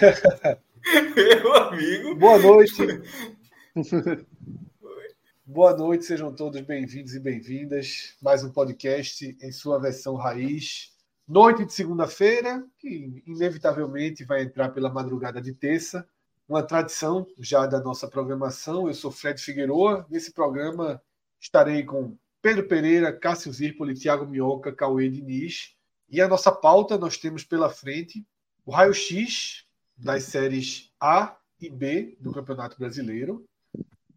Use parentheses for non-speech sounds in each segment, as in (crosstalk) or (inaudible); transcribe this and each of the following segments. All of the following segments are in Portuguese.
(laughs) Meu amigo. Boa noite. (laughs) Boa noite, sejam todos bem-vindos e bem-vindas. Mais um podcast em sua versão raiz. Noite de segunda-feira, que inevitavelmente vai entrar pela madrugada de terça. Uma tradição já da nossa programação. Eu sou Fred Figueroa. Nesse programa estarei com Pedro Pereira, Cássio Zirpoli, Thiago Minhoca, Cauê Diniz. E a nossa pauta nós temos pela frente o raio-x das séries A e B do Campeonato Brasileiro,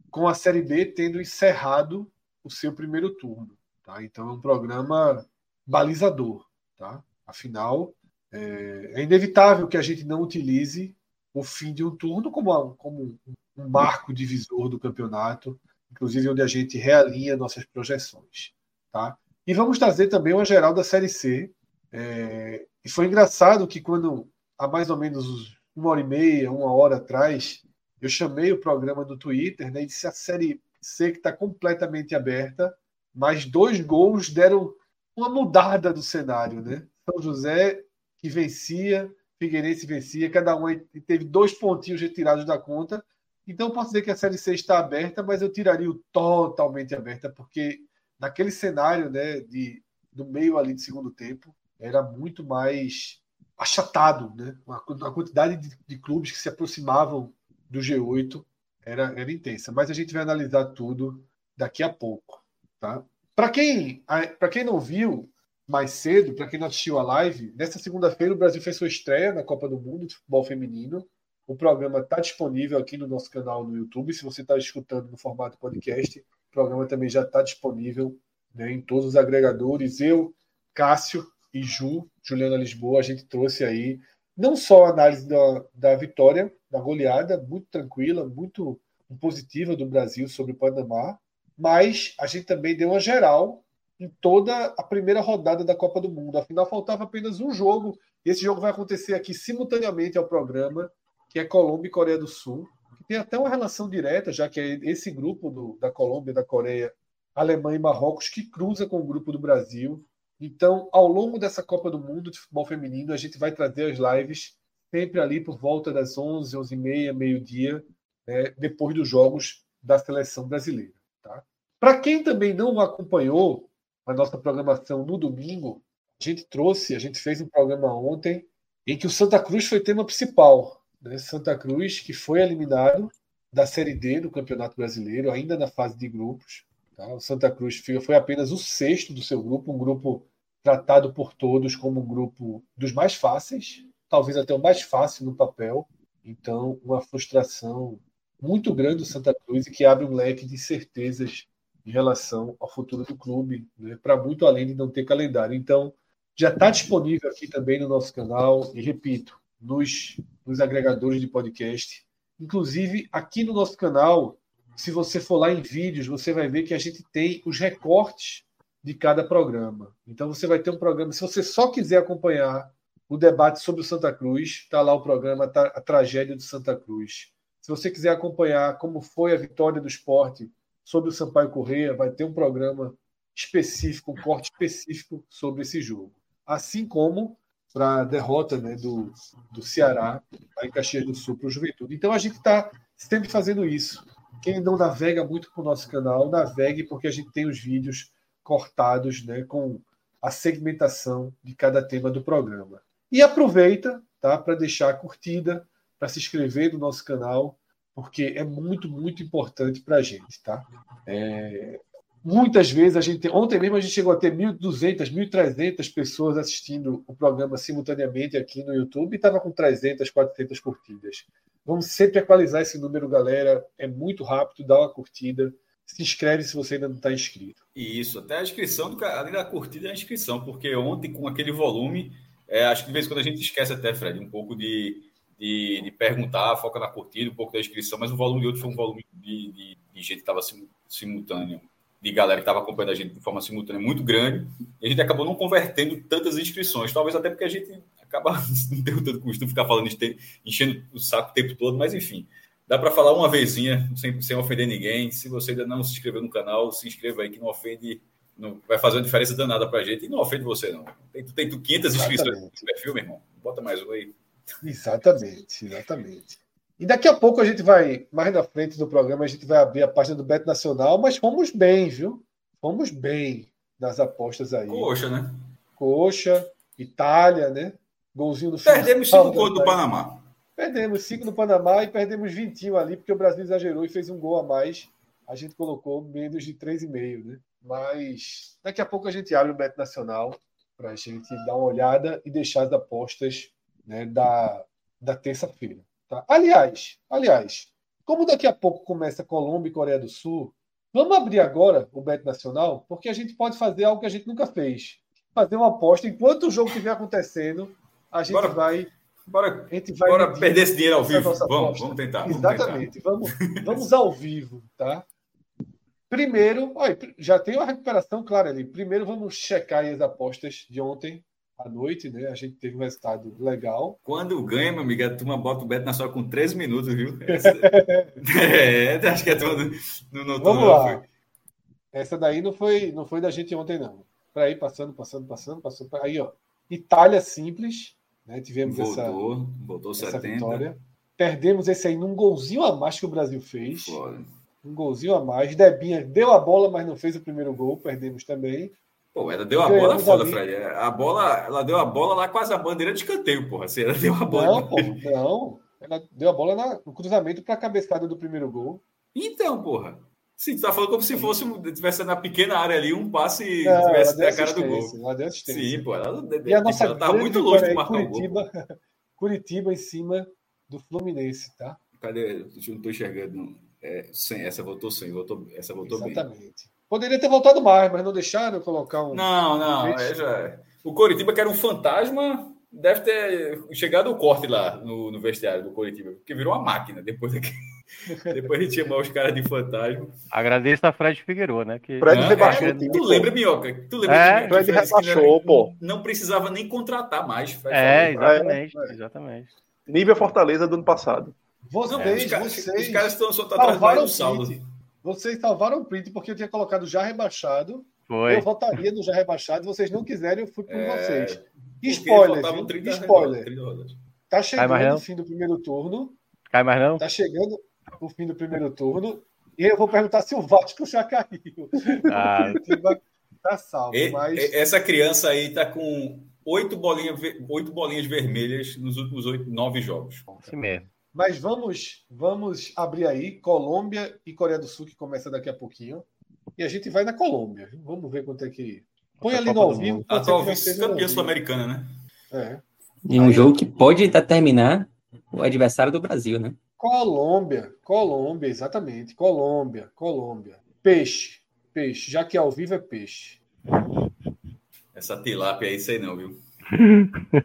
com a Série B tendo encerrado o seu primeiro turno. Tá? Então é um programa balizador. Tá? Afinal, é, é inevitável que a gente não utilize o fim de um turno como, como um marco divisor do campeonato, inclusive onde a gente realinha nossas projeções. Tá? E vamos trazer também uma geral da Série C. É, e foi engraçado que quando, há mais ou menos uma hora e meia, uma hora atrás, eu chamei o programa do Twitter né, e disse a Série C que está completamente aberta, mas dois gols deram uma mudada do cenário. Né? São José, que vencia, Figueirense vencia, cada um teve dois pontinhos retirados da conta. Então, posso dizer que a Série C está aberta, mas eu tiraria o totalmente aberta, porque naquele cenário né, de, do meio ali de segundo tempo, era muito mais achatado, né? A quantidade de, de, clubes que se aproximavam do G8 era, era intensa. Mas a gente vai analisar tudo daqui a pouco, tá? Para quem, quem não viu mais cedo, para quem não assistiu a live, nessa segunda-feira o Brasil fez sua estreia na Copa do Mundo de Futebol Feminino. O programa está disponível aqui no nosso canal no YouTube. Se você está escutando no formato podcast, o programa também já está disponível né, em todos os agregadores. Eu, Cássio, e Ju, Juliana Lisboa, a gente trouxe aí não só a análise da, da vitória, da goleada, muito tranquila, muito positiva do Brasil sobre o Panamá, mas a gente também deu uma geral em toda a primeira rodada da Copa do Mundo. Afinal, faltava apenas um jogo, e esse jogo vai acontecer aqui simultaneamente ao programa, que é Colômbia e Coreia do Sul, que tem até uma relação direta, já que é esse grupo do, da Colômbia, da Coreia, Alemanha e Marrocos que cruza com o grupo do Brasil então, ao longo dessa Copa do Mundo de futebol feminino, a gente vai trazer as lives sempre ali por volta das 11, 11 e meia, meio-dia, né, depois dos jogos da seleção brasileira. Tá? Para quem também não acompanhou a nossa programação no domingo, a gente trouxe, a gente fez um programa ontem em que o Santa Cruz foi tema principal. Né? Santa Cruz, que foi eliminado da Série D do Campeonato Brasileiro, ainda na fase de grupos. Tá? O Santa Cruz foi apenas o sexto do seu grupo, um grupo tratado por todos como um grupo dos mais fáceis, talvez até o mais fácil no papel. Então, uma frustração muito grande do Santa Cruz e que abre um leque de certezas em relação ao futuro do clube, né, para muito além de não ter calendário. Então, já está disponível aqui também no nosso canal, e repito, nos, nos agregadores de podcast. Inclusive, aqui no nosso canal, se você for lá em vídeos, você vai ver que a gente tem os recortes de cada programa. Então você vai ter um programa. Se você só quiser acompanhar o debate sobre o Santa Cruz, está lá o programa A Tragédia do Santa Cruz. Se você quiser acompanhar como foi a vitória do esporte sobre o Sampaio Correia, vai ter um programa específico, um corte específico sobre esse jogo. Assim como para a derrota né, do, do Ceará em Caxias do Sul para o Juventude. Então a gente está sempre fazendo isso. Quem não navega muito para o nosso canal, navegue porque a gente tem os vídeos cortados né, com a segmentação de cada tema do programa. E aproveita tá, para deixar a curtida, para se inscrever no nosso canal porque é muito, muito importante para a gente, tá? É, muitas vezes a gente. Ontem mesmo a gente chegou a ter 1.200, 1.300 pessoas assistindo o programa simultaneamente aqui no YouTube e estava com 300, 400 curtidas. Vamos sempre equalizar esse número, galera. É muito rápido, dá uma curtida. Se inscreve se você ainda não está inscrito. Isso, até a inscrição, do, além da curtida, é a inscrição, porque ontem, com aquele volume, é, acho que de vez em quando a gente esquece até, Fred, um pouco de, de, de, perguntar, foca na curtida, um pouco da inscrição, mas o volume de outro foi um volume de, de, de gente que estava simultâneo de galera que estava acompanhando a gente de forma simultânea muito grande, e a gente acabou não convertendo tantas inscrições, talvez até porque a gente acaba (laughs) não tendo tanto costume ficar falando, enchendo o saco o tempo todo, mas enfim, dá para falar uma vezinha, sem, sem ofender ninguém. Se você ainda não se inscreveu no canal, se inscreva aí que não ofende, não vai fazer uma diferença danada para a gente, e não ofende você não. Tem, tem 500 inscrições no perfil, meu irmão, bota mais um aí. Exatamente, exatamente. E daqui a pouco a gente vai, mais na frente do programa, a gente vai abrir a página do Beto Nacional, mas fomos bem, viu? Fomos bem nas apostas aí. Coxa, né? Coxa, Itália, né? Golzinho do Perdemos cinco gols do Panamá. Perdemos cinco no Panamá e perdemos 20 ali, porque o Brasil exagerou e fez um gol a mais. A gente colocou menos de 3,5, né? Mas daqui a pouco a gente abre o Beto Nacional para a gente dar uma olhada e deixar as apostas né, da, da terça-feira. Tá? Aliás, aliás, como daqui a pouco começa Colômbia e Coreia do Sul, vamos abrir agora o Bet Nacional, porque a gente pode fazer algo que a gente nunca fez. Fazer uma aposta enquanto o jogo estiver acontecendo, a gente bora, vai. Bora, a gente vai bora perder esse dinheiro ao vivo. Vamos, vamos tentar. Exatamente. Vamos, tentar. vamos, vamos ao vivo, tá? Primeiro, olha, já tem uma recuperação clara ali. Primeiro, vamos checar as apostas de ontem à noite, né? A gente teve um resultado legal. Quando ganha, meu amigo, a turma bota o Beto na sua com 13 minutos, viu? (laughs) é, acho que é todo. Não, não, Vamos lá. Foi. Essa daí não foi, não foi da gente ontem, não. Para aí, passando, passando, passando, passou. Aí, ó. Itália simples, né? Tivemos voltou, essa, voltou essa 70. vitória. Perdemos esse aí num golzinho a mais que o Brasil fez. Foda. Um golzinho a mais. Debinha deu a bola, mas não fez o primeiro gol. Perdemos também. Pô, ela deu a bola foda, ali. Fred. A bola, ela deu a bola lá quase a bandeira de escanteio, porra. Assim, ela deu a bola. Não, porra, não. Ela deu a bola na, no cruzamento para a cabeçada do primeiro gol. Então, porra. Sim, tu tá falando como se fosse tivesse na pequena área ali um passe e tivesse na cara do gol. Ela deu. Sim, pô. Ela, e a nossa ela tá muito longe de marcar Curitiba, um (laughs) gol. Curitiba em cima do Fluminense, tá? Cadê? Eu não tô enxergando. É, sem, essa voltou sem, voltou, essa voltou Exatamente. bem. Exatamente. Poderia ter voltado mais, mas não deixaram colocar um. Não, não. É, já... É. O Coritiba, que era um fantasma, deve ter chegado o corte lá no, no vestiário do Coritiba, porque virou uma máquina depois daqui. Depois a gente chamar os caras de fantasma. Agradeço a Fred Figueiredo, né? Que... Fred rebaixou. É, tu lembra, Minhoca? Tu lembra é, que Fred rebaixou, pô. Não precisava nem contratar mais. Fred é, exatamente, é, exatamente. Nível Fortaleza do ano passado. Vocês, é, os, vocês os caras estão só atrás do saldo. Vocês salvaram o print porque eu tinha colocado já rebaixado. Foi. Eu votaria no já rebaixado. Vocês não quiserem, eu fui por é... vocês. Spoiler. 30, spoiler. 30 tá chegando o fim do primeiro turno. Cai mais não? Tá chegando o fim do primeiro turno. E eu vou perguntar se o Vasco já caiu. Ah. (laughs) tá salvo. E, mas... Essa criança aí tá com oito bolinhas, oito bolinhas vermelhas nos últimos oito, nove jogos. Assim mesmo. Mas vamos, vamos abrir aí Colômbia e Coreia do Sul, que começa daqui a pouquinho. E a gente vai na Colômbia. Vamos ver quanto é que. Põe ali no ao vivo. Atual vice-campeã sul-americana, né? É. E um aí, jogo que pode determinar o adversário do Brasil, né? Colômbia, Colômbia, exatamente. Colômbia, Colômbia. Peixe, peixe. Já que ao vivo é peixe. Essa tilápia aí, sei não, viu? (laughs)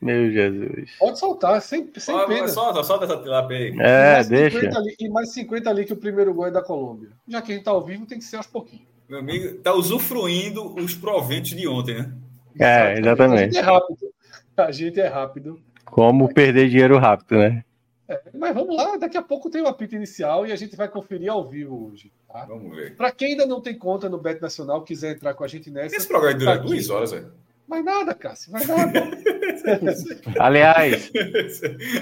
Meu Jesus. Pode soltar, sem, sem pena. Solta, solta essa tilápia aí. É, e deixa. Ali, e mais 50 ali que o primeiro gol é da Colômbia. Já que a gente tá ao vivo, tem que ser aos pouquinhos. Meu amigo, tá usufruindo os proventos de ontem, né? É, exatamente. A gente é rápido. A gente é rápido. Como perder dinheiro rápido, né? É, mas vamos lá, daqui a pouco tem o apito inicial e a gente vai conferir ao vivo hoje. Tá? Vamos ver. Para quem ainda não tem conta no Bet Nacional, quiser entrar com a gente nessa. Esse programa dura tá duas horas, velho. Vai nada, Cássio, vai nada. (laughs) Aliás,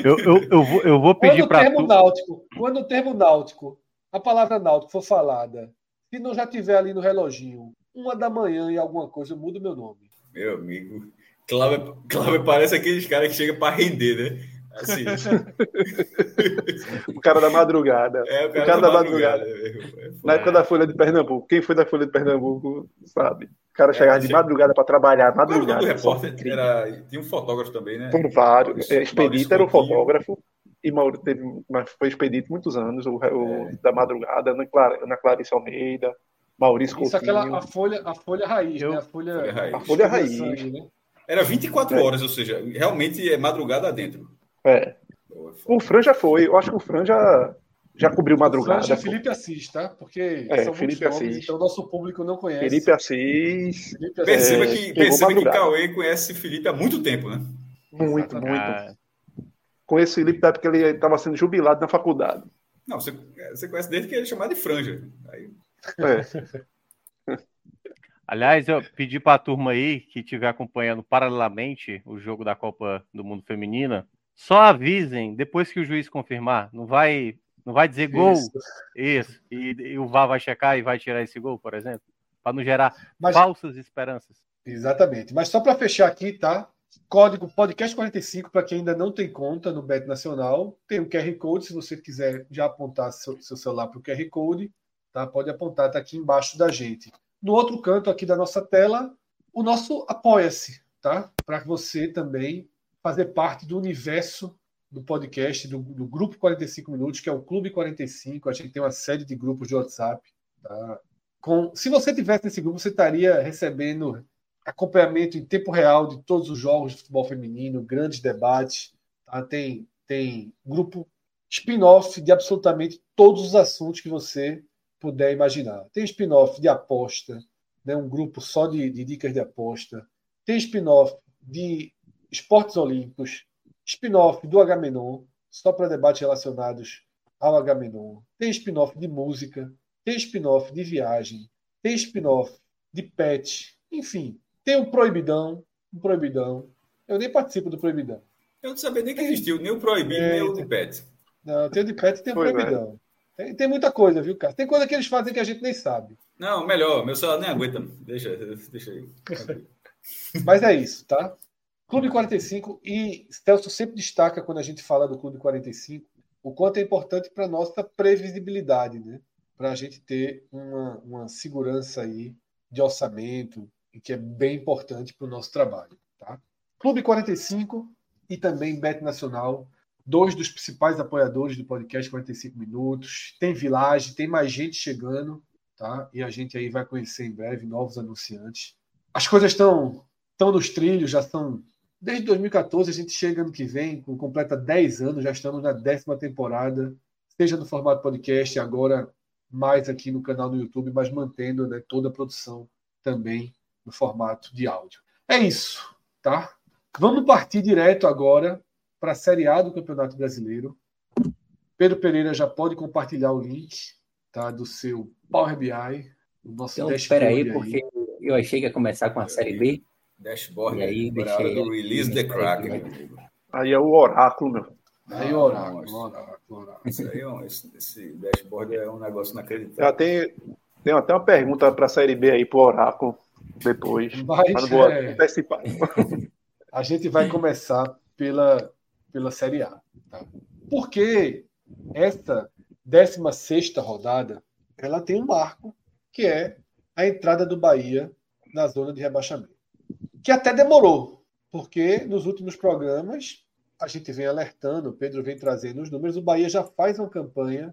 eu, eu, eu, vou, eu vou pedir para tu... náutico, Quando o termo náutico, a palavra náutico for falada, se não já tiver ali no reloginho, uma da manhã e alguma coisa, eu mudo meu nome. Meu amigo, Cláudio, Cláudio parece aqueles caras que chegam para render, né? Assim. (laughs) o cara da madrugada. É, o cara, o cara da, da, madrugada. madrugada. É, Na época da Folha de Pernambuco. Quem foi da Folha de Pernambuco sabe. O cara chegava é, de madrugada para trabalhar. Madrugada. O repórter era, tinha um fotógrafo também, né? Por vários. É, Expedito era o fotógrafo. E Mauro teve, mas foi expedito muitos anos, o, o da madrugada, Ana, Clar, Ana Clarice Almeida, Maurício Isso, Coutinho. aquela, a folha, a folha raiz, né? A folha, folha raiz. A folha raiz. Sangue, né? Era 24 é. horas, ou seja, realmente é madrugada dentro. É. O Fran já foi, eu acho que o Fran já, já cobriu madrugada. O Fran é Felipe Assis, tá? Porque é, são Felipe nomes, Assis. então nosso público não conhece. Felipe Assis. Felipe Assis. Perceba, é, que, perceba que Cauê conhece Felipe há muito tempo, né? Muito, Exatamente. muito. Conheço Felipe da época que ele estava sendo jubilado na faculdade. Não, você, você conhece desde que ele é chamado de franja. Aí... É. (laughs) Aliás, eu pedi para a turma aí que estiver acompanhando paralelamente o jogo da Copa do Mundo Feminina, só avisem depois que o juiz confirmar. Não vai, não vai dizer gol. Isso. Isso. E, e, o VAR vai checar e vai tirar esse gol, por exemplo, para não gerar Mas, falsas esperanças. Exatamente. Mas só para fechar aqui, tá? Código podcast 45 para quem ainda não tem conta no Bet Nacional. Tem o QR Code, se você quiser já apontar seu, seu celular para o QR Code, tá? Pode apontar, tá aqui embaixo da gente. No outro canto aqui da nossa tela, o nosso Apoia-se, tá? Para você também fazer parte do universo do podcast, do, do, Grupo 45 Minutos, que é o Clube 45. A gente tem uma série de grupos de WhatsApp. Tá? Com, se você tivesse nesse grupo, você estaria recebendo acompanhamento em tempo real de todos os jogos de futebol feminino, grandes debates. Tá? Tem, tem grupo spin-off de absolutamente todos os assuntos que você puder imaginar. Tem spin-off de aposta, né? um grupo só de, de dicas de aposta. Tem spin-off de esportes olímpicos, spin-off do Agamenon, só para debates relacionados ao Agamenon. Tem spin-off de música, tem spin-off de viagem, tem spin-off de pet, enfim, tem o Proibidão, o Proibidão. Eu nem participo do Proibidão. Eu não sabia nem que existiu, nem o Proibido, é, nem o de Pet. Não, tem o de Pet e tem o Foi, Proibidão. Tem, tem, muita coisa, viu, cara? Tem coisa que eles fazem que a gente nem sabe. Não, melhor, meu celular nem aguenta. Deixa, deixa aí. (laughs) Mas é isso, tá? Clube 45, e Celso sempre destaca quando a gente fala do Clube 45 o quanto é importante para a nossa previsibilidade, né? Para a gente ter uma, uma segurança aí de orçamento, e que é bem importante para o nosso trabalho. Tá? Clube 45 e também Bet Nacional, dois dos principais apoiadores do podcast 45 Minutos. Tem Village, tem mais gente chegando, tá? E a gente aí vai conhecer em breve novos anunciantes. As coisas estão estão nos trilhos, já são desde 2014 a gente chega ano que vem, com completa 10 anos, já estamos na décima temporada, seja no formato podcast, agora mais aqui no canal do YouTube, mas mantendo né, toda a produção também no formato de áudio. É isso, tá? Vamos partir direto agora para a Série A do Campeonato Brasileiro. Pedro Pereira já pode compartilhar o link tá, do seu Power BI, o nosso então, espera aí, porque eu achei que ia começar com a Série B. Dashboard, e aí deixei... do Release the Crack. Aí é o oráculo, meu. Aí o oráculo, oráculo, oráculo. Esse, aí, é esse, esse dashboard é um negócio inacreditável. Já tem, tem até uma pergunta para a Série B aí para o oráculo depois. Mas, mas vou é... antecipar. A gente vai começar pela, pela Série A. Tá? Porque essa 16 rodada ela tem um marco, que é a entrada do Bahia na zona de rebaixamento. Que até demorou, porque nos últimos programas a gente vem alertando, o Pedro vem trazendo os números, o Bahia já faz uma campanha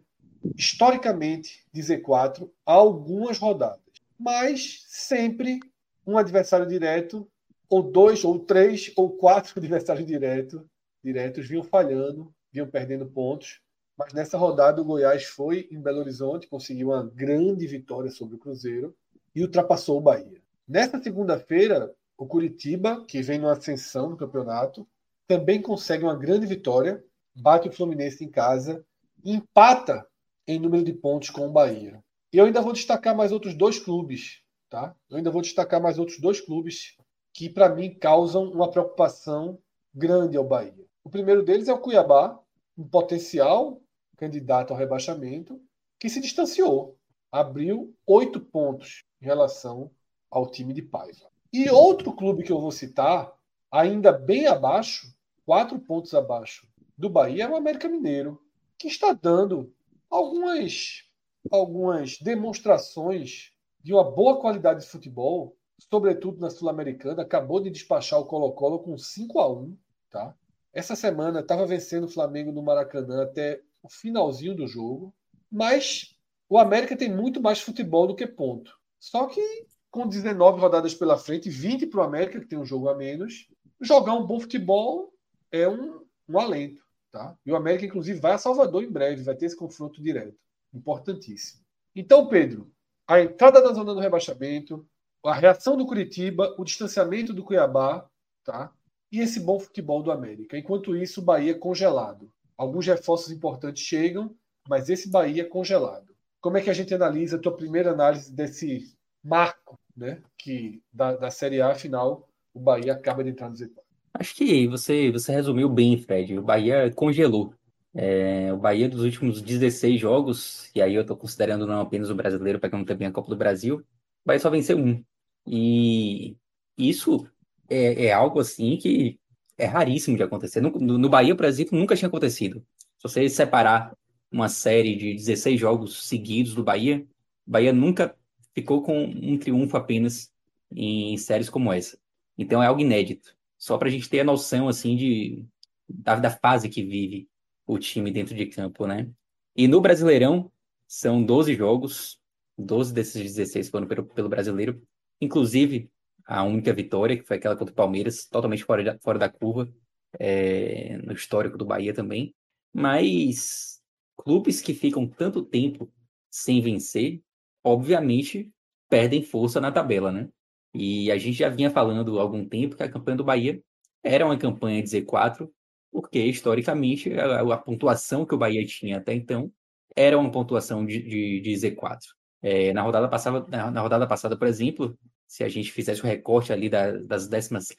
historicamente de Z4 há algumas rodadas, mas sempre um adversário direto, ou dois, ou três, ou quatro (laughs) adversários direto, diretos vinham falhando, vinham perdendo pontos. Mas nessa rodada o Goiás foi em Belo Horizonte, conseguiu uma grande vitória sobre o Cruzeiro e ultrapassou o Bahia. Nesta segunda-feira, o Curitiba, que vem numa ascensão no campeonato, também consegue uma grande vitória, bate o Fluminense em casa empata em número de pontos com o Bahia. E eu ainda vou destacar mais outros dois clubes Tá? Eu ainda vou destacar mais outros dois clubes que, para mim, causam uma preocupação grande ao Bahia. O primeiro deles é o Cuiabá, um potencial candidato ao rebaixamento, que se distanciou. Abriu oito pontos em relação ao time de Paiva. E outro clube que eu vou citar, ainda bem abaixo, quatro pontos abaixo do Bahia é o América Mineiro, que está dando algumas, algumas demonstrações de uma boa qualidade de futebol, sobretudo na Sul-Americana. Acabou de despachar o Colo-Colo com 5 a 1 tá? Essa semana estava vencendo o Flamengo no Maracanã até o finalzinho do jogo, mas o América tem muito mais futebol do que ponto. Só que com 19 rodadas pela frente, 20 para o América, que tem um jogo a menos, jogar um bom futebol é um, um alento. Tá? E o América, inclusive, vai a Salvador em breve, vai ter esse confronto direto. Importantíssimo. Então, Pedro, a entrada na zona do rebaixamento, a reação do Curitiba, o distanciamento do Cuiabá, tá? E esse bom futebol do América. Enquanto isso, o Bahia congelado. Alguns reforços importantes chegam, mas esse Bahia congelado. Como é que a gente analisa a tua primeira análise desse marco, né? Que da, da Série A final o Bahia acaba de entrar no Z4. Acho que você, você resumiu bem, Fred. O Bahia congelou. É, o Bahia dos últimos 16 jogos, e aí eu estou considerando não apenas o brasileiro, pegando também a Copa do Brasil, o Bahia só venceu um. E isso é, é algo assim que é raríssimo de acontecer. No, no Bahia, por exemplo, nunca tinha acontecido. Se você separar uma série de 16 jogos seguidos do Bahia, o Bahia nunca ficou com um triunfo apenas em séries como essa. Então é algo inédito. Só para a gente ter a noção assim de da, da, fase que vive o time dentro de campo, né? E no Brasileirão são 12 jogos, 12 desses 16 foram pelo, pelo brasileiro, inclusive a única vitória, que foi aquela contra o Palmeiras, totalmente fora da, fora da curva, é, no histórico do Bahia também. Mas clubes que ficam tanto tempo sem vencer, obviamente perdem força na tabela, né? E a gente já vinha falando há algum tempo que a campanha do Bahia era uma campanha de Z4, porque historicamente a, a pontuação que o Bahia tinha até então era uma pontuação de, de, de Z4. É, na, rodada passada, na, na, rodada passada, por exemplo, se a gente fizesse o recorte ali da, das 15,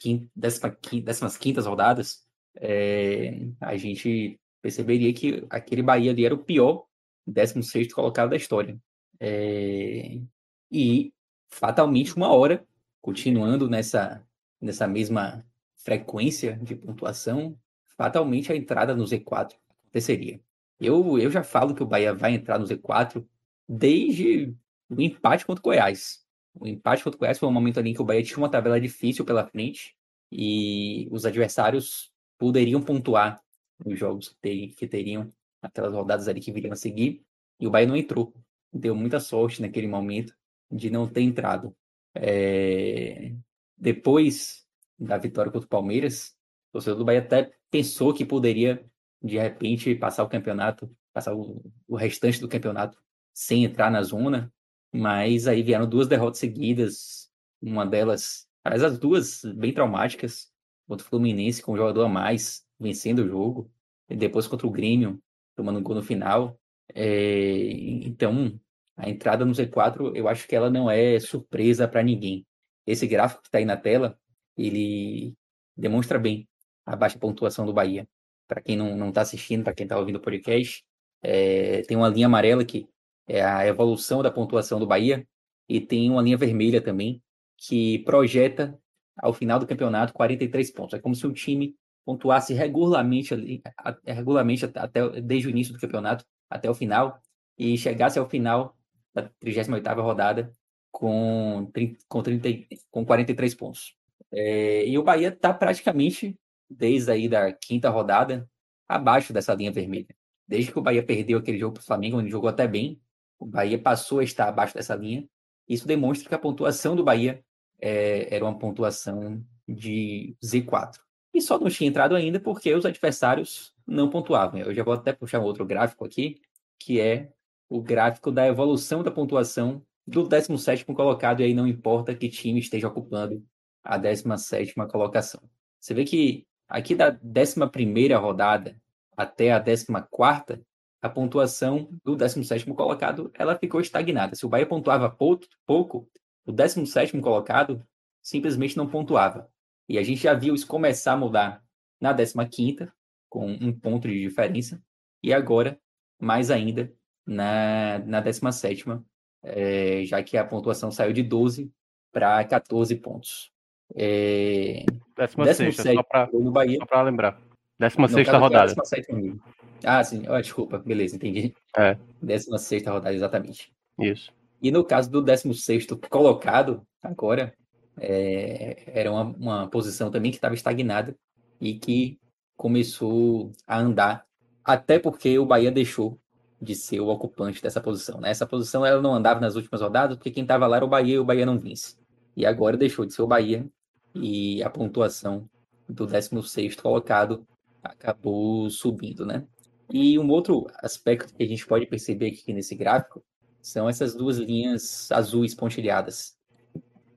15, quintas rodadas, é, a gente perceberia que aquele Bahia ali era o pior 16 colocado da história. É, e fatalmente uma hora, continuando nessa, nessa mesma frequência de pontuação, fatalmente a entrada no Z4 aconteceria. Eu, eu já falo que o Bahia vai entrar no Z4 desde o empate contra o Goiás. O empate contra o Goiás foi um momento ali em que o Bahia tinha uma tabela difícil pela frente e os adversários poderiam pontuar nos jogos que, ter, que teriam aquelas rodadas ali que viriam a seguir e o Bahia não entrou. Deu muita sorte naquele momento de não ter entrado. É... Depois da vitória contra o Palmeiras, o torcedor do Bahia até pensou que poderia, de repente, passar o campeonato, passar o, o restante do campeonato sem entrar na zona, mas aí vieram duas derrotas seguidas, uma delas, aliás, as duas bem traumáticas, contra o Fluminense com um jogador a mais, vencendo o jogo, e depois contra o Grêmio, tomando um gol no final. É, então, a entrada no Z4, eu acho que ela não é surpresa para ninguém. Esse gráfico que está aí na tela, ele demonstra bem a baixa pontuação do Bahia. Para quem não está assistindo, para quem está ouvindo o podcast, é, tem uma linha amarela que é a evolução da pontuação do Bahia, e tem uma linha vermelha também, que projeta ao final do campeonato 43 pontos. É como se o time pontuasse regularmente, ali, regularmente até desde o início do campeonato até o final e chegasse ao final da 38ª rodada com, 30, com, 30, com 43 pontos. É, e o Bahia está praticamente, desde aí da quinta rodada, abaixo dessa linha vermelha. Desde que o Bahia perdeu aquele jogo para o Flamengo, onde jogou até bem, o Bahia passou a estar abaixo dessa linha. Isso demonstra que a pontuação do Bahia é, era uma pontuação de Z4. E só não tinha entrado ainda porque os adversários não pontuavam. Eu já vou até puxar um outro gráfico aqui, que é o gráfico da evolução da pontuação do 17 colocado, e aí não importa que time esteja ocupando a 17 colocação. Você vê que aqui da 11 rodada até a 14, a pontuação do 17 colocado ela ficou estagnada. Se o Bahia pontuava pouco, o 17 colocado simplesmente não pontuava. E a gente já viu isso começar a mudar na 15 com um ponto de diferença, e agora, mais ainda, na, na 17 é, já que a pontuação saiu de 12 para 14 pontos. É, 16, só para lembrar. 16 rodada. 17 ah, sim. Oh, desculpa. Beleza, entendi. É. 16 rodada, exatamente. Isso. E no caso do 16 colocado, agora, é, era uma, uma posição também que estava estagnada e que começou a andar, até porque o Bahia deixou de ser o ocupante dessa posição. Né? Essa posição ela não andava nas últimas rodadas, porque quem estava lá era o Bahia e o Bahia não vence. E agora deixou de ser o Bahia e a pontuação do 16 colocado acabou subindo, né? E um outro aspecto que a gente pode perceber aqui nesse gráfico são essas duas linhas azuis pontilhadas.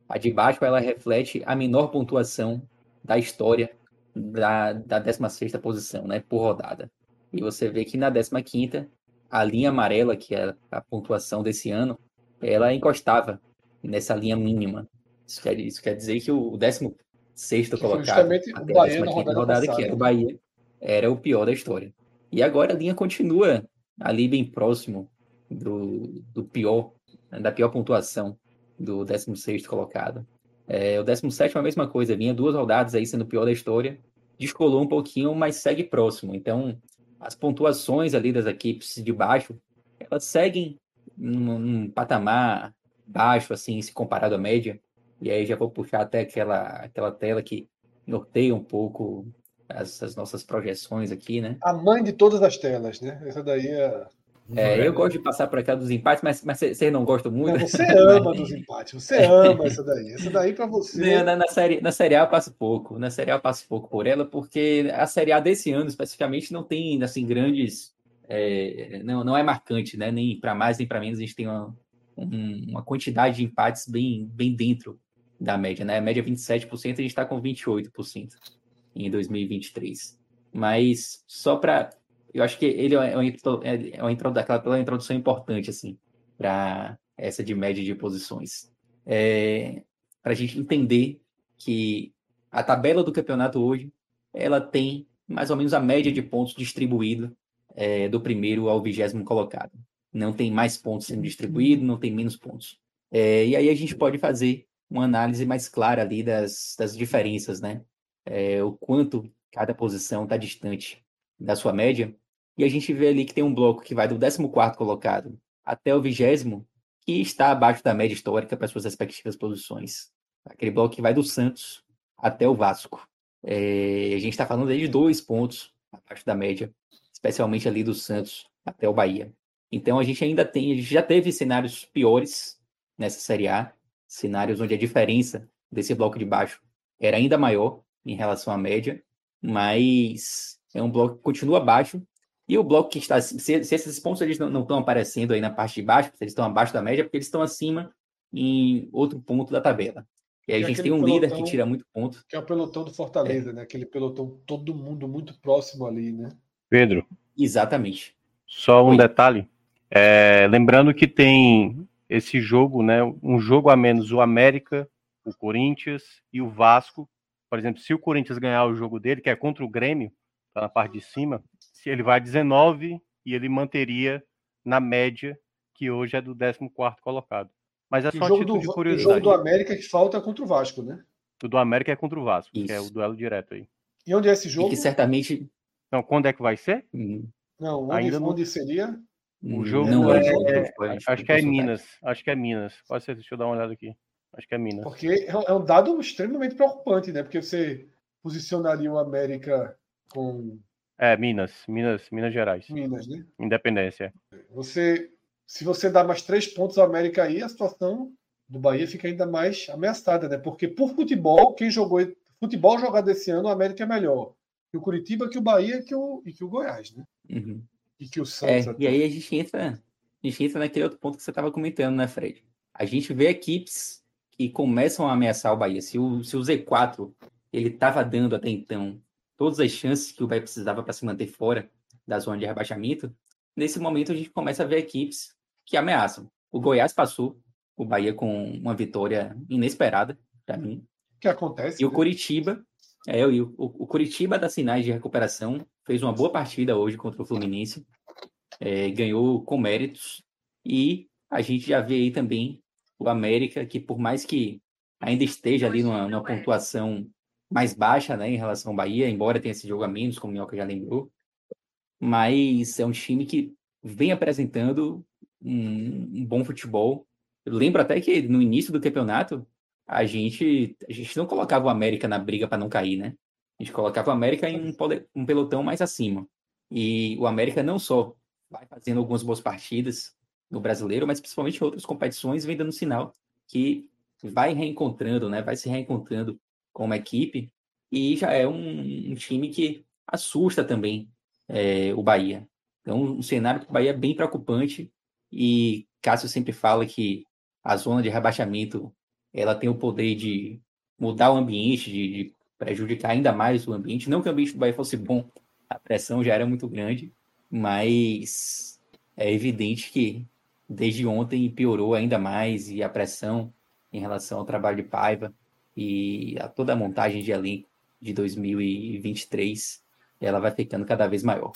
A de baixo ela reflete a menor pontuação da história da, da 16 posição, né, por rodada. E você vê que na 15 a linha amarela, que é a pontuação desse ano, ela encostava nessa linha mínima. Isso quer, isso quer dizer que o 16 colocado, justamente o Bahia na rodada, rodada que era o Bahia, era o pior da história. E agora a linha continua ali bem próximo do, do pior, da pior pontuação do 16 colocado. É, o 17 é a mesma coisa, vinha duas rodadas aí sendo o pior da história, descolou um pouquinho, mas segue próximo. Então, as pontuações ali das equipes de baixo, elas seguem num, num patamar baixo, assim, se comparado à média. E aí já vou puxar até aquela, aquela tela que norteia um pouco as, as, nossas projeções aqui, né? A mãe de todas as telas, né? Essa daí é. É, eu gosto de passar por aquela dos empates, mas, mas você não gosta muito. Não, você ama dos empates, você ama essa daí. Essa daí para você. Na, na, série, na Série A eu passo pouco. Na Série A eu passo pouco por ela, porque a Série A desse ano, especificamente, não tem assim grandes. É, não, não é marcante, né? Nem para mais nem para menos. A gente tem uma, um, uma quantidade de empates bem, bem dentro da média, né? A média é 27%, a gente está com 28% em 2023. Mas só para. Eu acho que ele é uma, é uma, é introdução importante, assim, para essa de média de posições. É, para a gente entender que a tabela do campeonato hoje ela tem mais ou menos a média de pontos distribuído é, do primeiro ao vigésimo colocado. Não tem mais pontos sendo distribuídos, não tem menos pontos. É, e aí a gente pode fazer uma análise mais clara ali das, das diferenças, né? é, o quanto cada posição está distante da sua média. E a gente vê ali que tem um bloco que vai do 14 colocado até o 20 que está abaixo da média histórica para suas respectivas posições. Aquele bloco que vai do Santos até o Vasco. É, a gente está falando aí de dois pontos abaixo da média, especialmente ali do Santos até o Bahia. Então a gente ainda tem, a gente já teve cenários piores nessa Série A, cenários onde a diferença desse bloco de baixo era ainda maior, em relação à média, mas é um bloco que continua baixo. E o bloco que está. Se, se esses pontos eles não, não, estão aparecendo aí na parte de baixo, se eles estão abaixo da média, é porque eles estão acima em outro ponto da tabela. E aí e a gente tem um pelotão, líder que tira muito ponto. Que é o pelotão do Fortaleza, é. né? Aquele pelotão, todo mundo muito próximo ali, né? Pedro. Exatamente. Só um Oi. detalhe. É, lembrando que tem esse jogo, né? Um jogo a menos o América, o Corinthians e o Vasco, por exemplo, se o Corinthians ganhar o jogo dele, que é contra o Grêmio, tá na parte de cima, se ele vai a 19 e ele manteria na média que hoje é do 14 colocado. Mas é só título do, de curiosidade. O jogo do América que falta é contra o Vasco, né? O do América é contra o Vasco, Isso. que é o duelo direto aí. E onde é esse jogo? E que certamente. Não, quando é que vai ser? Hum. Não, onde, Ainda onde seria? O jogo não, é, é, acho que é Minas. Acho que é Minas. Pode ser, deixa eu dar uma olhada aqui. Acho que é Minas. Porque é, é um dado extremamente preocupante, né? Porque você posicionaria o América com. É, Minas, Minas, Minas Gerais. Minas, né? Independência. Você, se você dá mais três pontos ao América aí, a situação do Bahia fica ainda mais ameaçada, né? Porque por futebol, quem jogou futebol jogado esse ano, o América é melhor. Que o Curitiba, que o Bahia que o, e que o Goiás, né? Uhum. E que o Santos. É, e aí a gente entra, a gente entra naquele outro ponto que você estava comentando, né, Fred? A gente vê equipes que começam a ameaçar o Bahia. Se o, se o Z4 ele estava dando até então todas as chances que o Bahia precisava para se manter fora da zona de rebaixamento, nesse momento a gente começa a ver equipes que ameaçam. O Goiás passou o Bahia com uma vitória inesperada para mim. Que acontece. E o né? Curitiba, é, o, o Curitiba das sinais de recuperação fez uma boa partida hoje contra o Fluminense, é, ganhou com méritos e a gente já vê aí também o América, que por mais que ainda esteja ali numa, numa pontuação mais baixa, né, em relação ao Bahia, embora tenha esse jogo a menos, como o Minhoca já lembrou. Mas é um time que vem apresentando um, um bom futebol. Eu lembro até que no início do campeonato a gente a gente não colocava o América na briga para não cair, né? A gente colocava o América em um, um pelotão mais acima. E o América não só vai fazendo algumas boas partidas no brasileiro, mas principalmente em outras competições vem dando sinal que vai reencontrando, né? Vai se reencontrando como equipe e já é um, um time que assusta também é, o Bahia. Então, um cenário que o Bahia é bem preocupante e Cássio sempre fala que a zona de rebaixamento ela tem o poder de mudar o ambiente, de, de prejudicar ainda mais o ambiente. Não que o ambiente do Bahia fosse bom, a pressão já era muito grande, mas é evidente que desde ontem piorou ainda mais e a pressão em relação ao trabalho de Paiva e a toda a montagem de elenco de 2023, ela vai ficando cada vez maior.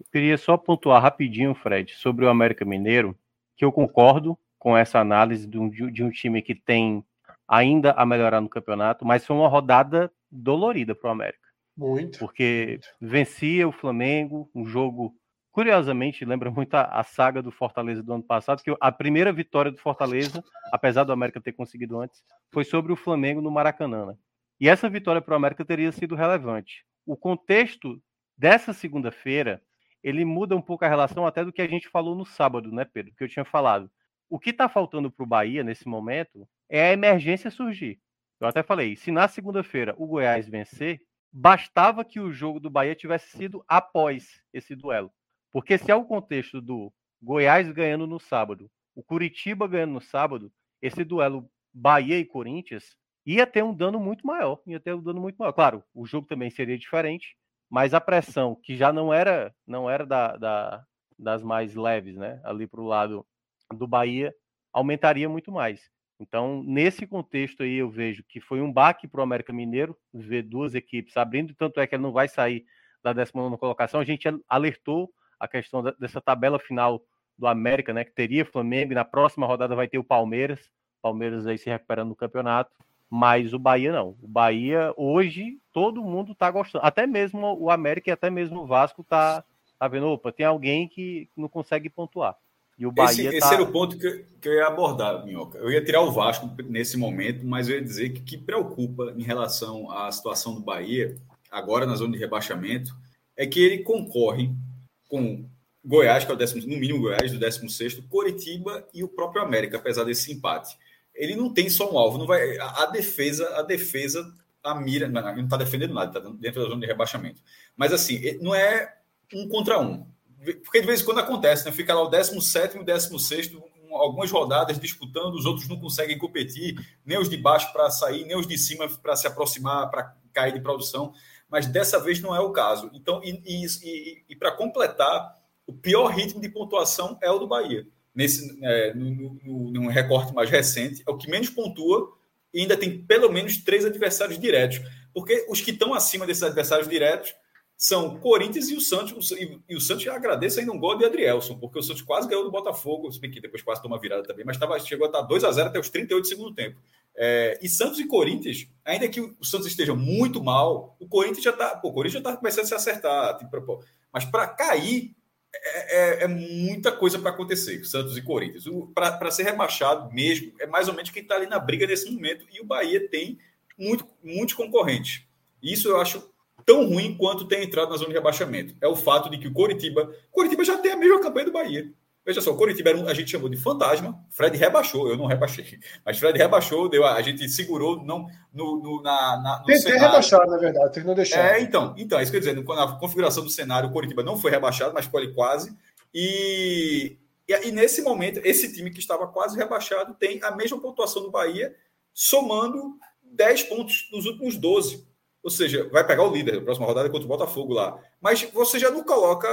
Eu queria só pontuar rapidinho, Fred, sobre o América Mineiro, que eu concordo com essa análise de um, de um time que tem ainda a melhorar no campeonato, mas foi uma rodada dolorida para o América. Muito. Porque vencia o Flamengo, um jogo, curiosamente, lembra muito a, a, saga do Fortaleza do ano passado, que a primeira vitória do Fortaleza, apesar do América ter conseguido antes, foi sobre o Flamengo no Maracanã. Né? E essa vitória para o América teria sido relevante. O contexto dessa segunda-feira, ele muda um pouco a relação até do que a gente falou no sábado, né, Pedro? Que eu tinha falado. O que está faltando para o Bahia nesse momento é a emergência surgir. Eu até falei, se na segunda-feira o Goiás vencer, bastava que o jogo do Bahia tivesse sido após esse duelo. Porque se é o contexto do Goiás ganhando no sábado, o Curitiba ganhando no sábado, esse duelo Bahia e Corinthians ia ter um dano muito maior, ia ter um dano muito maior. Claro, o jogo também seria diferente, mas a pressão que já não era não era da, da das mais leves, né, ali para o lado do Bahia, aumentaria muito mais. Então, nesse contexto aí, eu vejo que foi um baque para o América Mineiro ver duas equipes abrindo, tanto é que ele não vai sair da 19 colocação. A gente alertou a questão dessa tabela final do América, né? Que teria Flamengo e na próxima rodada vai ter o Palmeiras. Palmeiras aí se recuperando no campeonato. Mas o Bahia não. O Bahia, hoje, todo mundo tá gostando. Até mesmo o América e até mesmo o Vasco tá, tá vendo, opa, tem alguém que não consegue pontuar. E o Bahia esse, tá... esse era o ponto que, que eu ia abordar, Minhoca. Eu ia tirar o Vasco nesse momento, mas eu ia dizer que que preocupa em relação à situação do Bahia, agora na zona de rebaixamento, é que ele concorre com Goiás, que é o décimo, no mínimo Goiás, do 16 Coritiba e o próprio América, apesar desse empate. Ele não tem só um alvo, não vai. A, a defesa, a defesa, a mira, não, está defendendo nada, está dentro da zona de rebaixamento. Mas assim, não é um contra um porque de vez em quando acontece, né? Fica lá o 17 e o 16, algumas rodadas disputando, os outros não conseguem competir, nem os de baixo para sair, nem os de cima para se aproximar, para cair de produção. Mas dessa vez não é o caso. Então, e, e, e, e para completar, o pior ritmo de pontuação é o do Bahia. Nesse, é, no, no, recorte mais recente, é o que menos pontua e ainda tem pelo menos três adversários diretos. Porque os que estão acima desses adversários diretos são Corinthians e o Santos. E, o Santos agradeço ainda um gol de Adrielson, porque o Santos quase ganhou do Botafogo, se bem que depois quase toma virada também, mas tava, chegou a estar 2 a 0 até os 38 do segundo tempo. É, e Santos e Corinthians, ainda que o Santos esteja muito mal, o Corinthians já está. O Corinthians já está começando a se acertar. Tipo, mas para cair é, é, é, muita coisa para acontecer, Santos e Corinthians. Para ser rebaixado mesmo, é mais ou menos quem está ali na briga nesse momento. E o Bahia tem muito, muitos concorrentes. Isso eu acho tão ruim quanto ter entrado na zona de rebaixamento. É o fato de que o Coritiba. Coritiba já tem a mesma campanha do Bahia. Veja só, o Coritiba um, a gente chamou de fantasma, Fred rebaixou, eu não rebaixei, mas Fred rebaixou, deu, a gente segurou não, no, no, na, na, no Tentei cenário. rebaixar, na verdade, que não deixar. É, então, então, é isso que eu ia dizer, na configuração do cenário, o Coritiba não foi rebaixado, mas foi quase, e, e, e, nesse momento, esse time que estava quase rebaixado tem a mesma pontuação do Bahia, somando 10 pontos nos últimos 12. Ou seja, vai pegar o líder na próxima rodada contra o Botafogo lá. Mas você já não coloca.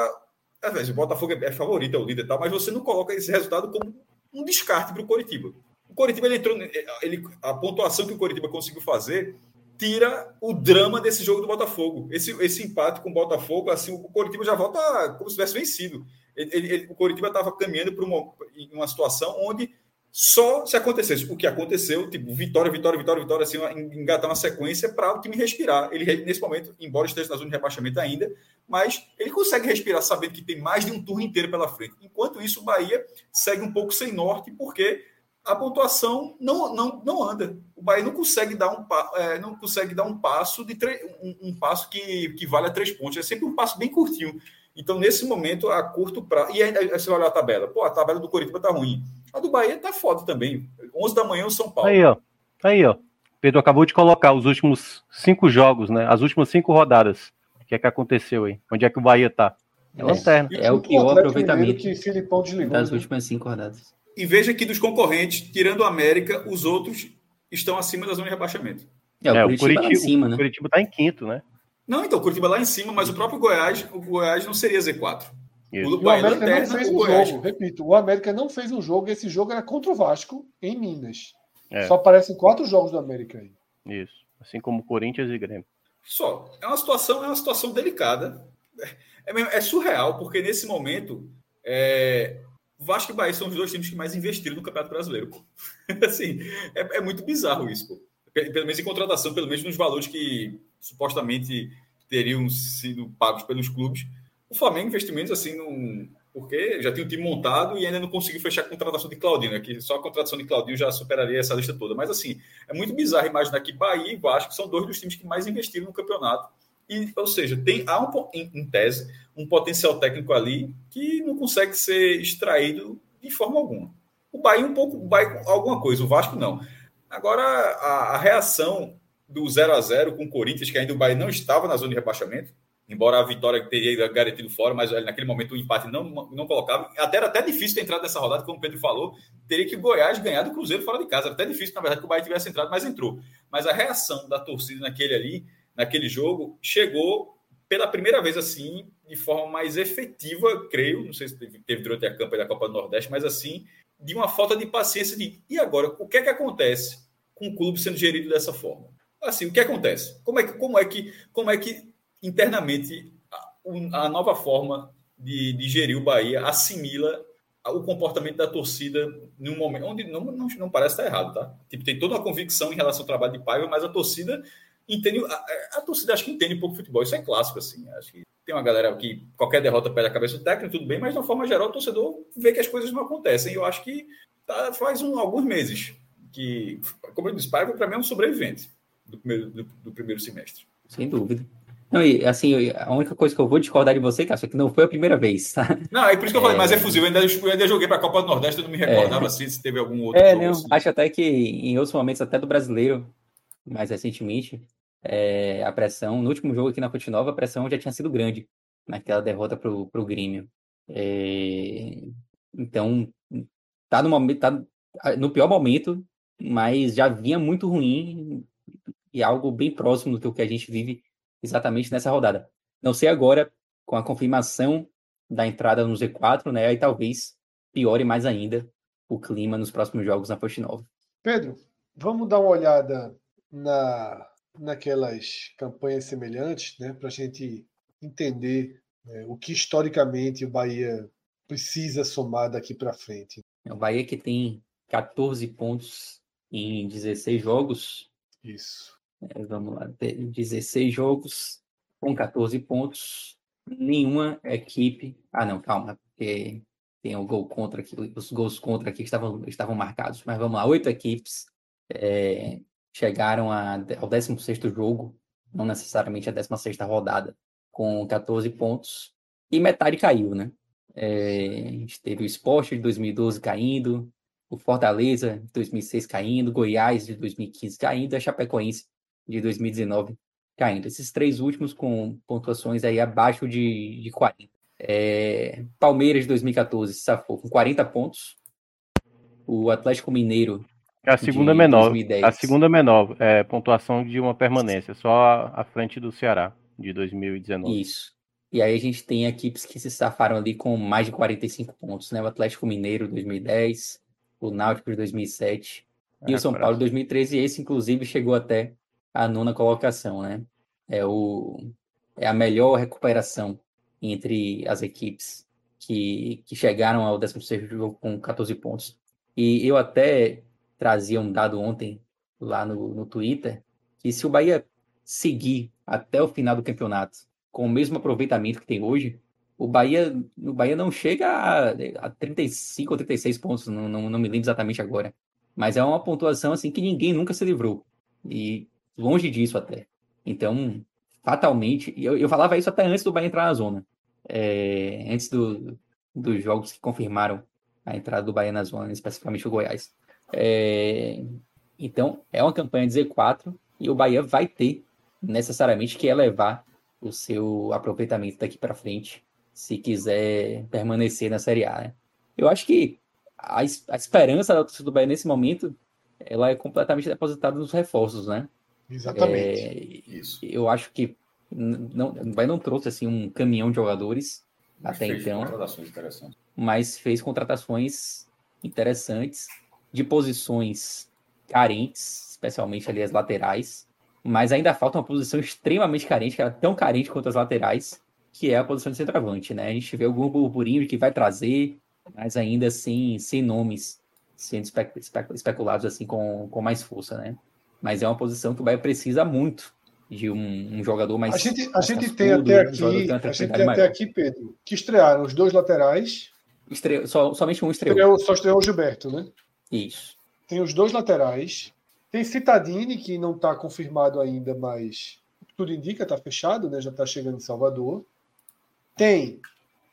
Vezes, o Botafogo é favorito, é o líder e tal, mas você não coloca esse resultado como um descarte para o Coritiba. O Coritiba ele entrou. Ele, a pontuação que o Coritiba conseguiu fazer tira o drama desse jogo do Botafogo. Esse, esse empate com o Botafogo, assim, o Coritiba já volta como se tivesse vencido. Ele, ele, o Coritiba estava caminhando para uma, uma situação onde Só se acontecesse o que aconteceu, tipo, vitória, vitória, vitória, vitória, assim, engatar uma sequência para o time respirar. Ele, nesse momento, embora esteja na zona de rebaixamento ainda, mas ele consegue respirar sabendo que tem mais de um turno inteiro pela frente. Enquanto isso, o Bahia segue um pouco sem norte, porque a pontuação não, não, não anda. O Bahia não consegue dar um, é, não consegue dar um passo de um, um, passo que, que vale a três pontos. É sempre um passo bem curtinho. Então, nesse momento, a curto prazo. E aí, você vai olhar a tabela. Pô, a tabela do Coritiba tá ruim. A do Bahia tá foda também. 11 da manhã, o São Paulo. Aí, ó. Aí, ó. Pedro acabou de colocar os últimos cinco jogos, né? As últimas cinco rodadas. O que é que aconteceu aí? Onde é que o Bahia tá? É, lanterna. É, é o pior aproveitamento que Filipão desligou, das né? últimas cinco rodadas. E veja que dos concorrentes, tirando o América, os outros estão acima da zona de rebaixamento. É, o, é, Curitiba, o Curitiba, tá em cima, né? O Curitiba tá em quinto, né? Não, então, o Curitiba lá em cima, mas o próprio Goiás, o Goiás não seria Z4. Isso. O, o América não fez um jogo, repito, o América não fez um jogo, esse jogo era contra o Vasco, em Minas. É. Só aparecem quatro jogos do América aí. Isso, assim como Corinthians e Grêmio. Só, é uma situação, é uma situação delicada, é, é surreal, porque nesse momento, é, Vasco e Bahia são os dois times que mais investiram no Campeonato Brasileiro. (laughs) assim, é, é, muito bizarro isso, pô. Pelo menos em contratação, pelo menos nos valores que supostamente teriam sido pagos pelos clubes. O Flamengo, investimentos assim, não, porque já tem um time montado e ainda não conseguiu fechar a contratação de Claudinho, né? que só a contratação de Claudinho já superaria essa lista toda. Mas assim, é muito bizarro imaginar que Bahia e Vasco são dois dos times que mais investiram no campeonato. E, ou seja, tem, há um, em, em tese um potencial técnico ali que não consegue ser extraído de forma alguma. O Bahia um pouco, o Bahia alguma coisa, o Vasco não. Agora, a, a reação do 0 a 0 com o Corinthians, que ainda o Bahia não estava na zona de rebaixamento, embora a vitória teria garantido fora, mas naquele momento o empate não, não colocava. Até era até difícil ter entrado nessa rodada, como o Pedro falou, teria que o Goiás ganhar do Cruzeiro fora de casa. Era até difícil, na verdade, que o Bahia tivesse entrado, mas entrou. Mas a reação da torcida naquele ali, naquele jogo, chegou pela primeira vez assim, de forma mais efetiva, creio, não sei se teve, teve durante a campanha da Copa do Nordeste, mas assim, de uma falta de paciência de e agora, o que é que acontece com o clube sendo gerido dessa forma? Assim, o que acontece? Como é que, como é que, como é que internamente a, nova forma de, de, gerir o Bahia assimila o comportamento da torcida num momento onde não, não, não parece estar errado, tá? Tipo, tem toda uma convicção em relação ao trabalho de Paiva, mas a torcida entende, a, a, torcida acho que entende um pouco futebol, isso é clássico, assim, acho que tem uma galera que qualquer derrota perde a cabeça do técnico, tudo bem, mas de uma forma geral o torcedor vê que as coisas não acontecem, eu acho que tá, faz um, alguns meses que, como eu disse, Paiva para mim é um sobrevivente do primeiro, do, do primeiro semestre. Sem dúvida. Não, e assim, a única coisa que eu vou discordar de você, cara, é que não foi a primeira vez, tá? Não, é por isso que eu falei, é... mas é fuzil. Eu ainda, eu ainda joguei para a Copa do Nordeste, eu não me recordava é... assim, se teve algum outro. É, não, assim. acho até que em outros momentos, até do brasileiro, mais recentemente, é, a pressão, no último jogo aqui na Fonte Nova, a pressão já tinha sido grande naquela derrota para o Grêmio. É, então, tá no momento, tá no pior momento, mas já vinha muito ruim e algo bem próximo do que a gente vive exatamente nessa rodada. Não sei agora, com a confirmação da entrada no Z4, né? Aí talvez piore mais ainda o clima nos próximos jogos na Fonte Nova. Pedro, vamos dar uma olhada na, naquelas campanhas semelhantes, né? Para a gente entender né, o que historicamente o Bahia precisa somar daqui para frente. É o Bahia que tem 14 pontos em 16 jogos. Isso. É, vamos lá, 16 jogos com 14 pontos. Nenhuma equipe. Ah, não, calma, porque tem o gol contra aqui, os gols contra aqui estavam, estavam marcados. Mas vamos lá, oito equipes é, chegaram a, ao 16 jogo, não necessariamente a 16 rodada, com 14 pontos. E metade caiu, né? É, a gente teve o Sport de 2012 caindo, o Fortaleza de 2006 caindo, Goiás de 2015 caindo, a Chapecoense de 2019 caindo. Esses três últimos com pontuações aí abaixo de, de 40. É, Palmeiras de 2014 safou com 40 pontos. O Atlético Mineiro. É a segunda menor. 2010. A segunda menor, é, pontuação de uma permanência, só à frente do Ceará, de 2019. Isso. E aí a gente tem equipes que se safaram ali com mais de 45 pontos, né? O Atlético Mineiro 2010, o Náutico de 2007 e o é, São Paulo de 2013. E esse, inclusive, chegou até a nona colocação, né? É, o, é a melhor recuperação entre as equipes que, que chegaram ao 16 jogo com 14 pontos E eu até trazia um dado ontem lá no, no Twitter, que se o Bahia seguir até o final do campeonato com o mesmo aproveitamento que tem hoje, o Bahia, o Bahia não chega a, a 35 ou 36 pontos, não, não, não me lembro exatamente agora. Mas é uma pontuação assim que ninguém nunca se livrou. E longe disso até. Então, fatalmente, eu, eu falava isso até antes do Bahia entrar na zona. É, antes do, dos jogos que confirmaram a entrada do Bahia na zona, especificamente o Goiás. É, então, é uma campanha de Z4 e o Bahia vai ter necessariamente que elevar o seu aproveitamento daqui para frente, se quiser permanecer na Série A. Né? Eu acho que a, a esperança da torcida do Bahia nesse momento ela é completamente depositada nos reforços, né? Exatamente. É, Isso. Eu acho que não, Bahia não trouxe assim um caminhão de jogadores mas até então, mas fez contratações interessantes de posições carentes, especialmente ali as laterais, mas ainda falta uma posição extremamente carente, que é tão carente quanto as laterais, que é a posição de centroavante, né? A gente vê algum burburinho de que vai trazer, mas ainda assim, sem nomes sendo espe espe especulados assim com, com mais força, né? Mas é uma posição que o Bahia precisa muito de um, um jogador mais. A gente, a gente tem até aqui, a gente tem até aqui, Pedro, que estrearam os dois laterais. Estreou, só, somente um estreou. estreou. Só estreou o Gilberto, né? Isso. Tem os dois laterais. Tem Citadini, que não está confirmado ainda, mas tudo indica, está fechado, né? Já está chegando em Salvador. Tem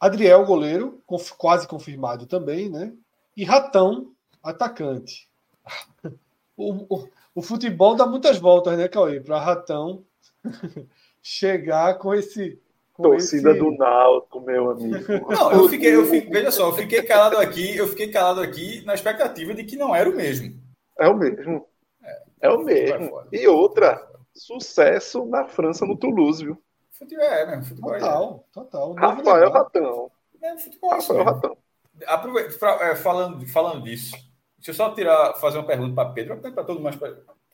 Adriel, goleiro, quase confirmado também, né? E Ratão, atacante. (laughs) O, o, o, futebol dá muitas voltas, né, Cauê? Para Ratão chegar com esse. Com Torcida esse... do Náutico, meu amigo. (laughs) Não, eu fiquei, eu fiquei, veja só, eu fiquei calado aqui, eu fiquei calado aqui na expectativa de que não era o mesmo. É o mesmo. É, é o mesmo. E outra, sucesso na França no Toulouse, viu? Futebol é, né? Futebol total, é. total. Rafael Ratão. É, futebol é Rafael Ratão. Aproveita, pra, é, falando, falando disso, deixa eu só tirar, fazer uma pergunta para Pedro, para todo mundo,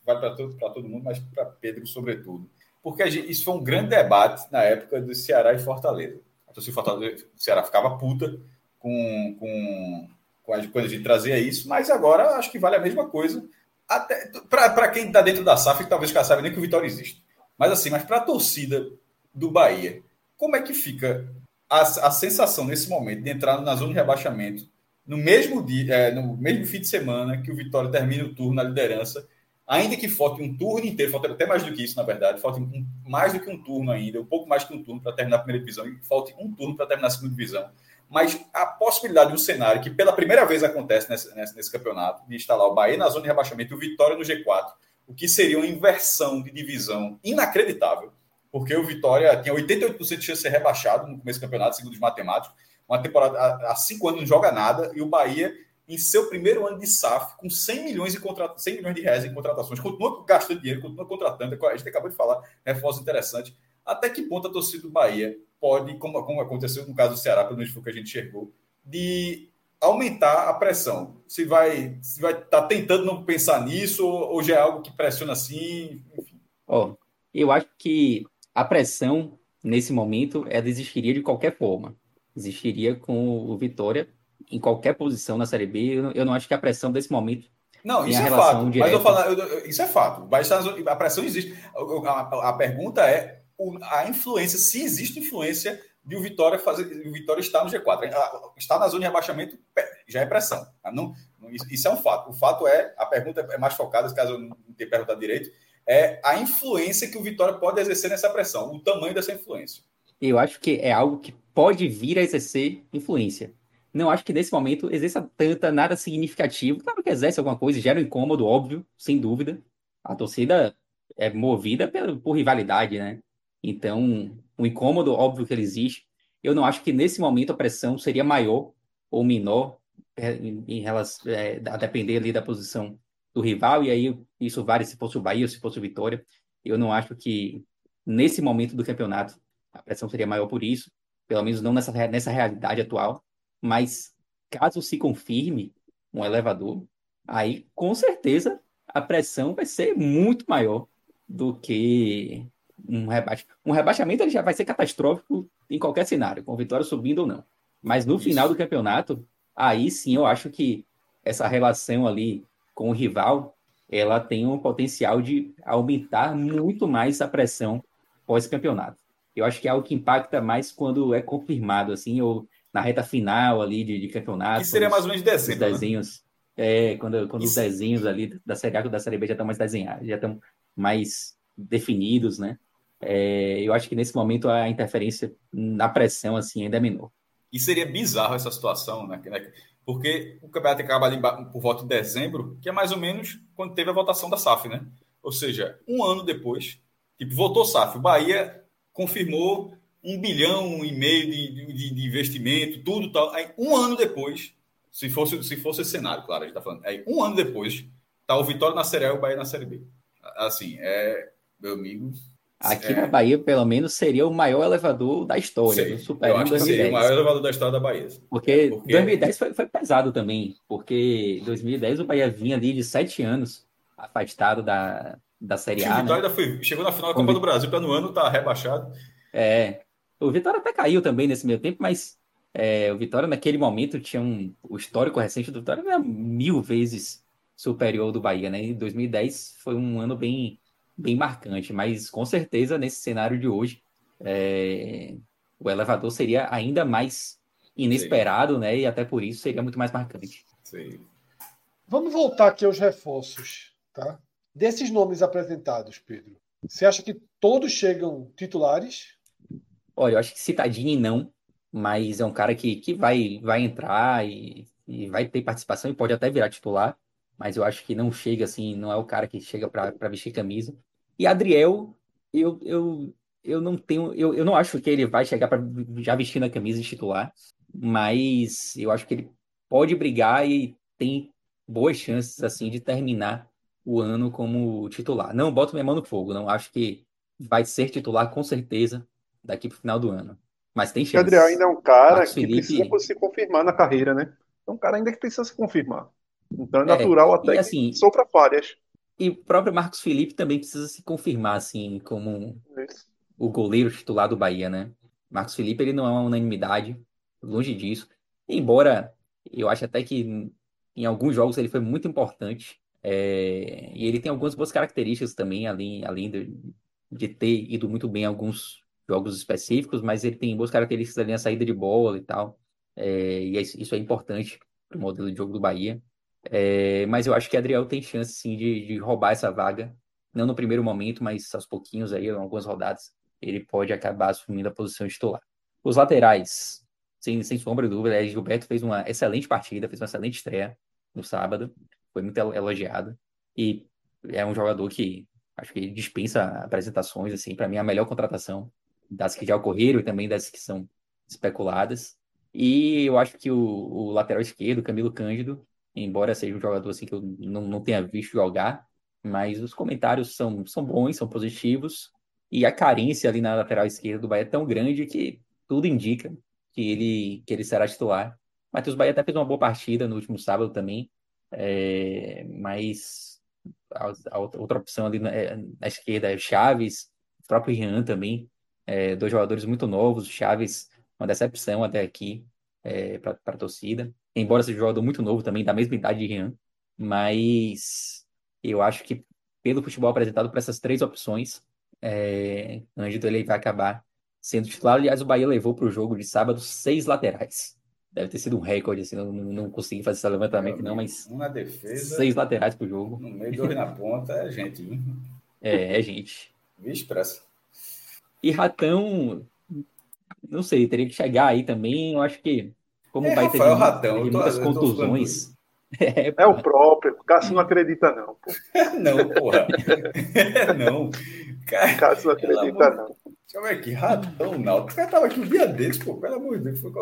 vai para todo, todo mundo, mas para Pedro sobretudo. Porque isso foi um grande debate na época do Ceará e Fortaleza. A torcida Fortaleza, o Ceará ficava puta com, com, com a, quando a gente trazia isso, mas agora acho que vale a mesma coisa. Até para quem está dentro da SAF, talvez já sabe nem que o Vitória existe. Mas assim, mas para a torcida do Bahia, como é que fica a, a sensação nesse momento de entrar na zona de rebaixamento no mesmo dia, é, no mesmo fim de semana que o Vitória termina o turno na liderança, ainda que falte um turno inteiro, falta até mais do que isso, na verdade, falta um, mais do que um turno ainda, um pouco mais que um turno para terminar a primeira divisão e falte um turno para terminar a segunda divisão. Mas a possibilidade de um cenário que pela primeira vez acontece nesse, nesse, nesse campeonato, de instalar o Bahia na zona de rebaixamento e o Vitória no G4, o que seria uma inversão de divisão inacreditável porque o Vitória tinha 88% de chance de ser rebaixado no começo do campeonato, segundo os matemáticos. Uma temporada há cinco anos não joga nada, e o Bahia, em seu primeiro ano de SAF, com 100 milhões, de contra... 100 milhões de reais em contratações, continua gastando dinheiro, continua contratando. A gente acabou de falar, reforço interessante. Até que ponto a torcida do Bahia pode, como, como aconteceu no caso do Ceará, pelo menos foi o que a gente enxergou, de aumentar a pressão? Se vai se vai tá tentando não pensar nisso, ou, já é algo que pressiona assim? Enfim. Oh, eu acho que a pressão, nesse momento, ela existiria de qualquer forma. Existiria com o Vitória em qualquer posição na Série B. Eu não, acho que a pressão desse momento. Não, isso é fato. Direta. Mas eu falar, eu, isso é fato. A pressão existe. A, a, a pergunta é a influência, se existe influência de o Vitória fazer, o Vitória estar no G4. Está na zona de rebaixamento, já é pressão. Não, isso é um fato. O fato é, a pergunta é mais focada, caso eu não tenha perguntado direito, é a influência que o Vitória pode exercer nessa pressão, o tamanho dessa influência. Eu acho que é algo que pode vir a exercer influência. Não acho que nesse momento exerça tanta nada significativo. Claro que exerce alguma coisa, gera um incômodo, óbvio, sem dúvida. A torcida é movida por, por rivalidade, né? Então, o incômodo, óbvio que ele existe. Eu não acho que nesse momento a pressão seria maior ou menor é, em relação, é, a depender ali da posição do rival, e aí isso vale se fosse o Bahia ou se fosse o Vitória. Eu não acho que nesse momento do campeonato a pressão seria maior por isso, pelo menos não nessa, nessa realidade atual, mas caso se confirme um elevador, aí com certeza a pressão vai ser muito maior do que um rebaixamento. Um rebaixamento ele já vai ser catastrófico em qualquer cenário, com vitória subindo ou não. Mas no Isso. final do campeonato, aí sim eu acho que essa relação ali com o rival, ela tem um potencial de aumentar muito mais a pressão pós-campeonato. Eu acho que é algo que impacta mais quando é confirmado, assim, ou na reta final ali de, de campeonato. Que seria mais ou menos dezembro, os né? desenhos. Né? É, quando, quando os desenhos ali da Série A e da Série B já estão mais desenhados, já estão mais definidos, né? É, eu acho que nesse momento a interferência na pressão assim ainda é menor. E seria bizarro essa situação, né? Porque o campeonato acaba ali por volta de dezembro, que é mais ou menos quando teve a votação da SAF, né? Ou seja, um ano depois, tipo, votou SAF, o Bahia confirmou um bilhão e meio de, de, de, investimento, tudo tal. Aí, um ano depois, se fosse, se fosse esse cenário, claro, a gente tá falando. Aí, um ano depois, tá o Vitória na Série A e o Bahia na Série B. Assim, é, meu amigo. Aqui é... na Bahia, pelo menos, seria o maior elevador da história, Sei, superando 2010. Seria o maior elevador da história da Bahia. Porque, é, porque... 2010 foi, foi pesado também, porque 2010 o Bahia vinha ali de sete anos afastado da, da Série A. O Vitória né? foi, chegou na final da Copa do Brasil, para no ano tá rebaixado. É. O Vitória até caiu também nesse meio tempo, mas é, o Vitória naquele momento tinha um. O histórico recente do Vitória era mil vezes superior ao do Bahia, né? E 2010 foi um ano bem, bem marcante, mas com certeza nesse cenário de hoje é, o elevador seria ainda mais inesperado, Sim. né? E até por isso seria muito mais marcante. Sim. Vamos voltar aqui aos reforços, tá? Desses nomes apresentados, Pedro, você acha que todos chegam titulares? Olha, eu acho que Citadini não, mas é um cara que, que vai, vai entrar e, e vai ter participação e pode até virar titular, mas eu acho que não chega assim, não é o cara que chega para vestir camisa. E Adriel, eu, eu, eu não tenho, eu, eu não acho que ele vai chegar para já vestir a camisa de titular, mas eu acho que ele pode brigar e tem boas chances assim de terminar o ano como titular. Não boto minha mão no fogo, não acho que vai ser titular com certeza daqui para o final do ano. Mas tem chance. O Gabriel ainda é um cara Marcos que Felipe... precisa se confirmar na carreira, né? É um cara ainda que precisa se confirmar. Então é, é natural até assim, que sofra falhas. E o próprio Marcos Felipe também precisa se confirmar, assim, como Isso. o goleiro titular do Bahia, né? Marcos Felipe, ele não é uma unanimidade, longe disso. Embora eu acho até que em alguns jogos ele foi muito importante, é, e ele tem algumas boas características também, além, além de, de ter ido muito bem em alguns jogos específicos, mas ele tem boas características ali na saída de bola e tal. É, e é isso é importante para o modelo de jogo do Bahia. É, mas eu acho que Adriel tem chance sim de, de, roubar essa vaga, não no primeiro momento, mas aos pouquinhos aí, algumas rodadas, ele pode acabar assumindo a posição de titular. Os laterais, sem, sem sombra de dúvida, é, Gilberto fez uma excelente partida, fez uma excelente estreia no sábado foi muito elogiado. E é um jogador que acho que dispensa apresentações, assim, para mim é a melhor contratação das que já ocorreram e também das que são especuladas. E eu acho que o, o lateral esquerdo, Camilo Cândido, embora seja um jogador assim que eu não, não tenha visto jogar, mas os comentários são, são bons, são positivos, e a carência ali na lateral esquerda do Bahia é tão grande que tudo indica que ele, que ele será titular. Matheus Bahia até fez uma boa partida no último sábado também, é, mas a, a, outra opção ali na, é, na, esquerda é Chaves, o próprio Rian também, é, dois jogadores muito novos, Chaves, uma decepção até aqui é, para a torcida, embora seja um jogador muito novo também, da mesma idade de Rian, mas eu acho que pelo futebol apresentado por essas três opções, é, Ângelo ele vai acabar sendo titular. Aliás, o Bahia levou para o jogo de sábado seis laterais. Deve ter sido um recorde, assim, não, não consegui fazer esse levantamento, não, mas. Um na defesa. Seis laterais pro jogo. No meio, dois na ponta, é gente, viu? É, é gente. Vixe, pressa. E Ratão, não sei, teria que chegar aí também. Eu acho que, como é, vai ter Ratão, muitas tô, contusões. (laughs) É, é, o próprio. O Cássio não acredita, não. Pô. (laughs) não, porra. (laughs) não. Cara, Cássio não acredita, não. Deixa eu ver aqui. Ratão, não. O cara tava aqui um dia desses, pô. Pelo amor de Deus. Foi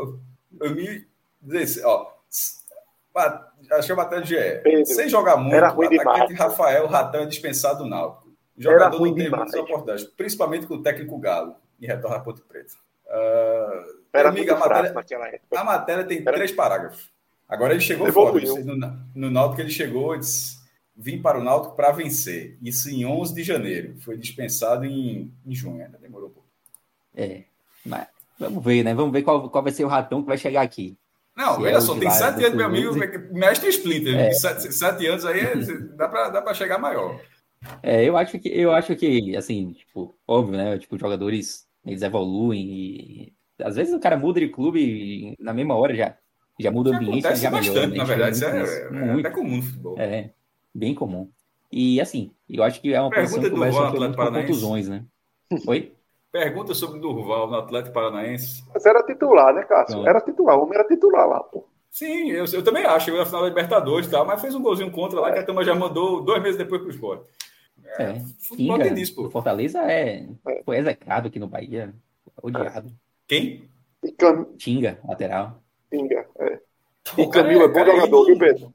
2016, ó. Acho que é a matéria de é. Sem jogar muito, era ruim demais. Rafael Ratão é dispensado do Náutico. O jogador não tem muitas oportunidades, principalmente com o técnico Galo, e retorna a Ponte Preta. Uh, era amiga, a, matéria, a matéria tem era... três parágrafos. Agora ele chegou fora. No, no Náutico ele chegou e disse: vim para o Náutico para vencer. Isso em 11 de janeiro. Foi dispensado em, em junho. Ainda demorou um pouco. É, mas Vamos ver, né? Vamos ver qual, qual vai ser o ratão que vai chegar aqui. Não, olha só, tem sete anos, meu amigo, mestre Splinter. É. Sete, sete, anos aí é, dá para chegar maior. É, eu acho que, eu acho que, assim, tipo, óbvio, né? Tipo, jogadores, eles evoluem e às vezes o cara muda de clube e na mesma hora já, já muda o ambiente, Acontece já bastante, melhora. Né? Na verdade, isso é, é, muito. é comum no futebol. É, bem comum. E assim, eu acho que é uma Pergunta posição que vai sofrer muito com contusões, né? Oi? Pergunta sobre o Durval no Atlético Paranaense. Mas era titular, né, Cássio? Era titular, o homem era titular lá, pô. Sim, eu, eu também acho. Chegou na final da Libertadores e tal, mas fez um golzinho contra lá é. que a turma já mandou dois meses depois pro esporte. É, é. Futebol nisso, pô. Fortaleza é, é. foi execrado aqui no Bahia. Odiado. Quem? Tinga, lateral. Tinga, é. E Camilo é bom jogador, viu, Pedro?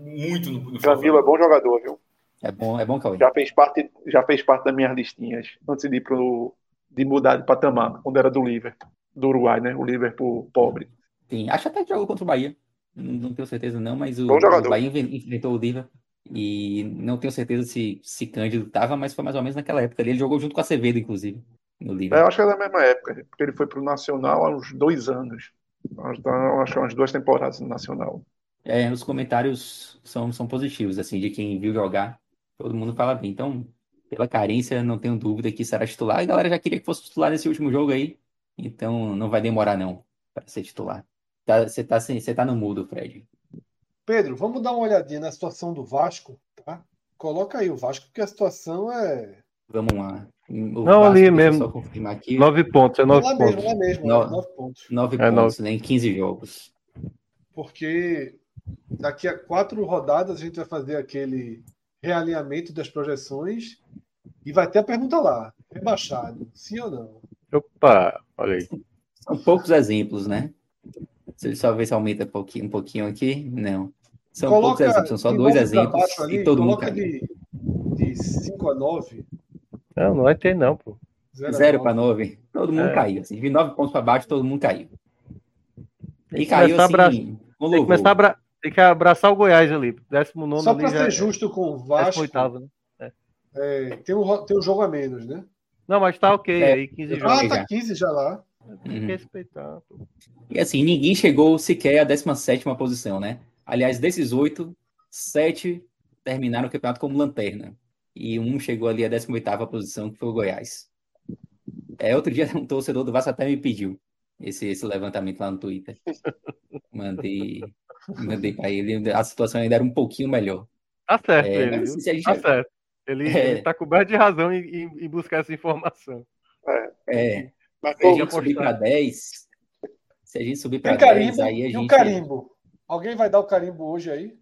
Muito no, no Camilo é bom jogador, viu? É bom, é bom, Cauê. Já fez parte, já fez parte das minhas listinhas antes de ir pro, de mudar de patamar, quando era do Liverpool, do Uruguai, né? O Liverpool pobre. Sim, acho até que jogou contra o Bahia. Não, tenho certeza não, mas o, o Bahia enfrentou o Liverpool e não tenho certeza se, se Cândido estava, mas foi mais ou menos naquela época. Ele jogou junto com a Acevedo, inclusive, no Liverpool. É, eu acho que é da mesma época, porque ele foi para o Nacional há uns dois anos. Então, acho que umas duas temporadas no Nacional. É, os comentários são, são positivos, assim, de quem viu jogar. Todo mundo fala bem. Então, pela carência, não tenho dúvida que será titular. A galera já queria que fosse titular nesse último jogo aí. Então, não vai demorar, não, para ser titular. Tá, você tá, tá, tá no mudo, Fred. Pedro, vamos dar uma olhadinha na situação do Vasco, tá? Coloca aí o Vasco, porque a situação é. Vamos lá. O não, Vasco, ali mesmo. Aqui. Nove pontos, é nove pontos. Mesmo, é mesmo, no... nove pontos. Nove é pontos, né? Em 15 jogos. Porque daqui a quatro rodadas a gente vai fazer aquele realinhamento das projeções e vai ter a pergunta lá: rebaixado, sim ou não? Opa, olha aí. São poucos exemplos, né? Se ele só ver se aumenta um pouquinho, um pouquinho aqui, não. São coloca, poucos exemplos, são só dois exemplos ali, e todo mundo cai. De 5 a 9. Não, não vai ter não, pô. 0 para 9. Todo mundo é. caiu. Assim, de 9 pontos para baixo, todo mundo caiu. E caiu assim, abra... tem, que começar a abra... tem que abraçar o Goiás ali. 19 Só para ser é justo com o Vasco. 18, né? é. É, tem, um, tem um jogo a menos, né? Não, mas tá ok. É. Aí 15 jogos. Ah, tá 15 já lá. Tem que respeitar. Pô. E assim, ninguém chegou sequer à 17 posição, né? Aliás, desses oito, sete terminaram o campeonato como lanterna. E um chegou ali à 18 posição, que foi o Goiás. É, outro dia (laughs) um torcedor do Vasco até me pediu esse, esse levantamento lá no Twitter. (laughs) Mandei, mandei para ele. A situação ainda era um pouquinho melhor. Tá certo, é, ele. Assim, tá já... certo. Ele, é... ele tá coberto de razão em, em, em buscar essa informação. É. é. Mas se a gente subir para 10, se a gente subir para 10, aí a gente. E o carimbo? Alguém vai dar o carimbo hoje aí?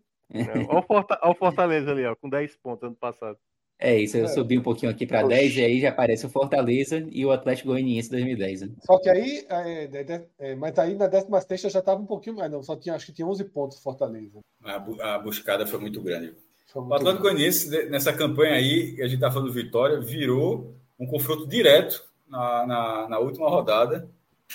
Olha o Fortaleza ali, ó, com 10 pontos ano passado. É isso, eu é. subi um pouquinho aqui para 10 e aí já aparece o Fortaleza e o Atlético Goianiense 2010. Né? Só que aí, é, é, é mas aí na 16 já estava um pouquinho mais, não, só tinha, acho que tinha 11 pontos Fortaleza. A, a buscada foi muito grande. Foi muito o Atlético Goianiense, nessa campanha aí, que a gente está falando Vitória, virou um confronto direto na, na, na, última rodada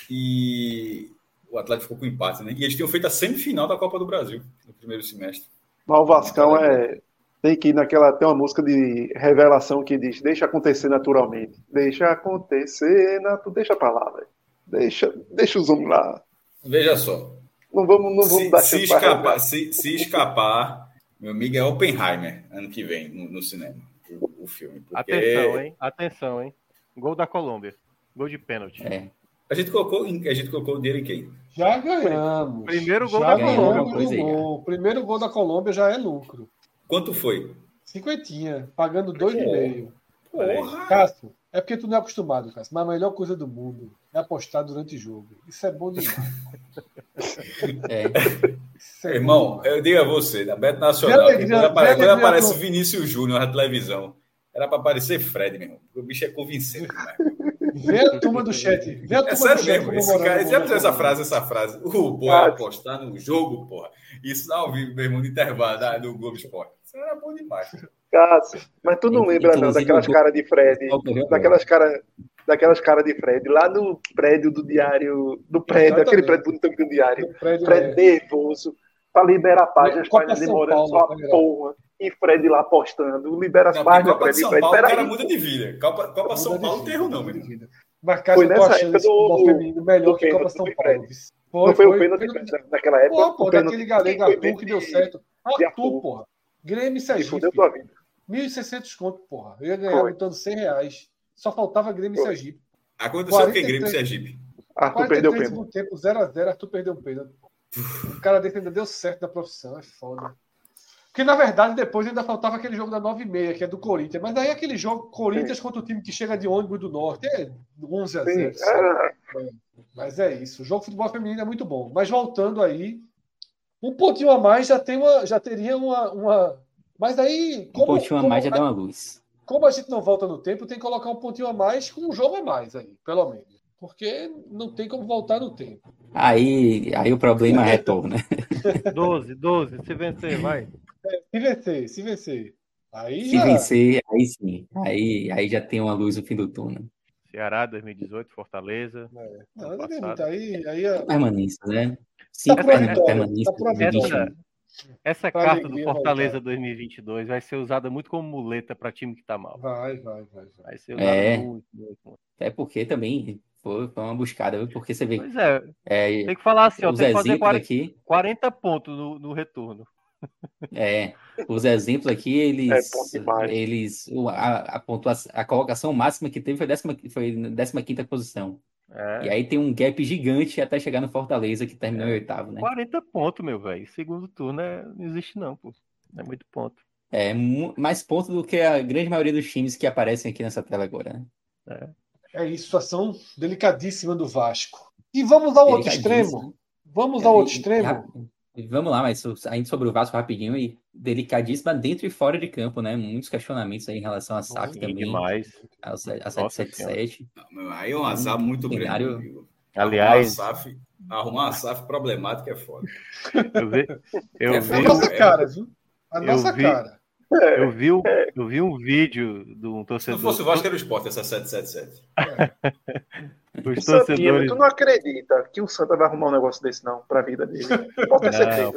e o Atlético ficou com empate, né? E eles tinham feito a semifinal da Copa do Brasil no primeiro semestre. Mas o Vascão é. Tem que ir naquela. Tem uma música de revelação que diz: Deixa acontecer naturalmente. Deixa acontecer, natu... deixa pra lá, velho. Deixa, deixa os homens lá. Veja só. Não vamos, não vamos se, dar se escapar, se, se, escapar, meu amigo é Oppenheimer ano que vem no, no cinema. O, o filme. Porque... Atenção, hein? Atenção, hein? Gol da Colômbia. Gol de pênalti. É. A gente colocou, a gente colocou o dinheiro em quem? Já ganhamos. Primeiro gol já da Colômbia. O primeiro gol da Colômbia já é lucro. Quanto foi? Cinquentinha, pagando dois e meio. Porra! Cássio, é porque tu não é acostumado, Cássio. Mas a melhor coisa do mundo é apostar durante o jogo. Isso é bom demais. (laughs) é. é Irmão, bom eu digo a você, na Beto Nacional, alegria, quando, aparece, quando aparece o Vinícius Júnior na televisão, era para aparecer Fred, meu irmão. O bicho é convincente Vê a turma do chat. Vê a turma é sério mesmo. Esse cara, já precisa essa frase, essa frase. O boa apostar no jogo, porra. Isso ao vivo, meu irmão, no intervalo da, do Globo Esporte. Era bom demais. Cássio, mas tu não lembra não, daquelas caras de Fred, daquelas caras daquelas caras de Fred, lá no prédio do diário, do prédio, Exatamente. aquele prédio bonito do diário, prédio, prédio é. nervoso, para liberar a página, as páginas demorando só a né, porra e Fred lá apostando. Libera as páginas, Fred. São Fred, Paulo, o cara muda de vida. Copa, Copa São Paulo não tem erro, não, menino. Mas caso foi nessa época do, feminino melhor do que Copa São Paulo. Foi, não foi, foi o pênalti naquela época? Pô, pô daquele galego Arthur que deu certo. Arthur, porra. Grêmio Sergipe. 1.600 conto, porra. Eu ia ganhar lutando 100 reais. Só faltava Grêmio e Sergipe. Aconteceu o que Grêmio e Sergipe? Arthur perdeu o pênalti. tempo, 0x0, Arthur perdeu o pênalti. O cara desse ainda deu certo na profissão, é foda. Porque, na verdade, depois ainda faltava aquele jogo da 9 e meia, que é do Corinthians. Mas aí aquele jogo, Corinthians Sim. contra o time que chega de ônibus do Norte, é 11 a 0. É. Mas é isso. O jogo de futebol feminino é muito bom. Mas voltando aí, um pontinho a mais já, tem uma, já teria uma, uma... Mas aí. Como, um pontinho a mais já dá uma luz. Como a gente não volta no tempo, tem que colocar um pontinho a mais com um jogo a mais aí, pelo menos. Porque não tem como voltar no tempo. Aí, aí o problema retorna. 12, 12, se vencer, vai. É, se vencer, se vencer. Aí se já... vencer, aí sim. Aí, aí já tem uma luz no fim do túnel. Ceará 2018, Fortaleza. É. Não, não aí, aí é... Permanência, né? Sim, tá permanência. Tá essa, essa carta do Fortaleza 2022 vai ser usada muito como muleta para time que tá mal. Vai, vai, vai. Vai, vai ser usada é... muito, muito, muito. É porque também foi, uma buscada? Porque você vê. Pois é. é tem que falar assim, ó, tem que fazer 40, aqui, 40 pontos no, no retorno. (laughs) É, os exemplos aqui, eles. É eles a, a, pontuação, a colocação máxima que teve foi, décima, foi na 15 posição. É. E aí tem um gap gigante até chegar no Fortaleza, que terminou é. em oitavo, né? 40 pontos, meu velho. Segundo turno é... não existe, não, pô. É muito ponto. É, mais pontos do que a grande maioria dos times que aparecem aqui nessa tela agora, né? É. é isso, situação delicadíssima do Vasco. E vamos ao outro extremo. Vamos ao outro extremo. Vamos lá, mas ainda sobre o Vasco rapidinho e delicadíssima dentro e fora de campo, né? Muitos questionamentos aí em relação a SAF Sim, também. Demais. A, a 777. Aí é um azar muito cenário... grande. Aliás, arrumar uma, SAF, arrumar uma SAF problemática é foda. (laughs) Eu vi, eu é vi, a nossa cara, viu? A nossa vi, cara. Eu vi, eu vi um vídeo de um torcedor. Se não fosse o Vasco, era o esporte, essa 777. É. (laughs) Os torcedores... tu não acredita que o Santa vai arrumar um negócio desse, não, para a vida dele. Pode ter certeza.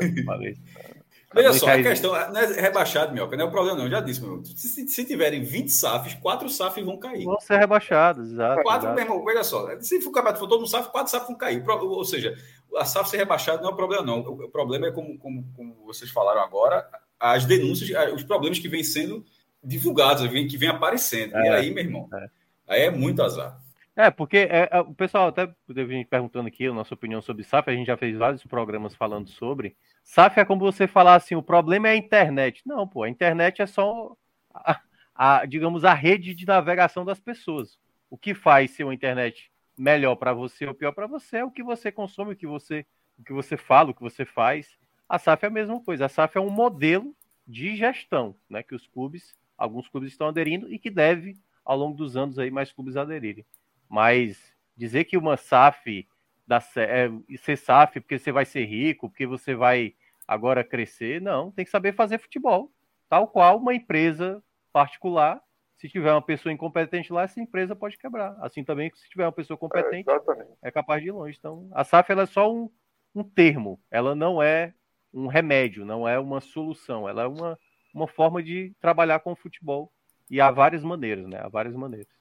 Olha só, a questão não é rebaixado, Mioca, não é o problema, não. Eu já disse, meu. Se, se tiverem 20 SAFs, 4 SAFs vão cair. Vão ser rebaixados, exato. 4, exato. meu irmão, veja só. Se for o campeonato for todo um SAF, 4 SAFs vão cair. Ou seja, a SAF ser rebaixada não é o problema, não. O problema é, como, como, como vocês falaram agora, as denúncias, os problemas que vêm sendo divulgados, que vêm aparecendo. É, e aí, meu irmão, é. aí é muito azar. É, porque é, é, o pessoal até teve gente perguntando aqui a nossa opinião sobre SAF, a gente já fez vários programas falando sobre. SAF é como você falar assim, o problema é a internet. Não, pô, a internet é só, a, a digamos, a rede de navegação das pessoas. O que faz ser uma internet melhor para você ou pior para você é o que você consome, o que você, o que você fala, o que você faz. A SAF é a mesma coisa. A SAF é um modelo de gestão, né, que os clubes, alguns clubes estão aderindo e que deve, ao longo dos anos, aí mais clubes aderirem. Mas dizer que uma SAF da é, ser SAF porque você vai ser rico, porque você vai agora crescer, não, tem que saber fazer futebol, tal qual uma empresa particular. Se tiver uma pessoa incompetente lá, essa empresa pode quebrar. Assim também, se tiver uma pessoa competente, é, é capaz de ir longe. Então, a SAF ela é só um, um termo, ela não é um remédio, não é uma solução, ela é uma, uma forma de trabalhar com o futebol. E há várias maneiras, né? Há várias maneiras.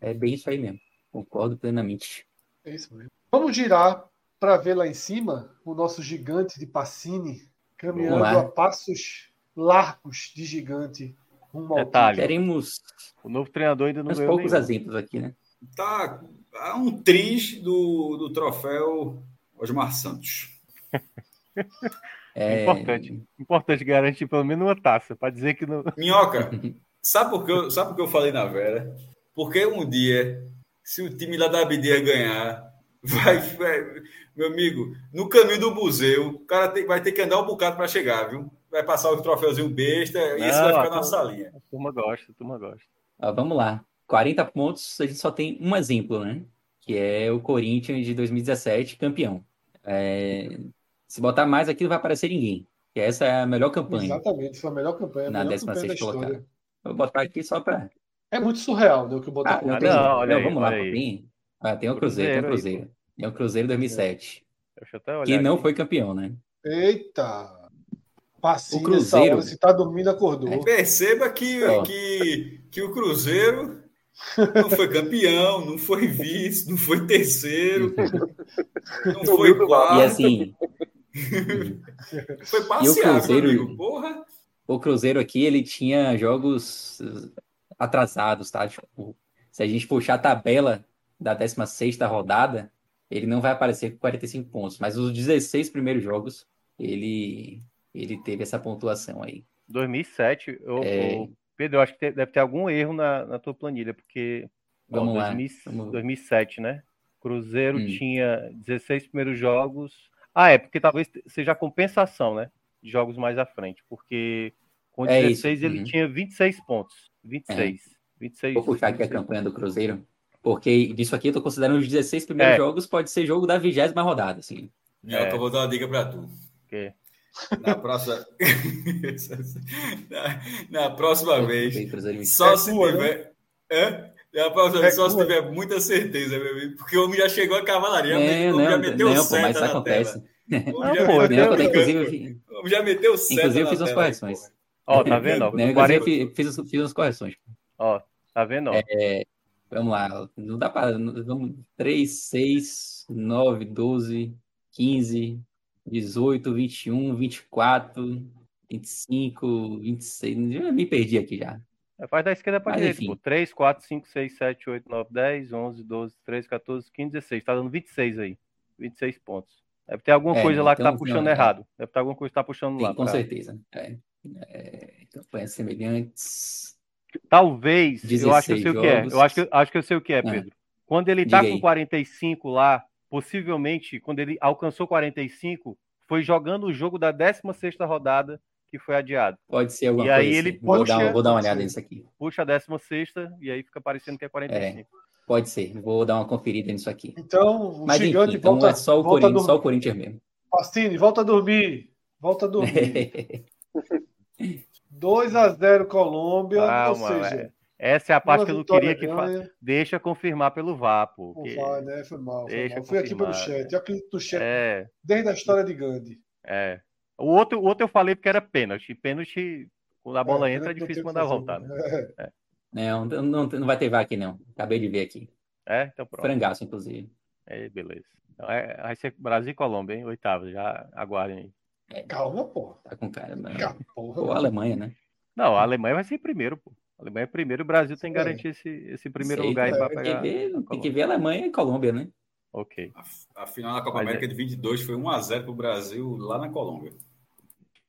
É bem isso aí mesmo. Concordo plenamente. É isso mesmo. Vamos girar para ver lá em cima o nosso gigante de Pacini caminhando a passos largos de gigante rumo ao Detalhe. Queremos o novo treinador ainda não ganhou poucos nenhum. exemplos aqui, né? Tá há um triz do, do troféu Osmar Santos. (laughs) É... Importante. Importante garantir pelo menos uma taça, para dizer que não. Minhoca, (laughs) sabe por que eu, sabe por que eu falei na Vera? Porque um dia, se o time lá da Abdias ganhar, vai, vai, meu amigo, no caminho do museu, o cara tem, vai ter que andar um bocado para chegar, viu? Vai passar o troféuzinho besta e isso vai ficar na salinha. A turma gosta, a turma gosta. Ah, vamos lá. 40 pontos, a gente só tem um exemplo, né? Que é o Corinthians de 2017, campeão. É... Se botar mais aqui, não vai aparecer ninguém. Que essa é a melhor campanha. Exatamente, foi a melhor campanha. Na 16 colocada. Vou botar aqui só para é muito surreal, né? O que o Botafogo ah, não, não, olha não, vamos lá, tem, ah, tem o Cruzeiro, tem o Cruzeiro. Aí, tem o Cruzeiro 2007. que não aqui. foi campeão, né? Eita! Passinho o Cruzeiro, hora, se tá dormindo, acordou. É. Perceba que, que, que o Cruzeiro Não foi campeão, não foi vice, não foi terceiro, (laughs) não foi quarto. E assim. (laughs) foi passeado, o Cruzeiro, amigo, porra. O Cruzeiro aqui, ele tinha jogos atrasados, tá? Tipo, se a gente puxar a tabela da 16 rodada, ele não vai aparecer com 45 pontos, mas os 16 primeiros jogos, ele, ele teve essa pontuação aí. 2007, eu, é... eu, Pedro, eu acho que deve ter algum erro na, na tua planilha, porque Vamos ó, lá. 2000, Vamos... 2007, né? Cruzeiro hum. tinha 16 primeiros jogos. Ah, é, porque talvez seja a compensação, né? De jogos mais à frente, porque com 16 é ele uhum. tinha 26 pontos. 26. É. 26 Vou puxar 26. aqui a campanha do Cruzeiro. Porque disso aqui eu tô considerando os 16 primeiros é. jogos, pode ser jogo da vigésima rodada, assim. É, eu vou dar uma dica para tu. Que? Na próxima. (laughs) na, na, próxima vez. Só se tiver. É? Na próxima vez, só se tiver muita certeza, meu amigo. Porque o homem já chegou a cavalaria. É, o homem já meteu não, seta mas na acontece. tela. Não, já pô, meteu, não, inclusive, o já meteu seta Inclusive, eu fiz umas correções. Ó, tá (laughs) vendo? Ó, não, 40... fiz, fiz, umas correções. Ó, tá vendo? Ó. É, vamos lá. Não dá para. Vamos, 3, 6, 9, 12, 15, 18, 21, 24, 25, 26. Já me perdi aqui já. É, faz da esquerda para direita, pô. 3, 4, 5, 6, 7, 8, 9, 10, 11, 12, 13, 14, 15, 16. Tá dando 26 aí. 26 pontos. Deve ter alguma é, coisa lá então, que tá puxando não, errado. Deve ter alguma coisa que tá puxando sim, lá. Com pra... certeza. É. É, campanhas semelhantes. Talvez, eu acho que eu sei jogos. o que é. Eu acho que, acho que eu sei o que é, ah, Pedro. Quando ele tá com 45 lá, possivelmente, quando ele alcançou 45, foi jogando o jogo da 16 rodada que foi adiado. Pode ser alguma e coisa aí assim. ele puxa, vou, dar, vou dar uma olhada nisso aqui. Puxa a 16 e aí fica parecendo que é 45. É, pode ser, vou dar uma conferida nisso aqui. Então, o Mas enfim, então volta, é só o, Corinthians, só o Corinthians mesmo. Pastini, volta a dormir. Volta a dormir. (laughs) 2 a 0 Colômbia, Calma, ou seja... Essa é a parte que eu não queria que fa... deixa confirmar pelo. Porque... Vai, né? Foi mal. Foi deixa mal. Fui aqui pelo chat. Eu acredito no chat é... desde a história de Gandhi. É. O outro, o outro eu falei porque era pênalti. Pênalti, quando a bola é, entra, é difícil mandar voltar. Né? É. Não, não, não vai ter VAR aqui, não. Acabei de ver aqui. É, então pronto. Frangaço, inclusive. É, beleza. Então, é, vai ser Brasil e Colômbia, hein? Oitavo, já aguardem aí. Calma, pô. Tá com cara, mano. Calma, porra, Ou a Alemanha, né? Não, a Alemanha vai ser primeiro, pô. A Alemanha é primeiro, o Brasil tem que garantir esse, esse primeiro Sei, lugar aí pra tem pegar. Que ver, tem que ver a Alemanha e Colômbia, né? Ok. A, a final da Copa Mas América é... de 22 foi 1x0 pro Brasil lá na Colômbia.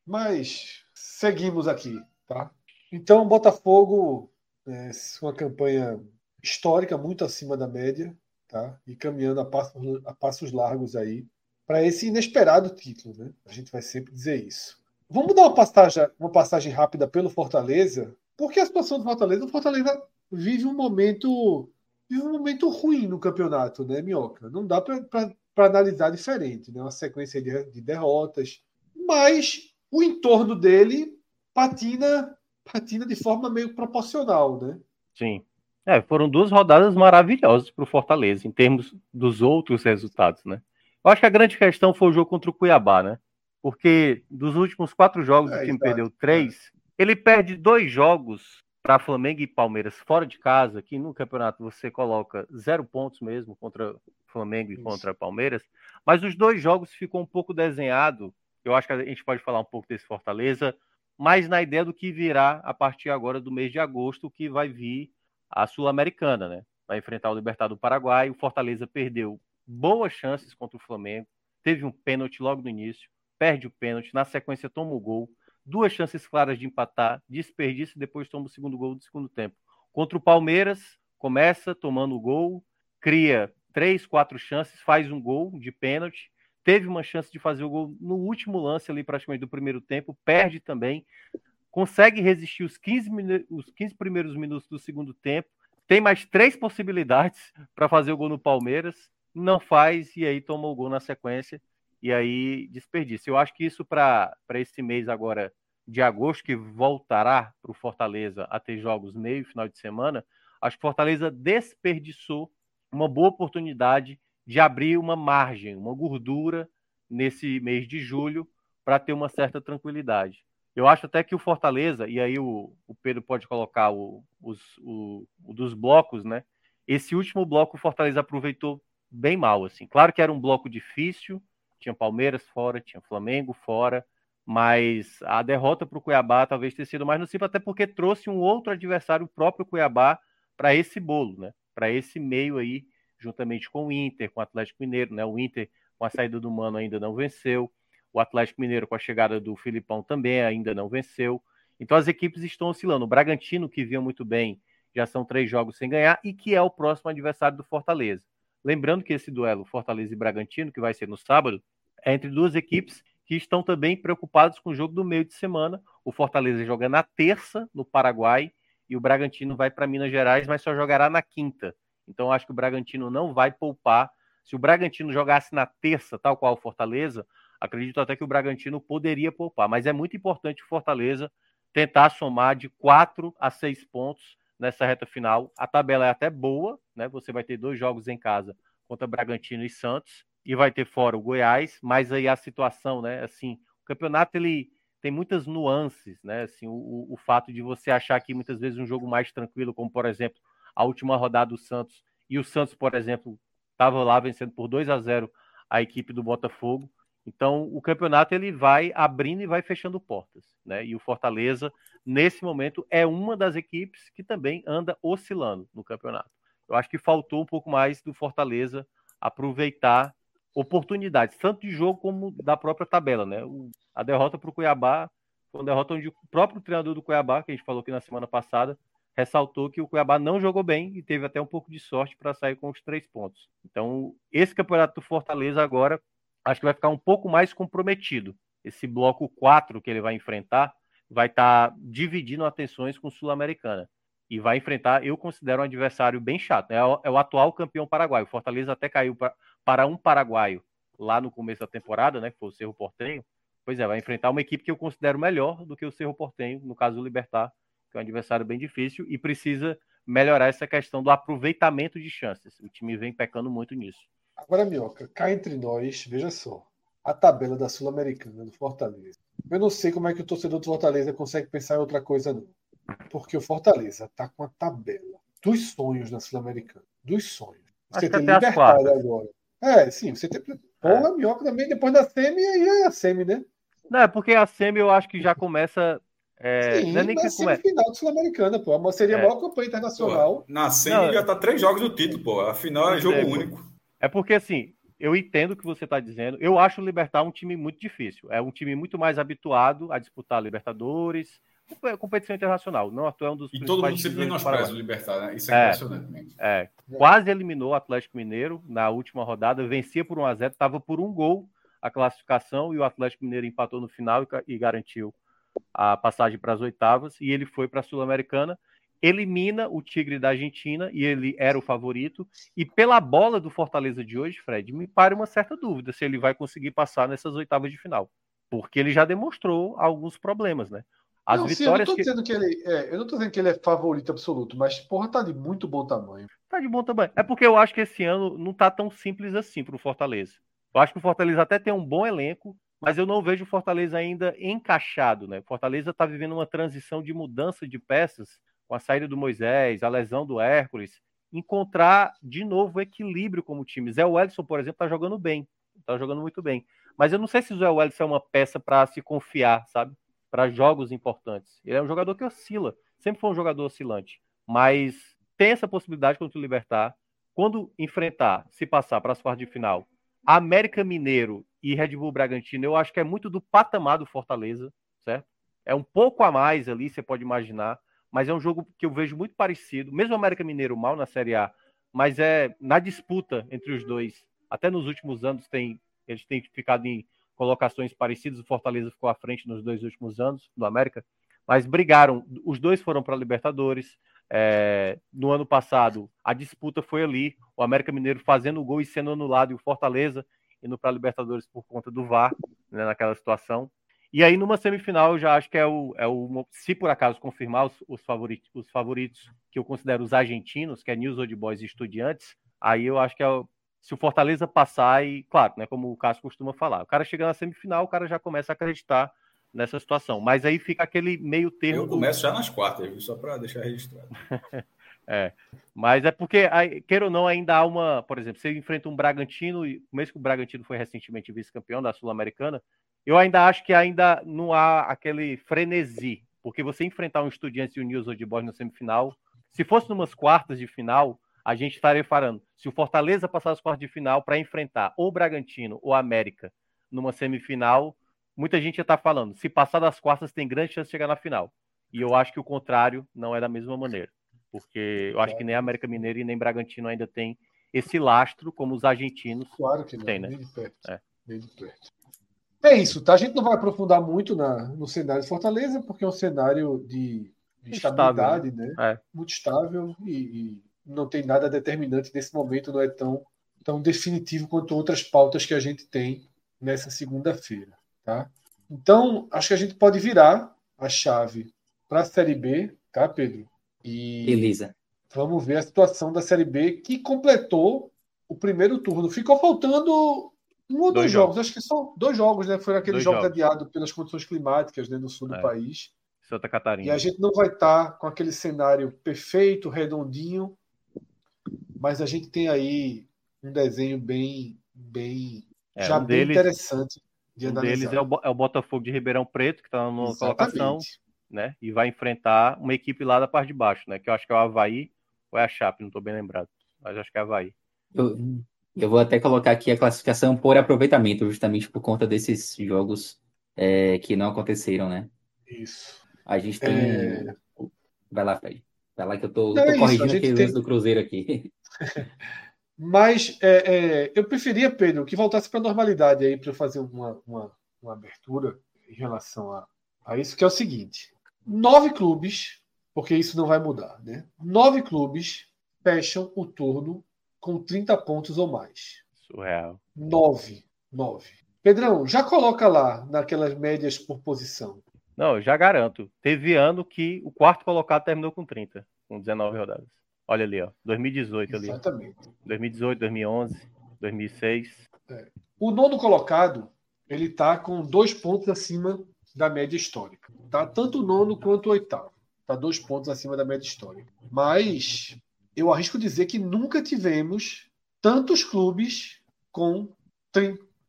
Mas seguimos aqui, tá? Então, Botafogo, é, uma campanha histórica, muito acima da média, tá? E caminhando a passos, a passos largos aí para esse inesperado título, né? A gente vai sempre dizer isso. Vamos dar uma passagem, uma passagem rápida pelo Fortaleza, porque a situação do Fortaleza, o Fortaleza vive um momento, vive um momento ruim no campeonato, né, Minhoca? Não dá para analisar diferente, né? Uma sequência de, de derrotas, mas o entorno dele patina, patina de forma meio proporcional, né? Sim. É, foram duas rodadas maravilhosas para o Fortaleza, em termos dos outros resultados, né? Eu acho que a grande questão foi o jogo contra o Cuiabá, né? Porque dos últimos quatro jogos, é, o time exato. perdeu três. Ele perde dois jogos para Flamengo e Palmeiras fora de casa, que no campeonato você coloca zero pontos mesmo contra Flamengo e Isso. contra Palmeiras. Mas os dois jogos ficou um pouco desenhado. Eu acho que a gente pode falar um pouco desse Fortaleza, mas na ideia do que virá a partir agora do mês de agosto, que vai vir a Sul-Americana, né? Vai enfrentar o Libertado do Paraguai. O Fortaleza perdeu boas chances contra o Flamengo. Teve um pênalti logo no início, perde o pênalti, na sequência toma o gol. Duas chances claras de empatar, desperdício depois toma o segundo gol do segundo tempo. Contra o Palmeiras, começa tomando o gol, cria três, quatro chances, faz um gol de pênalti. Teve uma chance de fazer o gol no último lance ali, praticamente do primeiro tempo, perde também. Consegue resistir os 15, os 15 primeiros minutos do segundo tempo. Tem mais três possibilidades (laughs) para fazer o gol no Palmeiras não faz e aí toma o gol na sequência e aí desperdício. Eu acho que isso para esse mês agora de agosto, que voltará para o Fortaleza a ter jogos meio final de semana, acho que Fortaleza desperdiçou uma boa oportunidade de abrir uma margem, uma gordura nesse mês de julho para ter uma certa tranquilidade. Eu acho até que o Fortaleza, e aí o, o Pedro pode colocar o, os, o, o dos blocos, né? Esse último bloco o Fortaleza aproveitou bem mal, assim. Claro que era um bloco difícil, tinha Palmeiras fora, tinha Flamengo fora, mas a derrota para o Cuiabá talvez tenha sido mais nociva, até porque trouxe um outro adversário, o próprio Cuiabá, para esse bolo, né? Para esse meio aí, juntamente com o Inter, com o Atlético Mineiro, né? O Inter, com a saída do Mano, ainda não venceu. O Atlético Mineiro, com a chegada do Filipão, também ainda não venceu. Então as equipes estão oscilando. O Bragantino, que vinha muito bem, já são três jogos sem ganhar, e que é o próximo adversário do Fortaleza. Lembrando que esse duelo Fortaleza e Bragantino, que vai ser no sábado, é entre duas equipes que estão também preocupados com o jogo do meio de semana. O Fortaleza joga na terça, no Paraguai, e o Bragantino vai para Minas Gerais, mas só jogará na quinta. Então acho que o Bragantino não vai poupar. Se o Bragantino jogasse na terça, tal qual o Fortaleza, acredito até que o Bragantino poderia poupar. Mas é muito importante o Fortaleza tentar somar de quatro a seis pontos nessa reta final. A tabela é até boa, né? Você vai ter dois jogos em casa contra Bragantino e Santos e vai ter fora o Goiás, mas aí a situação, né? Assim, o campeonato ele tem muitas nuances, né? Assim, o, o fato de você achar que muitas vezes um jogo mais tranquilo, como por exemplo a última rodada do Santos e o Santos, por exemplo, estava lá vencendo por 2 a 0 a equipe do Botafogo. Então, o campeonato ele vai abrindo e vai fechando portas, né? E o Fortaleza, nesse momento, é uma das equipes que também anda oscilando no campeonato. Eu acho que faltou um pouco mais do Fortaleza aproveitar oportunidades, tanto de jogo como da própria tabela, né? A derrota para o Cuiabá foi uma derrota onde o próprio treinador do Cuiabá, que a gente falou aqui na semana passada, ressaltou que o Cuiabá não jogou bem e teve até um pouco de sorte para sair com os três pontos. Então, esse campeonato do Fortaleza agora acho que vai ficar um pouco mais comprometido. Esse bloco 4 que ele vai enfrentar vai estar tá dividindo atenções com o Sul-Americana. E vai enfrentar, eu considero um adversário bem chato. Né? É, o, é o atual campeão paraguaio. O Fortaleza até caiu pra, para um paraguaio lá no começo da temporada, né? Que foi o Cerro Portenho. Pois é, vai enfrentar uma equipe que eu considero melhor do que o Cerro Portenho, no caso do Libertar, que é um adversário bem difícil e precisa melhorar essa questão do aproveitamento de chances. O time vem pecando muito nisso. Agora, Mioca, cá entre nós, veja só, a tabela da Sul-Americana do Fortaleza. Eu não sei como é que o torcedor do Fortaleza consegue pensar em outra coisa, não. Porque o Fortaleza tá com a tabela dos sonhos na Sul-Americana. Dos sonhos. Você tem libertado agora. É, sim, você tem. Porra, é. Minhoca também, depois da Semi, aí é a Semi, né? Não, é porque a Semi eu acho que já começa é, Sim, não é nem que semifinal do Sul-Americana, pô. Seria é. a maior campanha internacional. Pô, na Semi não, já tá três jogos do título, pô. A final é jogo é, único. É porque, assim, eu entendo o que você está dizendo. Eu acho o Libertar um time muito difícil. É um time muito mais habituado a disputar Libertadores, competição internacional. Não, é um dos e todo mundo sempre menospreza o Libertar, né? Isso é, é impressionante. É, quase eliminou o Atlético Mineiro na última rodada, vencia por 1 a 0 estava por um gol a classificação e o Atlético Mineiro empatou no final e, e garantiu a passagem para as oitavas. E ele foi para a Sul-Americana elimina o Tigre da Argentina e ele era o favorito. E pela bola do Fortaleza de hoje, Fred, me pare uma certa dúvida se ele vai conseguir passar nessas oitavas de final, porque ele já demonstrou alguns problemas, né? As não, vitórias sim, eu, não tô que... dizendo que ele é, eu não tô dizendo que ele é favorito absoluto, mas porra, tá de muito bom tamanho. Tá de bom tamanho. É porque eu acho que esse ano não tá tão simples assim pro Fortaleza. Eu acho que o Fortaleza até tem um bom elenco, mas eu não vejo o Fortaleza ainda encaixado, né? O Fortaleza tá vivendo uma transição de mudança de peças com a saída do Moisés, a lesão do Hércules, encontrar de novo equilíbrio como time. Zé Wellison, por exemplo, está jogando bem, está jogando muito bem. Mas eu não sei se o Zé Wellison é uma peça para se confiar, sabe? Para jogos importantes. Ele é um jogador que oscila, sempre foi um jogador oscilante. Mas tem essa possibilidade contra o Libertar. Quando enfrentar, se passar para as quartas de final, América Mineiro e Red Bull Bragantino, eu acho que é muito do patamar do Fortaleza, certo? É um pouco a mais ali, você pode imaginar mas é um jogo que eu vejo muito parecido, mesmo o América Mineiro mal na Série A, mas é na disputa entre os dois. Até nos últimos anos tem eles têm ficado em colocações parecidas. O Fortaleza ficou à frente nos dois últimos anos do América, mas brigaram. Os dois foram para a Libertadores. É, no ano passado, a disputa foi ali: o América Mineiro fazendo o gol e sendo anulado, e o Fortaleza indo para a Libertadores por conta do VAR, né, naquela situação. E aí, numa semifinal, eu já acho que é o, é o se por acaso confirmar os, os, favoritos, os favoritos que eu considero os argentinos, que é News Old Boys e Estudiantes, aí eu acho que é se o Fortaleza passar, e claro, né, como o Cássio costuma falar, o cara chega na semifinal, o cara já começa a acreditar nessa situação. Mas aí fica aquele meio termo. Eu começo já nas quartas, só para deixar registrado. (laughs) é. Mas é porque, queira ou não, ainda há uma. Por exemplo, você enfrenta um Bragantino, mesmo que o Bragantino foi recentemente vice-campeão da Sul-Americana, eu ainda acho que ainda não há aquele frenesi. Porque você enfrentar um Estudiantes e o News de Boys na semifinal, se fosse numas quartas de final, a gente estaria falando. Se o Fortaleza passar as quartas de final para enfrentar ou o Bragantino ou a América numa semifinal, muita gente já está falando. Se passar das quartas, tem grande chance de chegar na final. E eu acho que o contrário não é da mesma maneira. Porque eu acho que nem a América Mineira e nem Bragantino ainda tem esse lastro como os argentinos claro que não, têm, né? Bem de perto. É. Bem de perto. É isso, tá? A gente não vai aprofundar muito na, no cenário de Fortaleza, porque é um cenário de, de estabilidade, estável, né? É. Muito estável e, e, não tem nada determinante nesse momento, não é tão, tão definitivo quanto outras pautas que a gente tem nessa segunda-feira, tá? Então, acho que a gente pode virar a chave para a Série B, tá, Pedro? E Beleza. Vamos ver a situação da Série B que completou o primeiro turno. Ficou faltando um ou dois, dois jogos. jogos. acho que são dois jogos, né? Foi aquele jogo adiado pelas condições climáticas né, no sul é. do país. Santa Catarina. E a gente não vai estar tá com aquele cenário perfeito, redondinho, mas a gente tem aí um desenho bem, bem é, já um bem deles, interessante de um deles é o, é o, Botafogo de Ribeirão Preto, que está na colocação, né? E vai enfrentar uma equipe lá da parte de baixo, né? Que eu acho que é o Havaí ou é a Chape, não estou bem lembrado. Mas acho que é Havaí. Eu, eu vou até colocar aqui a classificação por aproveitamento, justamente por conta desses jogos é, que não aconteceram, né? Isso. A gente tem. É... Vai lá, Fred. Vai lá que eu tô, tô é corrigindo aquele tem... do Cruzeiro aqui. (laughs) Mas é, é, eu preferia, Pedro, que voltasse para a normalidade aí para fazer uma, uma, uma, abertura em relação a, a isso, que é o seguinte: nove clubes, porque isso não vai mudar, né? Nove clubes fecham o turno com 30 pontos ou mais. Surreal. Nove. Nove. Pedrão, já coloca lá naquelas médias por posição. Não, eu já garanto. Teve ano que o quarto colocado terminou com 30, com 19 rodadas. Olha ali, ó. 2018 ali. Exatamente. 2018, 2011, 2006. É. O nono colocado, ele tá com dois pontos acima da média histórica. Tá? Tanto o nono quanto o oitavo. Tá dois pontos acima da média histórica. Mas eu arrisco dizer que nunca tivemos tantos clubes com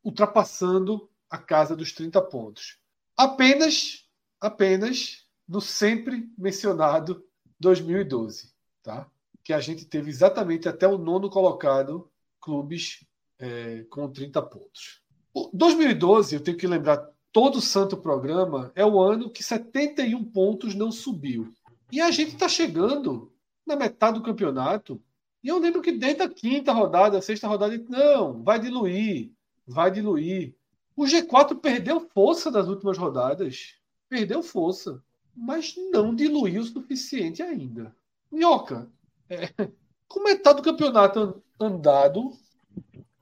ultrapassando a casa dos 30 pontos. Apenas, apenas no sempre mencionado 2012, tá? que a gente teve exatamente até o nono colocado clubes é, com 30 pontos. O 2012, eu tenho que lembrar, todo santo programa é o ano que 71 pontos não subiu. E a gente está chegando na metade do campeonato. E eu lembro que desde a quinta rodada, a sexta rodada, não, vai diluir, vai diluir. O G4 perdeu força nas últimas rodadas. Perdeu força. Mas não diluiu o suficiente ainda. Minhoca, é, (laughs) com metade do campeonato andado,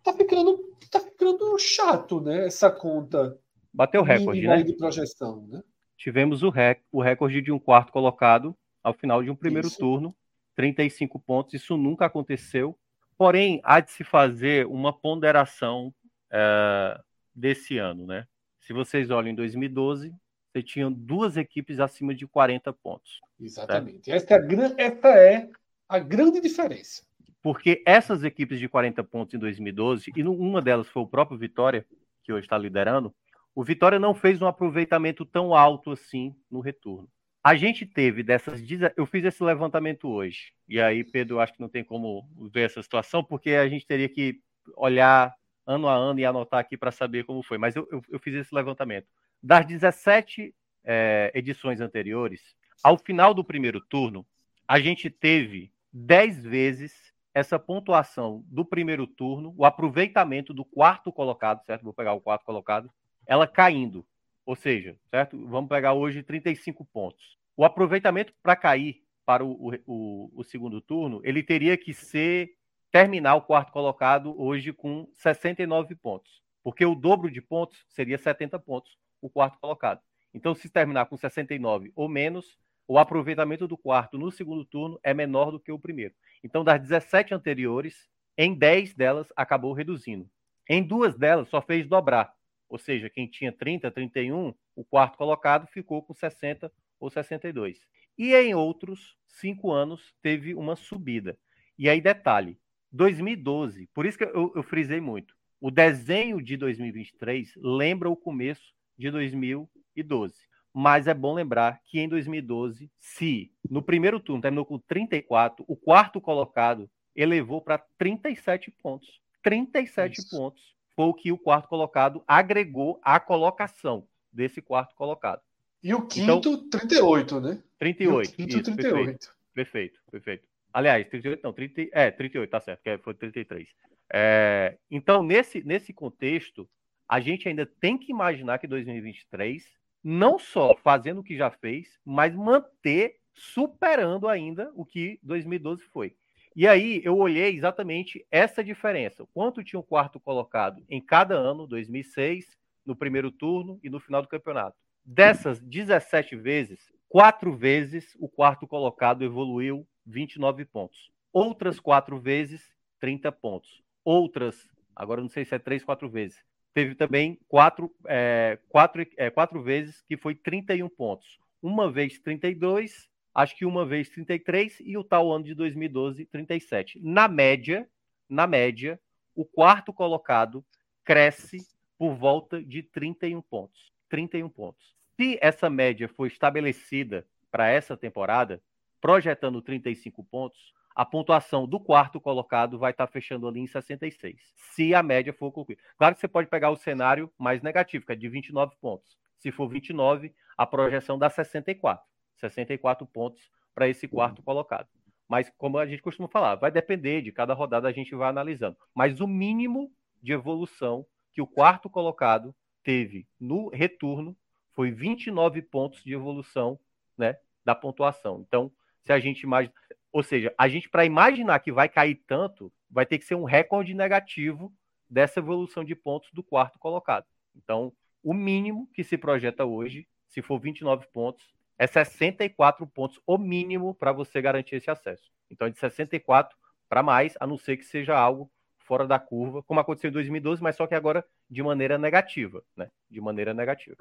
tá ficando, tá ficando chato, né? Essa conta. Bateu o recorde, né? De projeção, né? Tivemos o, rec o recorde de um quarto colocado ao final de um primeiro Isso. turno, 35 pontos. Isso nunca aconteceu. Porém, há de se fazer uma ponderação é, desse ano, né? Se vocês olham em 2012, você tinha duas equipes acima de 40 pontos. Exatamente. Essa é, essa é a grande diferença. Porque essas equipes de 40 pontos em 2012, e uma delas foi o próprio Vitória, que hoje está liderando, o Vitória não fez um aproveitamento tão alto assim no retorno. A gente teve dessas. Eu fiz esse levantamento hoje. E aí, Pedro, acho que não tem como ver essa situação, porque a gente teria que olhar ano a ano e anotar aqui para saber como foi. Mas eu, eu, eu, fiz esse levantamento. Das 17 é, edições anteriores, ao final do primeiro turno, a gente teve 10 vezes essa pontuação do primeiro turno, o aproveitamento do quarto colocado, certo? Vou pegar o quarto colocado, ela caindo. Ou seja, certo? Vamos pegar hoje 35 pontos. O aproveitamento para cair para o, o, o, segundo turno, ele teria que ser terminar o quarto colocado hoje com 69 pontos. Porque o dobro de pontos seria 70 pontos, o quarto colocado. Então, se terminar com 69 ou menos, o aproveitamento do quarto no segundo turno é menor do que o primeiro. Então, das 17 anteriores, em 10 delas acabou reduzindo. Em duas delas só fez dobrar. Ou seja, quem tinha 30, 31, o quarto colocado ficou com 60 ou 62. E em outros cinco anos teve uma subida. E aí, detalhe: 2012, por isso que eu, eu frisei muito, o desenho de 2023 lembra o começo de 2012. Mas é bom lembrar que em 2012, se no primeiro turno terminou com 34, o quarto colocado elevou para 37 pontos. 37 Isso. pontos foi o que o quarto colocado agregou à colocação desse quarto colocado. E o quinto, então, 38, né? 38. E o quinto, isso, 38. Perfeito, perfeito, perfeito. Aliás, 38, não, 30, é, 38, tá certo, que foi 33. É, então, nesse, nesse contexto, a gente ainda tem que imaginar que 2023, não só fazendo o que já fez, mas manter, superando ainda o que 2012 foi. E aí eu olhei exatamente essa diferença. Quanto tinha o quarto colocado em cada ano, 2006, no primeiro turno e no final do campeonato. Dessas 17 vezes, quatro vezes o quarto colocado evoluiu 29 pontos. Outras quatro vezes, 30 pontos. Outras, agora não sei se é três, quatro vezes. Teve também quatro, é, quatro, é, quatro vezes que foi 31 pontos. Uma vez 32 acho que uma vez 33 e o tal ano de 2012 37. Na média, na média, o quarto colocado cresce por volta de 31 pontos. 31 pontos. Se essa média for estabelecida para essa temporada, projetando 35 pontos, a pontuação do quarto colocado vai estar fechando ali em 66, se a média for concluída. Claro que você pode pegar o cenário mais negativo, que é de 29 pontos. Se for 29, a projeção dá 64. 64 pontos para esse quarto colocado. Mas, como a gente costuma falar, vai depender de cada rodada, a gente vai analisando. Mas o mínimo de evolução que o quarto colocado teve no retorno foi 29 pontos de evolução né, da pontuação. Então, se a gente imagina. Ou seja, a gente, para imaginar que vai cair tanto, vai ter que ser um recorde negativo dessa evolução de pontos do quarto colocado. Então, o mínimo que se projeta hoje, se for 29 pontos, é 64 pontos, o mínimo, para você garantir esse acesso. Então, é de 64 para mais, a não ser que seja algo fora da curva, como aconteceu em 2012, mas só que agora de maneira negativa, né? De maneira negativa.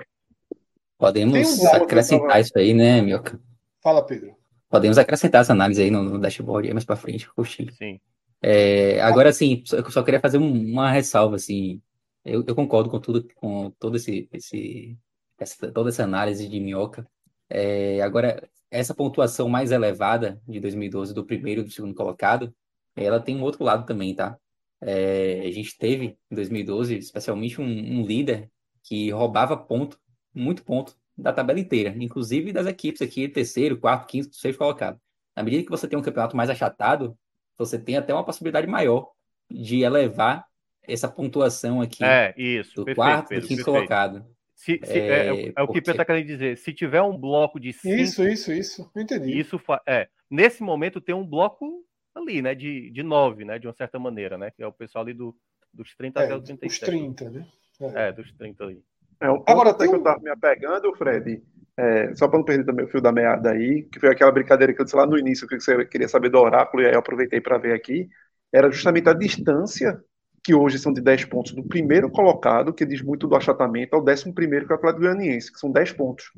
Podemos um acrescentar isso aí, né, Mioca? Fala, Pedro. Podemos acrescentar essa análise aí no, no dashboard aí mais para frente, coxinha. Sim. É, agora, sim, eu só queria fazer uma ressalva, assim. Eu, eu concordo com tudo, com todo esse, esse essa, toda essa análise de Minhoca. É, agora, essa pontuação mais elevada de 2012 do primeiro e do segundo colocado, ela tem um outro lado também, tá? É, a gente teve em 2012, especialmente um, um, líder que roubava ponto, muito ponto da tabela inteira, inclusive das equipes aqui, terceiro, quarto, quinto, sexto colocado. Na medida que você tem um campeonato mais achatado, você tem até uma possibilidade maior de elevar essa pontuação aqui é, isso, do perfeito, quarto Pedro, e quinto perfeito. colocado. Se, se, é, é, é, o que o Pedro está querendo dizer. Se tiver um bloco de cinco. Isso, isso, isso. Entendi. Isso é. Nesse momento tem um bloco ali, né? De, de nove, né? De uma certa maneira, né? Que é o pessoal ali do, dos 30 é, até os 37. Os 30, né? É, é dos 30 ali. É, um Agora tem... que eu estava me apegando, Fred, é, só para não perder também o fio da meada aí, que foi aquela brincadeira que eu disse lá no início, que você queria saber do oráculo, e aí eu aproveitei para ver aqui, era justamente a distância que hoje são de 10 pontos do primeiro colocado, que diz muito do achatamento, ao décimo primeiro, que é o Atlético Goianiense, que são 10 pontos.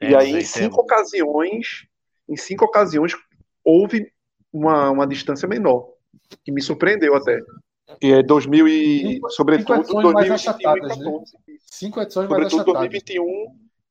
É, e aí, em cinco ocasiões, em cinco ocasiões, houve uma, uma distância menor, que me surpreendeu até. E é 2000 e, cinco, sobretudo, cinco 2021 e 14. Né? Cinco edições sobretudo mais 2021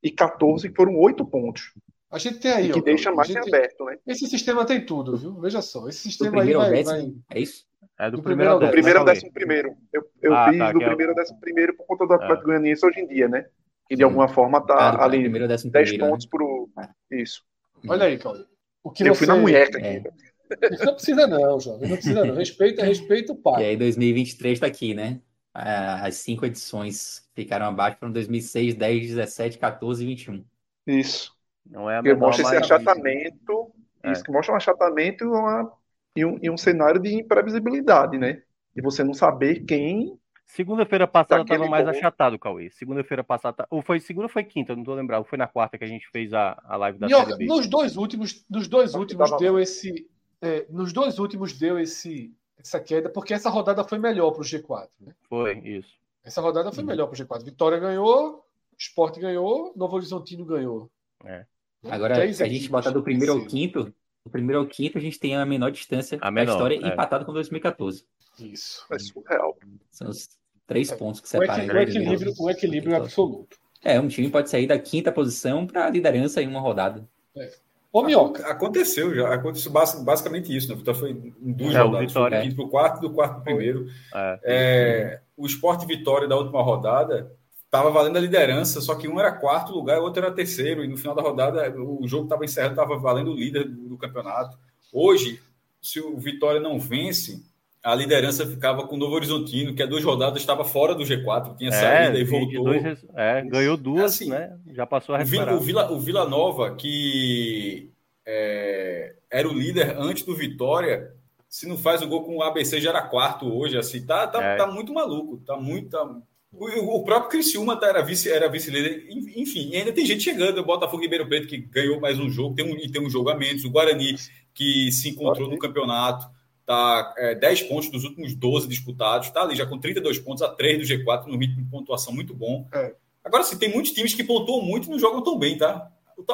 e 14, que foram oito pontos. A gente tem aí. que ó, deixa mais gente, aberto, né? Esse sistema tem tudo, viu? Veja só. Esse sistema aí vai, vai... É isso? É do, do primeiro ao décimo. Do primeiro ao décimo primeiro. Eu, eu ah, fiz tá, do é primeiro ao décimo primeiro por conta do Atlético ah. Goianiense hoje em dia, né? Que de alguma forma tá ah, ali 10 né? pontos né? pro. Isso. Olha aí, Cláudio. O que eu você... fui na munheca aqui. É. Não precisa não, jovem. Não precisa não. Respeita, respeita o pai. E aí 2023 tá aqui, né? As cinco edições ficaram abaixo para 2006, 10, 17, 14 e 21. Isso. Não é a que mostra esse achatamento, é. isso que mostra um achatamento e uma e um, e um cenário de imprevisibilidade, né? De você não saber quem. Segunda-feira passada estava mais achatado, Cauê. Segunda-feira passada. Ou foi segunda ou foi quinta? Não estou lembrando. Foi na quarta que a gente fez a, a live da Série B. Nos dois últimos, nos dois últimos deu esse. É, nos dois últimos deu esse essa queda, porque essa rodada foi melhor para o G4. Né? Foi, isso. Essa rodada foi uhum. melhor para o G4. Vitória ganhou, Sport ganhou, Novo Horizontino ganhou. É. Agora, se a gente botar do primeiro ao quinto, do primeiro ao quinto, a gente tem a menor distância a menor, da história, é. empatado com 2014. Isso. É surreal. São os três é. pontos que separam. O equilíbrio, o equilíbrio é absoluto. É, um time pode sair da quinta posição para a liderança em uma rodada. É. Ô, Minhoca. Aconteceu já, aconteceu basicamente isso, né? Vitória foi em duas é, rodadas, Vitória, do quinto para o quarto, do quarto para o primeiro. É. É, o Esporte Vitória da última rodada estava valendo a liderança, só que um era quarto lugar e o outro era terceiro, e no final da rodada o jogo estava encerrado, estava valendo o líder do campeonato. Hoje, se o Vitória não vence, a liderança ficava com o Novo Horizontino, que há duas rodadas estava fora do G4, tinha é, saído e voltou. Dois, é, ganhou duas, assim, né? Já passou a recuperar. O Vila, o Vila Nova, que é, era o líder antes do Vitória, se não faz o gol com o ABC já era quarto hoje, assim, tá, tá, é. tá muito maluco, tá muito... Tá... O, o, próprio Criciúma tá, era vice era vice-líder, enfim, ainda tem gente chegando, o Botafogo Ribeiro Preto que ganhou mais um jogo, tem um, tem um jogo a menos, o Guarani que se encontrou no campeonato, Está é, 10 pontos dos últimos 12 disputados, está ali já com 32 pontos a 3 do G4, no ritmo de pontuação muito bom. É. Agora, sim, tem muitos times que pontuam muito e não jogam tão bem, tá?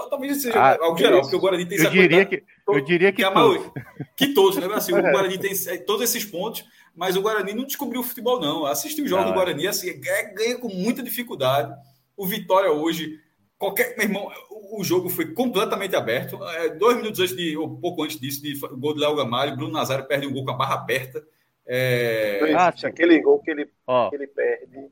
Talvez seja ah, algo geral, porque o Guarani tem eu diria que Eu diria que, que, todos. que todos, né? Assim, o Guarani tem é, todos esses pontos, mas o Guarani não descobriu o futebol, não. Assistiu o jogo do é. Guarani, assim, é, ganha com muita dificuldade. O Vitória hoje Qualquer, meu irmão, o jogo foi completamente aberto. É, dois minutos antes de, ou pouco antes disso, de gol do Léo Gamalho, Bruno Nazário perde um gol com a barra aberta. É... Ah, aquele gol que ele, que ele perde.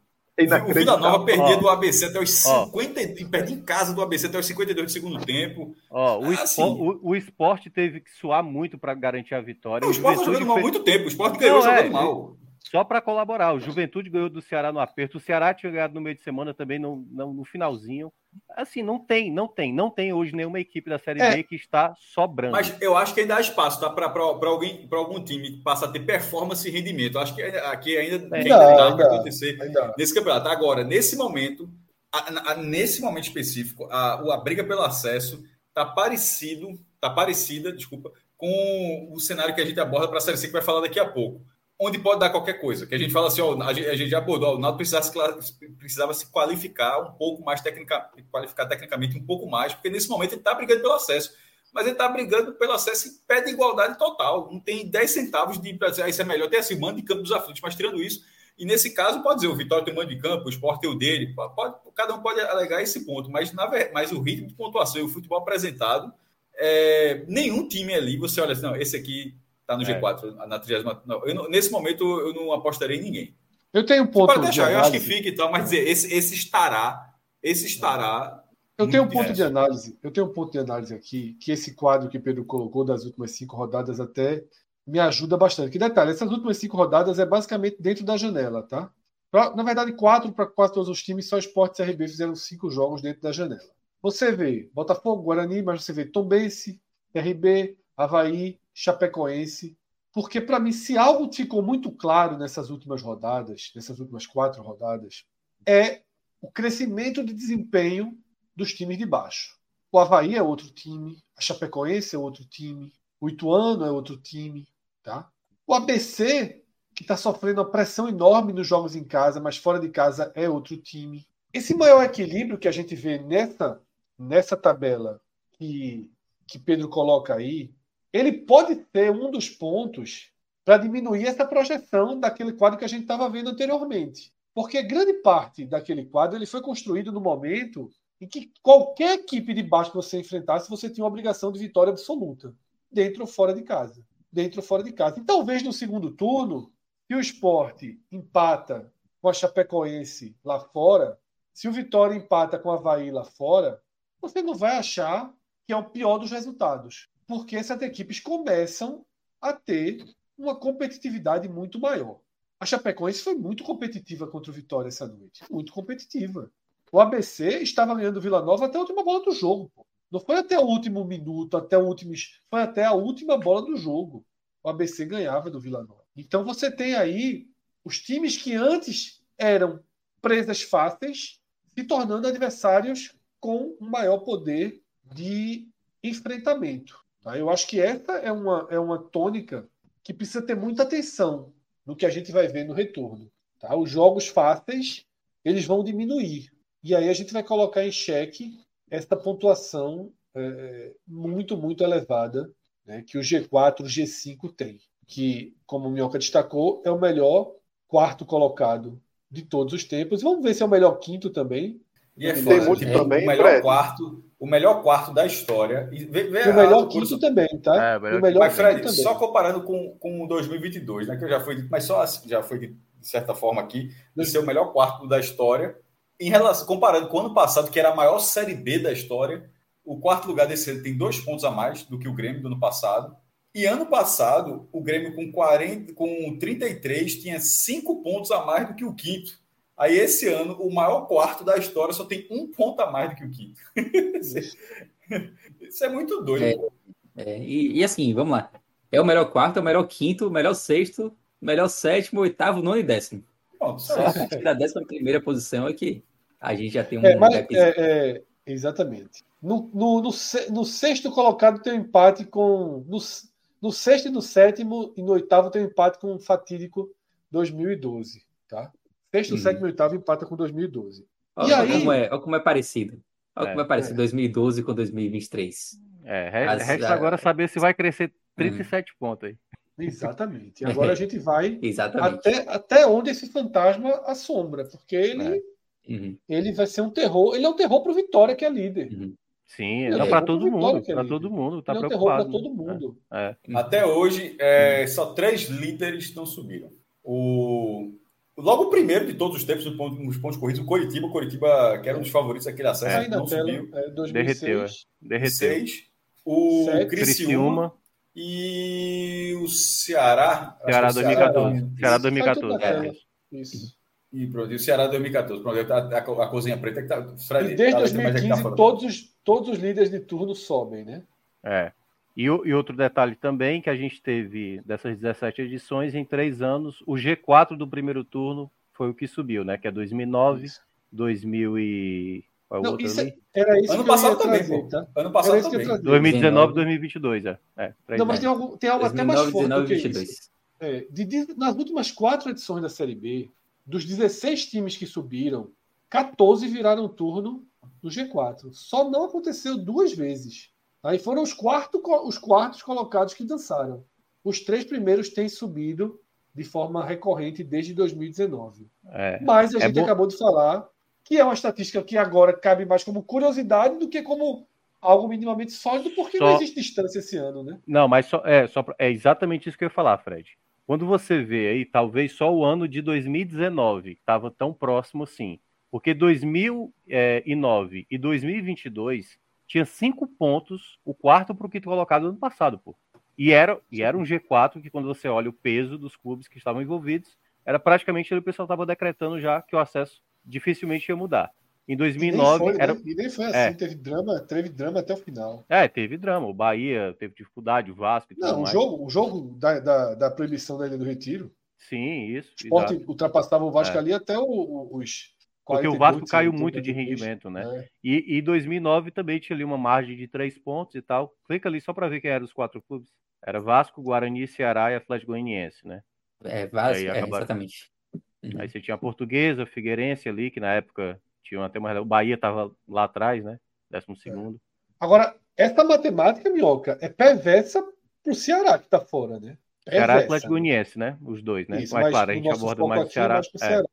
O Vila Nova perdia do ABC até os 50, oh. perde em casa do ABC até os 52 do segundo tempo. Ó, o, assim, o, o esporte teve que suar muito para garantir a vitória. o esporte jogando mal há muito tempo, o esporte ganhou Não, jogando é, mal. Só para colaborar, o Juventude ganhou do Ceará no aperto. O Ceará tinha ganhado no meio de semana também no, no, no finalzinho. Assim, não tem, não tem, não tem hoje nenhuma equipe da Série é. B que está sobrando. Mas eu acho que ainda há espaço, tá? Para alguém, para algum time que passa a ter performance e rendimento. Eu acho que aqui ainda, é. ainda dá para acontecer ainda. nesse campeonato. Agora, nesse momento, a, a, nesse momento específico, a, a briga pelo acesso está parecido, tá parecida, desculpa, com o cenário que a gente aborda para a Série C que vai falar daqui a pouco onde pode dar qualquer coisa. Que a gente fala assim, ó, a, gente, a gente já abordou, o Náutico precisava se, precisava se qualificar um pouco mais técnica, qualificar tecnicamente um pouco mais, porque nesse momento ele está brigando pelo acesso. Mas ele está brigando pelo acesso em pé de igualdade total. Não tem 10 centavos de dizer, ah, isso é melhor. Tem assim, mando de campo dos aflitos, mas tirando isso, e nesse caso, pode dizer, o Vitória tem um mando de campo, o Sport tem o dele, pode, cada um pode alegar esse ponto, mas, na, mas o ritmo de pontuação e o futebol apresentado, é, nenhum time ali, você olha assim, não, esse aqui Está no G4, é. na 30. Não, eu, nesse momento eu não apostarei em ninguém. Eu tenho um ponto. Pode deixar, de eu acho que fica e tal, mas dizer, esse, esse estará. Esse estará. Eu tenho um ponto de análise. Eu tenho um ponto de análise aqui, que esse quadro que Pedro colocou das últimas cinco rodadas até me ajuda bastante. Que detalhe, essas últimas cinco rodadas é basicamente dentro da janela, tá? Pra, na verdade, quatro para quase todos os times, só Sport e CRB fizeram cinco jogos dentro da janela. Você vê Botafogo, Guarani, mas você vê Tombense, RB, Havaí, Chapecoense, porque para mim, se algo ficou muito claro nessas últimas rodadas, nessas últimas quatro rodadas, é o crescimento de desempenho dos times de baixo. O Havaí é outro time, a Chapecoense é outro time, o Ituano é outro time, tá? O ABC, que está sofrendo uma pressão enorme nos jogos em casa, mas fora de casa é outro time. Esse maior equilíbrio que a gente vê nessa, nessa tabela que, que Pedro coloca aí, ele pode ser um dos pontos para diminuir essa projeção daquele quadro que a gente estava vendo anteriormente. Porque grande parte daquele quadro ele foi construído no momento em que qualquer equipe de baixo que você enfrentasse, você tinha uma obrigação de vitória absoluta, dentro ou fora de casa. Dentro ou fora de casa. E talvez no segundo turno, se o esporte empata com a Chapecoense lá fora, se o Vitória empata com a Havaí lá fora, você não vai achar que é o pior dos resultados porque essas equipes começam a ter uma competitividade muito maior. A Chapecoense foi muito competitiva contra o Vitória essa noite. Muito competitiva. O ABC estava ganhando o Vila Nova até a última bola do jogo. Pô. Não foi até o último minuto, até o último. Foi até a última bola do jogo. O ABC ganhava do Vila Nova. Então você tem aí os times que antes eram presas fáceis se tornando adversários com um maior poder de enfrentamento. Tá? Eu acho que essa é uma, é uma tônica que precisa ter muita atenção no que a gente vai ver no retorno. Tá? Os jogos fáceis eles vão diminuir. E aí a gente vai colocar em xeque essa pontuação é, muito, muito elevada né, que o G4 o G5 tem. Que, como o Minhoca destacou, é o melhor quarto colocado de todos os tempos. Vamos ver se é o melhor quinto também. E é foda, muito é, também, o melhor quarto, o melhor quarto da história. E vê, vê o melhor quinto também, tá? É, o melhor mas, Fred, também. só comparando com, com 2022, né? Que eu já fui, mas só assim, já foi de, certa forma aqui, de ser o melhor quarto da história. Em relação, comparando com o ano passado, que era a maior série B da história, o quarto lugar desse ano tem dois pontos a mais do que o Grêmio do ano passado. E ano passado, o Grêmio com, 40, com 33 tinha cinco pontos a mais do que o quinto. Aí esse ano, o maior quarto da história só tem um ponto a mais do que o quinto. (laughs) Isso é muito doido. É, é, e, e, assim, vamos lá. É o melhor quarto, é o melhor quinto, o melhor sexto, o melhor sétimo, oitavo, nono e décimo. Pronto, só a partir da décima primeira posição é que a gente já tem um. É, mas, é, é, exatamente. No, no, no, no, sexto colocado tem um empate com. No, no sexto e no sétimo e no oitavo tem um empate com o fatídico 2012. Tá? Sexto, uhum. sétimo e oitavo empata com 2012. Olha, e aí... como, é, olha como é parecido. Olha é, como é parecido é. 2012 com 2023. É, As, resta a... agora saber se vai crescer 37 uhum. pontos aí. Exatamente. Agora a gente vai (laughs) até, até onde esse fantasma assombra, porque ele, é. uhum. ele vai ser um terror. Ele é um terror para o Vitória, que é líder. Uhum. Sim, é para todo mundo, para todo mundo, tá preocupado. Para todo mundo. É. Até hoje, é, só três líderes não subiram. O logo o primeiro de todos os tempos nos pontos corridos, o Coritiba, o Coritiba que era um dos favoritos daquele acesso, é, não tela, subiu. É, 2006, Derreteu, é. Derreteu. Seis, o Sete, Criciúma, e o Ceará. Ceará 2014. Ceará 2014. É. Isso. E pronto, e o Ceará 2014. Pronto, a, a, a cozinha preta que tá. Fred, e desde 2015, tá todos, os, todos os líderes de turno sobem, né? É. E, e, outro detalhe também que a gente teve dessas 17 edições, em três anos, o G4 do primeiro turno foi o que subiu, né? Que é 2009, isso. 2000 e... Qual é o outro isso? É, era isso ano passado também, trazer, tá? Ano passado também. 2019, 2022, é. é não, mas tem algo, tem algo 2019, até mais forte 19, do que 22. isso. É, de, de, nas últimas quatro edições da Série B, dos 16 times que subiram, 14 viraram turno no G4. Só não aconteceu duas vezes. Aí foram os, quarto, os quartos colocados que dançaram. Os três primeiros têm subido de forma recorrente desde 2019. É, Mas a é gente é acabou de falar que é uma estatística que agora cabe mais como curiosidade do que como algo minimamente sólido, porque só... não existe distância esse ano, né? Não, mas só, é, só, é exatamente isso que eu ia falar, Fred. Quando você vê aí, talvez só o ano de 2019 estava tão próximo assim. Porque 2009 e 2022 tinha cinco pontos, o quarto para o quinto colocado no ano passado, pô. E era, e era um G4 que, quando você olha o peso dos clubes que estavam envolvidos, era praticamente o pessoal estava decretando já que o acesso dificilmente ia mudar. Em 2009 e foi, era né? e nem foi assim, é. teve drama, teve drama até o final. É, teve drama. O Bahia teve dificuldade, o Vasco. Não, o jogo, o jogo da, da, da, proibição da Ilha do Retiro. Sim, isso. O Sport ultrapassava o Vasco é. ali até o, os porque o Vasco caiu muito de rendimento, né? É. E, e 2009 também tinha ali uma margem de três pontos e tal. Clica ali só para ver quem eram os quatro clubes. Era Vasco, Guarani, Ceará e Atlético Goianiense, né? É, Vasco, é, exatamente. Uhum. Aí você tinha a Portuguesa, Figueirense ali, que na época tinha até mais. O Bahia estava lá atrás, né? Décimo segundo. É. Agora, essa matemática, Minhoca, é perversa pro Ceará que tá fora, né? Ceará e Atlético né? Goianiense, né? Os dois, né? Isso, mas, mas claro, a gente aborda mais o Ceará. É, Ceará.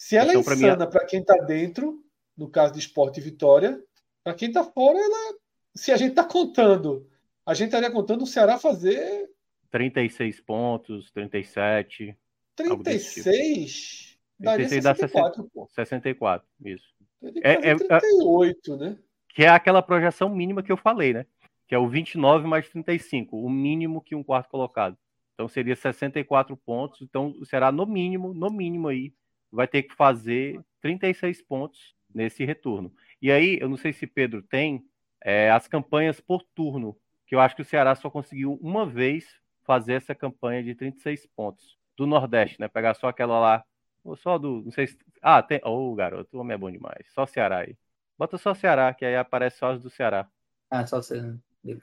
Se ela então, é insana para quem está dentro, no caso de esporte e vitória, para quem está fora, ela. Se a gente está contando, a gente estaria contando o Ceará fazer. 36 pontos, 37. 36? Tipo. Daria 36 64, dá pô. 64, isso. É, é, 38, né? Que é aquela projeção mínima que eu falei, né? Que é o 29 mais 35, o mínimo que um quarto colocado. Então seria 64 pontos. Então será no mínimo, no mínimo aí, vai ter que fazer 36 pontos nesse retorno. E aí, eu não sei se Pedro tem é, as campanhas por turno, que eu acho que o Ceará só conseguiu uma vez fazer essa campanha de 36 pontos do Nordeste, né? Pegar só aquela lá, ou só do, não sei se, ah, tem, oh, garoto, o homem é bom demais, só Ceará aí. Bota só Ceará, que aí aparece só as do Ceará. Ah, só você.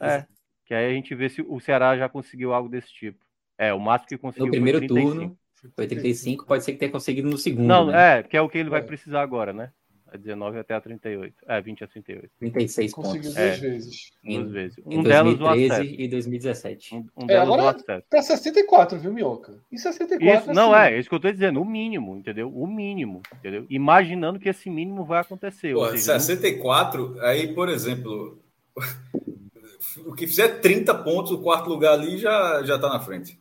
É, que aí a gente vê se o Ceará já conseguiu algo desse tipo. É, o máximo que conseguiu no primeiro turno Foi 35, pode ser que tenha conseguido no segundo. Não, né? é, que é o que ele vai é. precisar agora, né? A 19 até a 38. É, 20 a 38. 36 Conseguiu pontos. duas é, vezes. Duas vezes. Um em 2013 e 2017. Um, um é, agora para 64, viu, Minhoca? Em 64. Isso, não, assim. é, isso que eu tô dizendo, o mínimo, entendeu? O mínimo, entendeu? Imaginando que esse mínimo vai acontecer. Pô, seja, 64, não... aí, por exemplo, (laughs) o que fizer 30 pontos, o quarto lugar ali já, já tá na frente.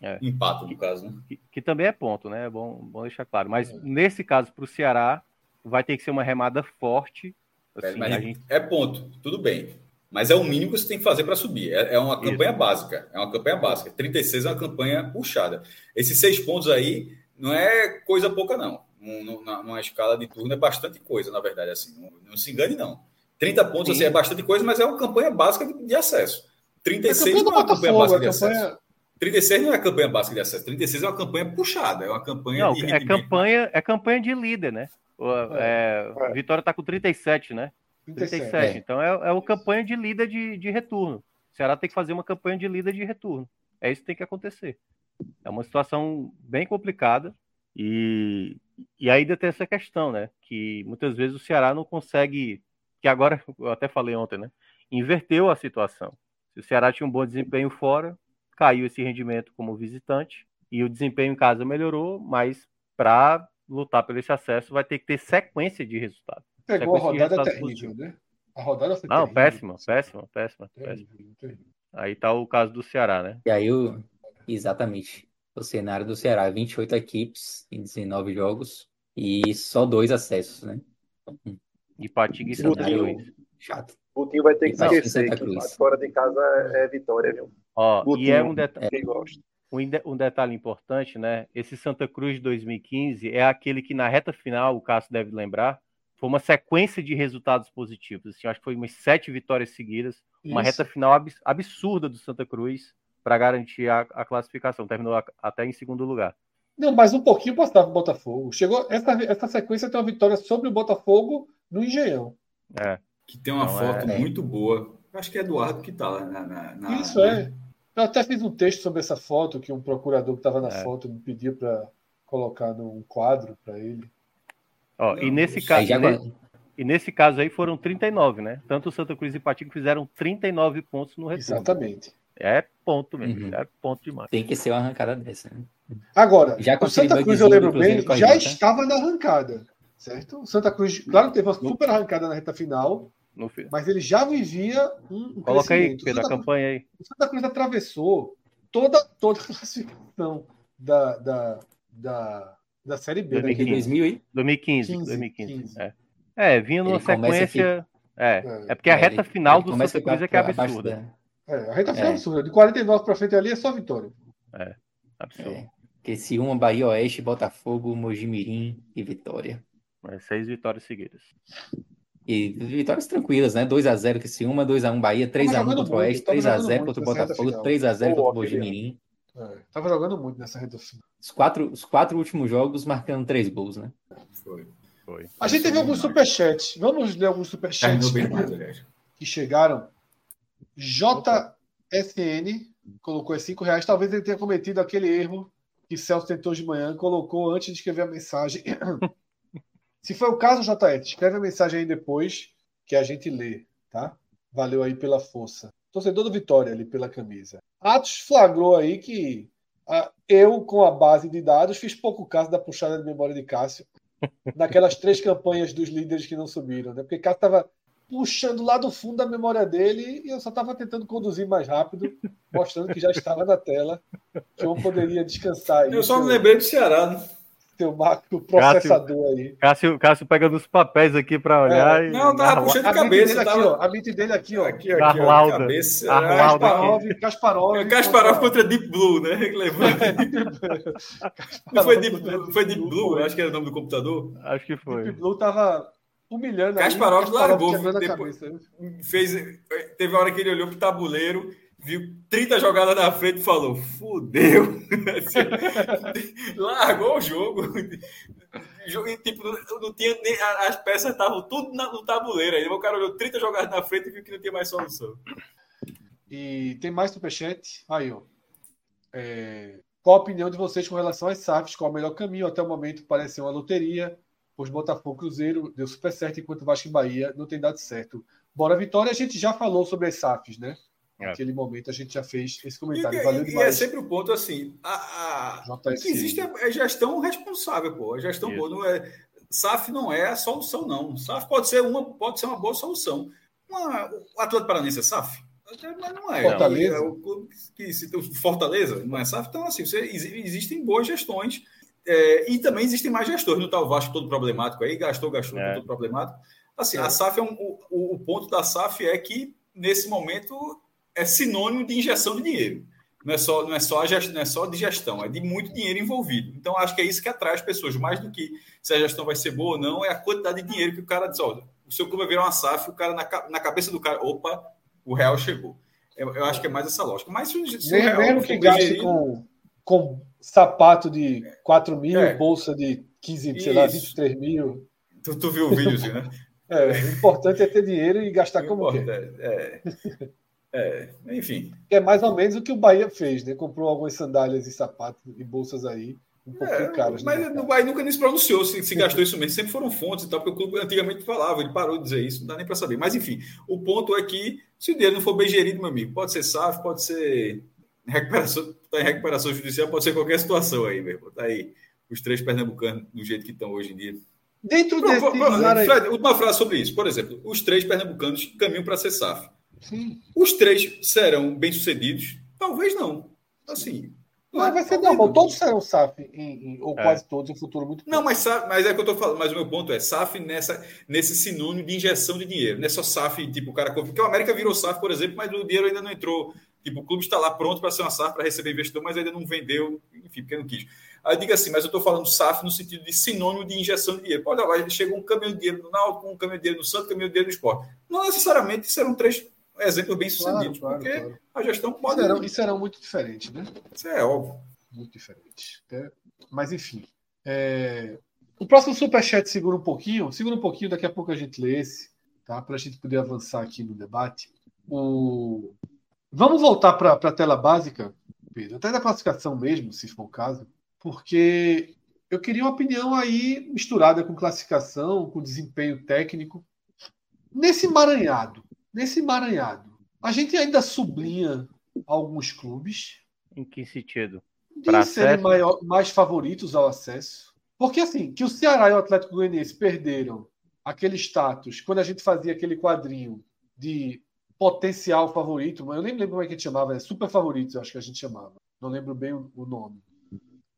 É. Empate, no caso, né? Que, que, também é ponto, né? É bom, bom deixar claro. Mas é. nesse caso, para o Ceará, vai ter que ser uma remada forte. Assim, é, gente... é ponto, tudo bem. Mas é o mínimo que você tem que fazer para subir. É, é uma campanha Isso. básica. É uma campanha básica. 36 é uma campanha puxada. Esses seis pontos aí não é coisa pouca, não. Numa, numa escala de turno é bastante coisa, na verdade. Assim, não, não se engane, não. 30 pontos assim, é bastante coisa, mas é uma campanha básica de, de acesso. 36 não é uma campanha básica de acesso. 36 não é campanha básica de acesso, 36 é uma campanha puxada, é uma campanha não, de é campanha é campanha de líder, né? O, é, é, Vitória está com 37, né? 37. 37. Então é, é uma campanha de líder de, de retorno. O Ceará tem que fazer uma campanha de líder de retorno. É isso que tem que acontecer. É uma situação bem complicada e, e ainda tem essa questão, né? Que muitas vezes o Ceará não consegue, que agora eu até falei ontem, né? Inverteu a situação. Se o Ceará tinha um bom desempenho fora, caiu esse rendimento como visitante e o desempenho em casa melhorou, mas para lutar pelo esse acesso vai ter que ter sequência de resultados. Pegou sequência a rodada terrível, né? A rodada foi Não, péssima, péssima, péssima, péssima. Aí tá o caso do Ceará, né? E aí, o... exatamente. O cenário do Ceará, 28 equipes em 19 jogos e só dois acessos, né? E Patiga e Santa Cruz. Chato. O Coutinho vai ter que se esquecer que fora de casa é vitória, viu? Ó, e é um, detalhe, um, um detalhe importante, né? Esse Santa Cruz de 2015 é aquele que na reta final, o Cássio deve lembrar, foi uma sequência de resultados positivos. Assim, acho que foi umas sete vitórias seguidas, Isso. uma reta final absurda do Santa Cruz para garantir a, a, classificação. Terminou a, até em segundo lugar. Não, mas um pouquinho passava o Botafogo. Chegou essa, essa sequência tem uma vitória sobre o Botafogo no Engenhão. É. Que tem uma então, foto é... muito boa. Acho que é Eduardo que está lá na, na, na, Isso é. Eu até fiz um texto sobre essa foto que um procurador que estava na é. foto me pediu para colocar num quadro para ele. Ó, Não, e nesse caso, e nesse caso aí foram 39, né? Tanto o Santa Cruz e Patico fizeram 39 pontos no retorno. Exatamente. É ponto mesmo, uhum. é ponto demais. Tem que ser uma arrancada dessa. Né? Agora, já o Santa Cruz, eu lembro bem, já tá? estava na arrancada, certo? O Santa Cruz, claro, teve uma super arrancada na reta final, no Mas ele já vivia um, um Coloca aí, Pedro, a campanha aí. O Santa Cruz atravessou toda, toda a classificação da, da, da, da Série B. 2015, 2015, 15, 2015. É. é, vinha numa sequência... É, é, é porque a reta final do Santa Cruz é que é absurda. É, a reta final é absurda. De 49 para frente ali é só vitória. É, absurdo. É. Uma Bahia Oeste, Botafogo, Mojimirim e Vitória. É, seis vitórias seguidas. E vitórias tranquilas, né? 2x0 que se uma, 2x1 Bahia, 3x1 contra o Oeste, 3x0 contra o Botafogo, 3x0 contra o Bojimirim. É, tava jogando muito nessa reta final. Os quatro, os quatro últimos jogos marcando três gols, né? Foi. Foi. A gente teve alguns superchats. Vamos ler alguns superchats que chegaram. JSN colocou 5 reais. Talvez ele tenha cometido aquele erro que Celso tentou de manhã, colocou antes de escrever a mensagem. (laughs) Se for o caso, JS, escreve a mensagem aí depois que a gente lê, tá? Valeu aí pela força. Torcedor do Vitória ali pela camisa. Atos flagrou aí que uh, eu, com a base de dados, fiz pouco caso da puxada de memória de Cássio (laughs) naquelas três campanhas dos líderes que não subiram, né? Porque Cássio estava puxando lá do fundo da memória dele e eu só estava tentando conduzir mais rápido, mostrando que já estava na tela, que eu poderia descansar aí. Eu só me lembrei do Ceará, né? Teu macro processador Cássio, aí. Cássio, Cássio pega nos papéis aqui para olhar. É. E... Não, tava puxando de cabeça. Tava... Aqui, ó, a mente dele aqui, ó. Aqui, aqui, ó, cabeça. Kasparov, Kasparov. Kasparov contra Deep Blue, né? (laughs) (laughs) Não foi Deep, Blue, foi Deep Blue, acho que era o nome do computador. Acho que foi. Deep Blue tava humilhando. Kasparov largou. Depois, fez, teve uma hora que ele olhou pro tabuleiro viu 30 jogadas na frente e falou: fudeu. (laughs) Largou o jogo. E, tipo, não, não tinha nem, as peças estavam tudo no tabuleiro. Aí o cara olhou 30 jogadas na frente e viu que não tinha mais solução. E tem mais superchat. Aí, ó. É, qual a opinião de vocês com relação às SAFs? Qual o melhor caminho? Até o momento parece uma loteria. Pois Botafogo Cruzeiro deu super certo, enquanto Vasco e Bahia não tem dado certo. Bora Vitória, a gente já falou sobre as SAFs, né? É. Naquele momento a gente já fez esse comentário. E, Valeu e, demais. e é sempre o um ponto assim: a, a... o que existe é, é gestão responsável, pô. A gestão boa. Não é, SAF não é a solução, não. SAF pode ser uma, pode ser uma boa solução. Uma, o Atlético Paranense é SAF? Mas não é. Fortaleza. É, o clube que se Fortaleza não é SAF. Então, assim, você, existem boas gestões é, e também existem mais gestores. Não está o Vasco todo problemático aí, gastou, gastou, é. todo problemático. Assim, é. a SAF é um, o, o ponto da SAF é que, nesse momento, é sinônimo de injeção de dinheiro. Não é só, não é só, gestão, não é só de gestão, é de muito dinheiro envolvido. Então, acho que é isso que atrai as pessoas, mais do que se a gestão vai ser boa ou não, é a quantidade de dinheiro que o cara diz: olha, o seu clube vai virar uma SAF, o cara na, na cabeça do cara, opa, o real chegou. Eu, eu acho que é mais essa lógica. Mas se, se o real mesmo que gaste gerido... com, com sapato de 4 mil, é. bolsa de 15, sei Isso. lá, 23 mil. Tu, tu viu o vídeo, assim, né? (laughs) É, o importante é ter dinheiro e gastar como quer. É, é, enfim. É mais ou menos o que o Bahia fez, né? Comprou algumas sandálias e sapatos e bolsas aí um pouquinho é, caras. Mas né? o Bahia nunca nem se pronunciou se, se (laughs) gastou isso mesmo. Sempre foram fontes e tal, porque o clube antigamente falava, ele parou de dizer isso, não dá nem para saber. Mas enfim, o ponto é que se o dinheiro não for bem gerido, meu amigo, pode ser SAF, pode ser recuperação, tá em recuperação judicial, pode ser qualquer situação aí, meu irmão. Tá aí os três pernambucanos do jeito que estão hoje em dia. Dentro desse. Fred, última frase sobre isso. Por exemplo, os três pernambucanos caminham para ser SAF. Sim. Os três serão bem-sucedidos? Talvez não. Assim, mas vai ser normal. Todos serão SAF, em, em, ou é. quase todos, em futuro muito Não, mas, mas é que eu estou falando. Mas o meu ponto é SAF nessa, nesse sinônimo de injeção de dinheiro. Não é só SAF, tipo, o cara. Porque o América virou SAF, por exemplo, mas o dinheiro ainda não entrou. Tipo, o clube está lá pronto para ser uma SAF, para receber investidor, mas ainda não vendeu, enfim, porque não quis. Aí diga assim, mas eu estou falando SAF no sentido de sinônimo de injeção de dinheiro. Olha lá, chegou um caminhão de dinheiro no Náutico, um caminhão de dinheiro no Santo, um caminhão de dinheiro no Esporte. Não necessariamente serão três exemplos bem sucedidos, claro, claro, porque claro. a gestão pode. Isso serão, isso serão muito diferentes, né? Isso é óbvio muito diferente. Né? Mas, enfim. É... O próximo superchat segura um pouquinho. Segura um pouquinho, daqui a pouco a gente lê esse, tá? para a gente poder avançar aqui no debate. O... Vamos voltar para a tela básica, Pedro, até da classificação mesmo, se for o caso, porque eu queria uma opinião aí misturada com classificação, com desempenho técnico. Nesse emaranhado, nesse emaranhado, a gente ainda sublinha alguns clubes. Em que sentido? de serem maior, mais favoritos ao acesso. Porque assim, que o Ceará e o Atlético Goianiense perderam aquele status quando a gente fazia aquele quadrinho de potencial favorito, mas eu nem lembro como é que a gente chamava, é super favoritos, acho que a gente chamava. Não lembro bem o, o nome.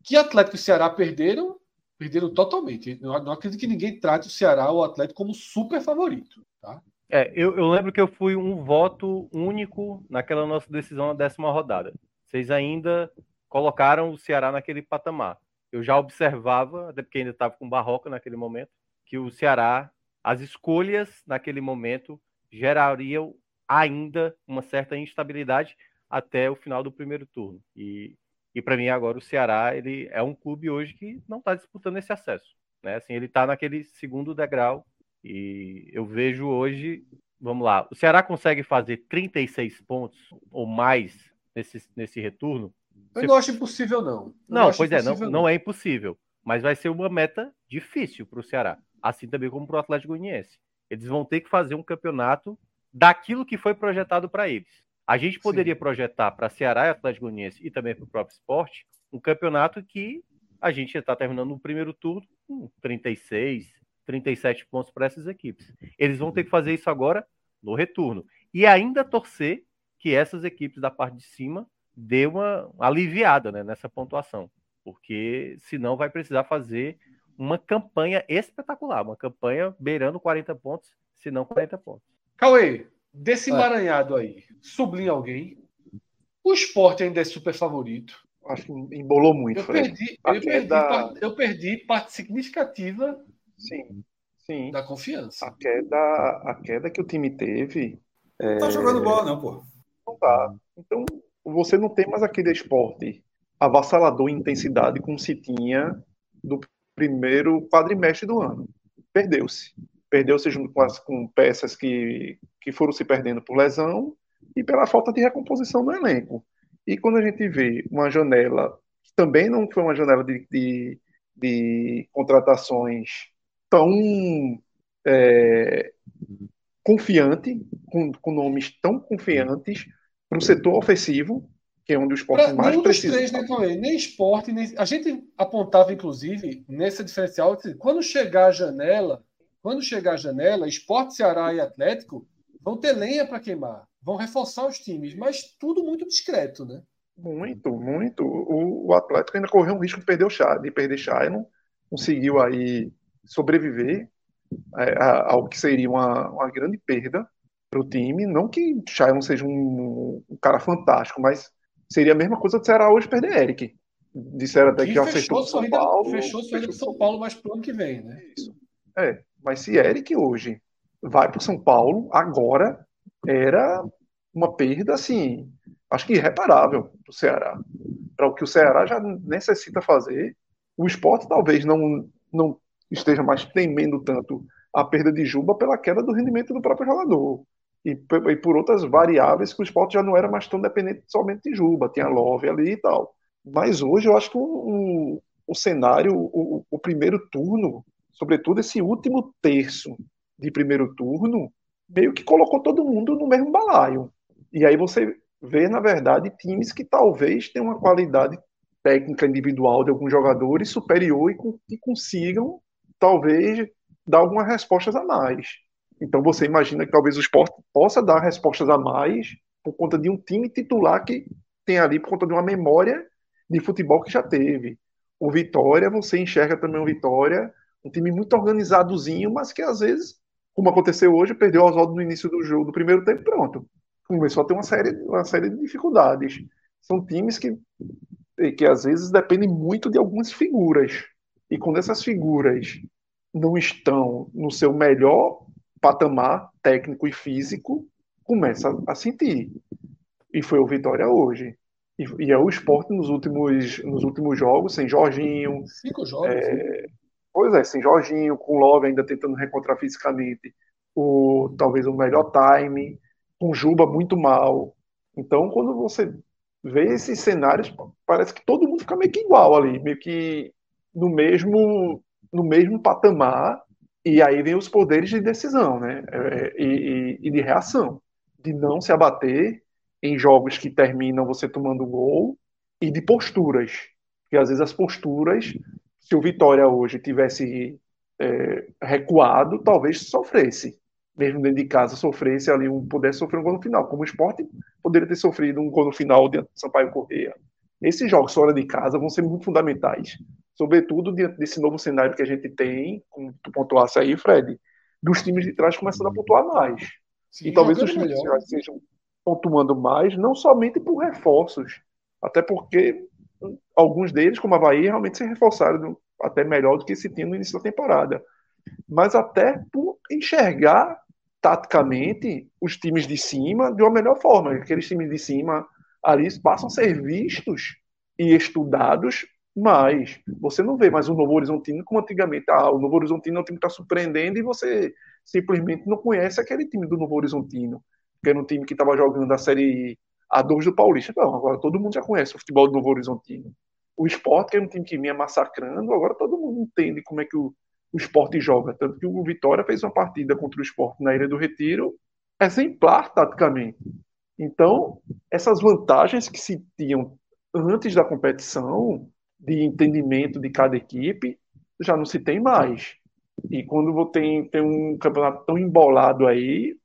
Que Atlético e Ceará perderam, perderam totalmente. Não, não acredito que ninguém trate o Ceará ou o Atlético como super favorito, tá? É, eu, eu lembro que eu fui um voto único naquela nossa decisão na décima rodada. Vocês ainda colocaram o Ceará naquele patamar. Eu já observava, até porque ainda estava com Barroca naquele momento, que o Ceará, as escolhas naquele momento gerariam ainda uma certa instabilidade até o final do primeiro turno. E, e para mim agora o Ceará ele é um clube hoje que não está disputando esse acesso. Né? Assim, ele está naquele segundo degrau e eu vejo hoje, vamos lá, o Ceará consegue fazer 36 pontos ou mais nesse, nesse retorno eu não acho impossível, não. Eu não, não pois é, não, não, não é impossível. Mas vai ser uma meta difícil para o Ceará. Assim também como para o Atlético Goianiense. Eles vão ter que fazer um campeonato daquilo que foi projetado para eles. A gente poderia Sim. projetar para Ceará e Atlético Goianiense e também para o próprio esporte um campeonato que a gente está terminando no primeiro turno com 36, 37 pontos para essas equipes. Eles vão ter que fazer isso agora no retorno. E ainda torcer que essas equipes da parte de cima dê uma aliviada né, nessa pontuação, porque senão vai precisar fazer uma campanha espetacular, uma campanha beirando 40 pontos, se não 40 pontos. Cauê, desse emaranhado aí, sublinha alguém. O esporte ainda é super favorito. Acho que embolou muito. Eu perdi, eu perdi, parte, eu perdi parte significativa sim, sim. da confiança. A queda, a queda que o time teve. Não é... tá jogando bola, não, pô. Não tá. Então, você não tem mais aquele esporte avassalador em intensidade como se tinha do primeiro quadrimestre do ano. Perdeu-se. Perdeu-se junto com, as, com peças que, que foram se perdendo por lesão e pela falta de recomposição do elenco. E quando a gente vê uma janela também não foi uma janela de, de, de contratações tão é, confiante, com, com, nomes tão confiantes para o setor ofensivo, que é onde o esporte pra, mais precisa. Três, né, nem esporte, nem... a gente apontava, inclusive, nessa diferencial, quando chegar a janela, quando chegar a janela, esporte, Ceará e Atlético vão ter lenha para queimar, vão reforçar os times, mas tudo muito discreto, né? Muito, muito. O, o Atlético ainda correu um risco de perder o chá, de perder não conseguiu aí sobreviver é, ao que seria uma, uma grande perda para o time. Não que Shailon seja um, um, cara fantástico, mas seria a mesma coisa de Ceará hoje perder Eric. Disseram até que, já fechou São Paulo. Fechou sua ida São Paulo, mas para o ano que vem, né? Isso. É, mas se Eric hoje vai para o São Paulo, agora era uma perda, assim, acho que irreparável para o Ceará. Para o que o Ceará já necessita fazer. O esporte talvez não, não esteja mais temendo tanto a perda de Juba pela queda do rendimento do próprio jogador. E, e por outras variáveis que o esporte já não era mais tão dependente somente de Juba, tinha Love ali e tal. Mas hoje eu acho que o, o, cenário, o, o primeiro turno, sobretudo esse último terço de primeiro turno, meio que colocou todo mundo no mesmo balaio. E aí você vê, na verdade, times que talvez tenham uma qualidade técnica individual de alguns jogadores superior e que consigam, talvez, dar algumas respostas a mais. Então você imagina que talvez o esporte possa dar respostas a mais por conta de um time titular que tem ali, por conta de uma memória de futebol que já teve. O Vitória, você enxerga também o Vitória, um time muito organizadozinho, mas que às vezes, como aconteceu hoje, perdeu o Oswaldo no início do jogo, do primeiro tempo, pronto começou a ter uma série, uma série de dificuldades. São times que, que às vezes dependem muito de algumas figuras. E quando essas figuras não estão no seu melhor patamar técnico e físico, começa a sentir. E foi o Vitória hoje. E, e é o esporte nos últimos, nos últimos jogos, sem Jorginho. Cinco jogos. É, pois é, sem Jorginho, com o Love ainda tentando reencontrar fisicamente o, talvez o melhor time com Juba muito mal. Então, quando você vê esses cenários, parece que todo mundo fica meio que igual ali, meio que no mesmo, no mesmo patamar. E aí vem os poderes de decisão, né? É, e, e, e de reação, de não se abater em jogos que terminam você tomando gol e de posturas. Porque às vezes as posturas, se o Vitória hoje tivesse é, recuado, talvez sofresse mesmo dentro de casa, sofresse ali, um, pudesse sofrer um gol no final, como o esporte poderia ter sofrido um gol no final do Sampaio Correia. Esses jogos fora de casa vão ser muito fundamentais, sobretudo diante desse novo cenário que a gente tem, como tu pontuasse aí, Fred, dos times de trás começando a pontuar mais. Sim, e talvez os times de trás estejam pontuando mais, não somente por reforços, até porque alguns deles, como a Bahia, realmente se reforçaram até melhor do que se tinha no início da temporada. Mas até por enxergar taticamente os times de cima de uma melhor forma. Aqueles times de cima ali passam a ser vistos e estudados mais. Você não vê mais o Novo Horizontino como antigamente. Ah, o Novo Horizontino é um time que está surpreendendo e você simplesmente não conhece aquele time do Novo Horizontino, que era um time que estava jogando a Série A2 do Paulista. Não, agora todo mundo já conhece o futebol do Novo Horizontino. O Sport, que era um time que vinha massacrando, agora todo mundo entende como é que o, o esporte joga. Tanto que o Vitória fez uma partida contra o esporte na Ilha do Retiro exemplar taticamente. Então, essas vantagens que se tinham antes da competição, de entendimento de cada equipe, já não se tem mais. E quando tem, tem um campeonato tão embolado aí,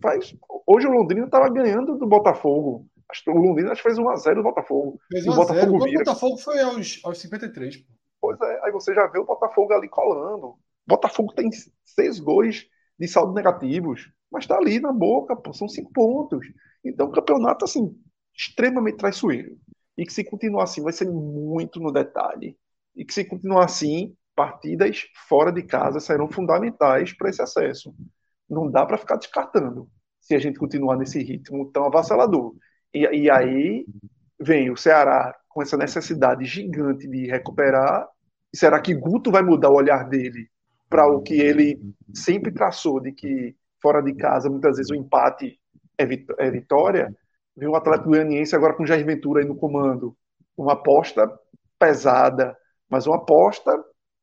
faz. Hoje o Londrina estava ganhando do Botafogo. O Londrina acho que fez 1x0 do Botafogo. Fez 1 o Botafogo, o Botafogo foi aos, aos 53. Pô. Pois é, aí você já vê o Botafogo ali colando. Botafogo tem seis gols de saldo negativos, mas está ali na boca, pô, são cinco pontos. Então, o campeonato, assim, extremamente traiçoeiro. E que se continuar assim, vai ser muito no detalhe. E que se continuar assim, partidas fora de casa serão fundamentais para esse acesso. Não dá para ficar descartando se a gente continuar nesse ritmo tão avassalador. E, e aí vem o Ceará com essa necessidade gigante de recuperar. Será que Guto vai mudar o olhar dele para o que ele sempre traçou de que fora de casa muitas vezes o empate é, é vitória? Vem o Atlético Goianiense agora com Jair Ventura aí no comando. uma aposta pesada, mas uma aposta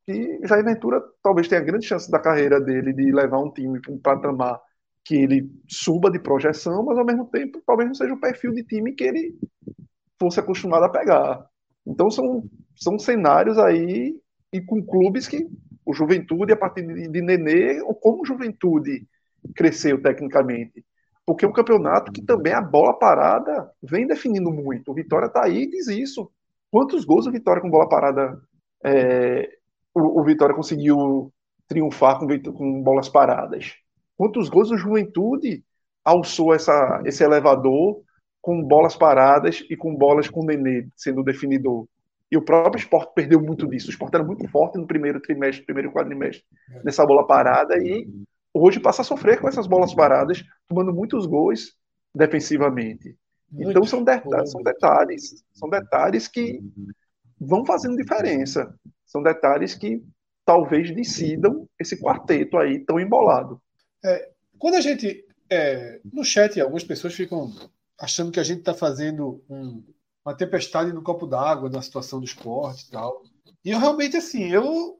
que Jair Ventura talvez tenha grande chance da carreira dele de levar um time para um patamar que ele suba de projeção, mas ao mesmo tempo talvez não seja o perfil de time que ele fosse acostumado a pegar. Então são, são cenários aí e com clubes que o Juventude, a partir de, de Nenê, ou como o Juventude cresceu tecnicamente. Porque é um campeonato que também a bola parada vem definindo muito. O Vitória está aí e diz isso. Quantos gols o Vitória com bola parada é, o, o, Vitória conseguiu triunfar com, com, bolas paradas? Quantos gols o Juventude alçou essa, esse elevador com bolas paradas e com bolas com o Nenê sendo o definidor? E o próprio esporte perdeu muito disso. O esporte era muito forte no primeiro trimestre, primeiro quadrimestre, nessa bola parada, e hoje passa a sofrer com essas bolas paradas, tomando muitos gols defensivamente. Muito então são, detalhes, são detalhes, são detalhes que vão fazendo diferença. São detalhes que talvez decidam esse quarteto aí tão embolado. É, quando a gente. É, no chat, algumas pessoas ficam achando que a gente está fazendo um, uma tempestade no copo d'água na situação do esporte e tal. E eu realmente, assim, eu,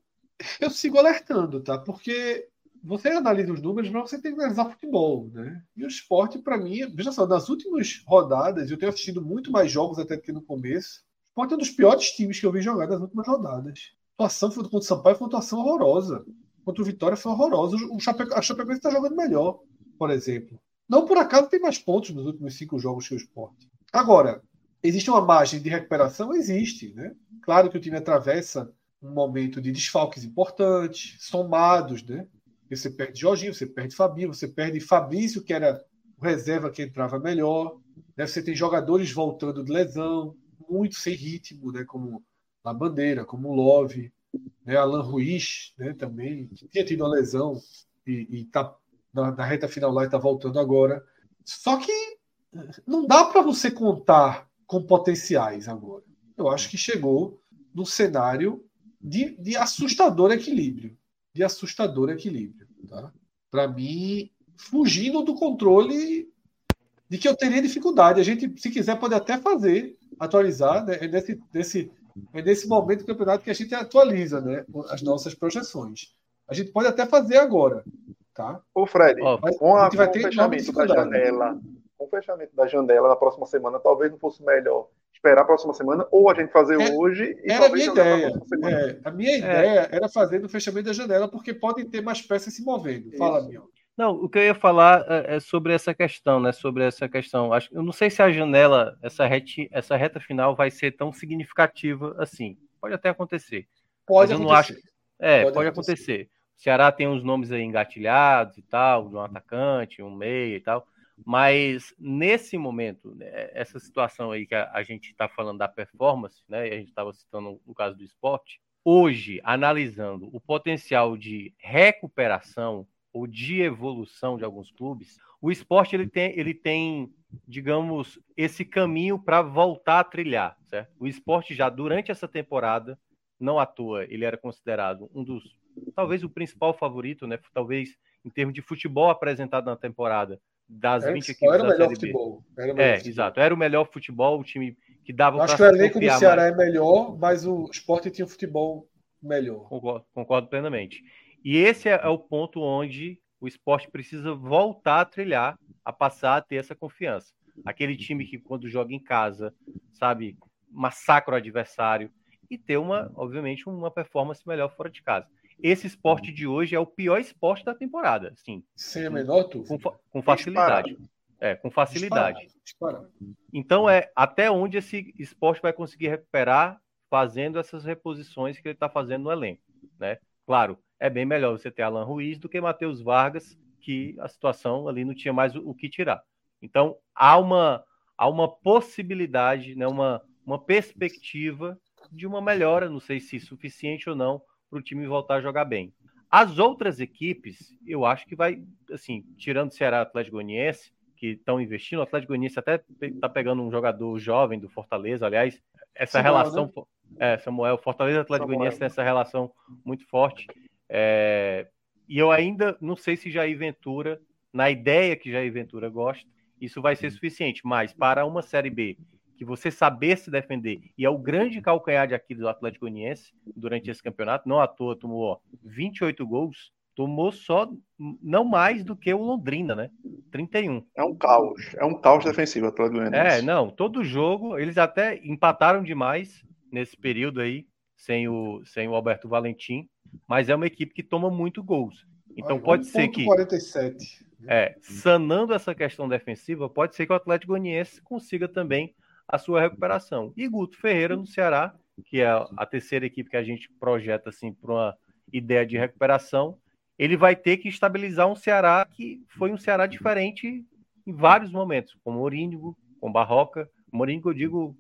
eu sigo alertando, tá? Porque você analisa os números, mas você tem que analisar futebol, né? E o esporte, para mim, veja só, nas últimas rodadas, eu tenho assistido muito mais jogos até que no começo. O esporte é um dos piores times que eu vi jogar nas últimas rodadas. A atuação contra o Sampaio foi uma atuação horrorosa. Contra o Vitória foi horrorosa. O. A Chapecoense está jogando melhor, por exemplo. Não por acaso tem mais pontos nos últimos cinco jogos que o esporte. Agora, Existe uma margem de recuperação? Existe. Né? Claro que o time atravessa um momento de desfalques importantes, somados. Né? Você perde Jorginho, você perde Fabinho, você perde Fabrício, que era o reserva que entrava melhor. Né? Você tem jogadores voltando de lesão, muito sem ritmo, né? como La Bandeira, como Love, né? Alan Ruiz né? também, que tinha tido uma lesão e está na, na reta final lá e está voltando agora. Só que não dá para você contar com potenciais agora. Eu acho que chegou num cenário de, de assustador equilíbrio. De assustador equilíbrio. Tá? Para mim, fugindo do controle de que eu teria dificuldade. A gente, se quiser, pode até fazer, atualizar. Né? É, nesse, nesse, é nesse momento do campeonato que a gente atualiza né? as nossas projeções. A gente pode até fazer agora. Tá? Ô, Fred, com, a, a, vai com ter o fechamento da janela com o fechamento da janela na próxima semana, talvez não fosse melhor esperar a próxima semana ou a gente fazer é, hoje e era a minha ideia. É, a minha é. ideia era fazer no fechamento da janela porque podem ter mais peças se movendo. Fala, Mion. Não, o que eu ia falar é, é sobre essa questão, né? Sobre essa questão. Acho, eu não sei se a janela, essa, reta, essa reta final vai ser tão significativa assim. Pode até acontecer. Pode acontecer. Acho, é, pode, pode acontecer. acontecer. O Ceará tem uns nomes aí engatilhados e tal, de um atacante, um meia e tal. Mas nesse momento, né, essa situação aí que a, a gente está falando da performance, né? A gente estava citando no caso do esporte. Hoje, analisando o potencial de recuperação ou de evolução de alguns clubes, o esporte ele tem, ele tem digamos, esse caminho para voltar a trilhar, certo? O esporte já durante essa temporada, não à toa, ele era considerado um dos, talvez o principal favorito, né? Talvez em termos de futebol apresentado na temporada, das era, 20 equipes era o melhor futebol. Era o melhor é, futebol. exato. Era o melhor futebol, o time que dava Acho que o elenco do Ceará mais. é melhor, mas o esporte tinha um futebol melhor. Concordo, concordo plenamente. E esse é, é, o ponto onde o esporte precisa voltar a trilhar, a passar a ter essa confiança. Aquele time que, quando joga em casa, sabe, massacra o adversário e ter uma, obviamente, uma performance melhor fora de casa. Esse esporte de hoje é o pior esporte da temporada, sim. Sem a menor dúvida. Com, com facilidade. É, com facilidade. Disparado. Então é até onde esse esporte vai conseguir recuperar fazendo essas reposições que ele está fazendo no elenco, né? Claro, é bem melhor você ter Alan Ruiz do que Matheus Vargas, que a situação ali não tinha mais o, o que tirar. Então há uma há uma possibilidade, né, uma, uma perspectiva de uma melhora, não sei se suficiente ou não, para o time voltar a jogar bem. As outras equipes, eu acho que vai, assim, tirando o Ceará Atlético Goianiense, que estão investindo, o Atlético Goianiense até está pegando um jogador jovem do Fortaleza, aliás, essa Samuel, relação, né? é, Samuel, Fortaleza Atlético Goianiense tem essa relação muito forte, é, e eu ainda não sei se Jair Ventura, na ideia que Jair Ventura gosta, isso vai ser suficiente, mas para uma Série B que você saber se defender, e é o grande calcanhar de Aquiles do Atlético Goianiense durante esse campeonato, não à toa tomou ó, 28 gols, tomou só não mais do que o Londrina, né? 31. É um caos, é um caos defensivo Atlético Goianiense. É, não, todo jogo, eles até empataram demais nesse período aí, sem o, sem o Alberto Valentim, mas é uma equipe que toma muito gols. Então pode ser que 47. É, sanando essa questão defensiva, pode ser que o Atlético Goianiense consiga também a sua recuperação. E Guto Ferreira no Ceará, que é a terceira equipe que a gente projeta assim para uma ideia de recuperação, ele vai ter que estabilizar um Ceará que foi um Ceará diferente em vários momentos, com Morínigo, com Barroca. Morínigo, eu digo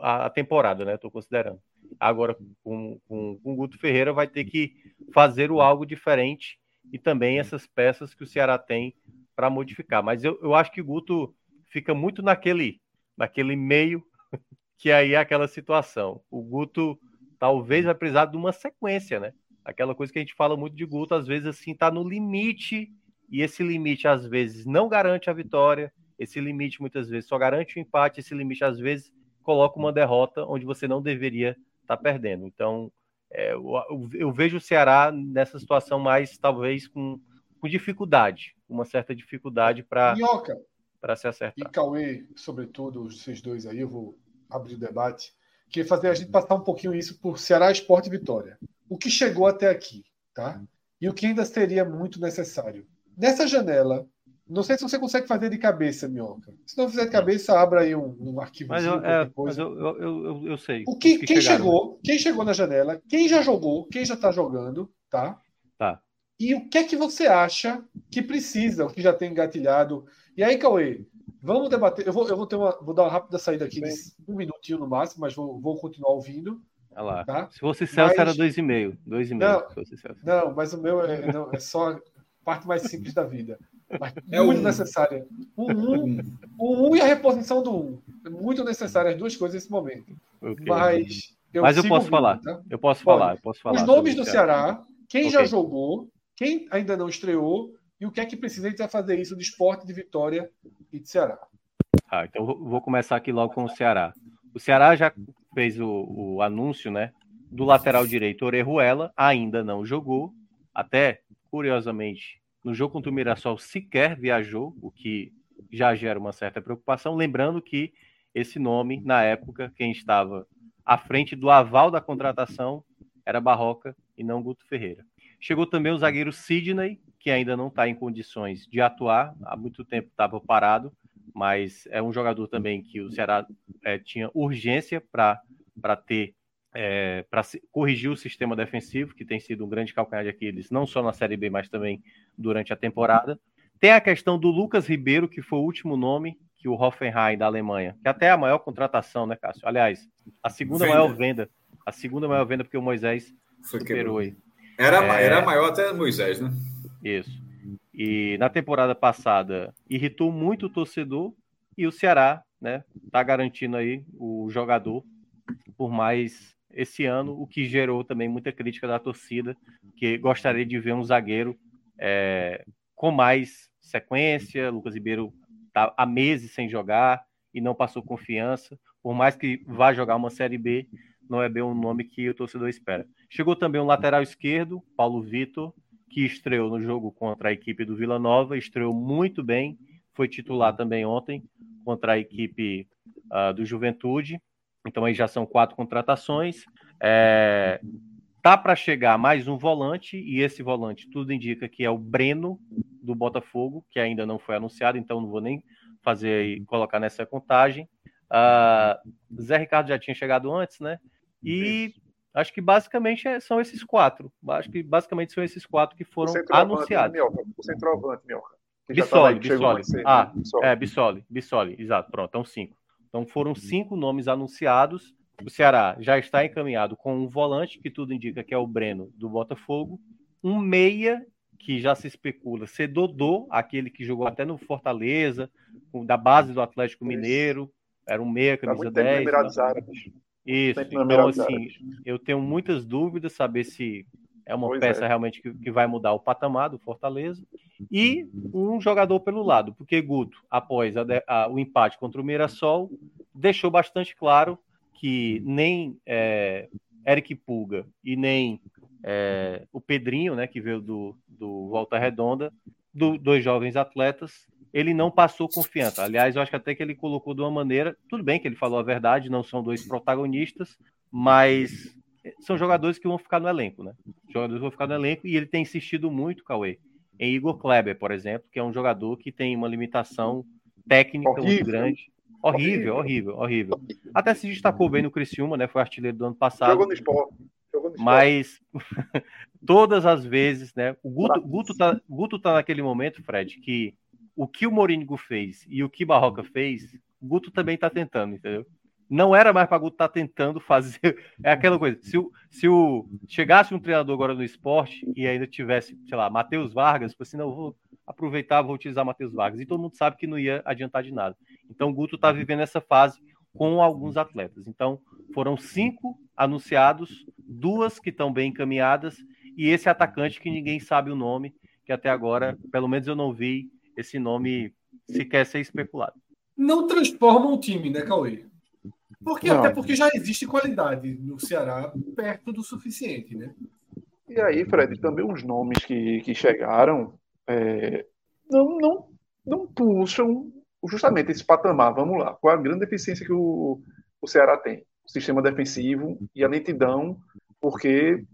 a, temporada, né? Estou considerando. Agora, com, com, com Guto Ferreira, vai ter que fazer o algo diferente e também essas peças que o Ceará tem para modificar. Mas eu, eu acho que Guto fica muito naquele, naquele meio, (laughs) que aí é aquela situação. O Guto talvez vai precisar de uma sequência, né? Aquela coisa que a gente fala muito de Guto, às vezes assim, tá no limite, e esse limite às vezes não garante a vitória, esse limite muitas vezes só garante o empate, esse limite às vezes coloca uma derrota onde você não deveria estar tá perdendo. Então, é, eu, eu, vejo o Ceará nessa situação mais, talvez, com, com dificuldade, uma certa dificuldade para se acertar. E Cauê, sobretudo, vocês dois aí, eu vou abrir o debate, queria fazer a gente passar um pouquinho isso por Ceará Esporte Vitória. O que chegou até aqui, tá? E o que ainda seria muito necessário. Nessa janela, não sei se você consegue fazer de cabeça, Minhoca. Se não fizer de cabeça, abra aí um, um arquivo. Mas, eu, é, mas eu, eu, eu, eu, sei. O que, que quem chegaram. chegou, quem chegou na janela, quem já jogou, quem já está jogando, tá? Tá. E o que é que você acha que precisa, o que já tem engatilhado? E aí, Cauê, vamos debater. Eu vou, eu vou, ter uma, vou dar uma rápida saída aqui, de um minutinho no máximo, mas vou, vou continuar ouvindo. Olha lá. Tá? Se fosse Celso, mas... era dois e meio. Dois e meio. Não, não mas o meu é, não, é só a parte mais simples da vida. É muito um. necessária. O 1 um, um, um e a reposição do 1. Um. É muito necessária as duas coisas nesse momento. Okay. Mas eu, Mas eu posso ouvindo, falar. Tá? Eu posso Pode. falar. Eu posso falar. Os nomes do Ceará, quem okay. já jogou, quem ainda não estreou e o que é que precisa para fazer isso de esporte, de vitória e de Ceará. Ah, então vou começar aqui logo com o Ceará. O Ceará já fez o, o anúncio, né? Do lateral direito Orejuela, ainda não jogou. Até, curiosamente, no jogo contra o Mirassol sequer viajou, o que já gera uma certa preocupação. Lembrando que esse nome, na época, quem estava à frente do aval da contratação era Barroca e não Guto Ferreira. Chegou também o zagueiro Sidney, que ainda não está em condições de atuar, há muito tempo estava parado, mas é um jogador também que o Ceará é, tinha urgência para ter é, para corrigir o sistema defensivo, que tem sido um grande calcanhar de Aquiles, não só na Série B, mas também durante a temporada. Tem a questão do Lucas Ribeiro, que foi o último nome que o Hoffenheim da Alemanha, que até é a maior contratação, né, Cássio? Aliás, a segunda venda. maior venda, a segunda maior venda porque o Moisés foi superou aí. Era, é... era maior até Moisés, né? Isso. E na temporada passada irritou muito o torcedor e o Ceará, né, tá garantindo aí o jogador por mais esse ano, o que gerou também muita crítica da torcida, que gostaria de ver um zagueiro é, com mais sequência. Lucas Ribeiro está há meses sem jogar e não passou confiança. Por mais que vá jogar uma Série B, não é bem um nome que o torcedor espera. Chegou também um lateral esquerdo, Paulo Vitor, que estreou no jogo contra a equipe do Vila Nova, estreou muito bem, foi titular também ontem contra a equipe uh, do Juventude. Então aí já são quatro contratações. É, tá para chegar mais um volante e esse volante tudo indica que é o Breno do Botafogo, que ainda não foi anunciado, então não vou nem fazer e colocar nessa contagem. Uh, Zé Ricardo já tinha chegado antes, né? E acho que basicamente é, são esses quatro. Acho que basicamente são esses quatro que foram o anunciados. o centroavante, Mioca. Bissoli, Bissoli. Ah, é, Bissoli, Bissoli, exato. Pronto, então cinco. Então foram uhum. cinco nomes anunciados. O Ceará já está encaminhado com um volante, que tudo indica que é o Breno do Botafogo, um meia, que já se especula ser Dodô, aquele que jogou até no Fortaleza, da base do Atlético Mineiro, era um meia, camisa 10. Isso, então assim, eu tenho muitas dúvidas saber se é uma pois peça é. realmente que, que, vai mudar o patamar do Fortaleza. E um jogador pelo lado, porque Guto, após a, a, o empate contra o Mirassol, deixou bastante claro que nem é, Eric Pulga e nem é, o Pedrinho, né, que veio do, do Volta Redonda, do, dois jovens atletas, ele não passou confiança. Aliás, eu acho que até que ele colocou de uma maneira, tudo bem que ele falou a verdade, não são dois protagonistas, mas são jogadores que vão ficar no elenco, né? Jogadores vão ficar no elenco e ele tem insistido muito, Cauê, em Igor Kleber, por exemplo, que é um jogador que tem uma limitação técnica horrível. muito grande. Horrível, horrível, horrível. Até se destacou bem no Criciúma, né? Foi artilheiro do ano passado. Jogou no esporte. Jogou no esporte. Mas (laughs) todas as vezes, né? O Guto, Guto, tá, Guto tá naquele momento, Fred, que o que o Morínigo fez e o que Barroca fez, Guto também tá tentando, entendeu? Não era mais para Guto estar tá tentando fazer. (laughs) É aquela coisa. Se o, se o chegasse um treinador agora no esporte e ainda tivesse, sei lá, Matheus Vargas, assim, não, vou aproveitar, vou utilizar Matheus Vargas. E todo mundo sabe que não ia adiantar de nada. Então o Guto está vivendo essa fase com alguns atletas. Então foram cinco anunciados, duas que estão bem encaminhadas e esse atacante que ninguém sabe o nome, que até agora, pelo menos eu não vi esse nome sequer ser especulado. Não transforma o time, né, Cauê? Porque, até porque já existe qualidade no Ceará perto do suficiente, né? E aí, Fred, também os nomes que, que chegaram é, não, não, não puxam justamente esse patamar. Vamos lá. Qual a grande deficiência que o, o Ceará tem? O sistema defensivo e a lentidão, porque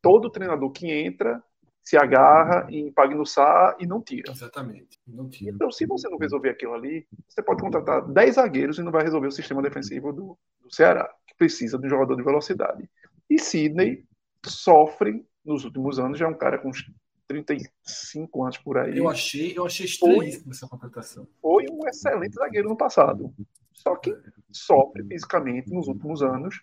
todo treinador que entra se agarra em Pagnussá e não tira. Exatamente. Não tira. Então, se você não resolver aquilo ali, você pode contratar 10 zagueiros e não vai resolver o sistema defensivo do, do Ceará, que precisa de um jogador de velocidade. E Sidney sofre nos últimos anos, já é um cara com 35 anos por aí. Eu achei, eu achei estranhíssimo essa contratação. Foi um excelente zagueiro no passado. Só que sofre fisicamente nos últimos anos.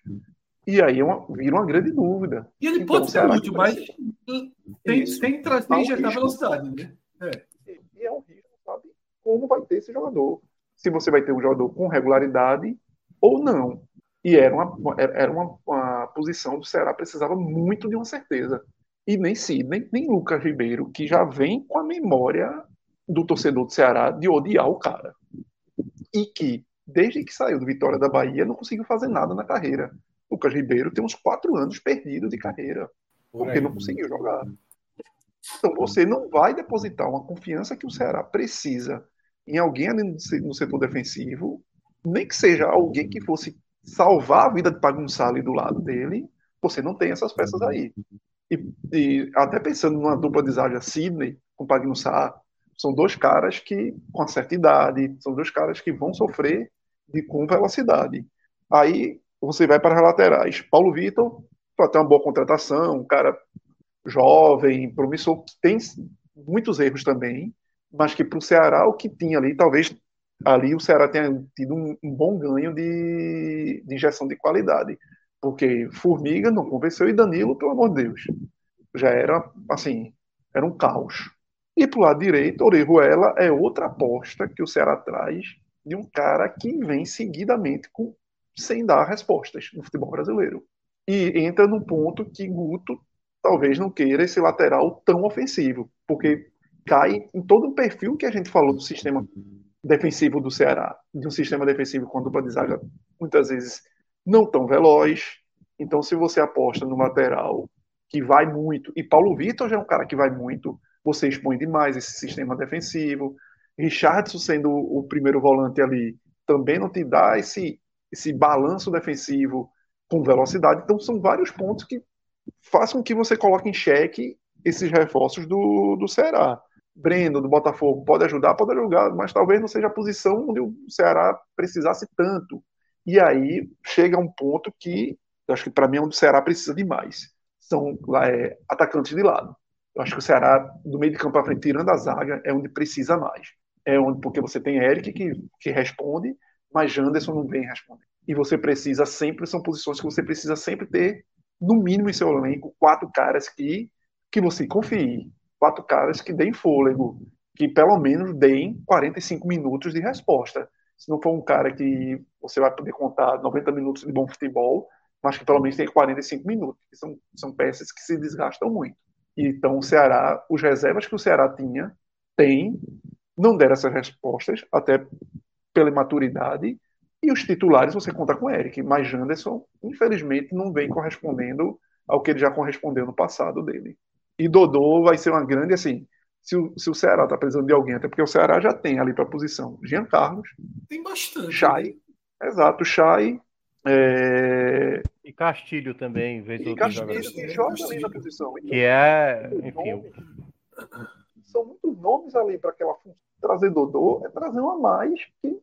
E aí é uma, vira uma grande dúvida. E ele então, pode ser útil, mas tem, tem, tem, tem injetar velocidade, né? É. E é um risco, sabe? Como vai ter esse jogador. Se você vai ter um jogador com regularidade ou não. E era uma, era uma, uma posição do Ceará precisava muito de uma certeza e nem Sidney, nem Lucas Ribeiro, que já vem com a memória do torcedor do Ceará de odiar o cara. E que, desde que saiu do Vitória da Bahia, não conseguiu fazer nada na carreira. Lucas Ribeiro tem uns quatro anos perdido de carreira, porque não conseguiu jogar. Então você não vai depositar uma confiança que o Ceará precisa em alguém ali no setor defensivo, nem que seja alguém que fosse salvar a vida de Pagunçal ali do lado dele, você não tem essas peças aí. E, e, até pensando numa dupla de zaga Sidney com Pagnussá, são dois caras que, com certa idade, são dois caras que vão sofrer de, com velocidade. Aí você vai para as laterais. Paulo Vitor, ter uma boa contratação, um cara jovem, promissor, tem muitos erros também, mas que para o Ceará, o que tinha ali, talvez ali o Ceará tenha tido um, um bom ganho de, de injeção de qualidade porque Formiga não convenceu e Danilo, pelo amor de Deus, já era assim, era um caos. E para o lado direito, Orejuela é outra aposta que o Ceará traz de um cara que vem seguidamente com, sem dar respostas no futebol brasileiro. E entra no ponto que Guto talvez não queira esse lateral tão ofensivo, porque cai em todo o perfil que a gente falou do sistema defensivo do Ceará, de um sistema defensivo com a dupla de zaga muitas vezes não tão veloz. Então, se você aposta no lateral que vai muito, e Paulo Vitor já é um cara que vai muito, você expõe demais esse sistema defensivo. Richardson sendo o primeiro volante ali também não te dá esse, esse balanço defensivo com velocidade. Então, são vários pontos que façam com que você coloque em xeque esses reforços do, do Ceará. Breno, do Botafogo, pode ajudar, pode ajudar, mas talvez não seja a posição onde o Ceará precisasse tanto. E aí chega um ponto que acho que para mim é onde o Ceará precisa de mais. São é, atacantes de lado. Eu acho que o Ceará, do meio de campo para frente, tirando a zaga, é onde precisa mais. É onde, porque você tem Eric que, que responde, mas Janderson não vem responder. E você precisa sempre, são posições que você precisa sempre ter, no mínimo em seu elenco, quatro caras que, que você confie. Quatro caras que deem fôlego, que pelo menos deem 45 minutos de resposta se não for um cara que você vai poder contar 90 minutos de bom futebol, mas que pelo menos tem 45 minutos, que são, são peças que se desgastam muito. Então, o Ceará, os reservas que o Ceará tinha, tem, não deram essas respostas, até pela maturidade, E os titulares você conta com Eric, mas Janderson, infelizmente, não vem correspondendo ao que ele já correspondeu no passado dele. E Dodô vai ser uma grande, assim, se o, se o Ceará está precisando de alguém, até porque o Ceará já tem ali para a posição Jean Carlos. Tem bastante. Chay. Né? Exato, Chay. É... E Castilho também, vez E Castilho que joga ali na posição. Então, que é, enfim. São muitos nomes ali para aquela função. Trazer Dodô é trazer uma mais que,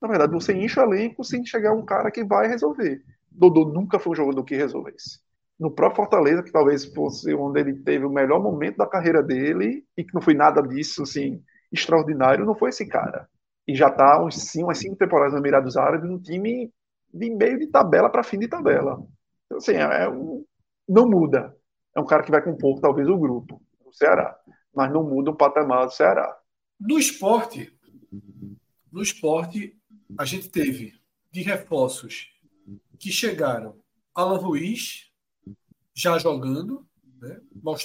na verdade, você enche o elenco sem chegar um cara que vai resolver. Dodô nunca foi um jogador que resolvesse no próprio Fortaleza, que talvez fosse onde ele teve o melhor momento da carreira dele, e que não foi nada disso, assim, extraordinário, não foi esse cara. E já está uns, sim, umas cinco temporadas no Emirados Árabes, um time de meio de tabela para fim de tabela. Então, assim, é, é um, não muda. É um cara que vai compor, talvez, o grupo, do Ceará. Mas não muda o patamar do Ceará. No esporte, no esporte, a gente teve de reforços que chegaram Alan Ruiz, já jogando, né?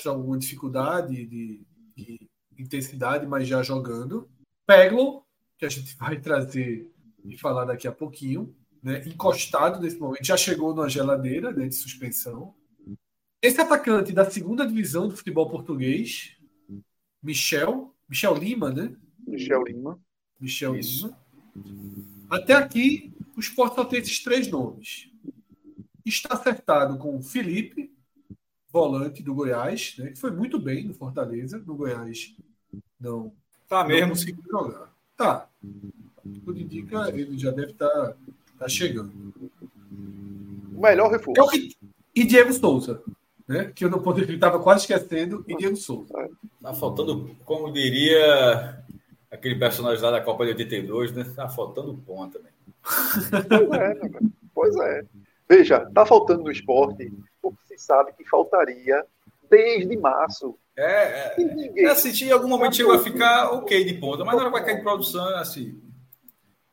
alguma dificuldade de, de, intensidade, mas já jogando. Peglo, que a gente (laughs) vai trazer e falar daqui a pouquinho, né? encostado nesse momento, já chegou numa geladeira né, de suspensão. Esse atacante da segunda divisão do futebol português, Michel, Michel Lima, né? Michel Lima. Michel Isso. Lima. Até aqui, o Sport só tem esses três nomes. Está acertado com Felipe, volante do Goiás, né, que foi muito bem no Fortaleza, no Goiás não, tá mesmo. não conseguiu jogar. Tá. Tudo indica, ele já deve estar tá, tá chegando. O melhor reforço. É que... E Diego Souza, né? Que eu não poderia, estava quase esquecendo, e Diego Souza. Tá faltando, como diria aquele personagem lá da Copa de 82, né? Tá faltando ponta, né? Pois é, né, pois é. Veja, tá faltando no esporte porque se sabe que faltaria desde março. É, é, ninguém, é assim, em algum momento chegou a ficar ok de ponta, mas na hora que vai cair de produção, é assim,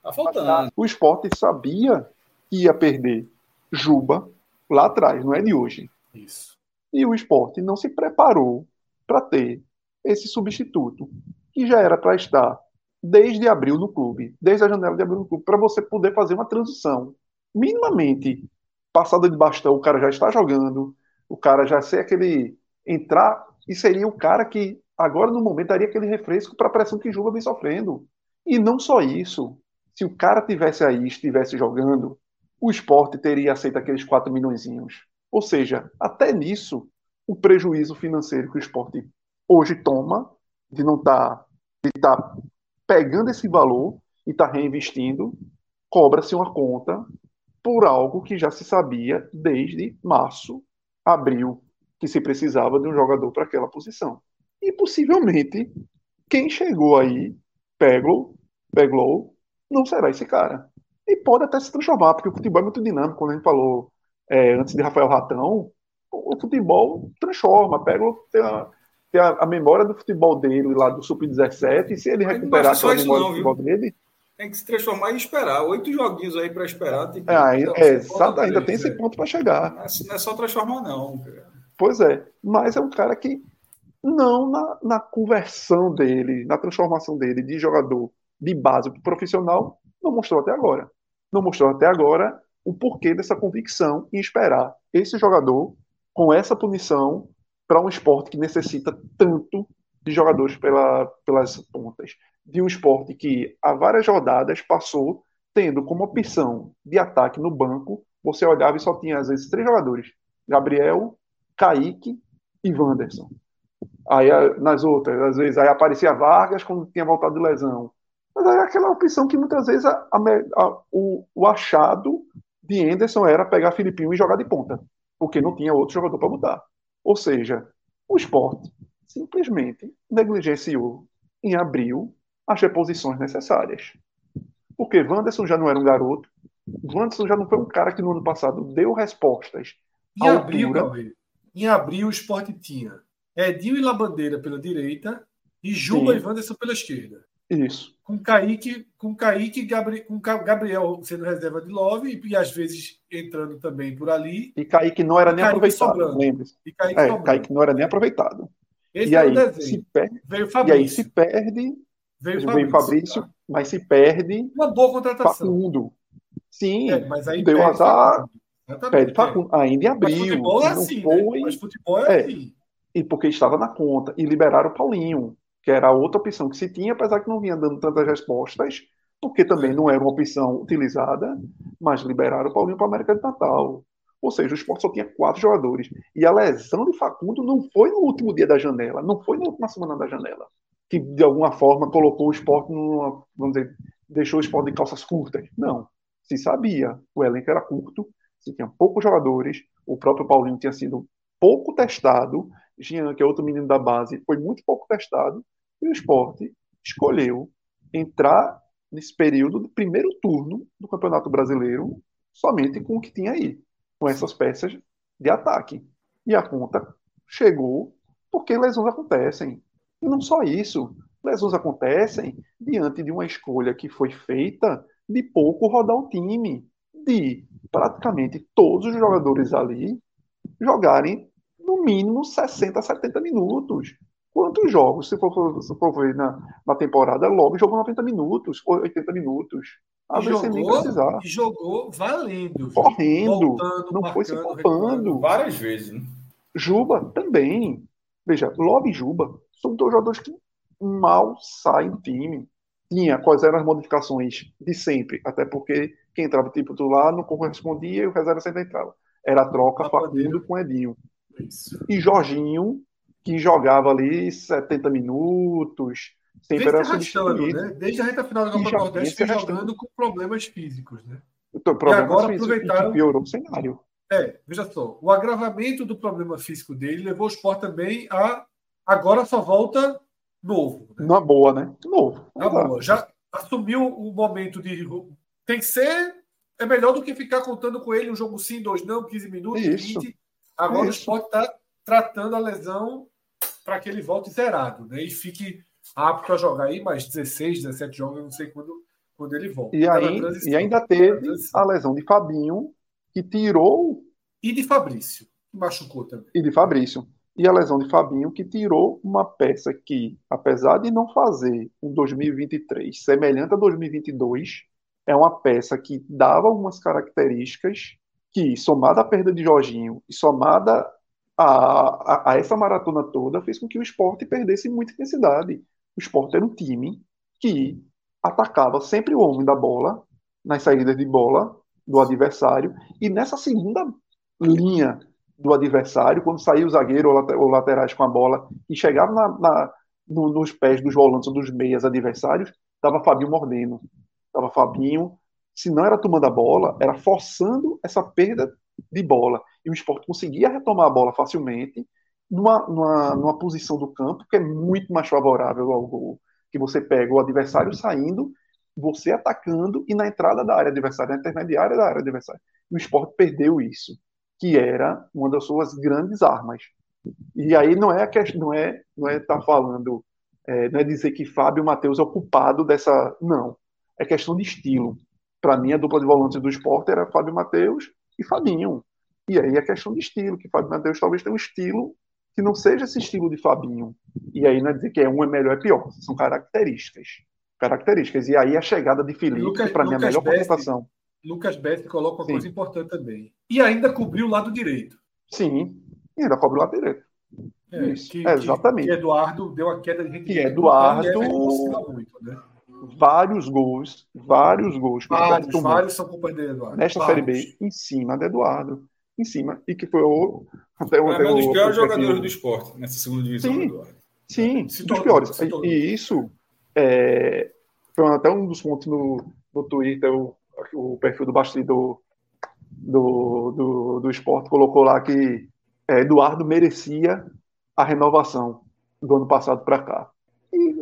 tá faltando. O esporte sabia que ia perder Juba lá atrás, não é de hoje. Isso. E o esporte não se preparou para ter esse substituto, que já era para estar desde abril no clube, desde a janela de abril no clube, para você poder fazer uma transição minimamente passada de bastão, o cara já está jogando, o cara já sei aquele entrar e seria o cara que agora no momento daria aquele refresco para a pressão que Juba vem sofrendo. E não só isso, se o cara tivesse aí, estivesse jogando, o esporte teria aceito aqueles 4 milhões. Ou seja, até nisso, o prejuízo financeiro que o esporte hoje toma de não estar tá, de tá pegando esse valor e estar tá reinvestindo, cobra-se uma conta por algo que já se sabia desde março, abril, que se precisava de um jogador para aquela posição. E possivelmente quem chegou aí, Peglow, Peglow, não será esse cara. E pode até se transformar, porque o futebol é muito dinâmico, como a gente falou é, antes de Rafael Ratão, o futebol transforma. Peglow tem a, tem a, a memória do futebol dele lá do Sub-17, e se ele recuperar a memória não, do futebol viu? dele, tem que se transformar e esperar. Oito joguinhos aí para esperar. Tem que, é, então, é, é ainda tem esse ponto para chegar. Não é, não é, só transformar, não. Cara. Pois é, mas é um cara que não na, na conversão dele, na transformação dele de jogador de base para profissional, não mostrou até agora. Não mostrou até agora o porquê dessa convicção em esperar esse jogador com essa punição para um esporte que necessita tanto de jogadores pela, pelas pontas de um esporte que há várias rodadas passou tendo como opção de ataque no banco, você olhava e só tinha às vezes três jogadores: Gabriel, Kaique e Wanderson. Aí nas outras, às vezes, aí aparecia Vargas quando tinha voltado de lesão. Mas aí aquela opção que muitas vezes a, a, o, o, achado de Anderson era pegar Filipinho e jogar de ponta, porque não tinha outro jogador para botar. Ou seja, o esporte simplesmente negligenciou em abril as reposições necessárias. Porque Wanderson já não era um garoto, Wanderson já não foi um cara que no ano passado deu respostas. Em abril, Cauê, em abril o esporte tinha Edil e Labandeira pela direita e Juba Sim. e Wanderson pela esquerda. Isso. Com Kaique, com Kaique Gabri, com Gabriel sendo reserva de Love e, às vezes entrando também por ali. E Kaique não era nem aproveitado, lembre-se. E Kaique, é, Kaique, não era nem aproveitado. Esse e aí, se perde, Veio Fabrício. E aí se perde Veio, Fabrício, Fabrício tá? mas se perde. Uma boa contratação. Facundo. Sim, é, mas aí deu azar. Facundo, é. ainda em abril. Mas futebol é assim, né? foi... né? Mas futebol é, é assim. E porque estava na conta. E liberaram o Paulinho, que era a outra opção que se tinha, apesar que não vinha dando tantas respostas, porque também não era uma opção utilizada, mas liberaram o Paulinho para a América de Natal. Ou seja, o esporte só tinha quatro jogadores. E a lesão de Facundo não foi no último dia da janela, não foi na última semana da janela, que de alguma forma colocou o esporte numa, vamos dizer, deixou o esporte de calças curtas. Não. Se sabia, o elenco era curto, se tinha poucos jogadores, o próprio Paulinho tinha sido pouco testado, Jean, que é outro menino da base, foi muito pouco testado, e o esporte escolheu entrar nesse período do primeiro turno do Campeonato Brasileiro somente com o que tinha aí com essas peças de ataque. E a conta chegou porque lesões acontecem. E não só isso, lesões acontecem diante de uma escolha que foi feita de pouco rodar o time, de praticamente todos os jogadores ali jogarem no mínimo 60, 70 minutos. Quantos jogos, se for, se for ver na, na temporada, logo jogou 90 minutos, 80 minutos. Às vezes jogou, sem nem precisar. Jogou valendo. Correndo. Voltando, não marcando, foi se poupando. Várias vezes. Né? Juba também. Veja, Love e Juba são dois jogadores que mal saem do time. Tinha quais eram as modificações de sempre, até porque quem entrava tipo titular não correspondia e o reserva sempre entrava. Era a troca ah, Facundo com Edinho. Isso. E Jorginho, que jogava ali 70 minutos, sempre era substituído. Né? Desde a reta final do Copa do Nordeste, jogando com problemas físicos. Né? Então, e agora aproveitaram. Piorou o cenário. É, veja só, o agravamento do problema físico dele levou o Sport também a. Agora só volta novo. Né? Na boa, né? Novo. Na boa. Já assumiu o momento de. Tem que ser. É melhor do que ficar contando com ele um jogo sim, dois não, 15 minutos, Isso. 20. Agora Isso. o Sport está tratando a lesão para que ele volte zerado, né? E fique apto a jogar aí mais 16, 17 jogos, eu não sei quando, quando ele volta. E, aí, e ainda teve a lesão de Fabinho, que tirou. E de Fabrício, que machucou também. E de Fabrício. E a lesão de Fabinho, que tirou uma peça que, apesar de não fazer um 2023 semelhante a 2022, é uma peça que dava algumas características que, somada à perda de Jorginho e somada a, a, a, essa maratona toda, fez com que o esporte perdesse muita intensidade. O esporte era um time que atacava sempre o homem da bola, nas saídas de bola do adversário, e nessa segunda linha do adversário, quando saía o zagueiro ou laterais com a bola e chegava na, na, no, nos pés dos volantes ou dos meias adversários, estava Fabinho mordendo. Estava Fabinho, se não era tomando a bola, era forçando essa perda de bola. E o esporte conseguia retomar a bola facilmente numa, numa, numa posição do campo que é muito mais favorável ao gol. Que você pega o adversário saindo, você atacando e na entrada da área adversária, na intermediária da área adversária. E o esporte perdeu isso, que era uma das suas grandes armas. E aí não é questão, não é não é tá falando, é, não é dizer que Fábio Matheus é o culpado dessa, não. É questão de estilo. Para mim, a dupla de volantes do esporte era Fábio Matheus e Fabinho. E aí é questão de estilo, que Fábio Matheus talvez tenha um estilo que não seja esse estilo de Fabinho. E aí não é dizer que é um é melhor é pior, são características. Características. E aí a chegada de Felipe, para mim, é a melhor contratação. Lucas Best coloca uma Sim. coisa importante também. E ainda cobriu o lado direito. Sim, e ainda cobriu o lado direito. É, Isso, que, exatamente. Que, que, Eduardo deu a queda de rendimento. Que Eduardo. Muito, né? Vários gols, vários gols. Vários, vários são culpa de Eduardo. Nesta vários. Série B, em cima de Eduardo em cima. E que foi o. (laughs) Até, é um dos piores jogadores do esporte nessa segunda divisão sim, agora. Sim, um dos piores. E, e, isso é, foi até um dos pontos no, no Twitter, o, o perfil do bastidor do, do, do esporte colocou lá que é, Eduardo merecia a renovação do ano passado para cá.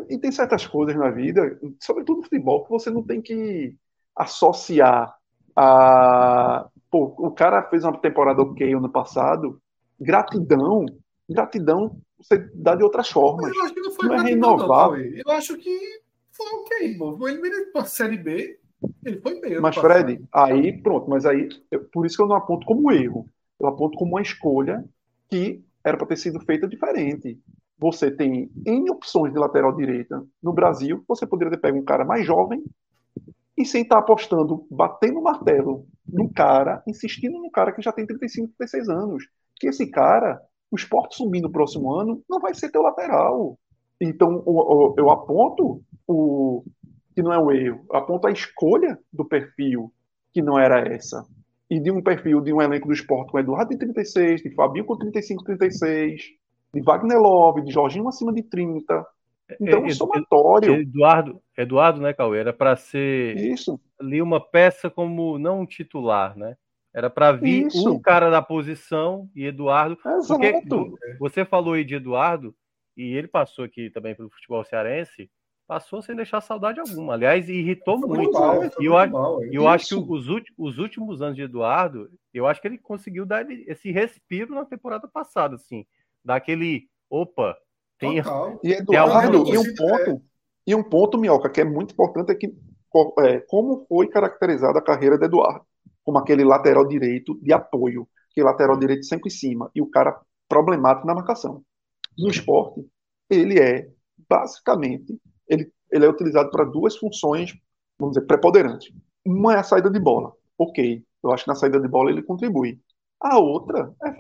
E, tem certas coisas na vida, sobretudo no futebol, que você não tem que associar a pô, o cara fez uma temporada ok ano passado, gratidão, gratidão você dá de outras formas. eu acho que não foi não é renovar. Não, eu acho que foi ok, pô. Ele mereceu a Série B, ele foi bem. Mas, Fred, aí, pronto, mas aí, eu, por isso que eu não aponto como erro. Eu aponto como uma escolha que era para ter sido feita diferente. Você tem N opções de lateral direita no Brasil, você poderia ter pego um cara mais jovem, e sem estar apostando, batendo o martelo no cara, insistindo no cara que já tem 35, 36 anos. Que esse cara, o esporte subir no próximo ano, não vai ser teu lateral. Então, eu aponto o que não é o erro, eu aponto a escolha do perfil que não era essa. E de um perfil de um elenco do esporte com Eduardo de 36, de Fabinho com 35, 36, de Wagner Love, de Jorginho acima de 30. Então, é, um somatório. Eduardo, Eduardo, né, Cauê? Era para ser Isso. ali uma peça como não um titular, né? Era para vir Isso. um cara da posição e Eduardo. Exato. Porque você falou aí de Eduardo, e ele passou aqui também pelo futebol cearense, passou sem deixar saudade alguma. Aliás, irritou foi muito. Mal, e eu, mal, é eu acho que os, os, últimos anos de Eduardo, eu acho que ele conseguiu dar esse respiro na temporada passada, assim. Daquele, opa, tem. E Eduardo, tem e um ponto, e um ponto, Minhoca, que é muito importante é que é, como foi caracterizada a carreira de Eduardo, como aquele lateral direito de apoio, que lateral direito sempre em cima, e o cara problemático na marcação. No esporte, ele é basicamente ele, ele é utilizado para duas funções, vamos dizer, preponderantes. Uma é a saída de bola. Ok, eu acho que na saída de bola ele contribui. A outra é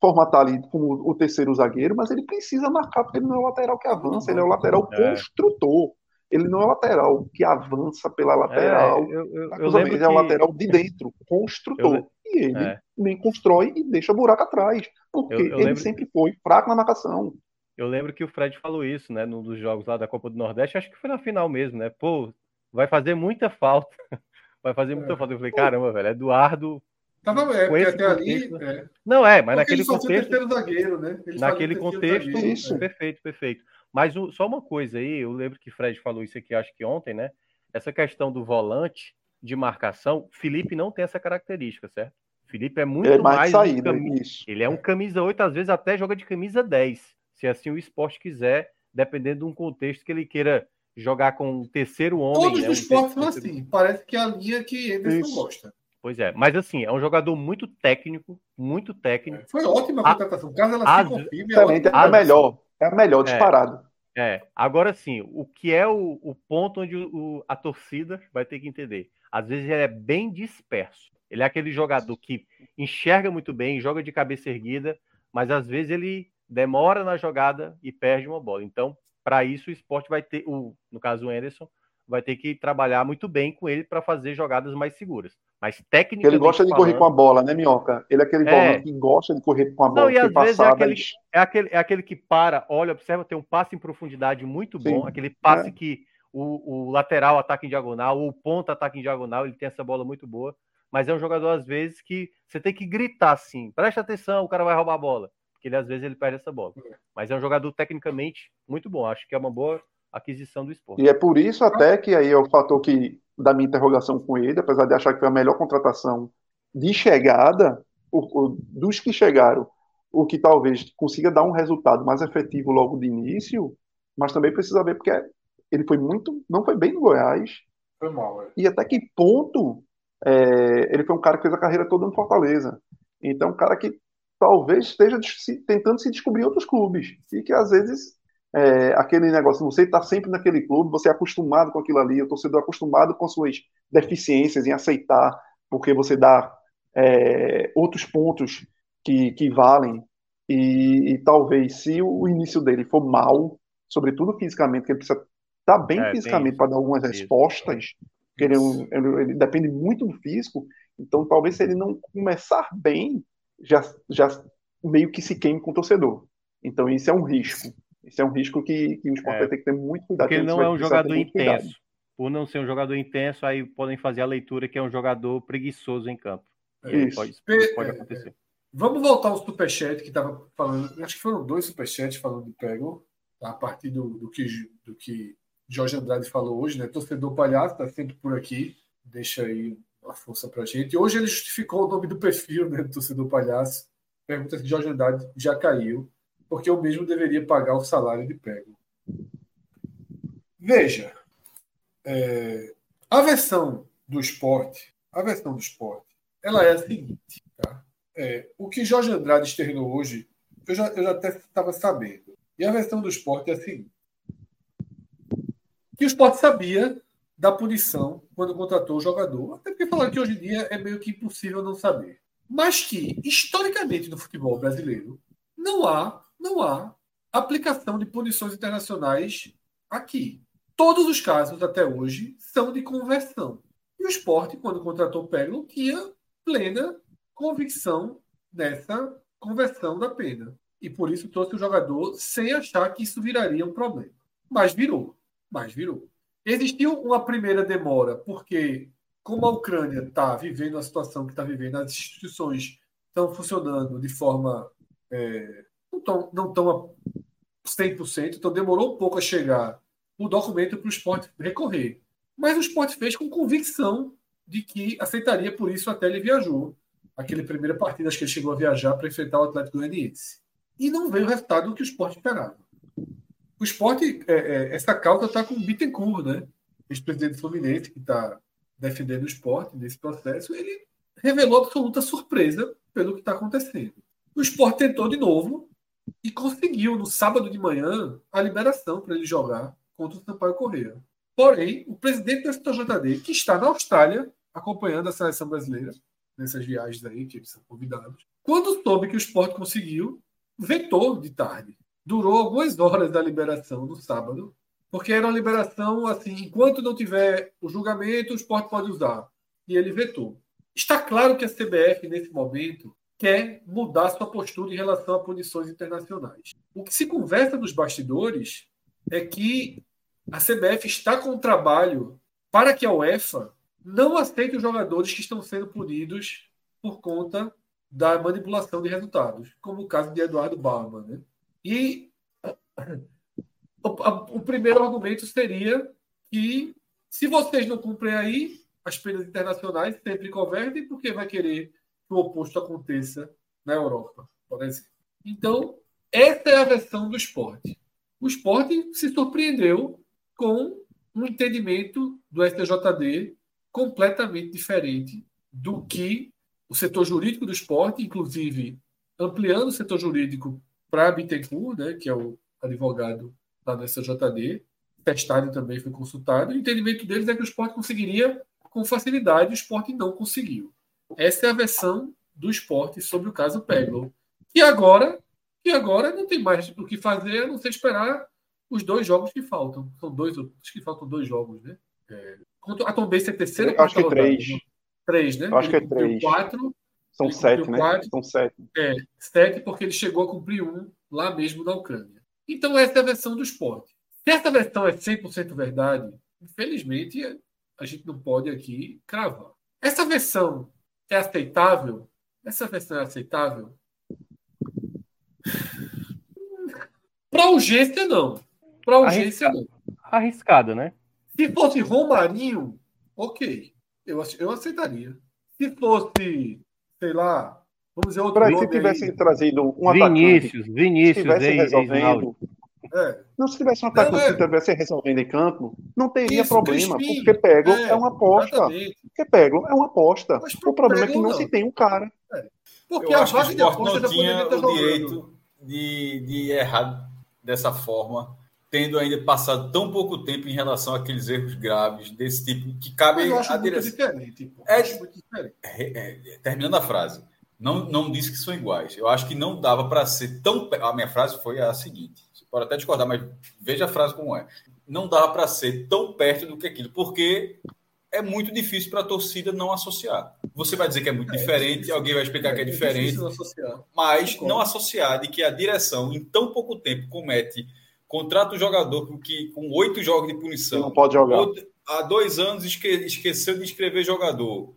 formatar ali como o terceiro zagueiro, mas ele precisa marcar porque ele não é o lateral que avança, ele é o lateral é. construtor. Ele não é o lateral que avança pela lateral. É, eu, eu, eu ele é o lateral de dentro, (laughs) construtor. Eu, e ele é. nem constrói e deixa buraco atrás. Porque ele lembro... sempre foi fraco na marcação. Eu lembro que o Fred falou isso, né, num dos jogos lá da Copa do Nordeste, acho que foi na final mesmo, né? Pô, vai fazer muita falta. (laughs) vai fazer muita é. falta. Eu falei, caramba, velho, Eduardo. Tava, é, porque até ali. É. Não, é, mas porque naquele contexto. Zagueiro, né? naquele contexto, zagueiro. Perfeito, perfeito. Mas o, só uma coisa aí, eu lembro que o Fred falou isso aqui, acho que ontem, né? Essa questão do volante de marcação, Felipe não tem essa característica, certo? Felipe é muito é mais, mais saída, um. Ele é um camisa 8, às vezes até joga de camisa 10 se assim o esporte quiser, dependendo de um contexto que ele queira jogar com um terceiro homem. Todos né, os esportes são assim, parece que é a linha que eles não gosta. Pois é, mas assim, é um jogador muito técnico, muito técnico. Foi ótima a contratação. Caso ela a, se confirme, é, é a melhor. É a melhor, é. disparado. É, é. Agora sim, o que é o, o ponto onde o, a torcida vai ter que entender? Às vezes ele é bem disperso. Ele é aquele jogador que enxerga muito bem, joga de cabeça erguida, mas às vezes ele demora na jogada e perde uma bola. Então, para isso, o esporte vai ter, o, no caso o Anderson, vai ter que trabalhar muito bem com ele para fazer jogadas mais seguras. Mas técnicamente. Ele gosta de falando, correr com a bola, né, Minhoca? Ele é aquele é... que gosta de correr com a bola. Não, e às vezes é aquele, é, aquele, é aquele que para, olha, observa, tem um passe em profundidade muito Sim, bom, aquele passe é. que o, o, lateral ataca em diagonal, ou o ponta ataca em diagonal, ele tem essa bola muito boa. Mas é um jogador, às vezes, que você tem que gritar assim: presta atenção, o cara vai roubar a bola porque ele às vezes ele perde essa bola. É. Mas é um jogador tecnicamente muito bom. Acho que é uma boa aquisição do esporte. E é por isso até que aí é o fator que da minha interrogação com ele, apesar de achar que foi a melhor contratação de chegada, o, o, dos que chegaram, o que talvez consiga dar um resultado mais efetivo logo de início, mas também precisa ver porque ele foi muito, não foi bem no Goiás. Foi mal, é. E até que ponto é, ele foi um cara que fez a carreira toda no Fortaleza. Então, um cara que talvez esteja tentando se descobrir outros clubes. E que às vezes é, aquele negócio, você está sempre naquele clube, você é acostumado com aquilo ali, o torcedor é acostumado com suas deficiências em aceitar, porque você dá é, outros pontos que, que valem. E, e, talvez, se o início dele for mal, sobretudo fisicamente, que ele precisa estar tá bem é, fisicamente para dar algumas isso. respostas, ele, é ele, ele depende muito do físico, então talvez se ele não começar bem, já, já meio que se queime com o torcedor. Então isso é um risco. Isso é um risco que, que o esporte é, vai ter que ter muito cuidado. Porque ele não é um jogador intenso. Por não ser um jogador intenso, aí podem fazer a leitura que é um jogador preguiçoso em campo. Isso. Pode, pode acontecer. Vamos voltar ao superchat que estava falando. Acho que foram dois superchats falando de Pego, a partir do, do, que, do que Jorge Andrade falou hoje, né? Torcedor palhaço, está sempre por aqui. Deixa aí uma força para a gente. Hoje ele justificou o nome do perfil né, do torcedor palhaço. Pergunta se Jorge Andrade já caiu, porque eu mesmo deveria pagar o salário de pego. Veja, é, a versão do esporte, a versão do esporte, ela é a seguinte, tá? É, o que Jorge Andrade externou hoje, eu já, eu já até estava sabendo. E a versão do esporte é a seguinte: que o esporte sabia da punição quando contratou o jogador. Até porque falaram que hoje em dia é meio que impossível não saber. Mas que, historicamente, no futebol brasileiro, não há, não há aplicação de punições internacionais aqui. Todos os casos até hoje são de conversão. E o esporte, quando contratou o Peglo, tinha plena convicção nessa conversão da pena. E por isso trouxe o jogador sem achar que isso viraria um problema. Mas virou. Mas virou. Existiu uma primeira demora, porque, como a Ucrânia está vivendo a situação que está vivendo, as instituições estão funcionando de forma. É, não estão a 100%, então demorou um pouco a chegar o documento para o esporte recorrer. Mas o esporte fez com convicção de que aceitaria, por isso até ele viajou. Aquele primeira partida, acho que ele chegou a viajar para enfrentar o Atlético Goianiense. E não veio o resultado que o esporte esperava. O esporte, é, é, essa causa está com o Bittencourt, né? Ex-presidente do Fluminense, que está defendendo o esporte nesse processo. Ele revelou absoluta surpresa pelo que está acontecendo. O esporte tentou de novo e conseguiu, no sábado de manhã, a liberação para ele jogar contra o Sampaio Correia. Porém, o presidente do STJD, que está na Austrália, acompanhando a seleção brasileira, nessas viagens aí, que eles são convidados, quando soube que o esporte conseguiu, vetou de tarde durou algumas horas da liberação no sábado, porque era uma liberação assim, enquanto não tiver o julgamento, o esporte pode usar. E ele vetou. Está claro que a CBF, nesse momento, quer mudar sua postura em relação a punições internacionais. O que se conversa nos bastidores é que a CBF está com um trabalho para que a UEFA não aceite os jogadores que estão sendo punidos por conta da manipulação de resultados, como o caso de Eduardo Bauman. Né? E o, o primeiro argumento seria que se vocês não cumprem aí, as penas internacionais sempre convertem, porque vai querer que o oposto aconteça na Europa, por exemplo. Então, essa é a versão do esporte. O esporte se surpreendeu com um entendimento do STJD completamente diferente do que o setor jurídico do esporte, inclusive ampliando o setor jurídico para Bittencourt, né, que é o advogado lá do SJD, testado também foi consultado, o entendimento deles é que o esporte conseguiria com facilidade, o esporte não conseguiu. Essa é a versão do esporte sobre o caso Peglo. E agora, e agora não tem mais o que fazer a não ser esperar os dois jogos que faltam. São dois, acho que faltam dois jogos, né? É, a Tom Benz é terceira. Acho que três. Três, né? Acho que é três. Quatro são sete, né? Quatro, São sete. É, sete, porque ele chegou a cumprir um lá mesmo na Ucrânia. Então, essa é a versão do esporte. Se essa versão é 100% verdade, infelizmente, a gente não pode aqui cravar. Essa versão é aceitável? Essa versão é aceitável? Para urgência, não. Para urgência, Arriscado. não. Arriscado, né? Se fosse Romarinho, ok. Eu, eu aceitaria. Se fosse sei lá, vamos dizer outro Peraí, se tivesse aí. trazido um Vinícius, atacante, Vinícius, se tivesse resolvendo, é. Não, se tivesse um atacante não, é. que estivesse resolvendo em campo, não teria Isso, problema, Crispim, porque Pego é, é, uma aposta. Exatamente. Porque Pego é uma aposta. O problema Pego, é que não, não, se tem um cara. É. Porque Eu a vaga de aposta não tinha o direito de, de errar dessa forma tendo ainda passado tão pouco tempo em relação àqueles erros graves desse tipo que cabe a direção. Diferente, é, diferente. É, é, terminando a frase, não, não disse que são iguais. Eu acho que não dava para ser tão. A minha frase foi a seguinte: pode até discordar, mas veja a frase como é. Não dava para ser tão perto do que aquilo, porque é muito difícil para a torcida não associar. Você vai dizer que é muito é, diferente, é alguém vai explicar que é, é diferente, mas não associar de que a direção, em tão pouco tempo, comete contrata o jogador que, com oito jogos de punição. Não pode jogar. Há dois anos esque, esqueceu de escrever jogador.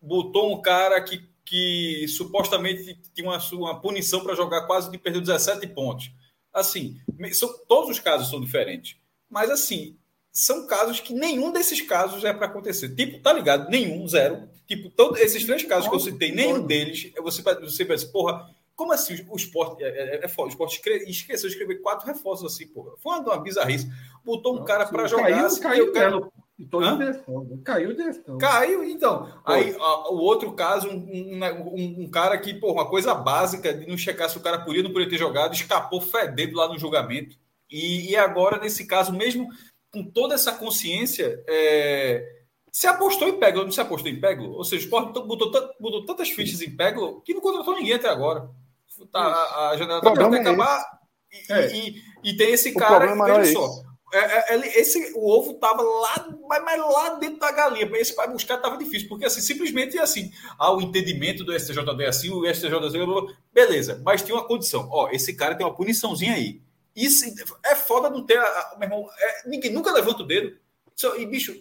Botou um cara que, que supostamente tinha uma, uma punição para jogar quase que perdeu 17 pontos. Assim, são, todos os casos são diferentes. Mas assim, são casos que nenhum desses casos é para acontecer. Tipo, tá ligado? Nenhum, zero. Tipo, todos esses três casos que eu citei, nenhum deles, você, você pensa, porra, como assim o esporte é, é, é foda? O esporte esqueceu de escrever quatro reforços assim, porra. Foi uma, uma bizarrice. Botou um cara para jogar. Caiu, assim, caiu, cara... Direção, caiu direção. Caiu, então. Pô. Aí a, o outro caso, um, um, um, cara que, por uma coisa básica de não checar se o cara podia ou não podia ter jogado, escapou fedendo lá no julgamento. E, e agora, nesse caso, mesmo com toda essa consciência, é, se apostou em Peglo, não se apostou em Peglo? Ou seja, o Sport botou, botou tantas fichas em Peglo que não contratou ninguém até agora. Tá, a, a janela está para é acabar e, é. e, e, tem esse o cara. Veja é só. É, é, esse, o ovo estava lá, mas, mas, lá dentro da galinha. Esse para buscar estava difícil, porque assim, simplesmente assim, ah, o entendimento do STJD assim, o STJD, beleza, mas tinha uma condição. Ó, esse cara tem uma puniçãozinha aí. Isso é foda não ter. Meu irmão, é, ninguém nunca levanta o dedo. E, bicho,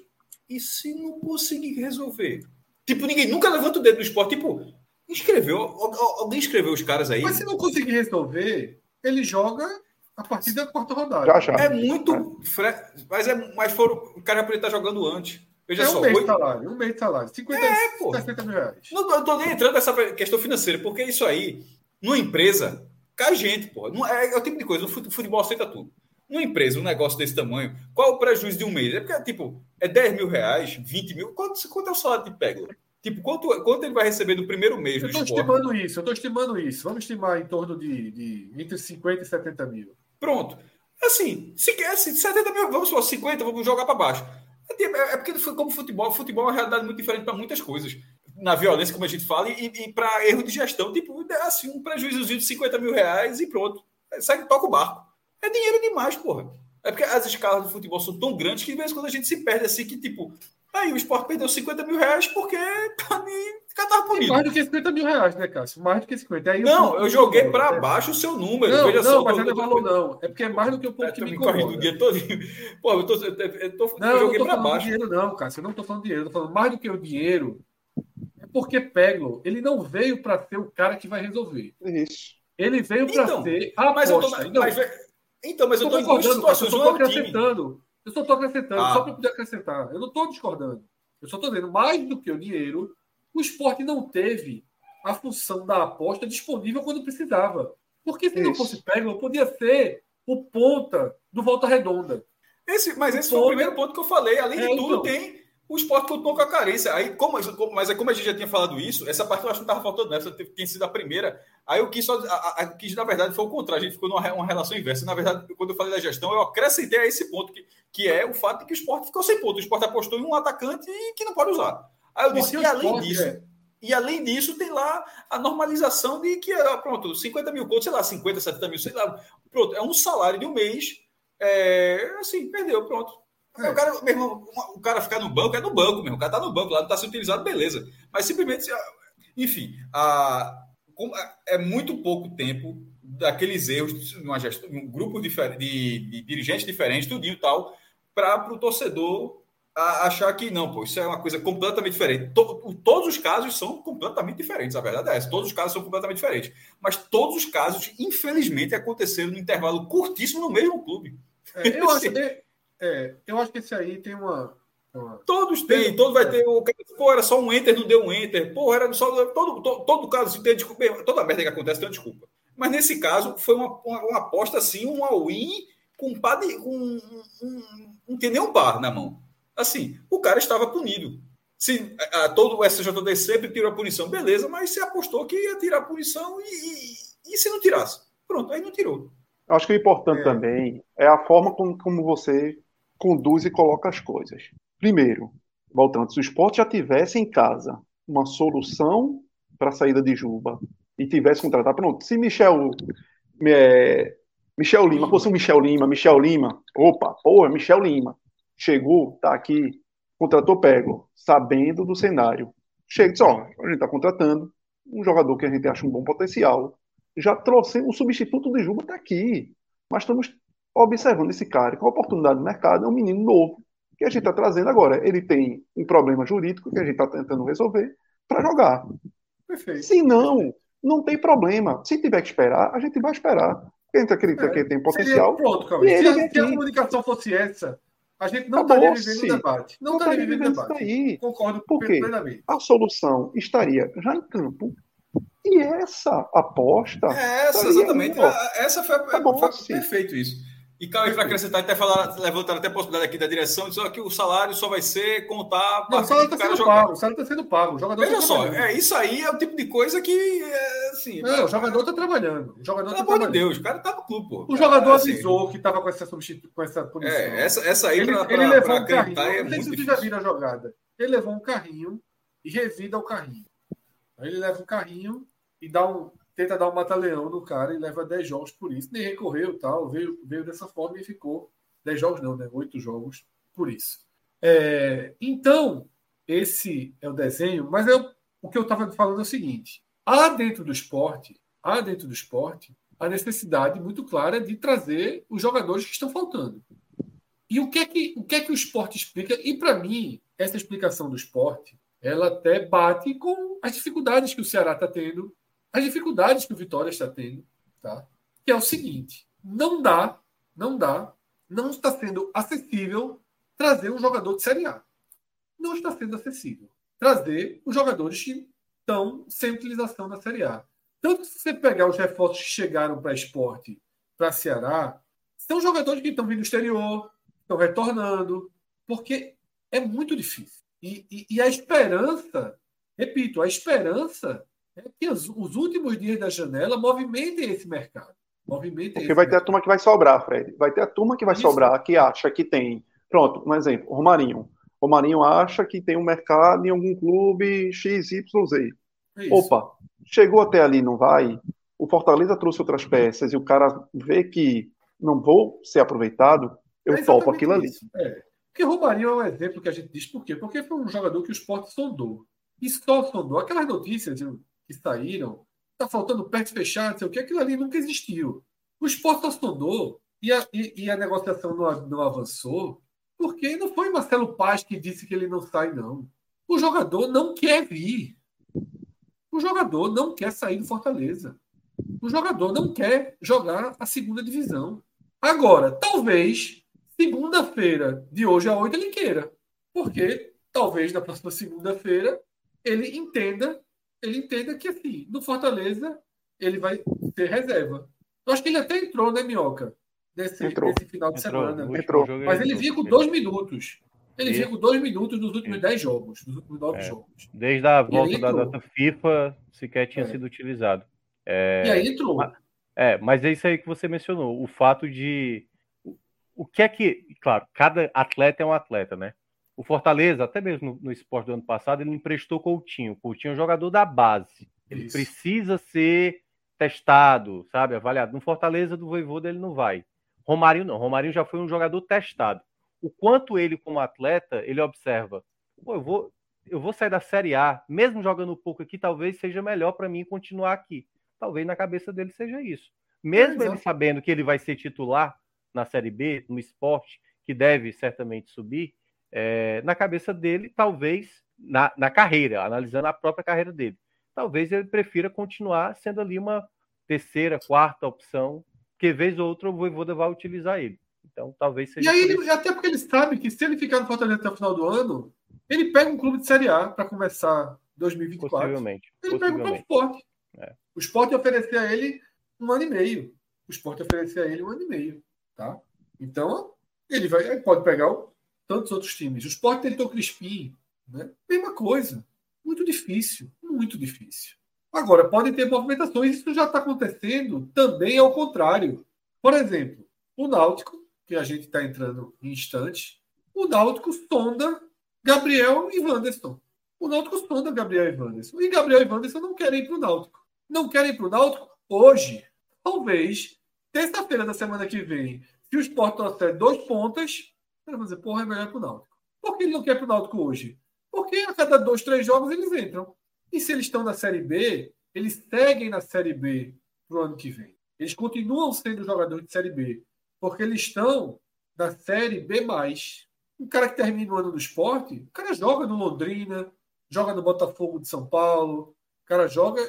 e se não conseguir resolver? Tipo, ninguém nunca levanta o dedo no esporte. Tipo, escreveu. Alguém escreveu os caras aí. Mas se não conseguir resolver, ele joga a partir da quarta rodada. Já, já. É muito. É. Fre... Mas, é, mas foram, o cara poderia estar jogando antes. Veja é um só. Mês de salário, um mês de salário. 50, é, pô. 60 mil reais. Não, não tô nem entrando nessa questão financeira, porque isso aí, numa empresa, cai gente, pô. Não, é, é o tipo de coisa. O futebol aceita tudo. Numa empresa, um negócio desse tamanho, qual o prejuízo de um mês? É porque, tipo, é 10 mil reais, 20 mil. Quanto, quanto é o salário de Peglo? Tipo, quanto, quanto ele vai receber no primeiro mês? Eu estou estimando isso, eu estou estimando isso. Vamos estimar em torno de, de entre 50 e 70 mil. Pronto. Assim, se quer, assim, 70 mil, vamos só 50, vamos jogar para baixo. É, tipo, é, é porque, como futebol, futebol é uma realidade muito diferente para muitas coisas. Na violência, como a gente fala, e, e para erro de gestão, tipo, é assim, um prejuízo de 50 mil reais e pronto. Segue, toca o barco. É dinheiro demais, porra. É porque as escalas do futebol são tão grandes que de vez em quando a gente se perde assim, que tipo, aí o esporte perdeu 50 mil reais porque (laughs) pra mim ficar tava punido. Mais do que 50 mil reais, né, Cássio? Mais do que 50. Aí não, eu, eu joguei para baixo o seu número. Não, Veja não, só, mas não é valor, não. É porque é mais do que o ponto é, que me incomoda. o dia todo. (laughs) Pô, eu, tô, eu, tô, não, eu joguei para baixo. Dinheiro, não, Cássio, eu não tô falando dinheiro. Eu tô falando mais do que o dinheiro. É porque Peglo, ele não veio para ser o cara que vai resolver. Isso. Ele veio para então, ser a mas aposta. Eu tô, mas, então, mas eu estou em duas situações. Eu estou acrescentando. Eu só estou acrescentando, ah. só para poder acrescentar. Eu não estou discordando. Eu só estou dizendo, mais do que o dinheiro, o esporte não teve a função da aposta disponível quando precisava. Porque se Isso. não fosse Peglo, podia ser o ponta do Volta Redonda. Esse, mas esse foi o primeiro ponto que eu falei. Além é, de tudo, então. tem o esporte continuou com a carência. Aí, como, mas é como a gente já tinha falado isso, essa parte eu acho que não estava faltando nessa, tem sido a primeira. Aí eu quis, só, a, a, quis, na verdade, foi o contrário, a gente ficou numa uma relação inversa. Na verdade, quando eu falei da gestão, eu acrescentei a esse ponto, que, que é o fato de que o esporte ficou sem ponto. O esporte apostou em um atacante que não pode usar. Aí eu disse, e além disso, é. e além disso, tem lá a normalização de que, ah, pronto, 50 mil contos, sei lá, 50, 70 mil, sei lá, pronto, é um salário de um mês, é, assim, perdeu, pronto é. O, cara, meu irmão, o cara ficar no banco é no banco mesmo. O cara tá no banco lá, não está sendo utilizado, beleza. Mas simplesmente, enfim, a, é muito pouco tempo daqueles erros numa gestão, um grupo de, de, de dirigentes diferentes, tudinho e tal, para o torcedor achar que não, pô, isso é uma coisa completamente diferente. To, todos os casos são completamente diferentes, a verdade é essa. Todos os casos são completamente diferentes. Mas todos os casos, infelizmente, aconteceram no intervalo curtíssimo no mesmo clube. É, eu, (laughs) acho, é, eu acho que esse aí tem uma. uma... Todos têm, todo vai ter. O, pô, era só um enter, não deu um enter. Pô, era só. Todo, todo, todo caso, se tem desculpa, toda merda que acontece tem desculpa. Mas nesse caso, foi uma, uma, uma aposta assim, um all-in com, um, com um, não tem nem um bar na mão. Assim, o cara estava punido. Se a, a, todo o SJD sempre tirou a punição, beleza, mas você apostou que ia tirar a punição e, e, e se não tirasse? Pronto, aí não tirou. Acho que o importante é. também é a forma como, como você conduz e coloca as coisas. Primeiro, voltando, se o esporte já tivesse em casa uma solução para a saída de Juba e tivesse contratado, pronto, se Michel, é, Michel Lima, fosse um Michel Lima, Michel Lima, opa, porra, Michel Lima, chegou, tá aqui, contratou Pego, sabendo do cenário. Chega só, a gente está contratando um jogador que a gente acha um bom potencial. Já trouxe um substituto de Juba, está aqui. Mas estamos observando esse cara com a oportunidade de mercado, é um menino novo que a gente está trazendo agora. Ele tem um problema jurídico que a gente está tentando resolver para jogar. Perfeito. Se não, não tem problema. Se tiver que esperar, a gente vai esperar. A gente acredita é, que ele tem potencial. Pronto, calma. Se, a, se a comunicação fosse essa, a gente não estaria vivendo o debate. Não, estaria vivendo o debate. Aí. Concordo Porque a solução estaria já em campo. E essa aposta. É essa, exatamente. Essa foi, a, foi perfeito isso. E Cauê, para acrescentar, até falar, levantaram até a possibilidade aqui da direção, dizer que o salário só vai ser contar. Não, o salário está sendo jogar. pago, o salário está sendo pago. O jogador Veja tá só, é, isso aí é o tipo de coisa que. É, assim, não, o jogador está trabalhando. O jogador Pelo tá amor de Deus, o cara tá no clube, pô. O jogador é, assim, avisou que estava com essa, substitu... com essa punição. É, essa, essa aí, ele, pra, ele pra, levou pra um carrinho. É não sei se vocês já viram a jogada. Ele levou um carrinho e revida o carrinho. Aí ele leva um carrinho e dá um, tenta dar um mata-leão no cara e leva 10 jogos por isso. Nem recorreu tal, veio, veio dessa forma e ficou 10 jogos, não, né? 8 jogos por isso. É, então, esse é o desenho, mas é o que eu estava falando é o seguinte: há dentro do esporte, há dentro do esporte a necessidade muito clara de trazer os jogadores que estão faltando. E o que é que o, que é que o esporte explica? E para mim, essa explicação do esporte, ela até bate com as dificuldades que o Ceará está tendo as dificuldades que o Vitória está tendo, tá? Que é o seguinte: não dá, não dá, não está sendo acessível trazer um jogador de Série A. Não está sendo acessível trazer os jogadores que estão sem utilização na Série A. Tanto se você pegar os reforços que chegaram para esporte, para Ceará, são jogadores que estão vindo do exterior, estão retornando, porque é muito difícil. E, e, e a esperança, repito, a esperança é que os, os, últimos dias da janela movimentem esse mercado. Movimentem Porque vai mercado. ter a turma que vai sobrar, Fred. Vai ter a turma que vai Isso. sobrar, que acha que tem. Pronto, um exemplo, o Romarinho. O Romarinho acha que tem um mercado em algum clube XYZ. É Opa, chegou até ali, não vai. O Fortaleza trouxe outras peças e o cara vê que não vou ser aproveitado, eu é topo aquilo isso. ali. É. Porque Romarinho é um exemplo que a gente diz por quê? Porque foi um jogador que o esporte sondou. E só sondou. Aquelas notícias que saíram, está faltando perto fechado, não sei o que, aquilo ali nunca existiu. O esporte só sondou e a, e, e a negociação não, não avançou, porque não foi Marcelo Paz que disse que ele não sai, não. O jogador não quer vir. O jogador não quer sair do Fortaleza. O jogador não quer jogar a segunda divisão. Agora, talvez, segunda-feira de hoje a oito ele queira. Porque talvez na próxima segunda-feira ele entenda ele entenda que, assim, no Fortaleza, ele vai ter reserva. Eu acho que ele até entrou, né, Minhoca? Nesse, nesse final de entrou, semana. Entrou. Mas ele vinha com dois minutos. Ele vinha com dois minutos nos últimos dez jogos, nos últimos nove é. jogos. Desde a volta da data FIFA, sequer tinha é. sido utilizado. É... E aí entrou. É, mas é isso aí que você mencionou. O fato de. O que é que. Claro, cada atleta é um atleta, né? O Fortaleza, até mesmo no, no esporte do ano passado, ele emprestou Coutinho. Coutinho é um jogador da base. Ele Isso. precisa ser testado, sabe? Avaliado. No Fortaleza do Voivoda ele não vai. Romarinho não. Romarinho já foi um jogador testado. O quanto ele, como atleta, ele observa. Pô, eu vou, eu vou sair da Série A, mesmo jogando pouco aqui, talvez seja melhor para mim continuar aqui. Talvez na cabeça dele seja isso. Mesmo é, ele sabendo que ele vai ser titular na Série B, no esporte, que deve certamente subir, é, na cabeça dele, talvez, na, na carreira, analisando a própria carreira dele, talvez ele prefira continuar sendo ali uma terceira, quarta opção, que vez ou outra o Voivoda vai utilizar ele. Então, talvez seja. E aí, ele, até porque ele sabe que se ele ficar no Fortaleza até o final do ano, ele pega um clube de Série A para começar 2024. Possivelmente. Ele possivelmente. pega o esporte. É. O esporte oferecer a ele um ano e meio. O esporte oferecer a ele um ano e meio. Tá? Então, ele vai, ele pode pegar o, tantos outros times. O Sport tentou Crispim, né? mesma coisa. Muito difícil, muito difícil. Agora, podem ter movimentações, isso já está acontecendo também ao contrário. Por exemplo, o Náutico, que a gente está entrando em instante, o Náutico sonda Gabriel e Wanderson. O Náutico sonda Gabriel e Wanderson. E Gabriel e Wanderson não querem ir para o Náutico. Não querem ir para o Náutico hoje. Talvez, terça-feira da semana que vem, se o Sport trouxer dois pontas, ele vai dizer, porra, é melhor pro Náutico. Por que ele não quer pro Náutico hoje? Porque a cada dois, três jogos eles entram. E se eles estão na Série B, eles seguem na Série B pro ano que vem. Eles continuam sendo jogadores de Série B. Porque eles estão na Série B. Um cara que termina o ano do esporte, o cara joga no Londrina, joga no Botafogo de São Paulo, o cara joga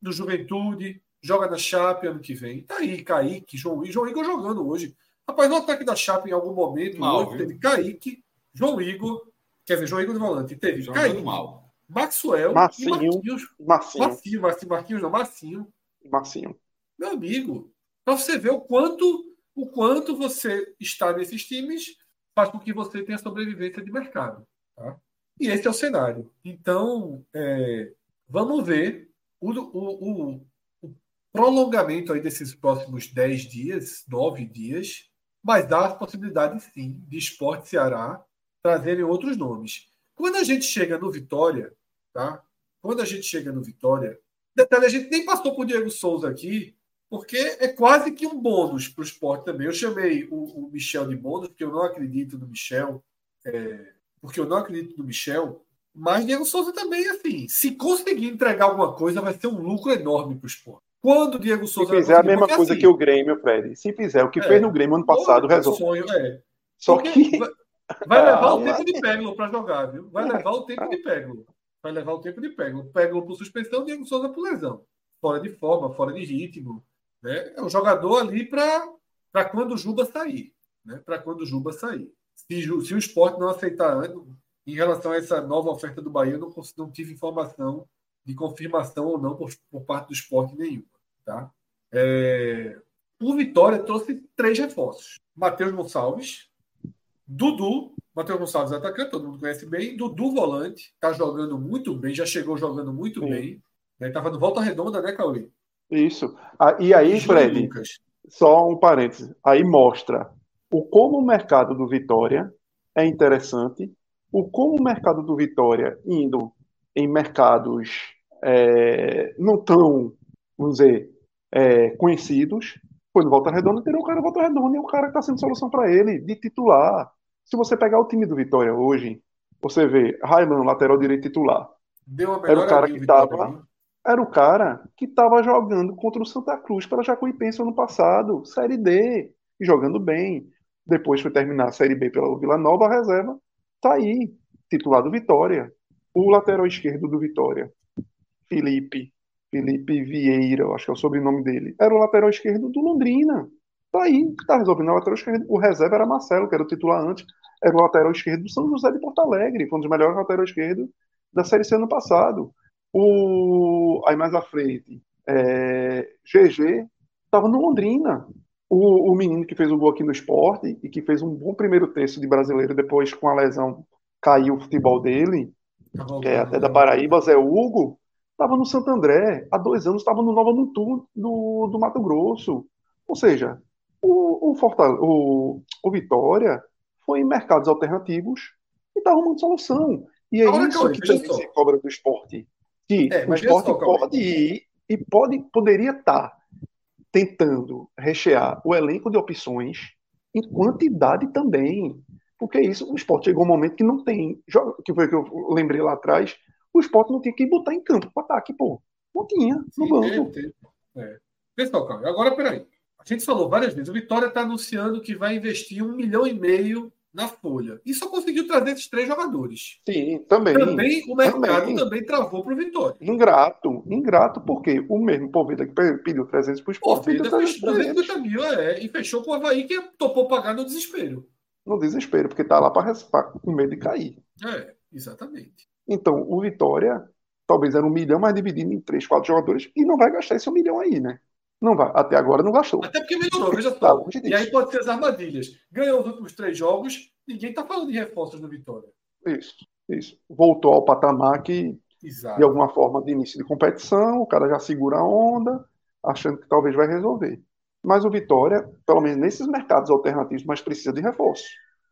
no Juventude, joga na Chape ano que vem. Tá aí, Kaique, João Igor. João Igor jogando hoje. Rapaz, no ataque da Chape, em algum momento, mal, hoje, teve Kaique, João Igor, quer dizer, João Igor de volante, teve Jogando Kaique, mal. Maxwell Marcinho, e Marquinhos. Marcinho. Marcinho, Marcinho, Marquinhos, não, Marcinho. Marcinho. Meu amigo, para você ver o quanto o quanto você está nesses times faz com que você tenha sobrevivência de mercado. Tá? E esse é o cenário. Então, é, vamos ver o, o, o, o, prolongamento aí desses próximos 10 dias, 9 dias, mas dá a possibilidade, sim, de Esporte Ceará trazerem outros nomes. Quando a gente chega no Vitória, tá? Quando a gente chega no Vitória, detalhe, a gente nem passou por Diego Souza aqui, porque é quase que um bônus para o esporte também. Eu chamei o, o, Michel de bônus, porque eu não acredito no Michel, é, porque eu não acredito no Michel, mas Diego Souza também, assim, se conseguir entregar alguma coisa, vai ser um lucro enorme para o esporte. Quando o Diego Souza. Se fizer a mesma coisa assim, que o Grêmio, Fred. Se fizer o que é, fez no Grêmio ano passado, resolve. Sonho, é. Só que. Vai, vai (laughs) levar ah, o tempo de Peglo para jogar, viu? Vai levar o tempo de Peglo. Vai levar o tempo de Peglo. Peglo por suspensão, Diego Souza por lesão. Fora de forma, fora de ritmo. Né? É um jogador ali para quando o Juba sair. Né? Para quando o Juba sair. Se, se o esporte não aceitar em relação a essa nova oferta do Bahia, eu não, não tive informação de confirmação ou não por, por parte do esporte nenhuma. Tá? É, o Vitória trouxe três reforços: Matheus Gonçalves, Dudu, Matheus Gonçalves atacante, todo mundo conhece bem, Dudu volante, está jogando muito bem, já chegou jogando muito Sim. bem. Estava né? no volta redonda, né, Cauê? Isso. Ah, e aí, Fred, Lucas. só um parênteses. Aí mostra o como o mercado do Vitória é interessante, o como o mercado do Vitória indo em mercados é, não tão, vamos dizer, é, conhecidos, foi no Volta Redonda, teria o cara Volta Redonda e o cara que está sendo solução para ele, de titular. Se você pegar o time do Vitória hoje, você vê Raiman, lateral direito titular. Era o cara que estava era o cara que estava jogando contra o Santa Cruz pela Jacuipense ano passado, Série D, jogando bem. Depois foi terminar a Série B pela Vila Nova, a reserva tá aí, titular do Vitória. O lateral esquerdo do Vitória, Felipe, Felipe Vieira, acho que é o sobrenome dele, era o lateral esquerdo do Londrina. Tá aí, tá resolvendo o lateral esquerdo. O reserva era Marcelo, que era o titular antes, era o lateral esquerdo do São José de Porto Alegre, foi um dos melhores laterais esquerdos da Série C ano passado. O, aí mais à frente, é, GG estava no Londrina. O, o menino que fez o gol aqui no esporte e que fez um bom primeiro terço de brasileiro, depois com a lesão caiu o futebol dele, tá que é até da Paraíba, Zé Hugo, estava no Santo André. Há dois anos estava no Nova Mutum do, do Mato Grosso. Ou seja, o, o, Fortal o, o Vitória foi em mercados alternativos e está arrumando solução. E é Agora, isso que também se cobra do esporte que é, o esporte só, pode ir e pode, poderia estar tá tentando rechear o elenco de opções em quantidade também. Porque isso, o esporte chegou um momento que não tem. Que foi que eu lembrei lá atrás, o esporte não tinha que botar em campo para ataque, pô. Não tinha, no Sim, banco. É, é. Pessoal, calma. Agora, peraí. A gente falou várias vezes, o Vitória está anunciando que vai investir um milhão e meio na folha. E só conseguiu trazer esses três jogadores. Sim, também. Também o mercado também, também travou para o Vitória. Ingrato, ingrato, porque o mesmo Poveda que pediu 300 para o esporte. Poveda fez 350 mil, é, e fechou com o Havaí que topou pagar no desespero. No desespero, porque está lá para com medo de cair. É, exatamente. Então, o Vitória talvez era um milhão, mas dividido em três, quatro jogadores, e não vai gastar esse um milhão aí, né? Não vai. Até agora não gastou. Até porque melhorou, veja só. Tá e aí pode ser as armadilhas. Ganhou os últimos três jogos, ninguém está falando de reforços do Vitória. Isso, isso. Voltou ao patamar que, Exato. de alguma forma, de início de competição, o cara já segura a onda, achando que talvez vai resolver. Mas o Vitória, pelo menos nesses mercados alternativos, mas precisa de reforço.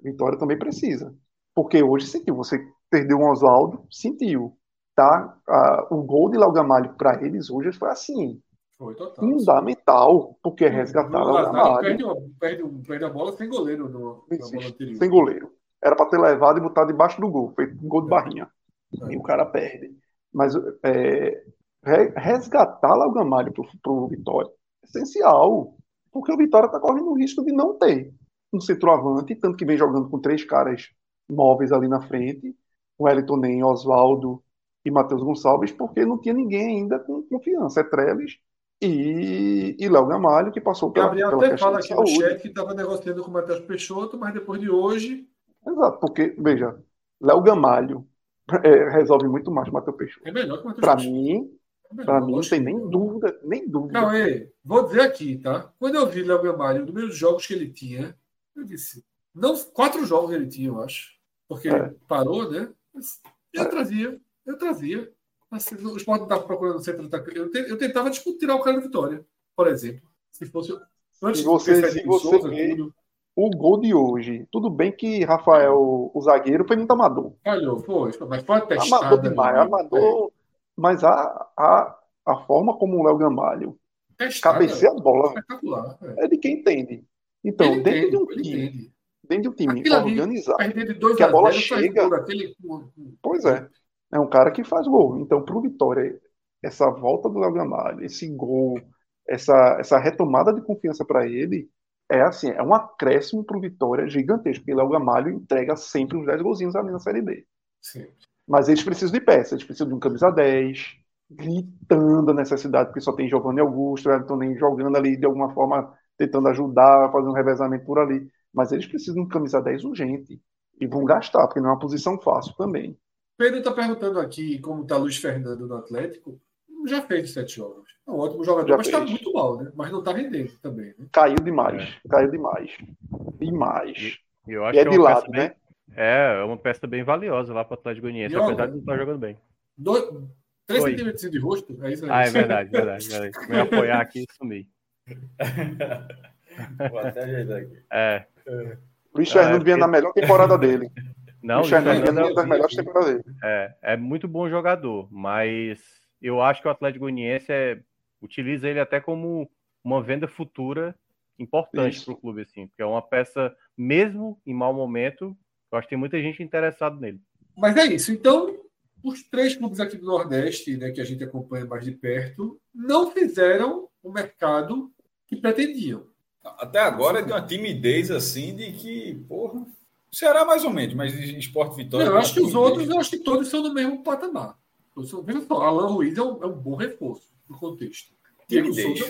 Vitória também precisa. Porque hoje sentiu, você perdeu um Oswaldo, sentiu. Tá? Ah, o gol de Laugamalho para eles hoje foi assim foi total. Fundamental, porque é resgatar o perde, perde, perde a bola sem goleiro no, Sem goleiro. Era para ter levado e botado debaixo do gol, feito um gol de é. barrinha. É. E o cara perde. Mas é, resgatar lá o Gamalho para o Vitória é essencial. Porque o Vitória está correndo o risco de não ter um centroavante, tanto que vem jogando com três caras móveis ali na frente, o Wellington Nem, Oswaldo e Matheus Gonçalves, porque não tinha ninguém ainda com confiança. É Trellis e, e Léo Gamalho, que passou pela Gabriel pela até fala aqui no chat que estava negociando com o Matheus Peixoto, mas depois de hoje. Exato, porque, veja, Léo Gamalho (laughs) é, resolve muito mais que o Matheus Peixoto. É melhor que o Matheus Para mim, Para mim, não tem nem dúvida, nem dúvida. Não, é, vou dizer aqui, tá? Quando eu vi Léo Gamalho, o número de jogos que ele tinha, eu disse, não, quatro jogos ele tinha, eu acho. Porque é. parou, né? Eu trazia, eu trazia. Assim, o esporte estava procurando o centro eu, eu tentava disputar tirar o cara da vitória, por exemplo. Se fosse. Antes se você, se você Souza, vê tudo. o gol de hoje, tudo bem que Rafael, o zagueiro, foi muito amador. Falhou, foi, mas foi testada. Amador demais, né? amador. Mas a, a, a forma como o Léo Gamalho cabeceia a bola é. é de quem entende. Então, ele dentro entende, de um time. Dentro de um time Aquilo organizado, que a bola chega. Aquele... Pois é. É um cara que faz gol. Então, para o Vitória, essa volta do Léo Gamalho, esse gol, essa, essa retomada de confiança para ele, é assim, é um acréscimo para o Vitória gigantesco, porque Léo Gamalho entrega sempre uns 10 golzinhos ali na Série B. Sim. Mas eles precisam de peças, eles precisam de um camisa 10, gritando a necessidade, porque só tem Giovanni Augusto, estão nem jogando ali de alguma forma, tentando ajudar, fazendo um revezamento por ali. Mas eles precisam de camisa 10 urgente. E vão gastar, porque não é uma posição fácil também. Pedro está perguntando aqui como está Luiz Fernando no Atlético. Já fez sete jogos. É um ótimo jogador, Já mas está muito mal, né? Mas não está rendendo também. Né? Caiu demais. É. Caiu demais. Demais. E, eu acho e é que é de lado, né? É, é uma peça bem valiosa lá para o Atlético Goianiense, apesar de não estar jogando bem. Dois, 3 centímetros de rosto? É isso aí. Ah, é verdade, verdade. verdade. Me apoiar aqui e sumir. (laughs) Vou até ajeitar aqui. É. Luiz Fernando ah, vinha na melhor temporada (laughs) dele. Não, Luiz Fernando vinha na melhor temporada dele. É, é muito bom jogador, mas eu acho que o Atlético Goianiense é, utiliza ele até como uma venda futura importante para o clube, assim, porque é uma peça, mesmo em mau momento, eu acho que tem muita gente interessada nele. Mas é isso. Então, os três clubes aqui do Nordeste, né, que a gente acompanha mais de perto, não fizeram o mercado que pretendiam. Até agora tem uma timidez assim de que, porra, será mais ou menos, mas esporte vitória. Não, eu acho que os outros, eu acho que todos são no mesmo patamar. Veja só, Alan Ruiz é um, é um bom reforço no contexto. Diego Souza,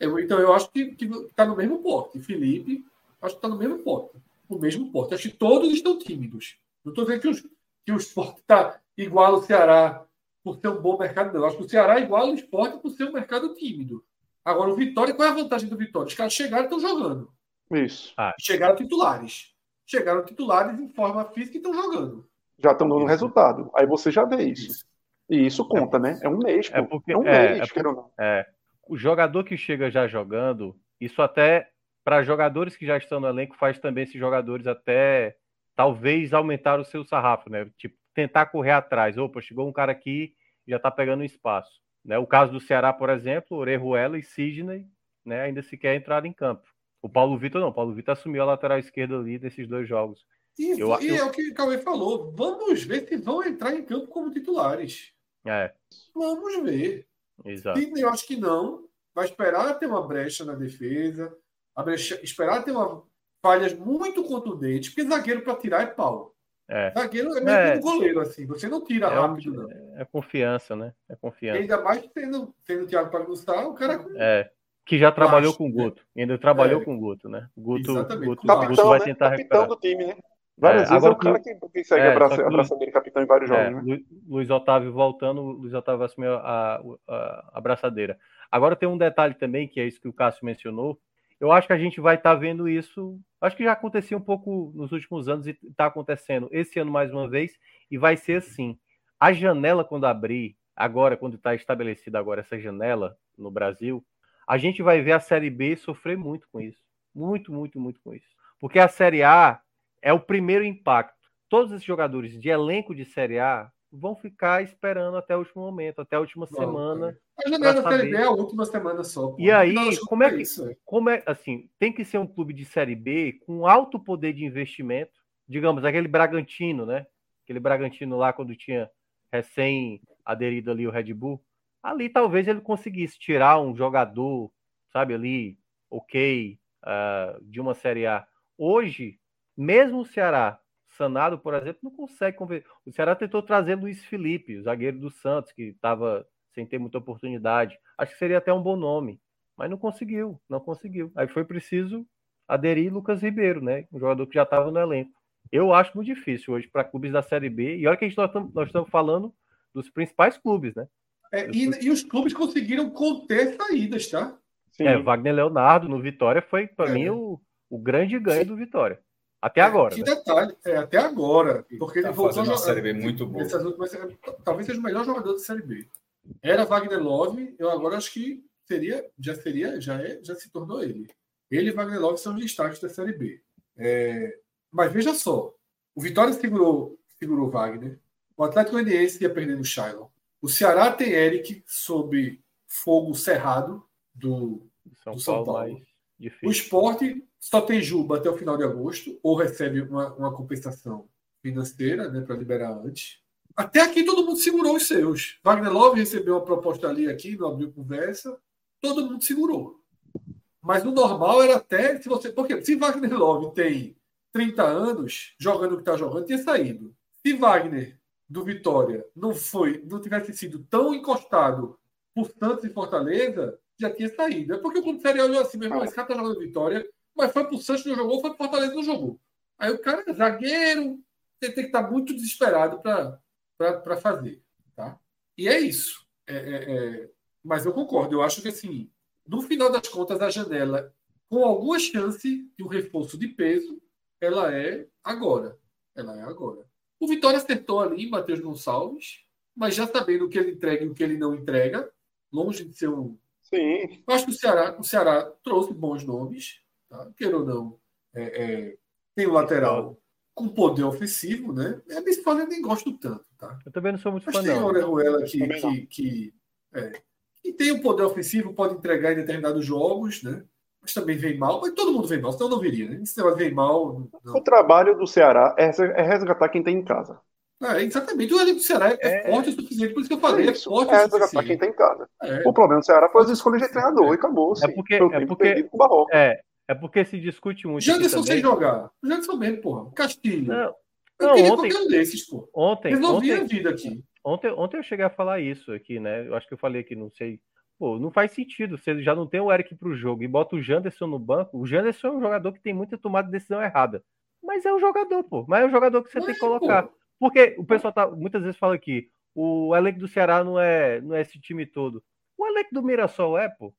então eu acho que está no mesmo porte. Felipe, acho que está no mesmo porte no mesmo porte. Acho que todos estão tímidos. Não estou dizendo que, os, que o esporte está igual ao Ceará por ser um bom mercado, não. Acho que o Ceará é igual ao esporte por ser um mercado tímido. Agora, o Vitória, qual é a vantagem do Vitória? Os caras chegaram e estão jogando. Isso. Ah. Chegaram titulares. Chegaram titulares em forma física e estão jogando. Já estão dando resultado. Aí você já vê isso. isso. E isso conta, né? É um mês. É, porque, é um é, mês, é, porque, é, O jogador que chega já jogando, isso até para jogadores que já estão no elenco, faz também esses jogadores até talvez aumentar o seu sarrafo, né? Tipo, tentar correr atrás. Opa, chegou um cara aqui já está pegando espaço. Né? O caso do Ceará, por exemplo, Orejuela e Sidney né, ainda sequer entraram em campo. O Paulo Vitor não, o Paulo Vitor assumiu a lateral esquerda ali nesses dois jogos. E, eu, e eu... é o que o Cauê falou. Vamos ver se vão entrar em campo como titulares. É. Vamos ver. Exato. Sidney, eu acho que não. Vai esperar ter uma brecha na defesa esperar ter uma, falhas muito contundentes, porque zagueiro para tirar é pau. É. Zagueiro é mesmo é. goleiro, assim. Você não tira é rápido, não. É confiança, né? É confiança. E ainda mais tendo, tendo o Thiago para gostar, o cara. É. Que já trabalhou com o Guto. Né? Ainda trabalhou é. com o Guto, né? Guto, Guto, capitão, Guto vai né? tentar capitão recuperar. do time, né? Várias é, vezes agora, é o cara que, que segue é, abraça, abraçadeira capitão em vários é, jogos. Né? Luiz Otávio voltando, Luiz Otávio assumiu a, a, a abraçadeira. Agora tem um detalhe também, que é isso que o Cássio mencionou, eu acho que a gente vai estar tá vendo isso. Acho que já acontecia um pouco nos últimos anos e está acontecendo esse ano mais uma vez, e vai ser assim. A janela, quando abrir, agora, quando está estabelecida agora essa janela no Brasil, a gente vai ver a Série B sofrer muito com isso. Muito, muito, muito com isso. Porque a Série A é o primeiro impacto. Todos esses jogadores de elenco de Série A vão ficar esperando até o último momento, até a última Não, semana. A janela da Série B é a última semana só. Pô. E aí, como é que. Isso, como é, assim, tem que ser um clube de Série B com alto poder de investimento. Digamos, aquele Bragantino, né? Aquele Bragantino lá, quando tinha recém aderido ali o Red Bull. Ali talvez ele conseguisse tirar um jogador, sabe, ali, ok, uh, de uma Série A. Hoje, mesmo o Ceará Sanado, por exemplo, não consegue conver... O Ceará tentou trazer Luiz Felipe, o zagueiro do Santos, que estava sem ter muita oportunidade. Acho que seria até um bom nome, mas não conseguiu, não conseguiu. Aí foi preciso aderir Lucas Ribeiro, né? Um jogador que já estava no elenco. Eu acho muito difícil hoje para clubes da Série B. E olha que a gente, nós estamos falando dos principais clubes, né? É, e, e, os clubes conseguiram conter saídas, tá? Sim. É, Wagner Leonardo no Vitória foi, para é. mim, o, o grande ganho Sim. do Vitória. Até agora. Que né? detalhe, é, até agora. Porque tá ele voltou a jogar. Série B muito boa. Últimas, talvez seja o melhor jogador da Série B. Era Wagner Love, eu agora acho que seria, já seria, já é, já se tornou ele. Ele e Wagner Love são os destaques da Série B. É, mas veja só, o Vitória segurou, segurou Wagner, o Atlético Goianiense ia perdendo o Shailon. O Ceará tem Eric sob fogo cerrado do São, do São Paulo. Paulo. O esporte só tem Juba até o final de agosto, ou recebe uma, uma compensação financeira né, para liberar antes. Até aqui todo mundo segurou os seus. Wagner Love recebeu uma proposta ali aqui, não abriu conversa, todo mundo segurou. Mas o normal era até se você. Porque se Wagner Love tem 30 anos, jogando o que está jogando, tinha saído. Se Wagner do Vitória não foi, não tivesse sido tão encostado por Santos e Fortaleza, já tinha saído. É porque o Clube Série olhou assim, meu irmão, esse cara tá jogando Vitória, mas foi pro Santos não jogou, foi pro Fortaleza não jogou. Aí o cara, zagueiro, tem, tem que estar tá muito desesperado para fazer. Tá? E é isso. É, é, é, mas eu concordo, eu acho que assim, no final das contas, a janela, com alguma chance de um reforço de peso, ela é agora. Ela é agora. O Vitória acertou ali Matheus Gonçalves, mas já sabendo o que ele entrega e o que ele não entrega, longe de ser um. Sim. Eu acho que o Ceará, o Ceará trouxe bons nomes, tá? queira ou não. É, é, tem o lateral com poder ofensivo, né? É bem eu nem gosto tanto, tá? Eu também não sou muito Mas fã, tem o Orejuela que, que, que, é, que tem o poder ofensivo, pode entregar em determinados jogos, né? mas também vem mal, mas todo mundo vem mal, senão não viria, né? Se vem mal. Não. O trabalho do Ceará é, é resgatar quem tem em casa. É, exatamente. O elenco do Ceará é, é, forte o suficiente, por isso que eu falei, é, isso, é forte é resgatar quem tem em casa. É. O problema do Ceará foi as escolhas de treinador e acabou. É porque, é porque, é, é porque se discute muito. Janderson sem jogar. Janderson mesmo, porra. Castilho. Não, não eu ontem, um desses, pô. Ontem, Resolvi ontem, a vida aqui. Ontem, ontem eu cheguei a falar isso aqui, né? Eu acho que eu falei aqui, não sei Pô, não faz sentido. Você já não tem o Eric para o jogo e bota o Janderson no banco. O Janderson é um jogador que tem muita tomada de decisão errada. Mas é um jogador, pô. Mas é um jogador que você tem que colocar. Pô. Porque o pessoal tá, muitas vezes fala que o elenco do Ceará não é, não é esse time todo. O elenco do Mirassol é, pô.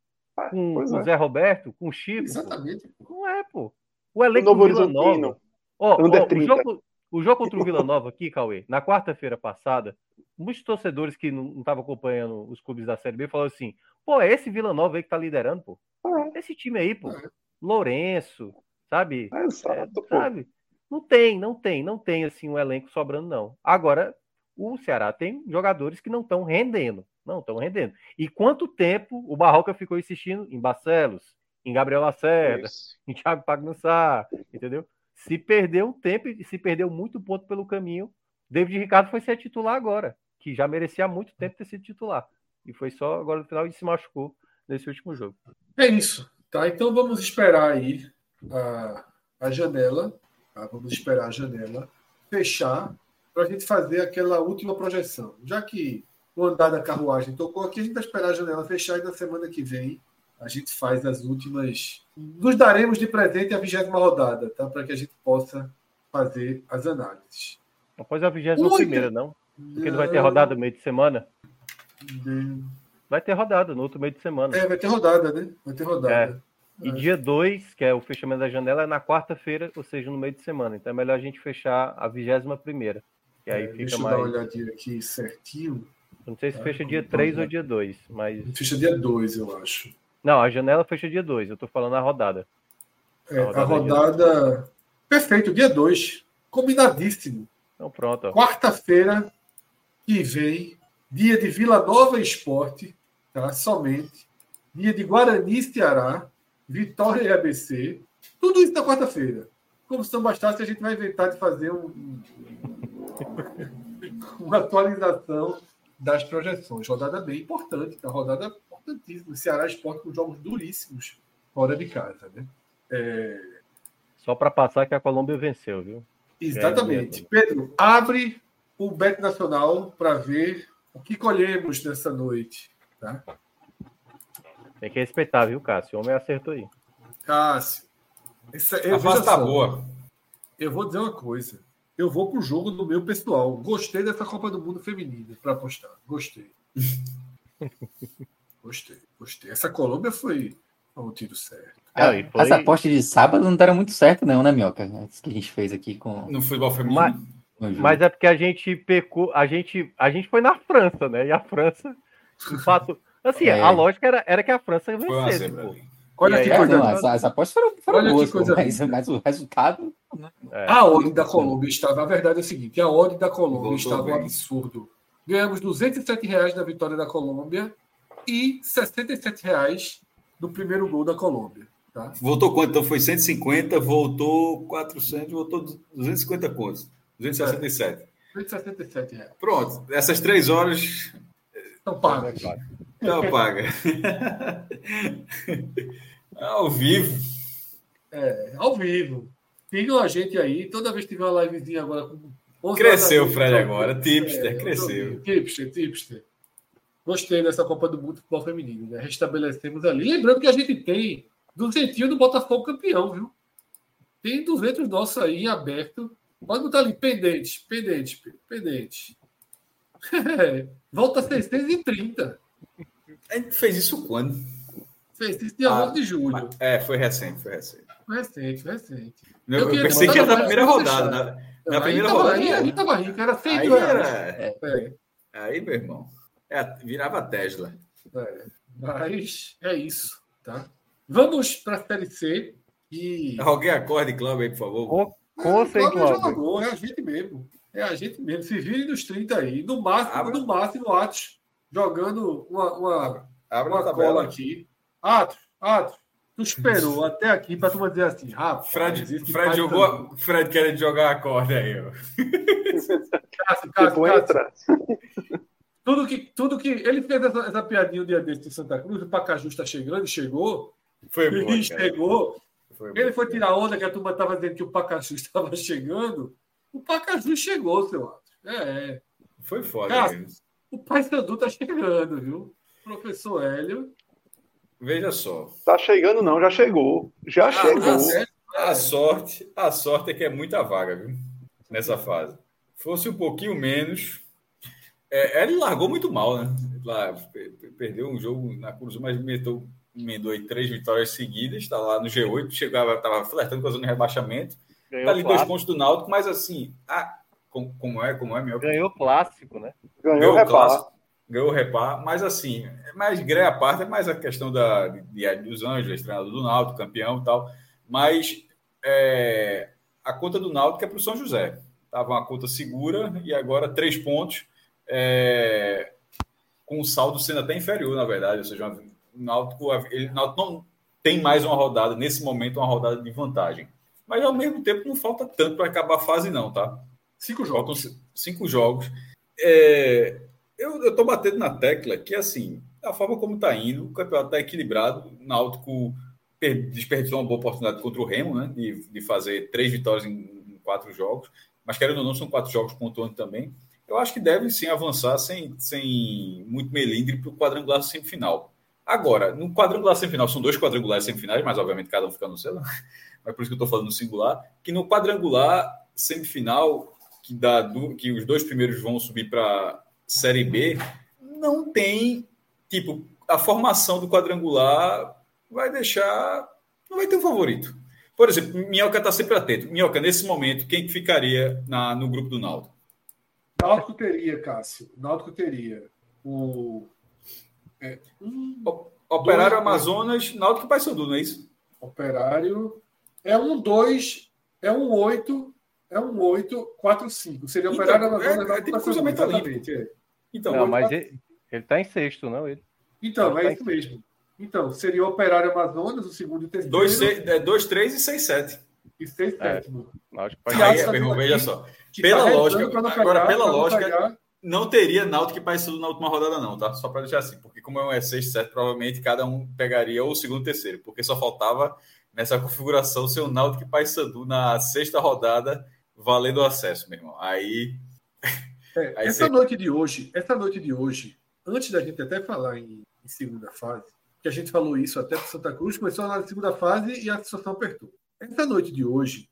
Com, o é. Zé Roberto, com o Chico. Exatamente. Pô. Não é, pô. O elenco o do Vila Nova. Ó, ó, o, jogo, o jogo contra o Vila Nova aqui, Cauê, na quarta-feira passada, muitos torcedores que não estavam acompanhando os clubes da Série B falaram assim: pô, é esse Vila Nova aí que tá liderando, pô. É. Esse time aí, pô. É. Lourenço, sabe? É, exato, é, sabe? Não tem, não tem, não tem assim um elenco sobrando, não. Agora, o Ceará tem jogadores que não estão rendendo. Não estão rendendo. E quanto tempo o Barroca ficou insistindo em Barcelos, em Gabriel Lacerda, Isso. em Thiago Pagnussá, entendeu? Se perdeu um tempo e se perdeu muito ponto pelo caminho David Ricardo foi ser titular agora, que já merecia muito tempo ter sido titular. E foi só agora no final e se machucou nesse último jogo. É isso. Tá, então vamos esperar aí a, a janela. Tá? Vamos esperar a janela fechar para a gente fazer aquela última projeção. Já que o andar da carruagem tocou aqui, a gente vai esperar a janela fechar e na semana que vem a gente faz as últimas. Nos daremos de presente a vigésima rodada, tá? Para que a gente possa fazer as análises. Após a 21 primeira, não? Porque não vai ter rodada no meio de semana? Vai ter rodada no outro meio de semana. É, vai ter rodada, né? Vai ter rodada. É. E é. dia 2, que é o fechamento da janela, é na quarta-feira, ou seja, no meio de semana. Então é melhor a gente fechar a 21 primeira. Que aí é, fica deixa mais. Deixa eu dar uma olhadinha aqui certinho. Não sei se tá, fecha dia 3 ou dia 2, mas. Fecha dia 2, eu acho. Não, a janela fecha dia 2, eu tô falando a rodada. É, a rodada. A rodada... Perfeito, dia 2. Combinadíssimo. Então pronto. Quarta-feira que vem, dia de Vila Nova Esporte, tá? somente. Dia de Guarani Ceará, Vitória e ABC. Tudo isso na quarta-feira. Como se não bastasse, a gente vai inventar de fazer um, (laughs) uma atualização das projeções. Rodada bem importante, tá? rodada importantíssima. Ceará Esporte com jogos duríssimos fora de casa. Né? É... Só para passar que a Colômbia venceu, viu? Exatamente. Pedro, abre o Bet Nacional para ver o que colhemos nessa noite. Tá? Tem que respeitar, viu, Cássio? O homem acertou aí. Cássio. Essa, eu, a fase tá boa. Eu vou dizer uma coisa. Eu vou pro jogo do meu pessoal. Gostei dessa Copa do Mundo feminina para apostar. Gostei. (laughs) Gostei, gostei. Essa Colômbia foi um tiro certo. É, foi... As apostas de sábado não deram muito certo, não, né, Mioca? As que a gente fez aqui com. No futebol feminino. Mas, mas é porque a gente pecou, a gente, a gente foi na França, né? E a França, de fato. Assim, é. a lógica era, era que a França vencesse. Olha que coisa. Não, as, as apostas foram, foram Olha boas, coisa mas, mas, o resultado. Né? É. A ordem da Colômbia estava. A verdade é a seguinte: a ordem da Colômbia estava um absurdo. Ganhamos 207 reais na vitória da Colômbia e 67 reais no primeiro gol da Colômbia. Tá? Voltou quanto? Então foi 150, voltou 400, voltou 250 contos. 267. É. 267 reais. Pronto, essas três horas. Estão pagas. Estão pagas. (laughs) ao vivo. É, ao vivo. Sigam a gente aí. Toda vez que tiver uma livezinha agora. Cresceu o Fred agora. Tipster, é, cresceu. Tipster, tipster. Gostei dessa Copa do Mundo Futebol Feminino, né? Restabelecemos ali. Lembrando que a gente tem duzentinho do Botafogo campeão, viu? Tem 200 nossos aí em aberto. Pode botar ali, pendente, pendente, pendente. (laughs) Volta a 630. A gente fez isso quando? Fez isso dia ah, 11 de julho. É, foi recente, foi recente. Foi recente, foi recente. Eu, eu pensei que era na primeira rodada. Na, na aí primeira tava, rodada. Aí, aí tava rico, era 100 aí, era, é, é. aí, meu irmão, é, virava Tesla. É, mas é isso, tá? Vamos para a Série C. E... Alguém acorde, Cláudio, aí, por favor. Com, com sem Cláudio. É a gente mesmo. É a gente mesmo. Se vire nos 30 aí. No máximo, Abra. no máximo, Atos jogando uma, uma, Abra uma cola aqui. Atos, Atos, tu esperou até aqui para tu dizer assim, rapaz. Fred, Fred jogou. Fred querendo jogar a corda aí, ó. Cássio, Cássio, Cássio. Tudo que, tudo que. Ele fez essa, essa piadinha um dia desse em Santa Cruz, o Pacaju está chegando, chegou. Foi bom. Ele chegou. Foi ele foi tirar onda que a turma estava dizendo que o Pacaju estava (laughs) chegando. O Pacaju chegou, seu Atos. É, é. Foi foda. Cara, o Pai Sandu está chegando, viu? Professor Hélio. Veja só. Tá chegando, não, já chegou. Já ah, chegou. A, a, sorte, a sorte é que é muita vaga, viu? Nessa fase. Fosse um pouquinho menos. É, ele largou muito mal, né? Lá, perdeu um jogo na Cruz, mas meteu emendou aí três vitórias seguidas, está lá no G8, chegava, estava flertando com a zona de rebaixamento. Está ali dois pontos do Náutico, mas assim, ah, como, como é, como é, meu. Ganhou clássico, né? Ganhou, Ganhou. Clássico, ganhou repar, mas assim, mais greia a parte, é mais a questão da, de, dos Anjos, treinador do Náutico, campeão e tal. Mas é, a conta do Náutico é para o São José. Estava uma conta segura e agora três pontos. É, com o saldo sendo até inferior, na verdade, ou seja, o Náutico, ele, Náutico não tem mais uma rodada, nesse momento, uma rodada de vantagem. Mas, ao mesmo tempo, não falta tanto para acabar a fase, não, tá? Cinco jogos. Faltam cinco jogos. É, eu estou batendo na tecla que, assim, a forma como está indo, o campeonato está equilibrado. O Náutico desperdiçou uma boa oportunidade contra o Remo, né? De, de fazer três vitórias em, em quatro jogos. Mas, querendo ou não, são quatro jogos pontuando também. Eu acho que deve sim avançar sem, sem muito melindre para o quadrangular semifinal. Agora, no quadrangular semifinal, são dois quadrangulares semifinais, mas obviamente cada um fica no seu, (laughs) mas por isso que eu estou falando no singular, que no quadrangular semifinal, que, dá que os dois primeiros vão subir para Série B, não tem, tipo, a formação do quadrangular vai deixar, não vai ter um favorito. Por exemplo, Minhoca está sempre atento. Minhoca, nesse momento, quem que ficaria na, no grupo do Náutico? Náutico teria, Cássio. Náutico teria o é, um, Operário dois, Amazonas, Náutico e Paysandu, não é isso? Operário é um 2, é um 8, é um 8, 4, 5. Seria então, Operário Amazonas, é, é, tem cruzamento exatamente. É. Então, não, 8, mas 4... ele, ele tá em sexto, não ele? Então, ele é tá isso mesmo. Então, seria Operário Amazonas, o segundo e o terceiro. 2, 3 e 6, 7. E 6, 7. É, aí, meu irmão, veja só. Pela tá lógica, agora, pela lógica, não teria Náutico e Paysandu na última rodada, não, tá? Só para deixar assim, porque como é um E6, 7, provavelmente cada um pegaria ou o segundo ou terceiro, porque só faltava nessa configuração ser o Náutico e Paysandu na sexta rodada valendo o acesso, meu irmão. Aí. É, essa você... noite de hoje, essa noite de hoje, antes da gente até falar em, em segunda fase, que a gente falou isso até para Santa Cruz, começou na segunda fase e a situação apertou. Essa noite de hoje.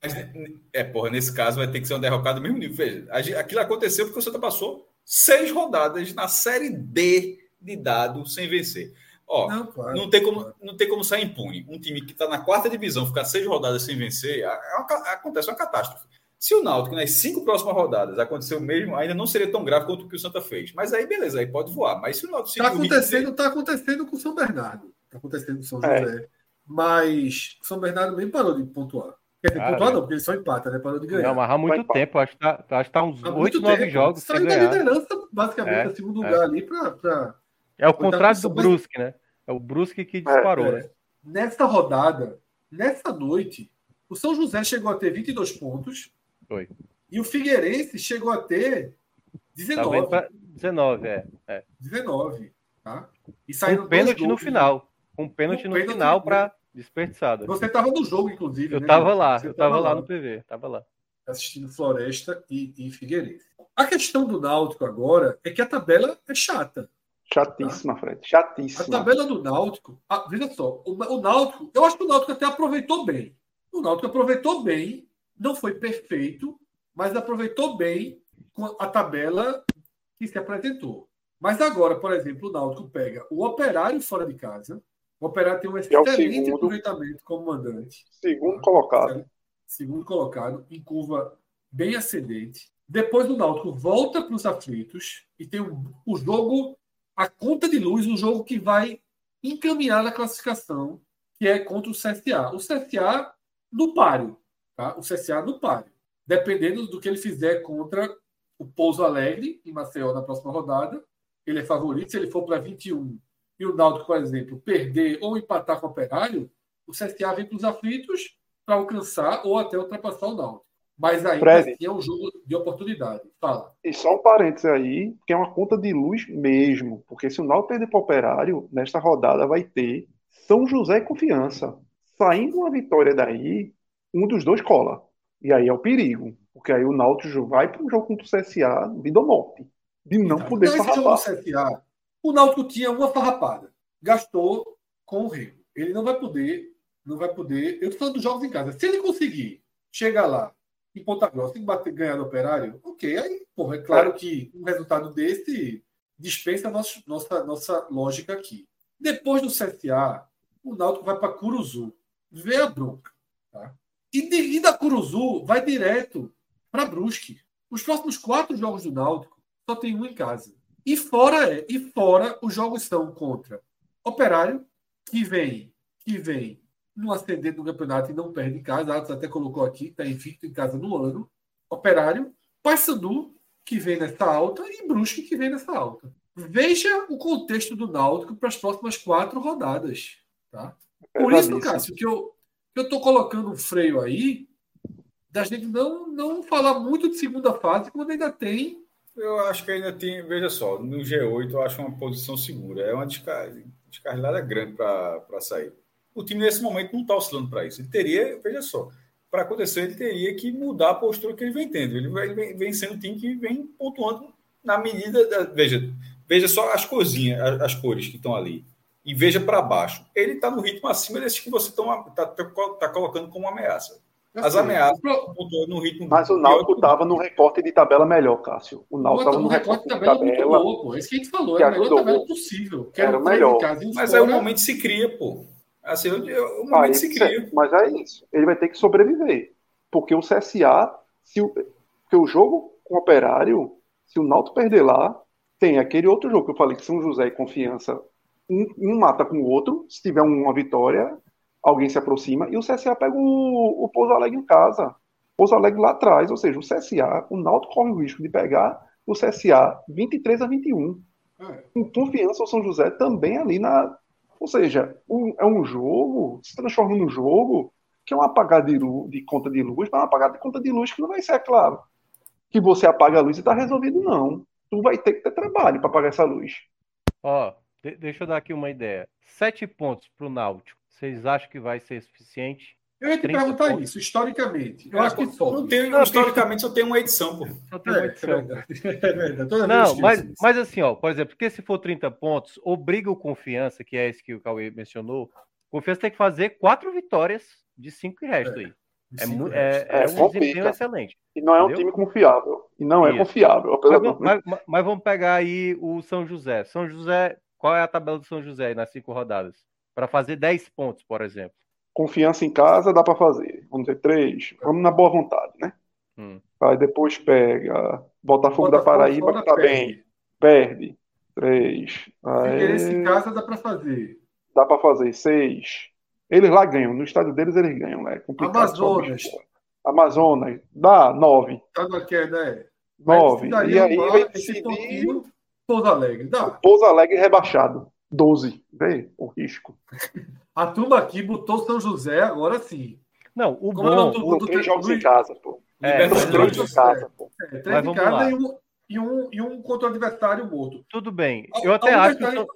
É, porra, nesse caso vai ter que ser um derrocado do mesmo nível. Veja, aquilo aconteceu porque o Santa passou seis rodadas na Série D de dado sem vencer. Ó, não, claro, não, tem como, claro. não tem como sair impune. Um time que está na quarta divisão ficar seis rodadas sem vencer, é uma, acontece uma catástrofe. Se o Náutico nas cinco próximas rodadas aconteceu o mesmo, ainda não seria tão grave quanto o que o Santa fez. Mas aí, beleza, aí pode voar. Mas se o Náutico está acontecendo, está acontecendo com o São Bernardo, está acontecendo com o São é. José. É. Mas o São Bernardo nem parou de pontuar. Quer dizer, pontuar não, porque ele só empata, né? Parou de ganhar. Não, mas há muito tempo, acho que está acho que tá uns oito, nove jogos. Saiu da liderança, basicamente, é, segundo é. lugar ali para. Pra... É o contrário do Brusque, né? É o Brusque que disparou, é, né? Nesta rodada, nessa noite, o São José chegou a ter 22 pontos. Foi. E o Figueirense chegou a ter 19. Tá 19, é, é. 19, tá? E saiu um pênalti no final. Um pênalti um no pênalti final para desperdiçado. Você estava no jogo, inclusive. Eu estava né? lá, Você eu estava lá no PV, estava lá. Assistindo Floresta e, e Figueirense. A questão do Náutico agora é que a tabela é chata. Chatíssima, tá? Fred. Chatíssima. A tabela do Náutico, ah, veja só, o, o Náutico, eu acho que o Náutico até aproveitou bem. O Náutico aproveitou bem, não foi perfeito, mas aproveitou bem com a tabela que se apresentou. Mas agora, por exemplo, o Náutico pega o Operário fora de casa. O Operário tem um excelente é segundo, aproveitamento como mandante. Segundo colocado. Segundo colocado, em curva bem ascendente. Depois o Náutico volta para os aflitos e tem o, o jogo a conta de luz, um jogo que vai encaminhar na classificação, que é contra o CSA. O CSA no páreo, tá? O CSA no páreo. Dependendo do que ele fizer contra o Pouso Alegre, em Maceió, na próxima rodada, ele é favorito. Se ele for para 21 e o Náutico, por exemplo, perder ou empatar com o Operário, o CSA vem para os aflitos para alcançar ou até ultrapassar o Náutico. Mas ainda Fred, assim é um jogo de oportunidade. Fala. E só um parênteses aí, que é uma conta de luz mesmo. Porque se o Náutico perder para o Operário, nesta rodada vai ter São José e Confiança. Saindo uma vitória daí, um dos dois cola. E aí é o perigo. Porque aí o Náutico vai para um jogo contra o CSA, vida ou morte. De não então, poder farrapar. CSA, o Náutico tinha uma farrapada. Gastou com o Remo. Ele não vai poder, não vai poder. Eu estou falando dos jogos em casa. Se ele conseguir chegar lá em Ponta Grossa tem que bater, ganhar do Operário, ok. Aí, porra, é claro que um resultado desse dispensa a nossa, nossa, nossa lógica aqui. Depois do CSA, o Náutico vai para Curuzu, vê a bronca. E, de, e da Curuzu vai direto para Brusque. Os próximos quatro jogos do Náutico só tem um em casa. E fora é, e fora os jogos são contra Operário, que vem, que vem no ascendente do campeonato e não perde em casa. Atos até colocou aqui, está invicto em casa no ano. Operário, Paysandu, que vem nessa alta, e Brusque, que vem nessa alta. Veja o contexto do Náutico para as próximas quatro rodadas. Tá? Por isso, Cássio, que eu estou colocando um freio aí da gente não, não falar muito de segunda fase quando ainda tem. Eu acho que ainda tem, veja só, no G8 eu acho uma posição segura. É uma descarrilhada grande para sair o time nesse momento não está oscilando para isso. Ele teria, veja só, para acontecer, ele teria que mudar a postura que ele vem tendo. Ele vem, vem sendo um time que vem pontuando na medida. Da, veja, veja só as coisinhas, as, as cores que estão ali. E veja para baixo. Ele está no ritmo acima desses que você está tá, tá colocando como ameaça. As ameaças no ritmo. Mas o Náutico estava no recorte de tabela melhor, Cássio. O Náutico estava no recorte de tabela. De tabela muito bom, pô. Isso que a gente falou, é a melhor tabela possível. Era o melhor. Mas aí o momento se cria, pô. Assim, o momento se cria. Mas é isso. Ele vai ter que sobreviver. Porque o CSA, se o, porque o jogo com o Operário, se o Náutico perder lá, tem aquele outro jogo que eu falei que São José e Confiança, um, um mata com o outro. Se tiver uma vitória, alguém se aproxima. E o CSA pega o, o Pouso Alegre em casa. Pouso Alegre lá atrás. Ou seja, o CSA, o Náutico corre o risco de pegar o CSA 23 a 21. É. Com confiança, o São José também ali na, ou seja, um, é um jogo, se transforma num jogo que é um apagar de, luz, de conta de luz, mas um apagar de conta de luz que não vai ser, é claro, que você apaga a luz e está resolvido, não. Tu vai ter que ter trabalho para apagar essa luz. Ó, de deixa eu dar aqui uma ideia. Sete pontos para o Náutico. Vocês acham que vai ser suficiente? Eu ia te perguntar pontos. isso, historicamente. Eu acho que só. Não tem, não, historicamente só tem uma edição, pô. Só tem uma é, edição. (laughs) É verdade. É verdade. não, mas, mas assim, ó, por exemplo, porque se for 30 pontos, obriga o confiança, que é esse que o Cauê mencionou. Confiança tem que fazer quatro vitórias de cinco e resto é. aí. É, é, é, é, um desempenho excelente. E não é um time confiável. E não é confiável. Mas, mas, mas, mas, vamos pegar aí o São José. São José qual é a tabela do São José nas cinco rodadas? Para fazer 10 pontos, por exemplo. Confiança em casa dá para fazer. Vamos dizer, três. Vamos na boa vontade, né? Hum. Aí depois pega Botafogo, Botafogo da Paraíba, que tá perde. bem. Perde. Três. Aí... em casa dá para fazer. Dá para fazer. Seis. Eles lá ganham. No estádio deles eles ganham, né? É complicado. Amazonas. Amazonas. Dá nove. Tá na queda, é. Nove. E aí vai decidir... Pouso Alegre, dá. Pouso Alegre rebaixado. Doze. Vê o risco. A turma aqui botou São José agora sim. Não, o Como bom... O, três jogos em casa, pô. É, três em casa, pô. É, três em casa e um, e, um, e um contra o adversário morto. Tudo bem. Eu até acho que...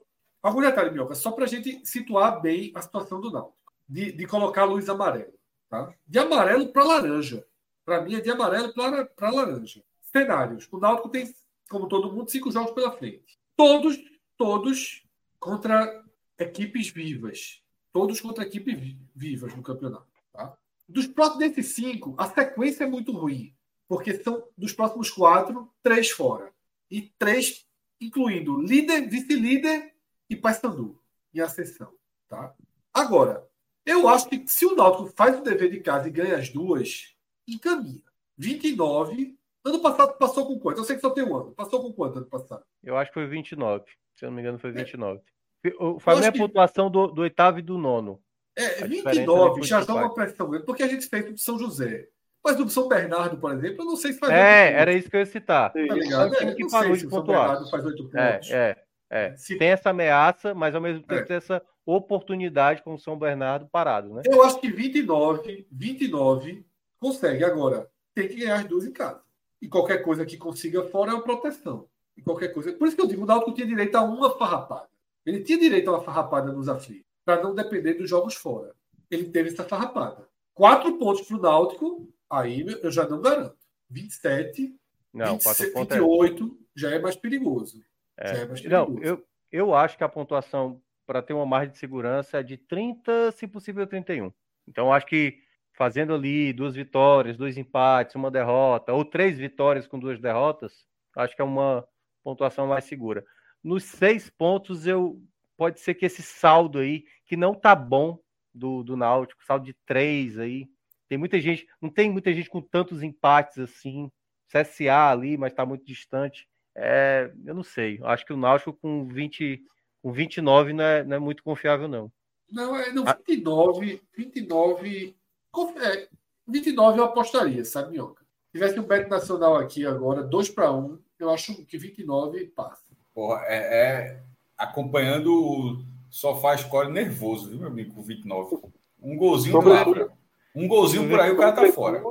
Algum detalhe, Minhoca, só para a gente situar bem a situação do Náutico. De, de colocar a luz amarela. Tá? De amarelo para laranja. Para mim é de amarelo para laranja. Cenários. O Náutico tem, como todo mundo, cinco jogos pela frente. Todos, todos contra equipes vivas. Todos contra equipes vivas no campeonato. Tá? Dos próximos desses cinco, a sequência é muito ruim. Porque são dos próximos quatro, três fora. E três, incluindo líder, vice-líder e Paysandu em ascensão. Tá? Agora, eu acho que se o Náutico faz o dever de casa e ganha as duas, encaminha. 29 Ano passado passou com quanto? Eu sei que só tem um ano. Passou com quanto ano passado? Eu acho que foi 29. Se eu não me engano, foi 29. É. Foi a minha que... pontuação do, do, oitavo e do nono. É, 29 já dá uma pressão grande, porque a gente fez do São José. Mas do São Bernardo, por exemplo, eu não sei se faz. É, era isso que eu ia citar. Tá ligado? É, que parou de pontuar. faz 8 é, pontos. É, é, é. Se... Tem essa ameaça, mas ao mesmo tempo é. tem essa oportunidade com o São Bernardo parado, né? Eu acho que 29, 29 consegue. Agora, tem que ganhar as duas em casa. E qualquer coisa que consiga fora é uma proteção. E qualquer coisa. Por isso que eu digo, o Náutico tinha direito a uma farrapada. Ele tinha direito a uma farrapada nos aflitos, para não depender dos jogos fora. Ele teve essa farrapada. Quatro pontos para o Náutico, aí eu já não garanto. 27, não, 27, 28 é... já é mais perigoso. É. é mais perigoso. Não, eu, eu acho que a pontuação para ter uma margem de segurança é de 30, se possível 31. Então, acho que fazendo ali duas vitórias, dois empates, uma derrota, ou três vitórias com duas derrotas, acho que é uma pontuação mais segura. Nos seis pontos, eu pode ser que esse saldo aí, que não tá bom do, do Náutico, saldo de três aí, tem muita gente, não tem muita gente com tantos empates assim, CSA ali, mas está muito distante. É, eu não sei, acho que o Náutico com 20, com 29 não é, não é muito confiável, não. Não, é, não 29, 29 é, 29 eu apostaria, sabe, Minhoca? Se tivesse um bet nacional aqui agora, 2 para 1, eu acho que 29 passa. Porra, é, é acompanhando o sofá score nervoso, viu, meu amigo, com 29. Um golzinho por aí. Um golzinho por aí, o cara tá fora.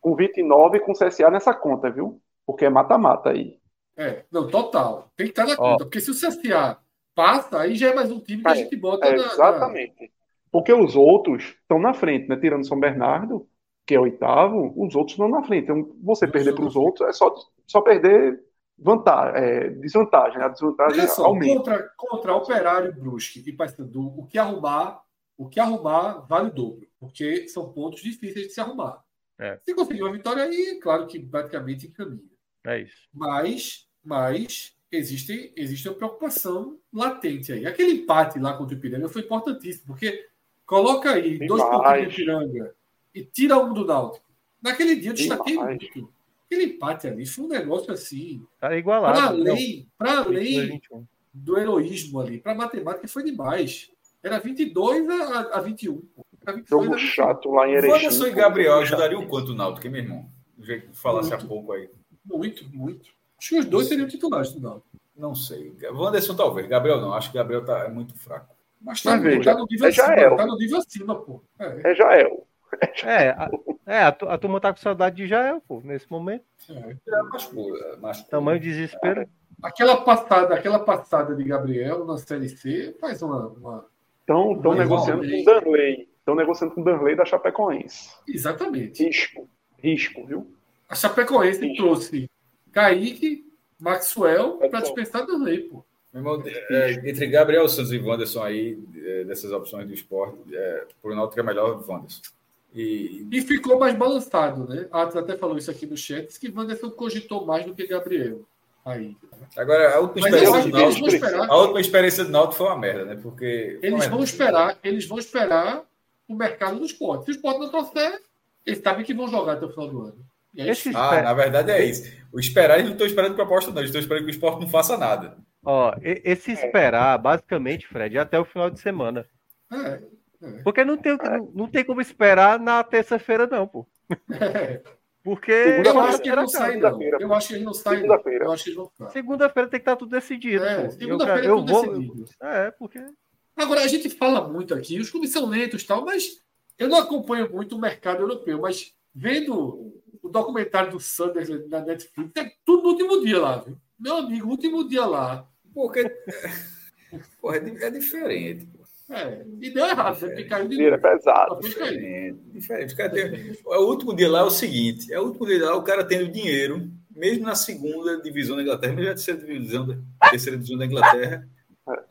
Com 29 com CSA nessa conta, viu? Porque é mata-mata aí. É, não, total. Tem que estar na conta. Porque se o CSA passa, aí já é mais um time que é, a gente bota é, na, Exatamente. Porque os outros estão na frente, né? Tirando São Bernardo, que é oitavo, os outros estão na frente. Então, você perder para os outros é só, só perder vantagem, é, desvantagem. Né? A desvantagem só, aumenta. Contra, contra Operário, Brusque e Paysandu, o que arrumar, o que arrumar vale o dobro, porque são pontos difíceis de se arrumar. É. Se conseguir uma vitória aí, claro que praticamente encaminha. É isso. Mas, mas existe, existe uma preocupação latente aí. Aquele empate lá contra o Ipiranga foi importantíssimo, porque Coloca aí dois pontos de Piranga e tira um do Náutico. Naquele dia eu destaquei muito. Aquele empate ali foi um negócio assim. Tá igualado. Para além, para além do heroísmo ali, para matemática foi demais. Era 22 a, a 21. Era 22 Jogo a chato lá em Erechim. Wanderson e Gabriel ajudariam quanto o Náutico, hein, meu irmão? Do jeito que falasse muito, há pouco aí. Muito, muito. Acho que os dois seriam titulares do Náutico. Não sei. Wanderson talvez. Gabriel não. Acho que Gabriel tá, é muito fraco. Mas tá, Mas tá no nível é acima, Jael. tá no nível acima, pô. É, é Jael. É, a, é a, a turma tá com saudade de Jael, pô, nesse momento. É, é mas, pô, mas, Tamanho de desespero. Aquela passada, aquela passada de Gabriel na Série C faz uma. uma estão uma negociando com o Danley. Estão negociando com o Danley da Chapecoense. Exatamente. Risco. Risco, viu? A Chapecoense Risco. trouxe Kaique, Maxwell para dispensar Danley, pô. Irmão, é, entre Gabriel Santos e Wanderson aí, é, dessas opções do esporte, é, por Náutico é melhor Wanderson. E... e ficou mais balançado, né? Atos até falou isso aqui no chat, que Wanderson cogitou mais do que Gabriel. aí. Agora, a última, experiência do Náutico, a última experiência do Náutico foi uma merda, né? Porque. Eles vão esperar, eles vão esperar o mercado do esporte. Se o esporte não trouxer, eles sabem que vão jogar até o final do ano. É ah, na verdade é isso. O esperar, eles não estão esperando proposta, não. Eles estão esperando que o esporte não faça nada. Ó, esse esperar, basicamente, Fred, é até o final de semana. É, é. Porque não tem, não tem como esperar na terça-feira, não, pô. É. Porque eu acho que ele não sai, não. Eu acho que ele não sai. Segunda-feira. Segunda-feira tem que estar tudo decidido. É, segunda-feira é tudo vou... decidido. É, porque. Agora, a gente fala muito aqui, os clubes são lentos e tal, mas eu não acompanho muito o mercado europeu, mas vendo o documentário do Sanders na Netflix, é tudo no último dia lá, viu? Meu amigo, último dia lá. Porque. (laughs) Porra, é, é diferente. É, e deu errado? Porque caiu de É pesado. Diferente, diferente. O último dia lá é o seguinte: é o último dia lá, o cara tendo dinheiro, mesmo na segunda divisão da Inglaterra, mesmo na terceira divisão da, terceira divisão da Inglaterra,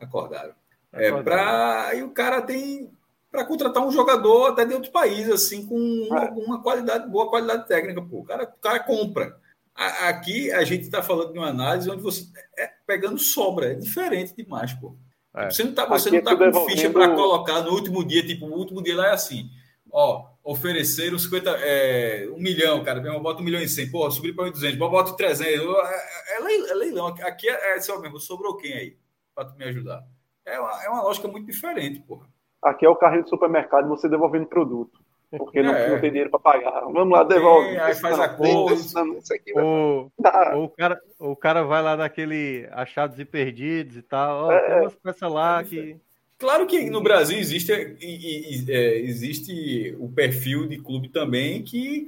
acordaram. É, pra, e o cara tem para contratar um jogador até de outro país, assim, com alguma qualidade, boa qualidade técnica. Pô. O, cara, o cara compra. Aqui a gente está falando de uma análise onde você é pegando sobra, é diferente demais, pô. É. Você não está você não tá com devolvendo... ficha para colocar no último dia, tipo, o último dia lá é assim, ó, ofereceram 50, é, um milhão, cara, eu boto um milhão e cem, pô, subir para 200, boto 300, é, é, é leilão, aqui é, é só mesmo, sobrou quem aí para me ajudar? É uma, é uma lógica muito diferente, porra. Aqui é o carrinho do supermercado você devolvendo produto. Porque não, é. não tem dinheiro para pagar. Vamos lá, devolve. aí faz a coisa. Ou, ou, o, cara, o cara vai lá naquele achados e perdidos e tal. Ó, é, tem umas peças lá que. Claro que no Brasil existe, é, existe o perfil de clube também que,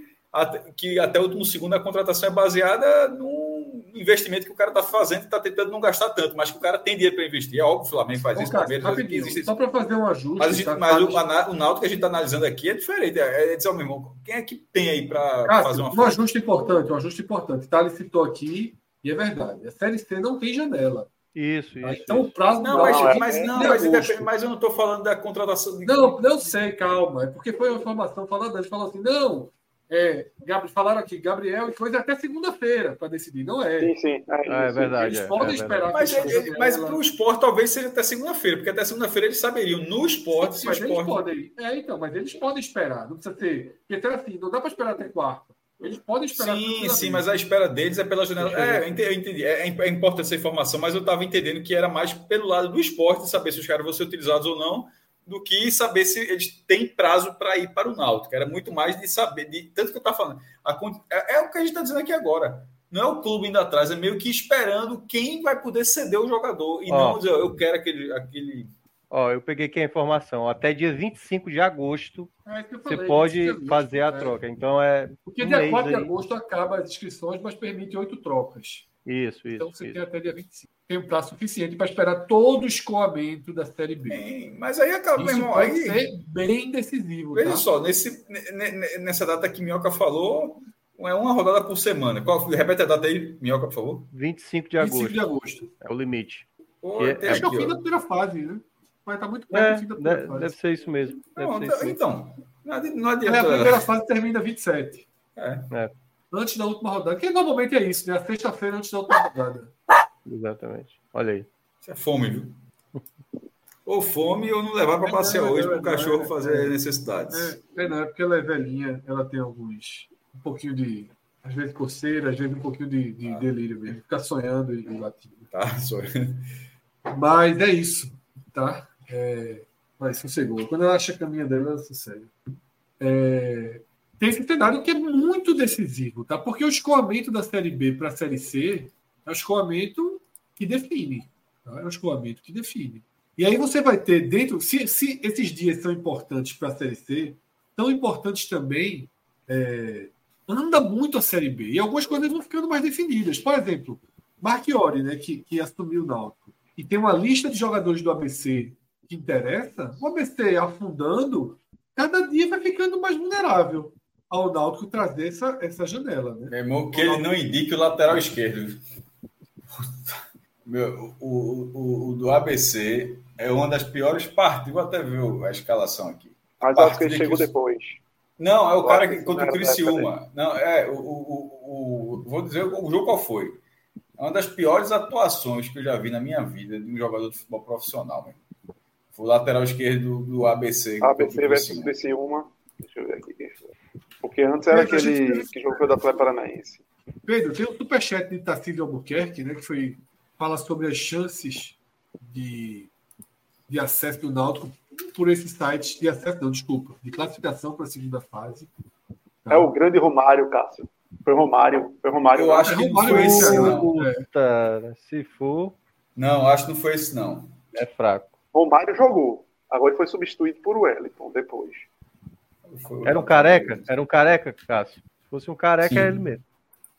que até o último segundo a contratação é baseada no investimento que o cara está fazendo e está tentando não gastar tanto, mas que o cara tem dinheiro para investir. É óbvio que o Flamengo faz Bom, isso. Cara, rapidinho, existe... Só para fazer um ajuste. Mas, gente, tá, mas o, o Náutico que a gente está analisando aqui é diferente. É, é dizer, meu irmão, quem é que tem aí para fazer uma Um ajuste importante, um ajuste importante. Thales citou aqui, e é verdade. A Série C não tem janela. Isso, isso. Então o prazo não, mas, é, mas, não, mas, mas, eu não estou falando da contratação. De... Não, não sei, calma. É porque foi uma informação falada. Ele falou assim: não, é, Gabriel, falaram aqui, Gabriel e coisa até segunda-feira para decidir, não é? Sim, sim. É, ah, é verdade. Eles podem é, esperar. Mas, ele, mas para o esporte talvez seja até segunda-feira, porque até segunda-feira eles saberiam. No esporte, sim, mas esporte... eles podem. É, então, mas eles podem esperar. Não precisa ter. Porque até assim, não dá para esperar até quarta. Eles podem esperar. Sim, sim, mas a espera deles é pela janela. É, eu entendi. É, é importante essa informação, mas eu estava entendendo que era mais pelo lado do esporte, saber se os caras vão ser utilizados ou não do que saber se eles têm prazo para ir para o Náutico. Era muito mais de saber, de, tanto que eu estava falando. A, é, é, o que a gente está dizendo aqui agora. Não é o clube indo atrás, é meio que esperando quem vai poder ceder o jogador. E não dizer, eu quero aquele. aquele... Ó, eu peguei aqui a informação. Até dia 25 de agosto é você pode fazer a né? troca. Então é. Porque um dia 4 de agosto acaba as inscrições, mas permite oito trocas. Isso, isso. Então você isso. tem até dia 25. Tem um prazo suficiente para esperar todo o escoamento da Série B. Bem, mas aí acaba, Isso meu irmão. Pode aí... ser bem decisivo. Veja tá? só, nesse, nessa data que Minhoca falou, é uma rodada por semana. Qual, repete a data aí, Minhoca, por favor. 25 de agosto. 25 de agosto. É o limite. Pô, é, acho que é o fim da primeira fase, né? Vai estar muito perto é, do fim da primeira fase. Deve ser isso mesmo. Não, ser isso então, não adianta. É, a primeira fase termina 27. É. é. Antes da última rodada. Que normalmente é isso, né? A sexta-feira antes da última rodada. Exatamente. Olha aí. Isso é fome, viu? Ou fome ou não levar para passear é, hoje para o cachorro fazer necessidades. É, é, não, é porque ela é velhinha, ela tem alguns. Um pouquinho de. Às vezes coceira, às vezes um pouquinho de, de ah. delírio mesmo. Ficar sonhando e, latindo. Tá, sonhando. Mas é isso, tá? É, mas sossegou. Quando ela acha a caminha dela, ela sossega. É, tem esse cenário que é muito decisivo, tá? Porque o escoamento da Série B para a Série C é o escoamento que define. Tá? É o escoamento que define. E aí você vai ter dentro, se, se esses dias são importantes para a Série C, tão importantes também, é, anda muito a Série B. E algumas coisas vão ficando mais definidas. Por exemplo, Marchiori, né, que, que assumiu o Náutico, e tem uma lista de jogadores do ABC que interessa, o ABC afundando, cada dia vai ficando mais vulnerável ao Náutico trazer essa, essa janela. Né? Meu irmão, que ele não indique o lateral esquerdo. Meu, o, o, o, do ABC é uma das piores partes. Vou até ver a escalação aqui. Mas acho que ele chegou que... depois. Não, é o, o cara que contra o Criciúma. Não, é, o, o, o, vou dizer o jogo qual foi. É uma das piores atuações que eu já vi na minha vida de um jogador de futebol profissional. Mesmo. Foi o lateral esquerdo do, do ABC. ABC versus BC1. Deixa eu ver aqui. Porque antes era Pedro, aquele gente... que jogou da Atlético Paranaense. Pedro, tem um superchat de Tarcísio Albuquerque, né, que foi, fala sobre as chances de, de acesso do Náutico por esses sites de acesso, não, desculpa, de classificação para a segunda fase. Tá? É o grande Romário, Cássio. Foi Romário. Foi Romário. Eu acho que não foi esse, não. É. Se for. Não, acho que não foi esse, não. É fraco. Romário jogou. Agora ele foi substituído por Wellington depois. Era um careca? Era um careca, Cássio? Se fosse um careca, Sim. é ele mesmo.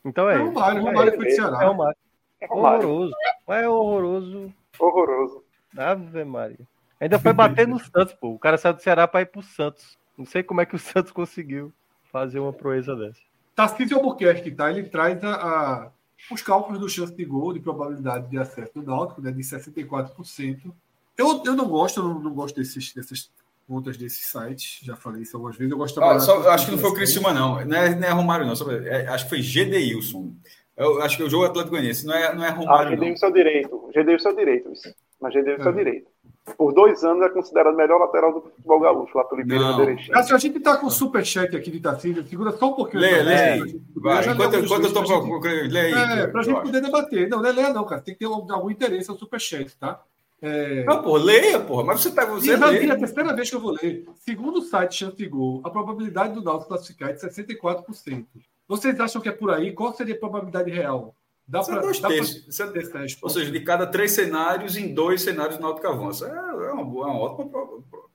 Então é, é Romário, ele. Romário foi de Ceará. É Romário. É. Horroroso. É horroroso. Horroroso. Ave Maria. Ainda foi bater no Santos, pô. O cara saiu do Ceará para ir pro Santos. Não sei como é que o (laughs) Santos conseguiu fazer uma proeza dessa. Tarcísio Albuquerque, tá? Ele traz a, a, os cálculos do chance de gol, de probabilidade de acesso do Náutico, né? De 64%. Eu, eu não gosto, eu não, não gosto desses, dessas contas desses sites. Já falei isso algumas vezes. Eu gosto ah, só, Acho que não foi o Criciúma, não. Não é, não é Romário, não. É, acho que foi Gedeilson. Eu acho que o jogo Atlético Goianiense não é, não é Romário. Ah, Gedeilson é o direito. Gedeilson é o direito. Mas Gedeilson é o é. direito. Por dois anos é considerado o melhor lateral do futebol gaúcho, lá pelo Derechim. A gente está com o superchat aqui de Tarcísio, segura só um pouquinho. Lê, lê. Enquanto eu estou procurando, lê aí. É, para a gente poder debater. Não, não é ler, não, cara. Tem que ter algum interesse no superchat, tá? É... Não, pô, leia, porra. Mas você tá. Você lê. É a terceira vez que eu vou ler. Segundo o site Chance Gol, a probabilidade do Náutico classificar é de 64%. Vocês acham que é por aí? Qual seria a probabilidade real? Dá para dois terços. Pra... Ou seja, de cada três cenários, em dois cenários o Náutico avança. É, é uma, é uma ótima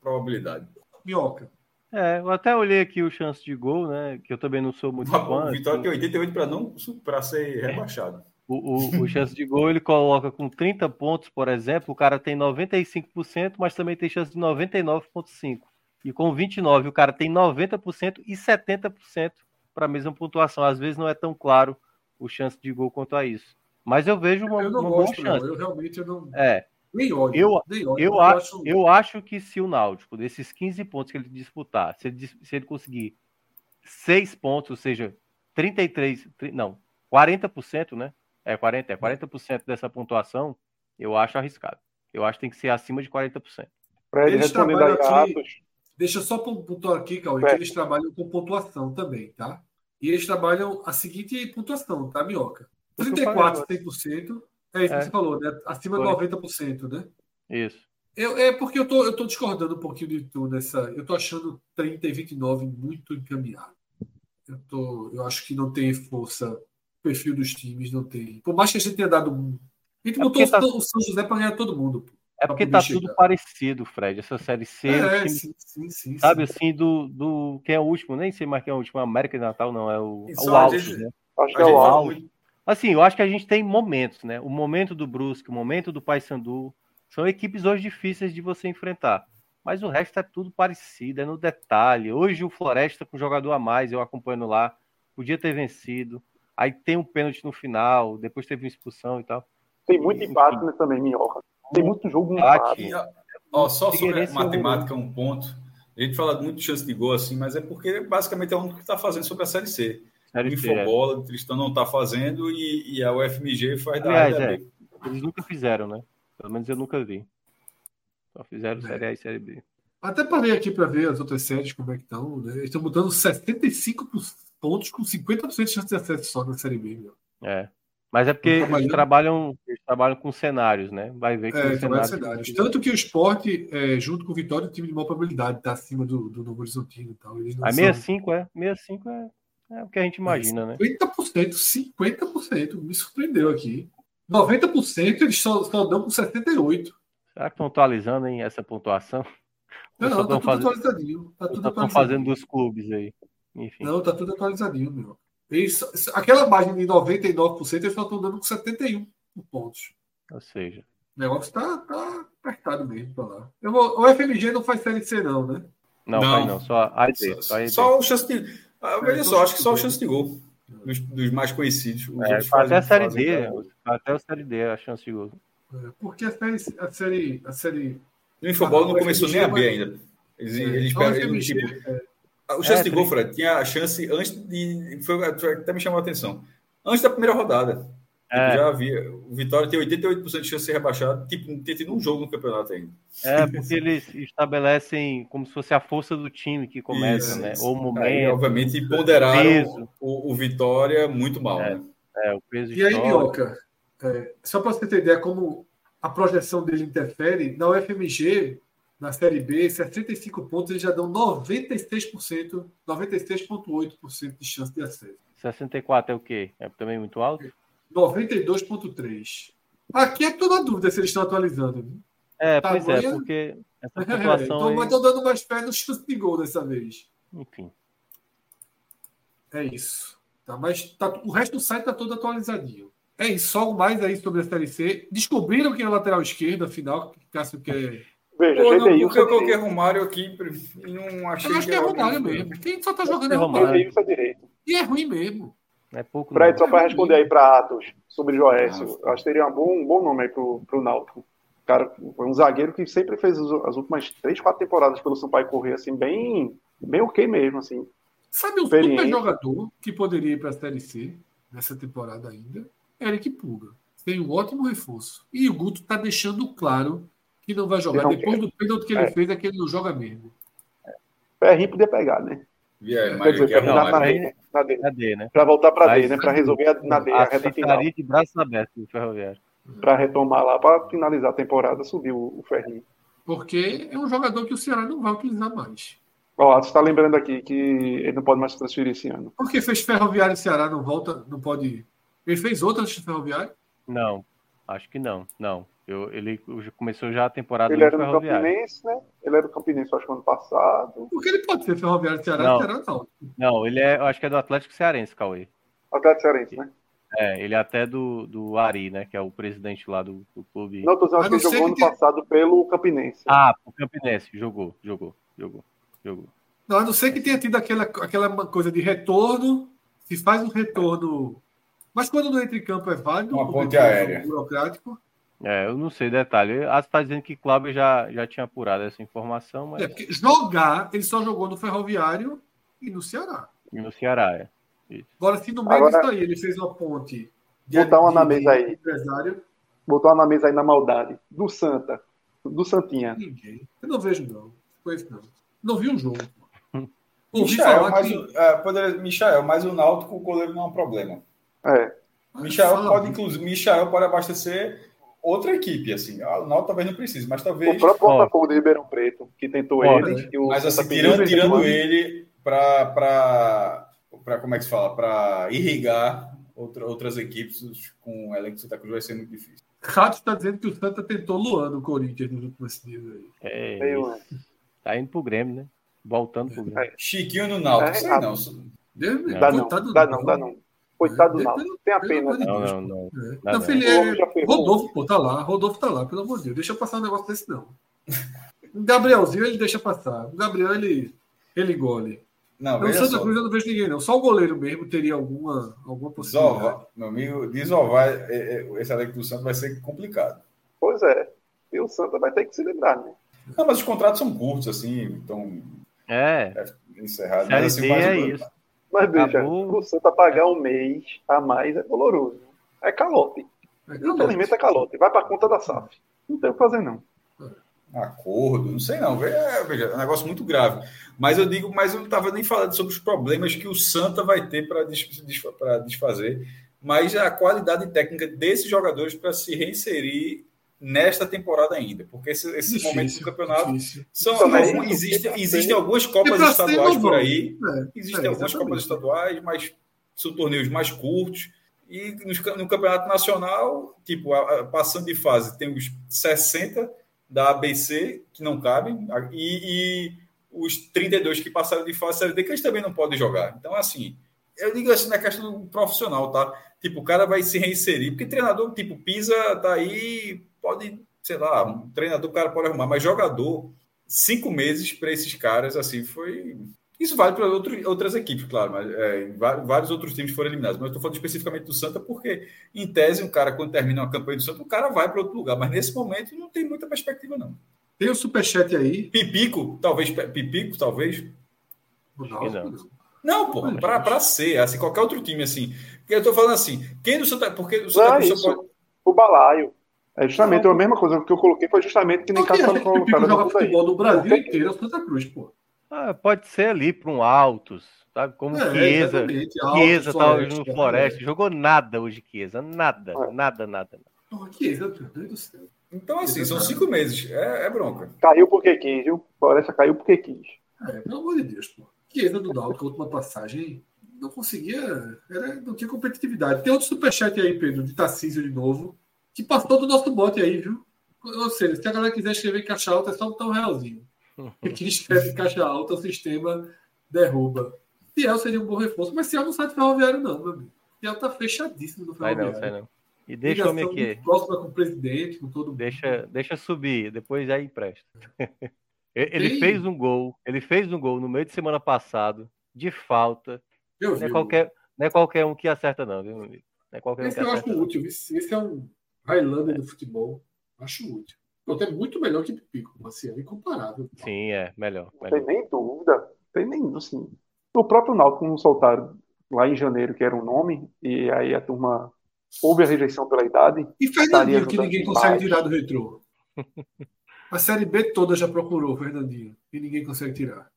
probabilidade. Minhoca. É, eu até olhei aqui o chance de gol, né? Que eu também não sou muito fã. O Vitória tem 88 para não para ser rebaixado. O, o, o, chance de gol ele coloca com 30 pontos, por exemplo, o cara tem 95%, mas também tem chance de 99,5%. E com 29, o cara tem 90% e 70% para a mesma pontuação. Às vezes não é tão claro o chance de gol quanto a isso. Mas eu vejo uma, eu não uma gosto, boa chance. Não. Eu realmente não. É. Nem olho, eu, nem olho, eu, eu, acho, eu acho que se o Náutico, desses 15 pontos que ele disputar, se ele, se ele conseguir 6 pontos, ou seja, 33, não, 40%, né? É 40, é 40% dessa pontuação, eu acho arriscado. Eu acho que tem que ser acima de 40%. Para eles trabalham aqui, Deixa eu só pontuar aqui, Cauê, que eles trabalham com pontuação também, tá? E eles trabalham a seguinte pontuação, tá, Minhoca? 34, 100%. É isso é. que você falou, né? Acima de 90%, né? Isso. Eu, é porque eu tô, eu tô discordando um pouquinho de tudo nessa. Eu tô achando 30 e 29 muito encaminhado. Eu, tô, eu acho que não tem força. O perfil dos times não tem. Por mais que a gente tenha dado. A gente é botou tá... o São José para ganhar todo mundo. Pô. É porque tá chegar. tudo parecido, Fred. Essa série C. É, time, sim, sim, sim, sabe assim, do, do. Quem é o último? Nem sei mais quem é o último. América de Natal, não. É o, o Alto, gente, né? Acho que é o Alto. Assim, eu acho que a gente tem momentos, né? O momento do Brusque, o momento do Paysandu. São equipes hoje difíceis de você enfrentar. Mas o resto é tudo parecido, é no detalhe. Hoje o Floresta com jogador a mais, eu acompanhando lá, podia ter vencido. Aí tem um pênalti no final, depois teve uma expulsão e tal. Tem muito empate né, também, Minhoca. Tem muito jogo no empate. Ó, só sobre a matemática, um ponto. A gente fala muito de chance de gol, assim, mas é porque basicamente é o único que está fazendo sobre a Série C. Série o Infobola, é. o Tristão não está fazendo e, e, a UFMG faz da Aliás, é. Eles nunca fizeram, né? Pelo menos eu nunca vi. Só fizeram Série A e Série B. Até parei aqui para ver as outras séries como é que estão. Né? Eles estão botando 75 pontos com 50% de chance de acesso só na Série B. Meu. É. Mas é porque eles trabalham, eles trabalham com cenários, né? Vai ver que é, cenários... cenários. Tanto que o esporte, é, junto com o Vitória, é um time de maior probabilidade, está acima do, do Novo Horizontino e tal. Eles a 65 é, 65 é, é o que a gente imagina, né? 50%, 50%, me surpreendeu aqui. 90% eles só, só dão com 78%. Será que estão atualizando em essa pontuação? Não, não, tá tudo fazendo... atualizadinho. Tá tudo estão fazendo dos clubes aí. Enfim. Não, tá tudo atualizadinho, meu. Eles, aquela margem de 99%, eles só estão dando com 71 pontos. Ou seja. O negócio está tá apertado mesmo para lá. Eu vou, o FMG não faz Série C, não, né? Não, não, não só a AD. Só, só, o chance de. Ah, veja é, só, acho que só o chance de gol. Dos, dos mais conhecidos. É, até a Série D. Até a Série D a chance de gol. É, porque a série. A série, a série o Infobola não começou nem a B ainda. Eles, é, eles, eles, tipo, é, o chance é, de gol, Fred, tinha a chance antes de. Foi, até me chamou a atenção. Antes da primeira rodada. É. já havia. O Vitória tem 88% de chance de ser rebaixado, tipo, não tem tido um jogo no campeonato ainda. É, porque eles estabelecem como se fosse a força do time que começa, isso, né? Ou o momento. Aí, obviamente, ponderaram o, o, Vitória muito mal, é, né? É, o peso E aí, Mioca, é, só para você ter ideia como a projeção dele interfere, na UFMG, na Série B, 65 pontos, eles já dão 96%, 96,8% de chance de acesso. 64 é o quê? É também muito alto? 92,3. Aqui é toda dúvida se eles estão atualizando. É, tá pois é, porque essa (laughs) pontuação. É, então, aí... Mas estou dando mais fé no chance de gol dessa vez. Enfim. É isso. Tá, mas tá, o resto do site está todo atualizadinho. É isso, só mais aí sobre a Série C. Descobriram quem é o lateral esquerdo, afinal, que Cássio quer. (laughs) Veja, Pô, não, porque eu coloquei Romário aqui e não achei. Eu acho que é Romário mesmo. Quem só tá jogando é Romário. E é ruim mesmo. É pouco. Fred, só para responder aí para Atos sobre Joécio, acho que seria um bom, um bom nome aí pro, pro Náutico. Cara, foi um zagueiro que sempre fez as últimas três, quatro temporadas pelo Sampaio correr assim, bem, bem ok mesmo, assim. Sabe um super jogador que poderia ir para a Série C nessa temporada ainda? Eric Puga. Tem um ótimo reforço. E o Guto está deixando claro que não vai jogar. Não Depois quer. do pênalti que ele é. fez, é que ele não joga mesmo. Ferrinho podia pegar, né? Aí, Quer dizer, na, na, na, D, na D, né? Para voltar para D, né? Para resolver a, na D, a, a reta final. de braços abertos do Ferroviário. Para retomar lá, para finalizar a temporada, subiu o, o Ferrinho. Porque é um jogador que o Ceará não vai utilizar mais. Ó, você está lembrando aqui que ele não pode mais transferir esse ano. Porque fez Ferroviário e Ceará, não volta, não pode. Ele fez outra antes do Ferroviário? Não, acho que não, não. Eu, ele começou já a temporada ele era do Campinense, né? Ele era do Campinense, acho que ano passado. Porque ele pode ser ferroviário de Ceará, não, Ceará não. Não, ele é, eu acho que é do Atlético Cearense, Cauê. Atlético Cearense, né? É, ele é até do, do Ari, né? Que é o presidente lá do, do clube. Não, tô dizendo que ele jogou ano passado pelo Campinense. Ah, o Campinense, jogou, jogou, jogou, jogou. Não, a não ser que tenha tido aquela, aquela coisa de retorno. Se faz um retorno. Mas quando não entra em campo é válido. Uma ponte aérea. Burocrático. É, eu não sei detalhe. Está dizendo que Cláudio já, já tinha apurado essa informação, mas. É, porque jogar, ele só jogou no Ferroviário e no Ceará. E no Ceará, é. Isso. Agora, se no meio Agora, disso aí ele fez uma ponte. De, botar uma de, na mesa aí. Empresário. Botar uma na mesa aí na maldade. Do Santa. Do Santinha. Ninguém. Eu não vejo, não. Foi não. Não vi um jogo. (laughs) Michael, mas, que... o, é, poderia, Michael, mas o Náutico, o goleiro não é um problema. É. Michael pode, inclusive, Michael pode abastecer outra equipe, assim. O Náutico talvez não precise, mas talvez. O próprio Botafogo de Ribeirão Preto, que tentou ele. Que mas assim, tirando, tirando ele para. Como é que se fala? Para irrigar outra, outras equipes com o elenco Santa Cruz vai ser muito difícil. Rato está dizendo que o Santa tentou Luan no Corinthians nos últimos dias aí. É, é. Tá indo pro Grêmio, né? Voltando pro Grêmio. É. Chiquinho no Náutico, é, sei não. Dá não, dá não, dá não. Coitado do Náutico. Tem a pena. Não, não, não. Não, filho, é... Rodolfo, pô, tá lá. Rodolfo tá lá, pelo amor de Deus. Deixa passar um negócio desse, não. O Gabrielzinho, ele deixa passar. O Gabriel, ele, ele gole. Não, no Santa Cruz eu não vejo ninguém, não. Só o goleiro mesmo teria alguma, alguma possibilidade. Desovar, meu amigo, desovar é, é, esse elenco do Santos vai ser complicado. Pois é. E o Santa vai ter que se lembrar, né? Não, mas os contratos são curtos, assim, então. É. é encerrado. Mas, assim, é isso. Mas veja, o Santa pagar um mês a mais é doloroso. É calote. É Infelizmente é calote. Vai para conta da SAF. Não tem o que fazer, não. Acordo, não sei não. É, veja, é um negócio muito grave. Mas eu digo, mas eu não estava nem falando sobre os problemas que o Santa vai ter para desfazer, mas a qualidade técnica desses jogadores para se reinserir nesta temporada ainda, porque esse, esses difícil, momentos do campeonato difícil. são é, existem, existem algumas copas estaduais por aí, é, existem é, algumas copas estaduais, mas são torneios mais curtos e no, no campeonato nacional, tipo, a, a, passando de fase, tem os 60 da ABC que não cabem e, e os 32 que passaram de fase série D que eles também não podem jogar. Então, assim, eu digo assim na questão do profissional, tá? Tipo, o cara vai se reinserir, porque treinador, tipo, Pisa tá aí pode, sei lá, um treinador o cara pode arrumar, mas jogador, cinco meses para esses caras, assim, foi. Isso vale para outras equipes, claro, mas é, vários outros times foram eliminados. Mas eu estou falando especificamente do Santa, porque, em tese, um cara, quando termina uma campanha do Santa, o cara vai para outro lugar. Mas nesse momento não tem muita perspectiva, não. Tem o superchat aí. Pipico, talvez. Pipico, talvez. Não, não. Não, pô, pra, pra ser, assim, qualquer outro time, assim. Eu tô falando assim, quem do Santa Porque o Santa Cruz pode... O balaio. É justamente não. a mesma coisa que eu coloquei, foi justamente que nem caso para colocar. joga futebol no Brasil inteiro é o Santa Cruz, pô. Ah, pode ser ali para um Altos, sabe? Como é, Chiesa. Chiesa tá hoje no Floresta. Jogou nada hoje, Chiesa. Nada, é. nada, nada. Porra, Chiesa, meu Deus do céu. Então, assim, são cinco meses. É, é, bronca. Caiu porque quis, viu? Floresta caiu porque quis. É, pelo amor de Deus, pô. Chiesa do Náutico, a última passagem, não conseguia. Era, não tinha competitividade. Tem outro superchat aí, Pedro, de Tarcísio de novo, que passou do nosso bote aí, viu? Ou seja, se a galera quiser escrever em caixa alta, é só botar um realzinho. E quem escreve caixa alta, o sistema derruba. Ciel seria um bom reforço, mas Ciel não sai de ferroviário, não, meu amigo. Ciel tá fechadíssimo no ferroviário. Sai não, sai não. E deixa o homem aqui. Próxima com o presidente, com todo mundo. Deixa, deixa subir, depois aí empresta. (laughs) ele Sim. fez um gol, ele fez um gol no meio de semana passado, de falta. Eu não, é qualquer, não é qualquer um que acerta, não, viu, amigo? Não é qualquer esse um que eu acerta, acho útil. Esse, esse é um Highlander do futebol. Acho útil. Pronto, é muito melhor que Pico, assim, é incomparável. Sim, é, melhor. melhor. Tem nem dúvida. Tem nem, assim. O próprio Náutico não soltaram lá em janeiro, que era um nome, e aí a turma houve a rejeição pela idade. E Fernandinho, que ninguém consegue tirar do retrô. (laughs) A Série B toda já procurou o Fernandinho, e ninguém consegue tirar.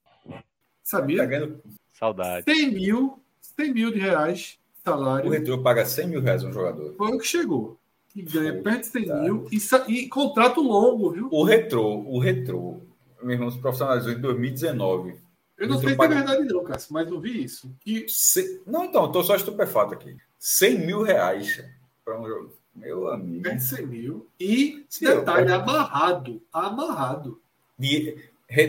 Sabia? Tá ganhando... Saudade. 100 mil, 100 mil de reais salário. O retrô paga 100 mil reais um jogador. Foi o que chegou que ganha perto de 100 mil e, e, contrato longo, viu? O retrô, o retrô, meu irmão se profissionalizou em 2019. Eu não sei se é verdade não, Cássio, mas eu vi isso. Que... Se... Não, então, estou só estupefato aqui. 100 mil reais para um jogo. Meu amigo. Perto de 100 mil. E, Sim, detalhe, eu... amarrado. Amarrado. De...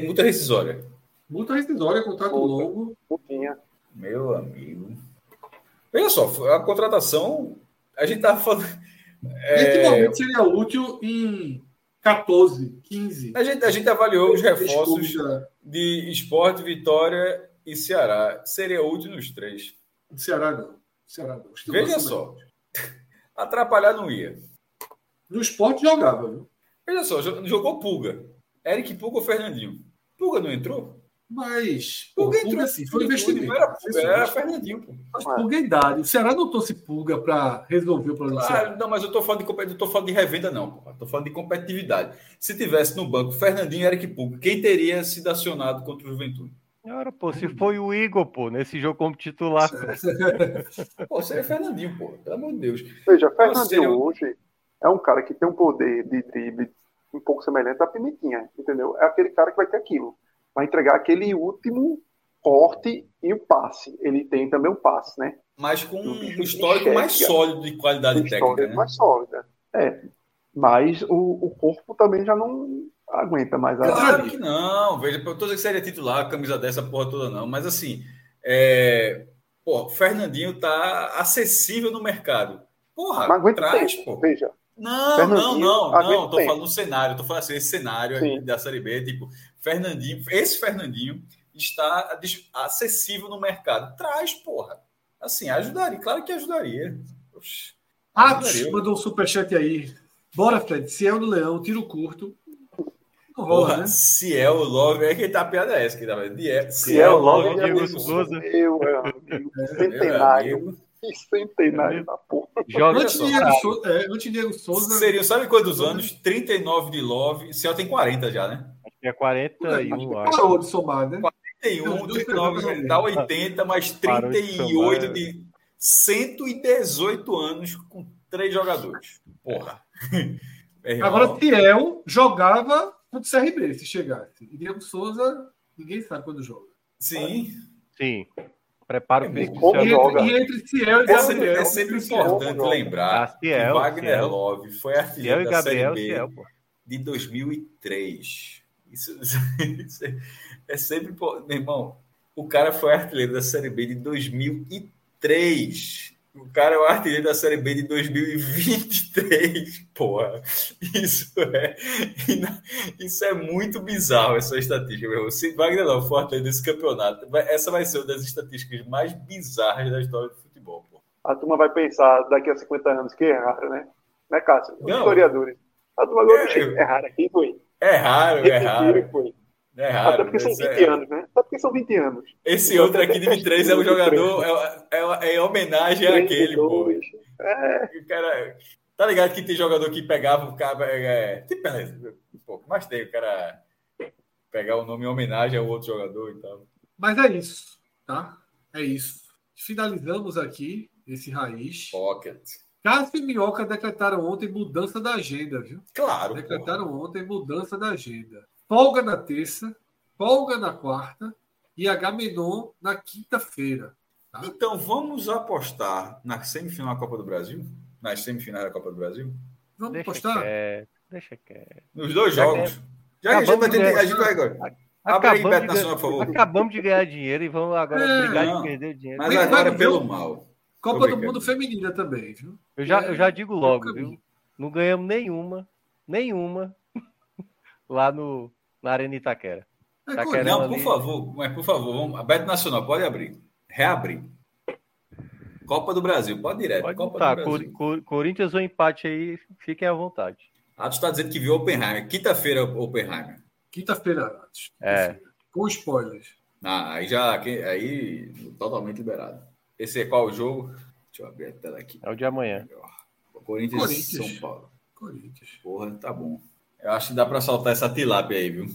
Multa rescisória. Multa rescisória, contrato Multa. longo. Multinha. Meu amigo. Veja só, a contratação. A gente estava falando é... Esse momento seria útil em 14, 15. A gente, a gente avaliou os reforços de Esporte, Vitória e Ceará. Seria útil nos três. Ceará não. Ceará não. Veja só. (laughs) Atrapalhar não ia. No esporte jogava, viu? Veja só, jogou Pulga. Eric Pulga ou Fernandinho? Pulga não entrou? Mas. Pulga entrou assim, foi investimento. Era, era Fernandinho, pô. Mas Pulga é idade. O Ceará não trouxe Pulga para resolver o problema ah, Não, mas eu tô falando de, eu tô falando de revenda, não, pô. tô falando de competitividade. Se tivesse no banco Fernandinho e Eric Pulga, quem teria sido acionado contra o Juventude? Ora, pô, se foi o Igor, pô, nesse jogo como titular. pô, (laughs) seria Fernandinho, pô, pelo amor de Deus. Veja, Fernandinho seria... hoje é um cara que tem um poder de drible um pouco semelhante à Pimentinha, entendeu? É aquele cara que vai ter aquilo vai entregar aquele último corte e o passe. Ele tem também o passe, né? Mas com um histórico enxerga, mais sólido de qualidade um técnica. Né? mais sólida. É. Mas o, o corpo também já não aguenta mais. Claro que não. Veja, eu tô dizendo que seria titular, camisa dessa porra toda, não. Mas assim, é... Pô, Fernandinho tá acessível no mercado. Porra, Mas aguenta traz, tempo, pô. Veja. Não, não, não, não. Tô tempo. falando no cenário, tô falando assim, esse cenário da Série B, tipo, Fernandinho, esse Fernandinho está acessível no mercado. Traz, porra. Assim, ajudaria. Claro que ajudaria. Atos mandou um superchat aí. Bora, Fred. Ciel do Leão, tiro curto. Não rola, porra, né? Ciel Love. É que tá a piada é essa que tá vendo. Ciel, Ciel Love, Diego Souza. Meu amigo. Centenário. Centenário da porra. Joga antes Diego Souza, é, antes Diego Souza. Seriam, sabe quantos anos? 39 de Love. Ciel tem 40 já, né? É 41, acho. Parou de somar, né? 41, 39, dá 80, mais 38 de, de 118 anos com três jogadores. Porra. (laughs) Agora, Tiel jogava contra o CRB, se chegasse. E Diego Souza, ninguém sabe quando joga. Sim. Sim. Prepara o físico. E, entre, e entre Ciel e Gabriel. É sempre, é sempre importante lembrar ah, Ciel, que Wagner Ciel. Love foi artilheiro da Gabriel, Série B Ciel, de 2003. Isso, isso é, é, sempre. Meu irmão, o cara foi artilheiro da Série B de 2003. O cara é o artilheiro da Série B de 2023. Porra, isso é. Isso é muito bizarro, essa estatística, meu. Se Wagner não for artilheiro desse campeonato, essa vai ser uma das estatísticas mais bizarras da história do futebol, porra. A turma vai pensar daqui a 50 anos que é raro, né? Né, Cássio? Os historiadores. A turma agora é, é raro aqui, foi. É raro, é raro. É raro. Até porque são 20 é... anos, né? Até porque são 20 anos. Esse então, outro aqui de 23 é o (laughs) jogador, é, é, é, é homenagem àquele, pô. É. O cara. Tá ligado que tem jogador que pegava o cara. É, tipo, um pouco, mas tem o cara pegar o nome em homenagem ao outro jogador e tal. Mas é isso, tá? É isso. Finalizamos aqui esse raiz. Pocket. Cássio e Minhoca decretaram ontem mudança da agenda, viu? Claro. Decretaram porra. ontem mudança da agenda. Folga na terça, folga na quarta e Agamenon na quinta-feira. Tá? Então vamos apostar na semifinal da Copa do Brasil? Nas semifinais da Copa do Brasil? Vamos deixa apostar? Quieto, deixa quieto. Nos dois jogos. Já a gente vai ter. A gente vai agora. Abre aí, Beto Nacional, por favor. Acabamos de ganhar dinheiro e vamos agora é, brigar não, de perder dinheiro. Mas agora é pelo mal. Copa do Mundo Feminina também, viu? Eu já, eu já é, digo logo, viu? Não ganhamos nenhuma, nenhuma (laughs) lá no, na Arena Itaquera. É, Itaquera não, por ali... favor, mas por favor, vamos, a Beto Nacional, pode abrir. Reabrir. Copa do Brasil, pode direto. Pode Copa do Brasil. Cor, Corinthians ou empate aí, fiquem à vontade. Atos está dizendo que viu Oppenheimer. Quinta-feira, Oppenheimer. Quinta-feira, Atos. É. Com spoilers. Ah, aí já, aí totalmente liberado. Esse é qual o jogo? Deixa eu abrir a tela aqui. É o de amanhã. Corinthians, Corinthians. São Paulo. Corinthians. Porra, tá bom. Eu acho que dá para soltar essa tilápia aí, viu?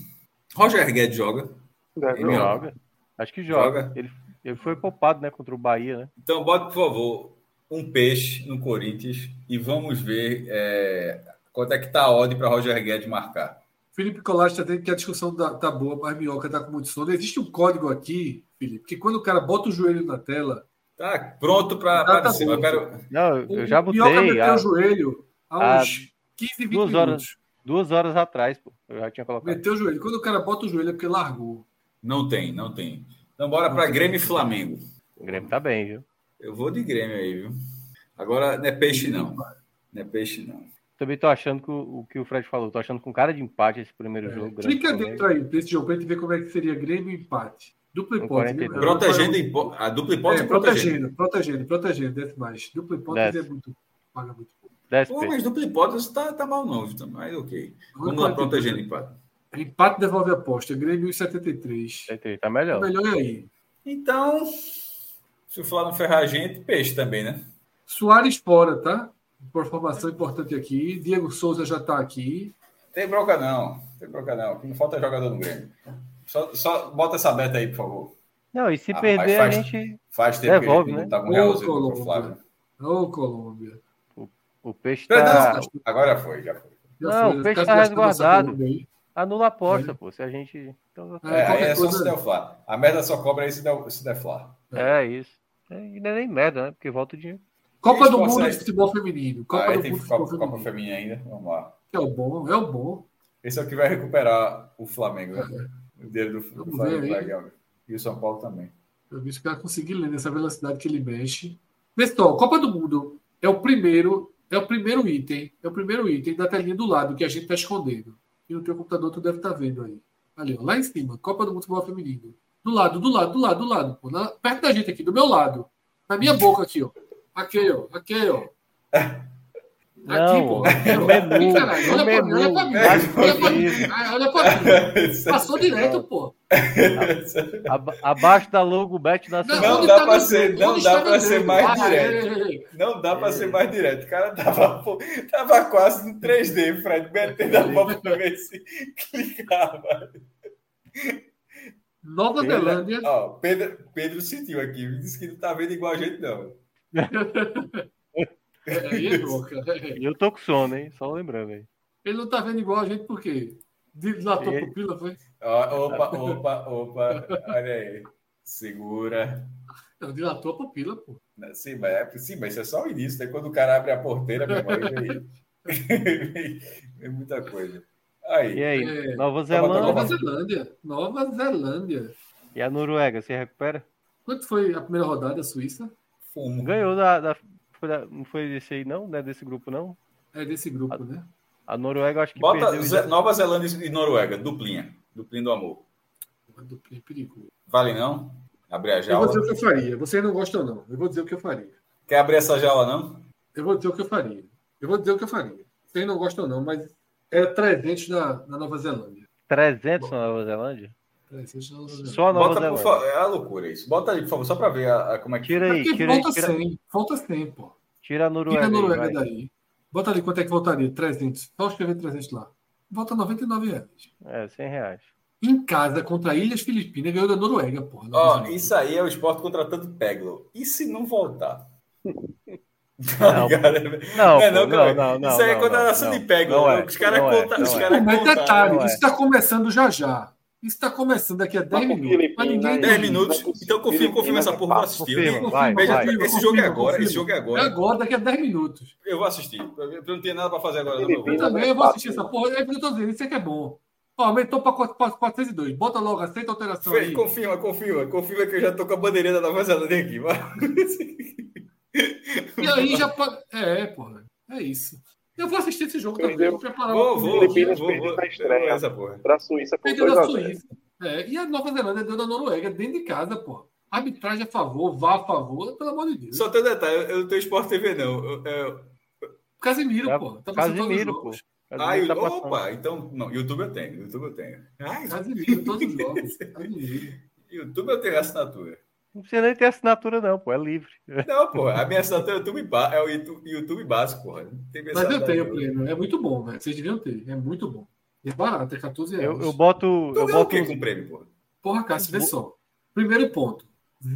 Roger Guedes joga. Ele joga. Acho que joga. joga. Ele, ele foi poupado, né, contra o Bahia, né? Então, bota, por favor, um peixe no Corinthians e vamos ver é, quanto é que tá a odd para Roger Guedes marcar. Felipe Colar está dizendo que a discussão tá, tá boa, mas Minhoca tá com muito sono. Existe um código aqui, Felipe, que quando o cara bota o joelho na tela, Tá pronto para aparecer. eu, quero... Não, eu já botei. O meteu a... o joelho há uns 15, 20 duas minutos. Horas, duas horas atrás, pô. Eu já tinha colocado. Meteu o joelho. Quando o cara bota o joelho é porque largou. Não tem, não tem. Então bora para Grêmio e Flamengo. O Grêmio tá bem, viu? Eu vou de Grêmio aí, viu? Agora não é peixe, não. Não é peixe, não. Também tô achando que o, o que o Fred falou, tô achando com cara de empate esse primeiro é. jogo. Clica dentro aí desse jogo pra gente ver como é que seria Grêmio e empate. Dupla hipótese. Protegendo a dupla hipótese. É, protegendo, protegendo, protegendo, desce mais. Dupla hipótese é muito. Paga muito pouco. Pô, mas dupla hipótese tá, tá mal, não, Vitor. Mas ok. Vamos lá, protegendo empate. Empate devolve a aposta. Grêmio 73. Tá melhor. Tá melhor aí. Então, se lá no ferrar a gente, peixe também, né? Soares fora, tá? Informação importante aqui. Diego Souza já tá aqui. Tem bronca não. Tem bronca não. O que não falta é jogador no Grêmio. Só, só bota essa beta aí, por favor. Não, e se ah, perder, faz, a gente. Faz tempo devolve, que a gente né? tá com realzinho pro Flávio. Ô, Colômbia. O, o peixe tá. agora foi, já foi. Já não, foi. o peixe tá resguardado. Anula a aposta, é. pô. Se a gente. Então... É, é, é só se der Flá. A merda só cobra aí se der, se der Flá. É, isso. É, e não é nem merda, né? Porque volta o dinheiro. Copa do Mundo de Futebol Feminino. Copa ah, do Mundo Copa, Futebol Copa Feminina ainda. Vamos lá. É o bom, é o bom. Esse é o que vai recuperar o Flamengo. Né? O dedo do, do Flamengo legal. E o São Paulo também. Eu vi que o cara conseguir ler nessa velocidade que ele mexe. Pessoal, Copa do Mundo é o primeiro, é o primeiro item, é o primeiro item da telinha do lado que a gente está escondendo. E no teu computador tu deve estar tá vendo aí. Ali, ó, lá em cima, Copa do Mundo Futebol Feminino. Do lado, do lado, do lado, do lado, pô, na, perto da gente aqui, do meu lado. Na minha (laughs) boca aqui, ó. Aqui, ó. Aqui, ó. (laughs) Não, aqui, pô. No menu. Caralho, olha, menu. Pra, olha pra mim. Olha pra mim. Olha pra mim. (laughs) Passou direto, pô. Abaixo da logo Bet Nacional. Não, dá tá para ser, não dá para ser mais direto. Não dá para ser mais direto. O cara tava, pô, tava quase no 3D, Fred, metendo a mão para (laughs) ver se clicava. Nova Pedro, Zelândia. Ó, Pedro, Pedro sentiu aqui, disse que não tá vendo igual a gente, não. (laughs) É, é. E eu tô com sono, hein? Só lembrando aí. Ele não tá vendo igual a gente por quê? Dilatou a pupila, foi? Opa, opa, opa. Olha aí. Segura. Não, dilatou a pupila, pô. Sim, mas, é, sim, mas isso é só o início. Né? Quando o cara abre a porteira, meu irmão, é (laughs) muita coisa. Aí. E aí? É, Nova Zelândia. Nova Zelândia. Nova Zelândia. E a Noruega, se recupera? Quanto foi a primeira rodada, a Suíça? Fumo. Ganhou da, da, da, Não foi desse aí, não? Não é desse grupo, não? É desse grupo, a, né? A Noruega, acho que. Bota perdeu... Nova Zelândia e Noruega, duplinha. Duplinha do amor. Duplinha é perigoso. Vale não? Abrir a jaula. Eu vou dizer o que eu faria. Você não gosta ou não. Eu vou dizer o que eu faria. Quer abrir essa jaula, não? Eu vou dizer o que eu faria. Eu vou dizer o que eu faria. Vocês não gostam ou não, mas é 300 na, na Nova Zelândia. 300 na Nova Zelândia? 300 na Nova Zelândia. Só a Nova Bota, Zelândia. Por, é a loucura isso. Bota aí, por favor, só para ver a, a, como é que... Tira aí, tira aí. Tira... 100, volta 100, pô. Tira a Noruega. Tira a Noruega aí, daí. Bota ali quanto é que voltaria? 300. Só escrever 300 lá. Volta 99 reais. É, 100 reais. Em casa, contra Ilhas Filipinas, ganhou da Noruega, porra. Ó, oh, isso aí é o esporte contratando Peglo. E se não voltar? Não, (laughs) não, é, não, não, não, não, Isso aí é contratação de Peglo. É, os caras contam. Os caras Mas detalhe, isso está começando já já. Isso está começando daqui a 10 minutos. Mas ninguém 10 minutos. Então confirma, confirma essa porra, vou assistir. Vai, Veja, vai. esse jogo é agora, esse jogo é agora. É agora, daqui a 10 minutos. Eu vou assistir. Eu não tenho nada para fazer agora. Eu também eu vou assistir essa porra. É porque eu tô dizendo, isso é que é bom. Ó, aumentou para 402. Bota logo, aceita a alteração Fê, aí. Confirma, confirma. Confirma que eu já tô com a bandeirinha da Nova Zelândia aqui. E aí já pode. É, porra. É isso. Eu vou assistir esse jogo também. Vou preparar vou, vou, Filipinas vou, perdeu vou, na estreia essa porra. para a Suíça Perdeu 2 da a 0. Suíça. É, e a Nova Zelândia deu da Noruega dentro de casa, pô. Arbitragem a favor, vá a favor, pelo amor de Deus. Só tem um detalhe, eu não tenho Sport TV, não. Eu, eu... Casimiro, É, pô. Tá passando Casimiro, pô. jogos. Ah, eu... tá passando. opa, então. Não, YouTube eu tenho. YouTube eu tenho. Ai, Casimiro, todos os jogos. (laughs) Casimiro. YouTube eu tenho assinatura. Não precisa nem ter assinatura, não, pô. É livre. Não, pô, a minha assinatura é, YouTube, ba- é o YouTube, YouTube básico, tem Mas eu tenho prêmio. É muito bom, velho. Vocês deviam ter. É muito bom. É barato, é 14 reais. Eu, eu boto. Tu Eu ganhou o boto, quê com o prêmio, porra? Porra, Cássio, vê só. Primeiro ponto.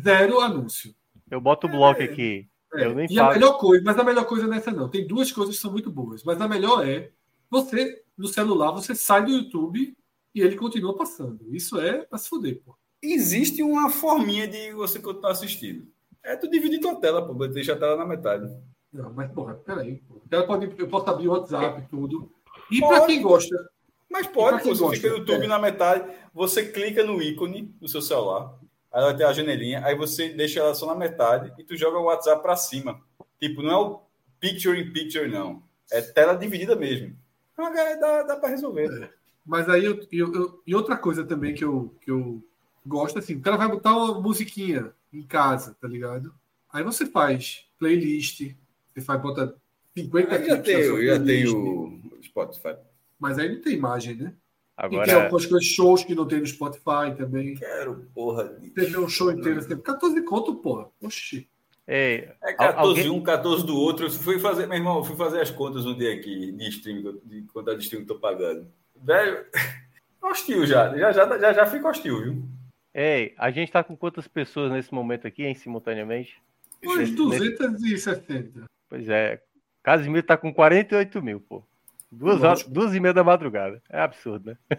Zero anúncio. eu boto o bloco aqui. É, Eu nem e a melhor coisa, mas a melhor coisa nessa não. Tem duas coisas que são muito boas, mas a melhor é você, no celular, você sai do YouTube e ele continua passando. Isso é pra se fuder, pô. Existe uma forminha de você continuar assistindo. É tu dividir tua tela, pô. Deixa a tela na metade. Não, mas porra, peraí. Pô. Pode, eu posso abrir o WhatsApp, tudo. E Pode. pra quem gosta, Mas pode, quem você gosta, fica no YouTube é. na metade, você clica no ícone do seu celular, aí vai ter a janelinha, aí você deixa ela só na metade e tu joga o WhatsApp pra cima. Tipo, não é o picture in picture, não. É tela dividida mesmo. Ah, Dá, dá pra resolver. Mas aí, eu, eu- eu- e outra coisa também que eu, que eu gosto, assim, o cara vai botar uma musiquinha em casa, tá ligado? Aí você faz playlist, você faz, bota 50 Aí já tem, já tem playlist, o Spotify. Mas aí não tem imagem, né? E tem Agora, algumas coisas, shows que não tem no Spotify também. Quero porra de... Teve um show inteiro, assim, 14 conto, porra. Oxi. ei, É Al- 14 alguém- um, 14 do outro. Eu fui fazer, meu irmão, eu fui fazer as contas um dia aqui de streaming, de quantidade de streaming que eu tô pagando. Velho, (laughs) hostil já. Já, já, já, já fica hostil, viu? Ei, a gente tá com quantas pessoas nesse momento aqui, hein, simultaneamente? Uns Nesse- 260. Pois é. Casimiro tá com 48 mil, pô. Duas, horas, duas e meia da madrugada. É absurdo, né?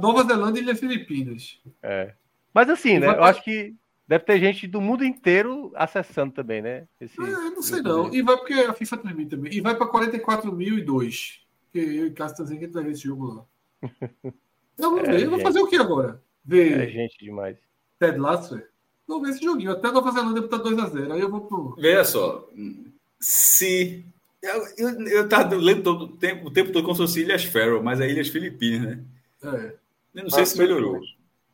Nova Zelândia e Ilhas Filipinas. É. Mas assim, né? Vai Eu acho que deve ter gente do mundo inteiro acessando também, né? Esse, Ah, não sei não. E vai porque a FIFA transmite também. E vai para 44.002. Porque eu e Cássio estão dizendo que vai ver esse jogo lá. (laughs) Eu vou É, ver. Eu vou fazer o que agora? Ver É gente demais. Ted Lasso? Vou ver esse joguinho. Até Nova Zelândia botar 2x0. Aí eu vou pro. Veja só. Se. Eu, eu, eu tava lendo todo o tempo, o tempo todo como se fosse Ilhas Faroe, mas é Ilhas Filipinas, né? É. Eu não sei Ah, se sim. melhorou.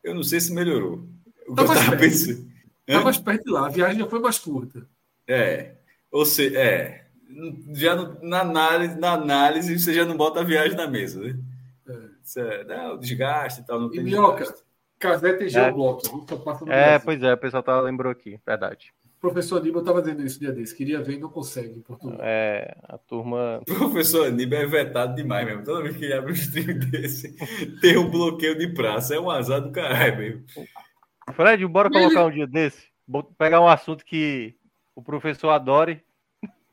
Eu não sei se melhorou. O que Tá eu mais tava perto. pensando. Tá mais perto de lá. A viagem já foi mais curta. É. Ou seja, é. Já no- na, análise, na análise você já não bota a viagem na mesa, né? É. Isso é, não, desgaste e tal, não E tem Minhoca, desgaste. Casé geobloco. Só passa no É, pois é, o pessoal tá, lembrou aqui, verdade. O professor Aníbal estava dizendo isso dia desse. Queria ver e não consegue em Portugal. É, a turma. O (laughs) professor Aníbal é vetado demais mesmo. Toda vez que ele abre um stream (laughs) desse, tem um bloqueio de praça. É um azar do caralho mesmo. Fred, bora Ele- colocar um dia desse? Pegar um assunto que o professor adore.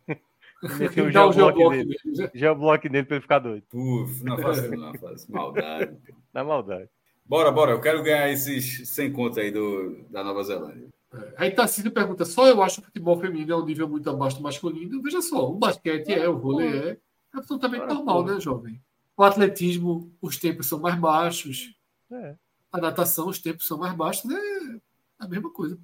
(laughs) meter o o geoblock dele. mesmo. Geoblock dele pra ele ficar doido. Puf, não isso, não isso. Maldade. Na maldade. Bora, bora. Eu quero ganhar esses 100 contos aí do, da Nova Zelândia. É. Aí Tarcísio pergunta: só eu acho que o futebol feminino é um nível muito abaixo do masculino. Veja só, o basquete é, o vôlei é. É absolutamente Ora, normal, porra. né, jovem? O atletismo, os tempos são mais baixos. É. A natação, os tempos são mais baixos. É a mesma coisa.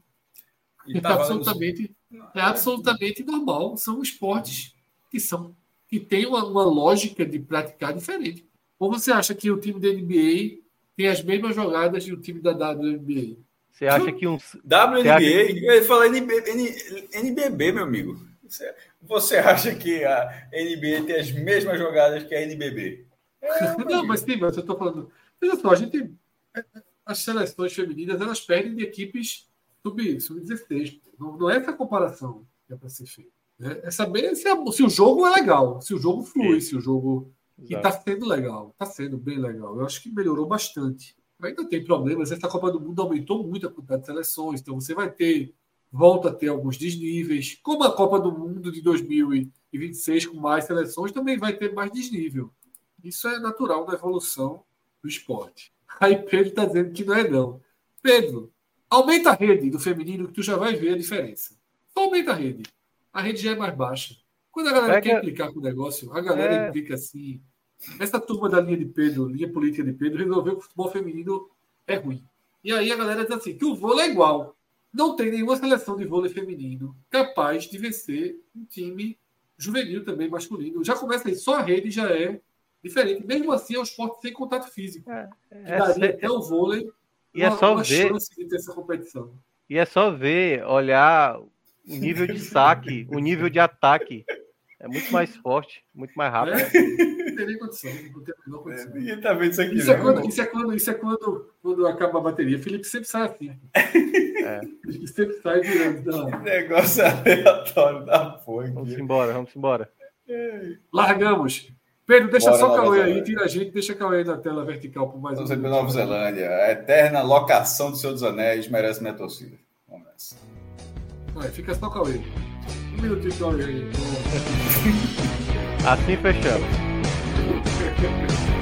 E É tá valendo- absolutamente, é absolutamente normal. São esportes que são que têm uma, uma lógica de praticar diferente. Ou você acha que o time da NBA tem as mesmas jogadas que o time da WNBA? Você acha que um. WNBA, eu ia falar NB, N- NBB, meu amigo. Você, acha que a NBA tem as mesmas jogadas que a NBB? É, não, mas sim, mas eu estou falando. Veja só, a gente. As seleções femininas elas perdem de equipes sub-16. Sub não, não é essa comparação que é para ser feita. Né? É saber se, a, se, o jogo é legal, se o jogo flui, se o jogo. Exato. E está sendo legal, está sendo bem legal. Eu acho que melhorou bastante. Ainda tem problemas, essa Copa do Mundo aumentou muito a quantidade de seleções, então você vai ter, volta a ter alguns desníveis. Como a Copa do Mundo de 2026, com mais seleções, também vai ter mais desnível. Isso é natural da evolução do esporte. Aí Pedro está dizendo que não é não. Pedro, aumenta a rede do feminino que tu já vai ver a diferença. Só aumenta a rede. A rede já é mais baixa. Quando a galera quer implicar com o negócio, a galera é... implica assim. Essa turma da linha de Pedro, linha política de Pedro, resolveu que o futebol feminino é ruim. E aí a galera diz assim, que o vôlei é igual. Não tem nenhuma seleção de vôlei feminino capaz de vencer um time juvenil também, masculino. Já começa aí, só a rede já é diferente. Mesmo assim, é um esporte sem contato físico. É, é daria até o vôlei e é uma, é só ver de ter essa competição. E é só ver, olhar o nível de saque, o nível de ataque. É muito mais forte, muito mais rápido. É, não tem nem condição. Não tem a condição. É, tá vendo isso aqui, isso, é né? é quando, isso, é quando, isso é quando, quando acaba a bateria. Felipe sempre sai assim. É. Ele sempre sai virando. Que negócio aleatório da porra. Vamos embora, vamos embora. Largamos. Pedro, deixa Bora, só o Cauê aí, tira a gente, deixa o Cauê aí na tela vertical por mais Vamos um Nova Zelândia. A eterna locação do Senhor dos Anéis merece minha torcida. Vamos nessa. Vai, fica só o Cauê. Um minutinho de aí. assim fechamos. (laughs)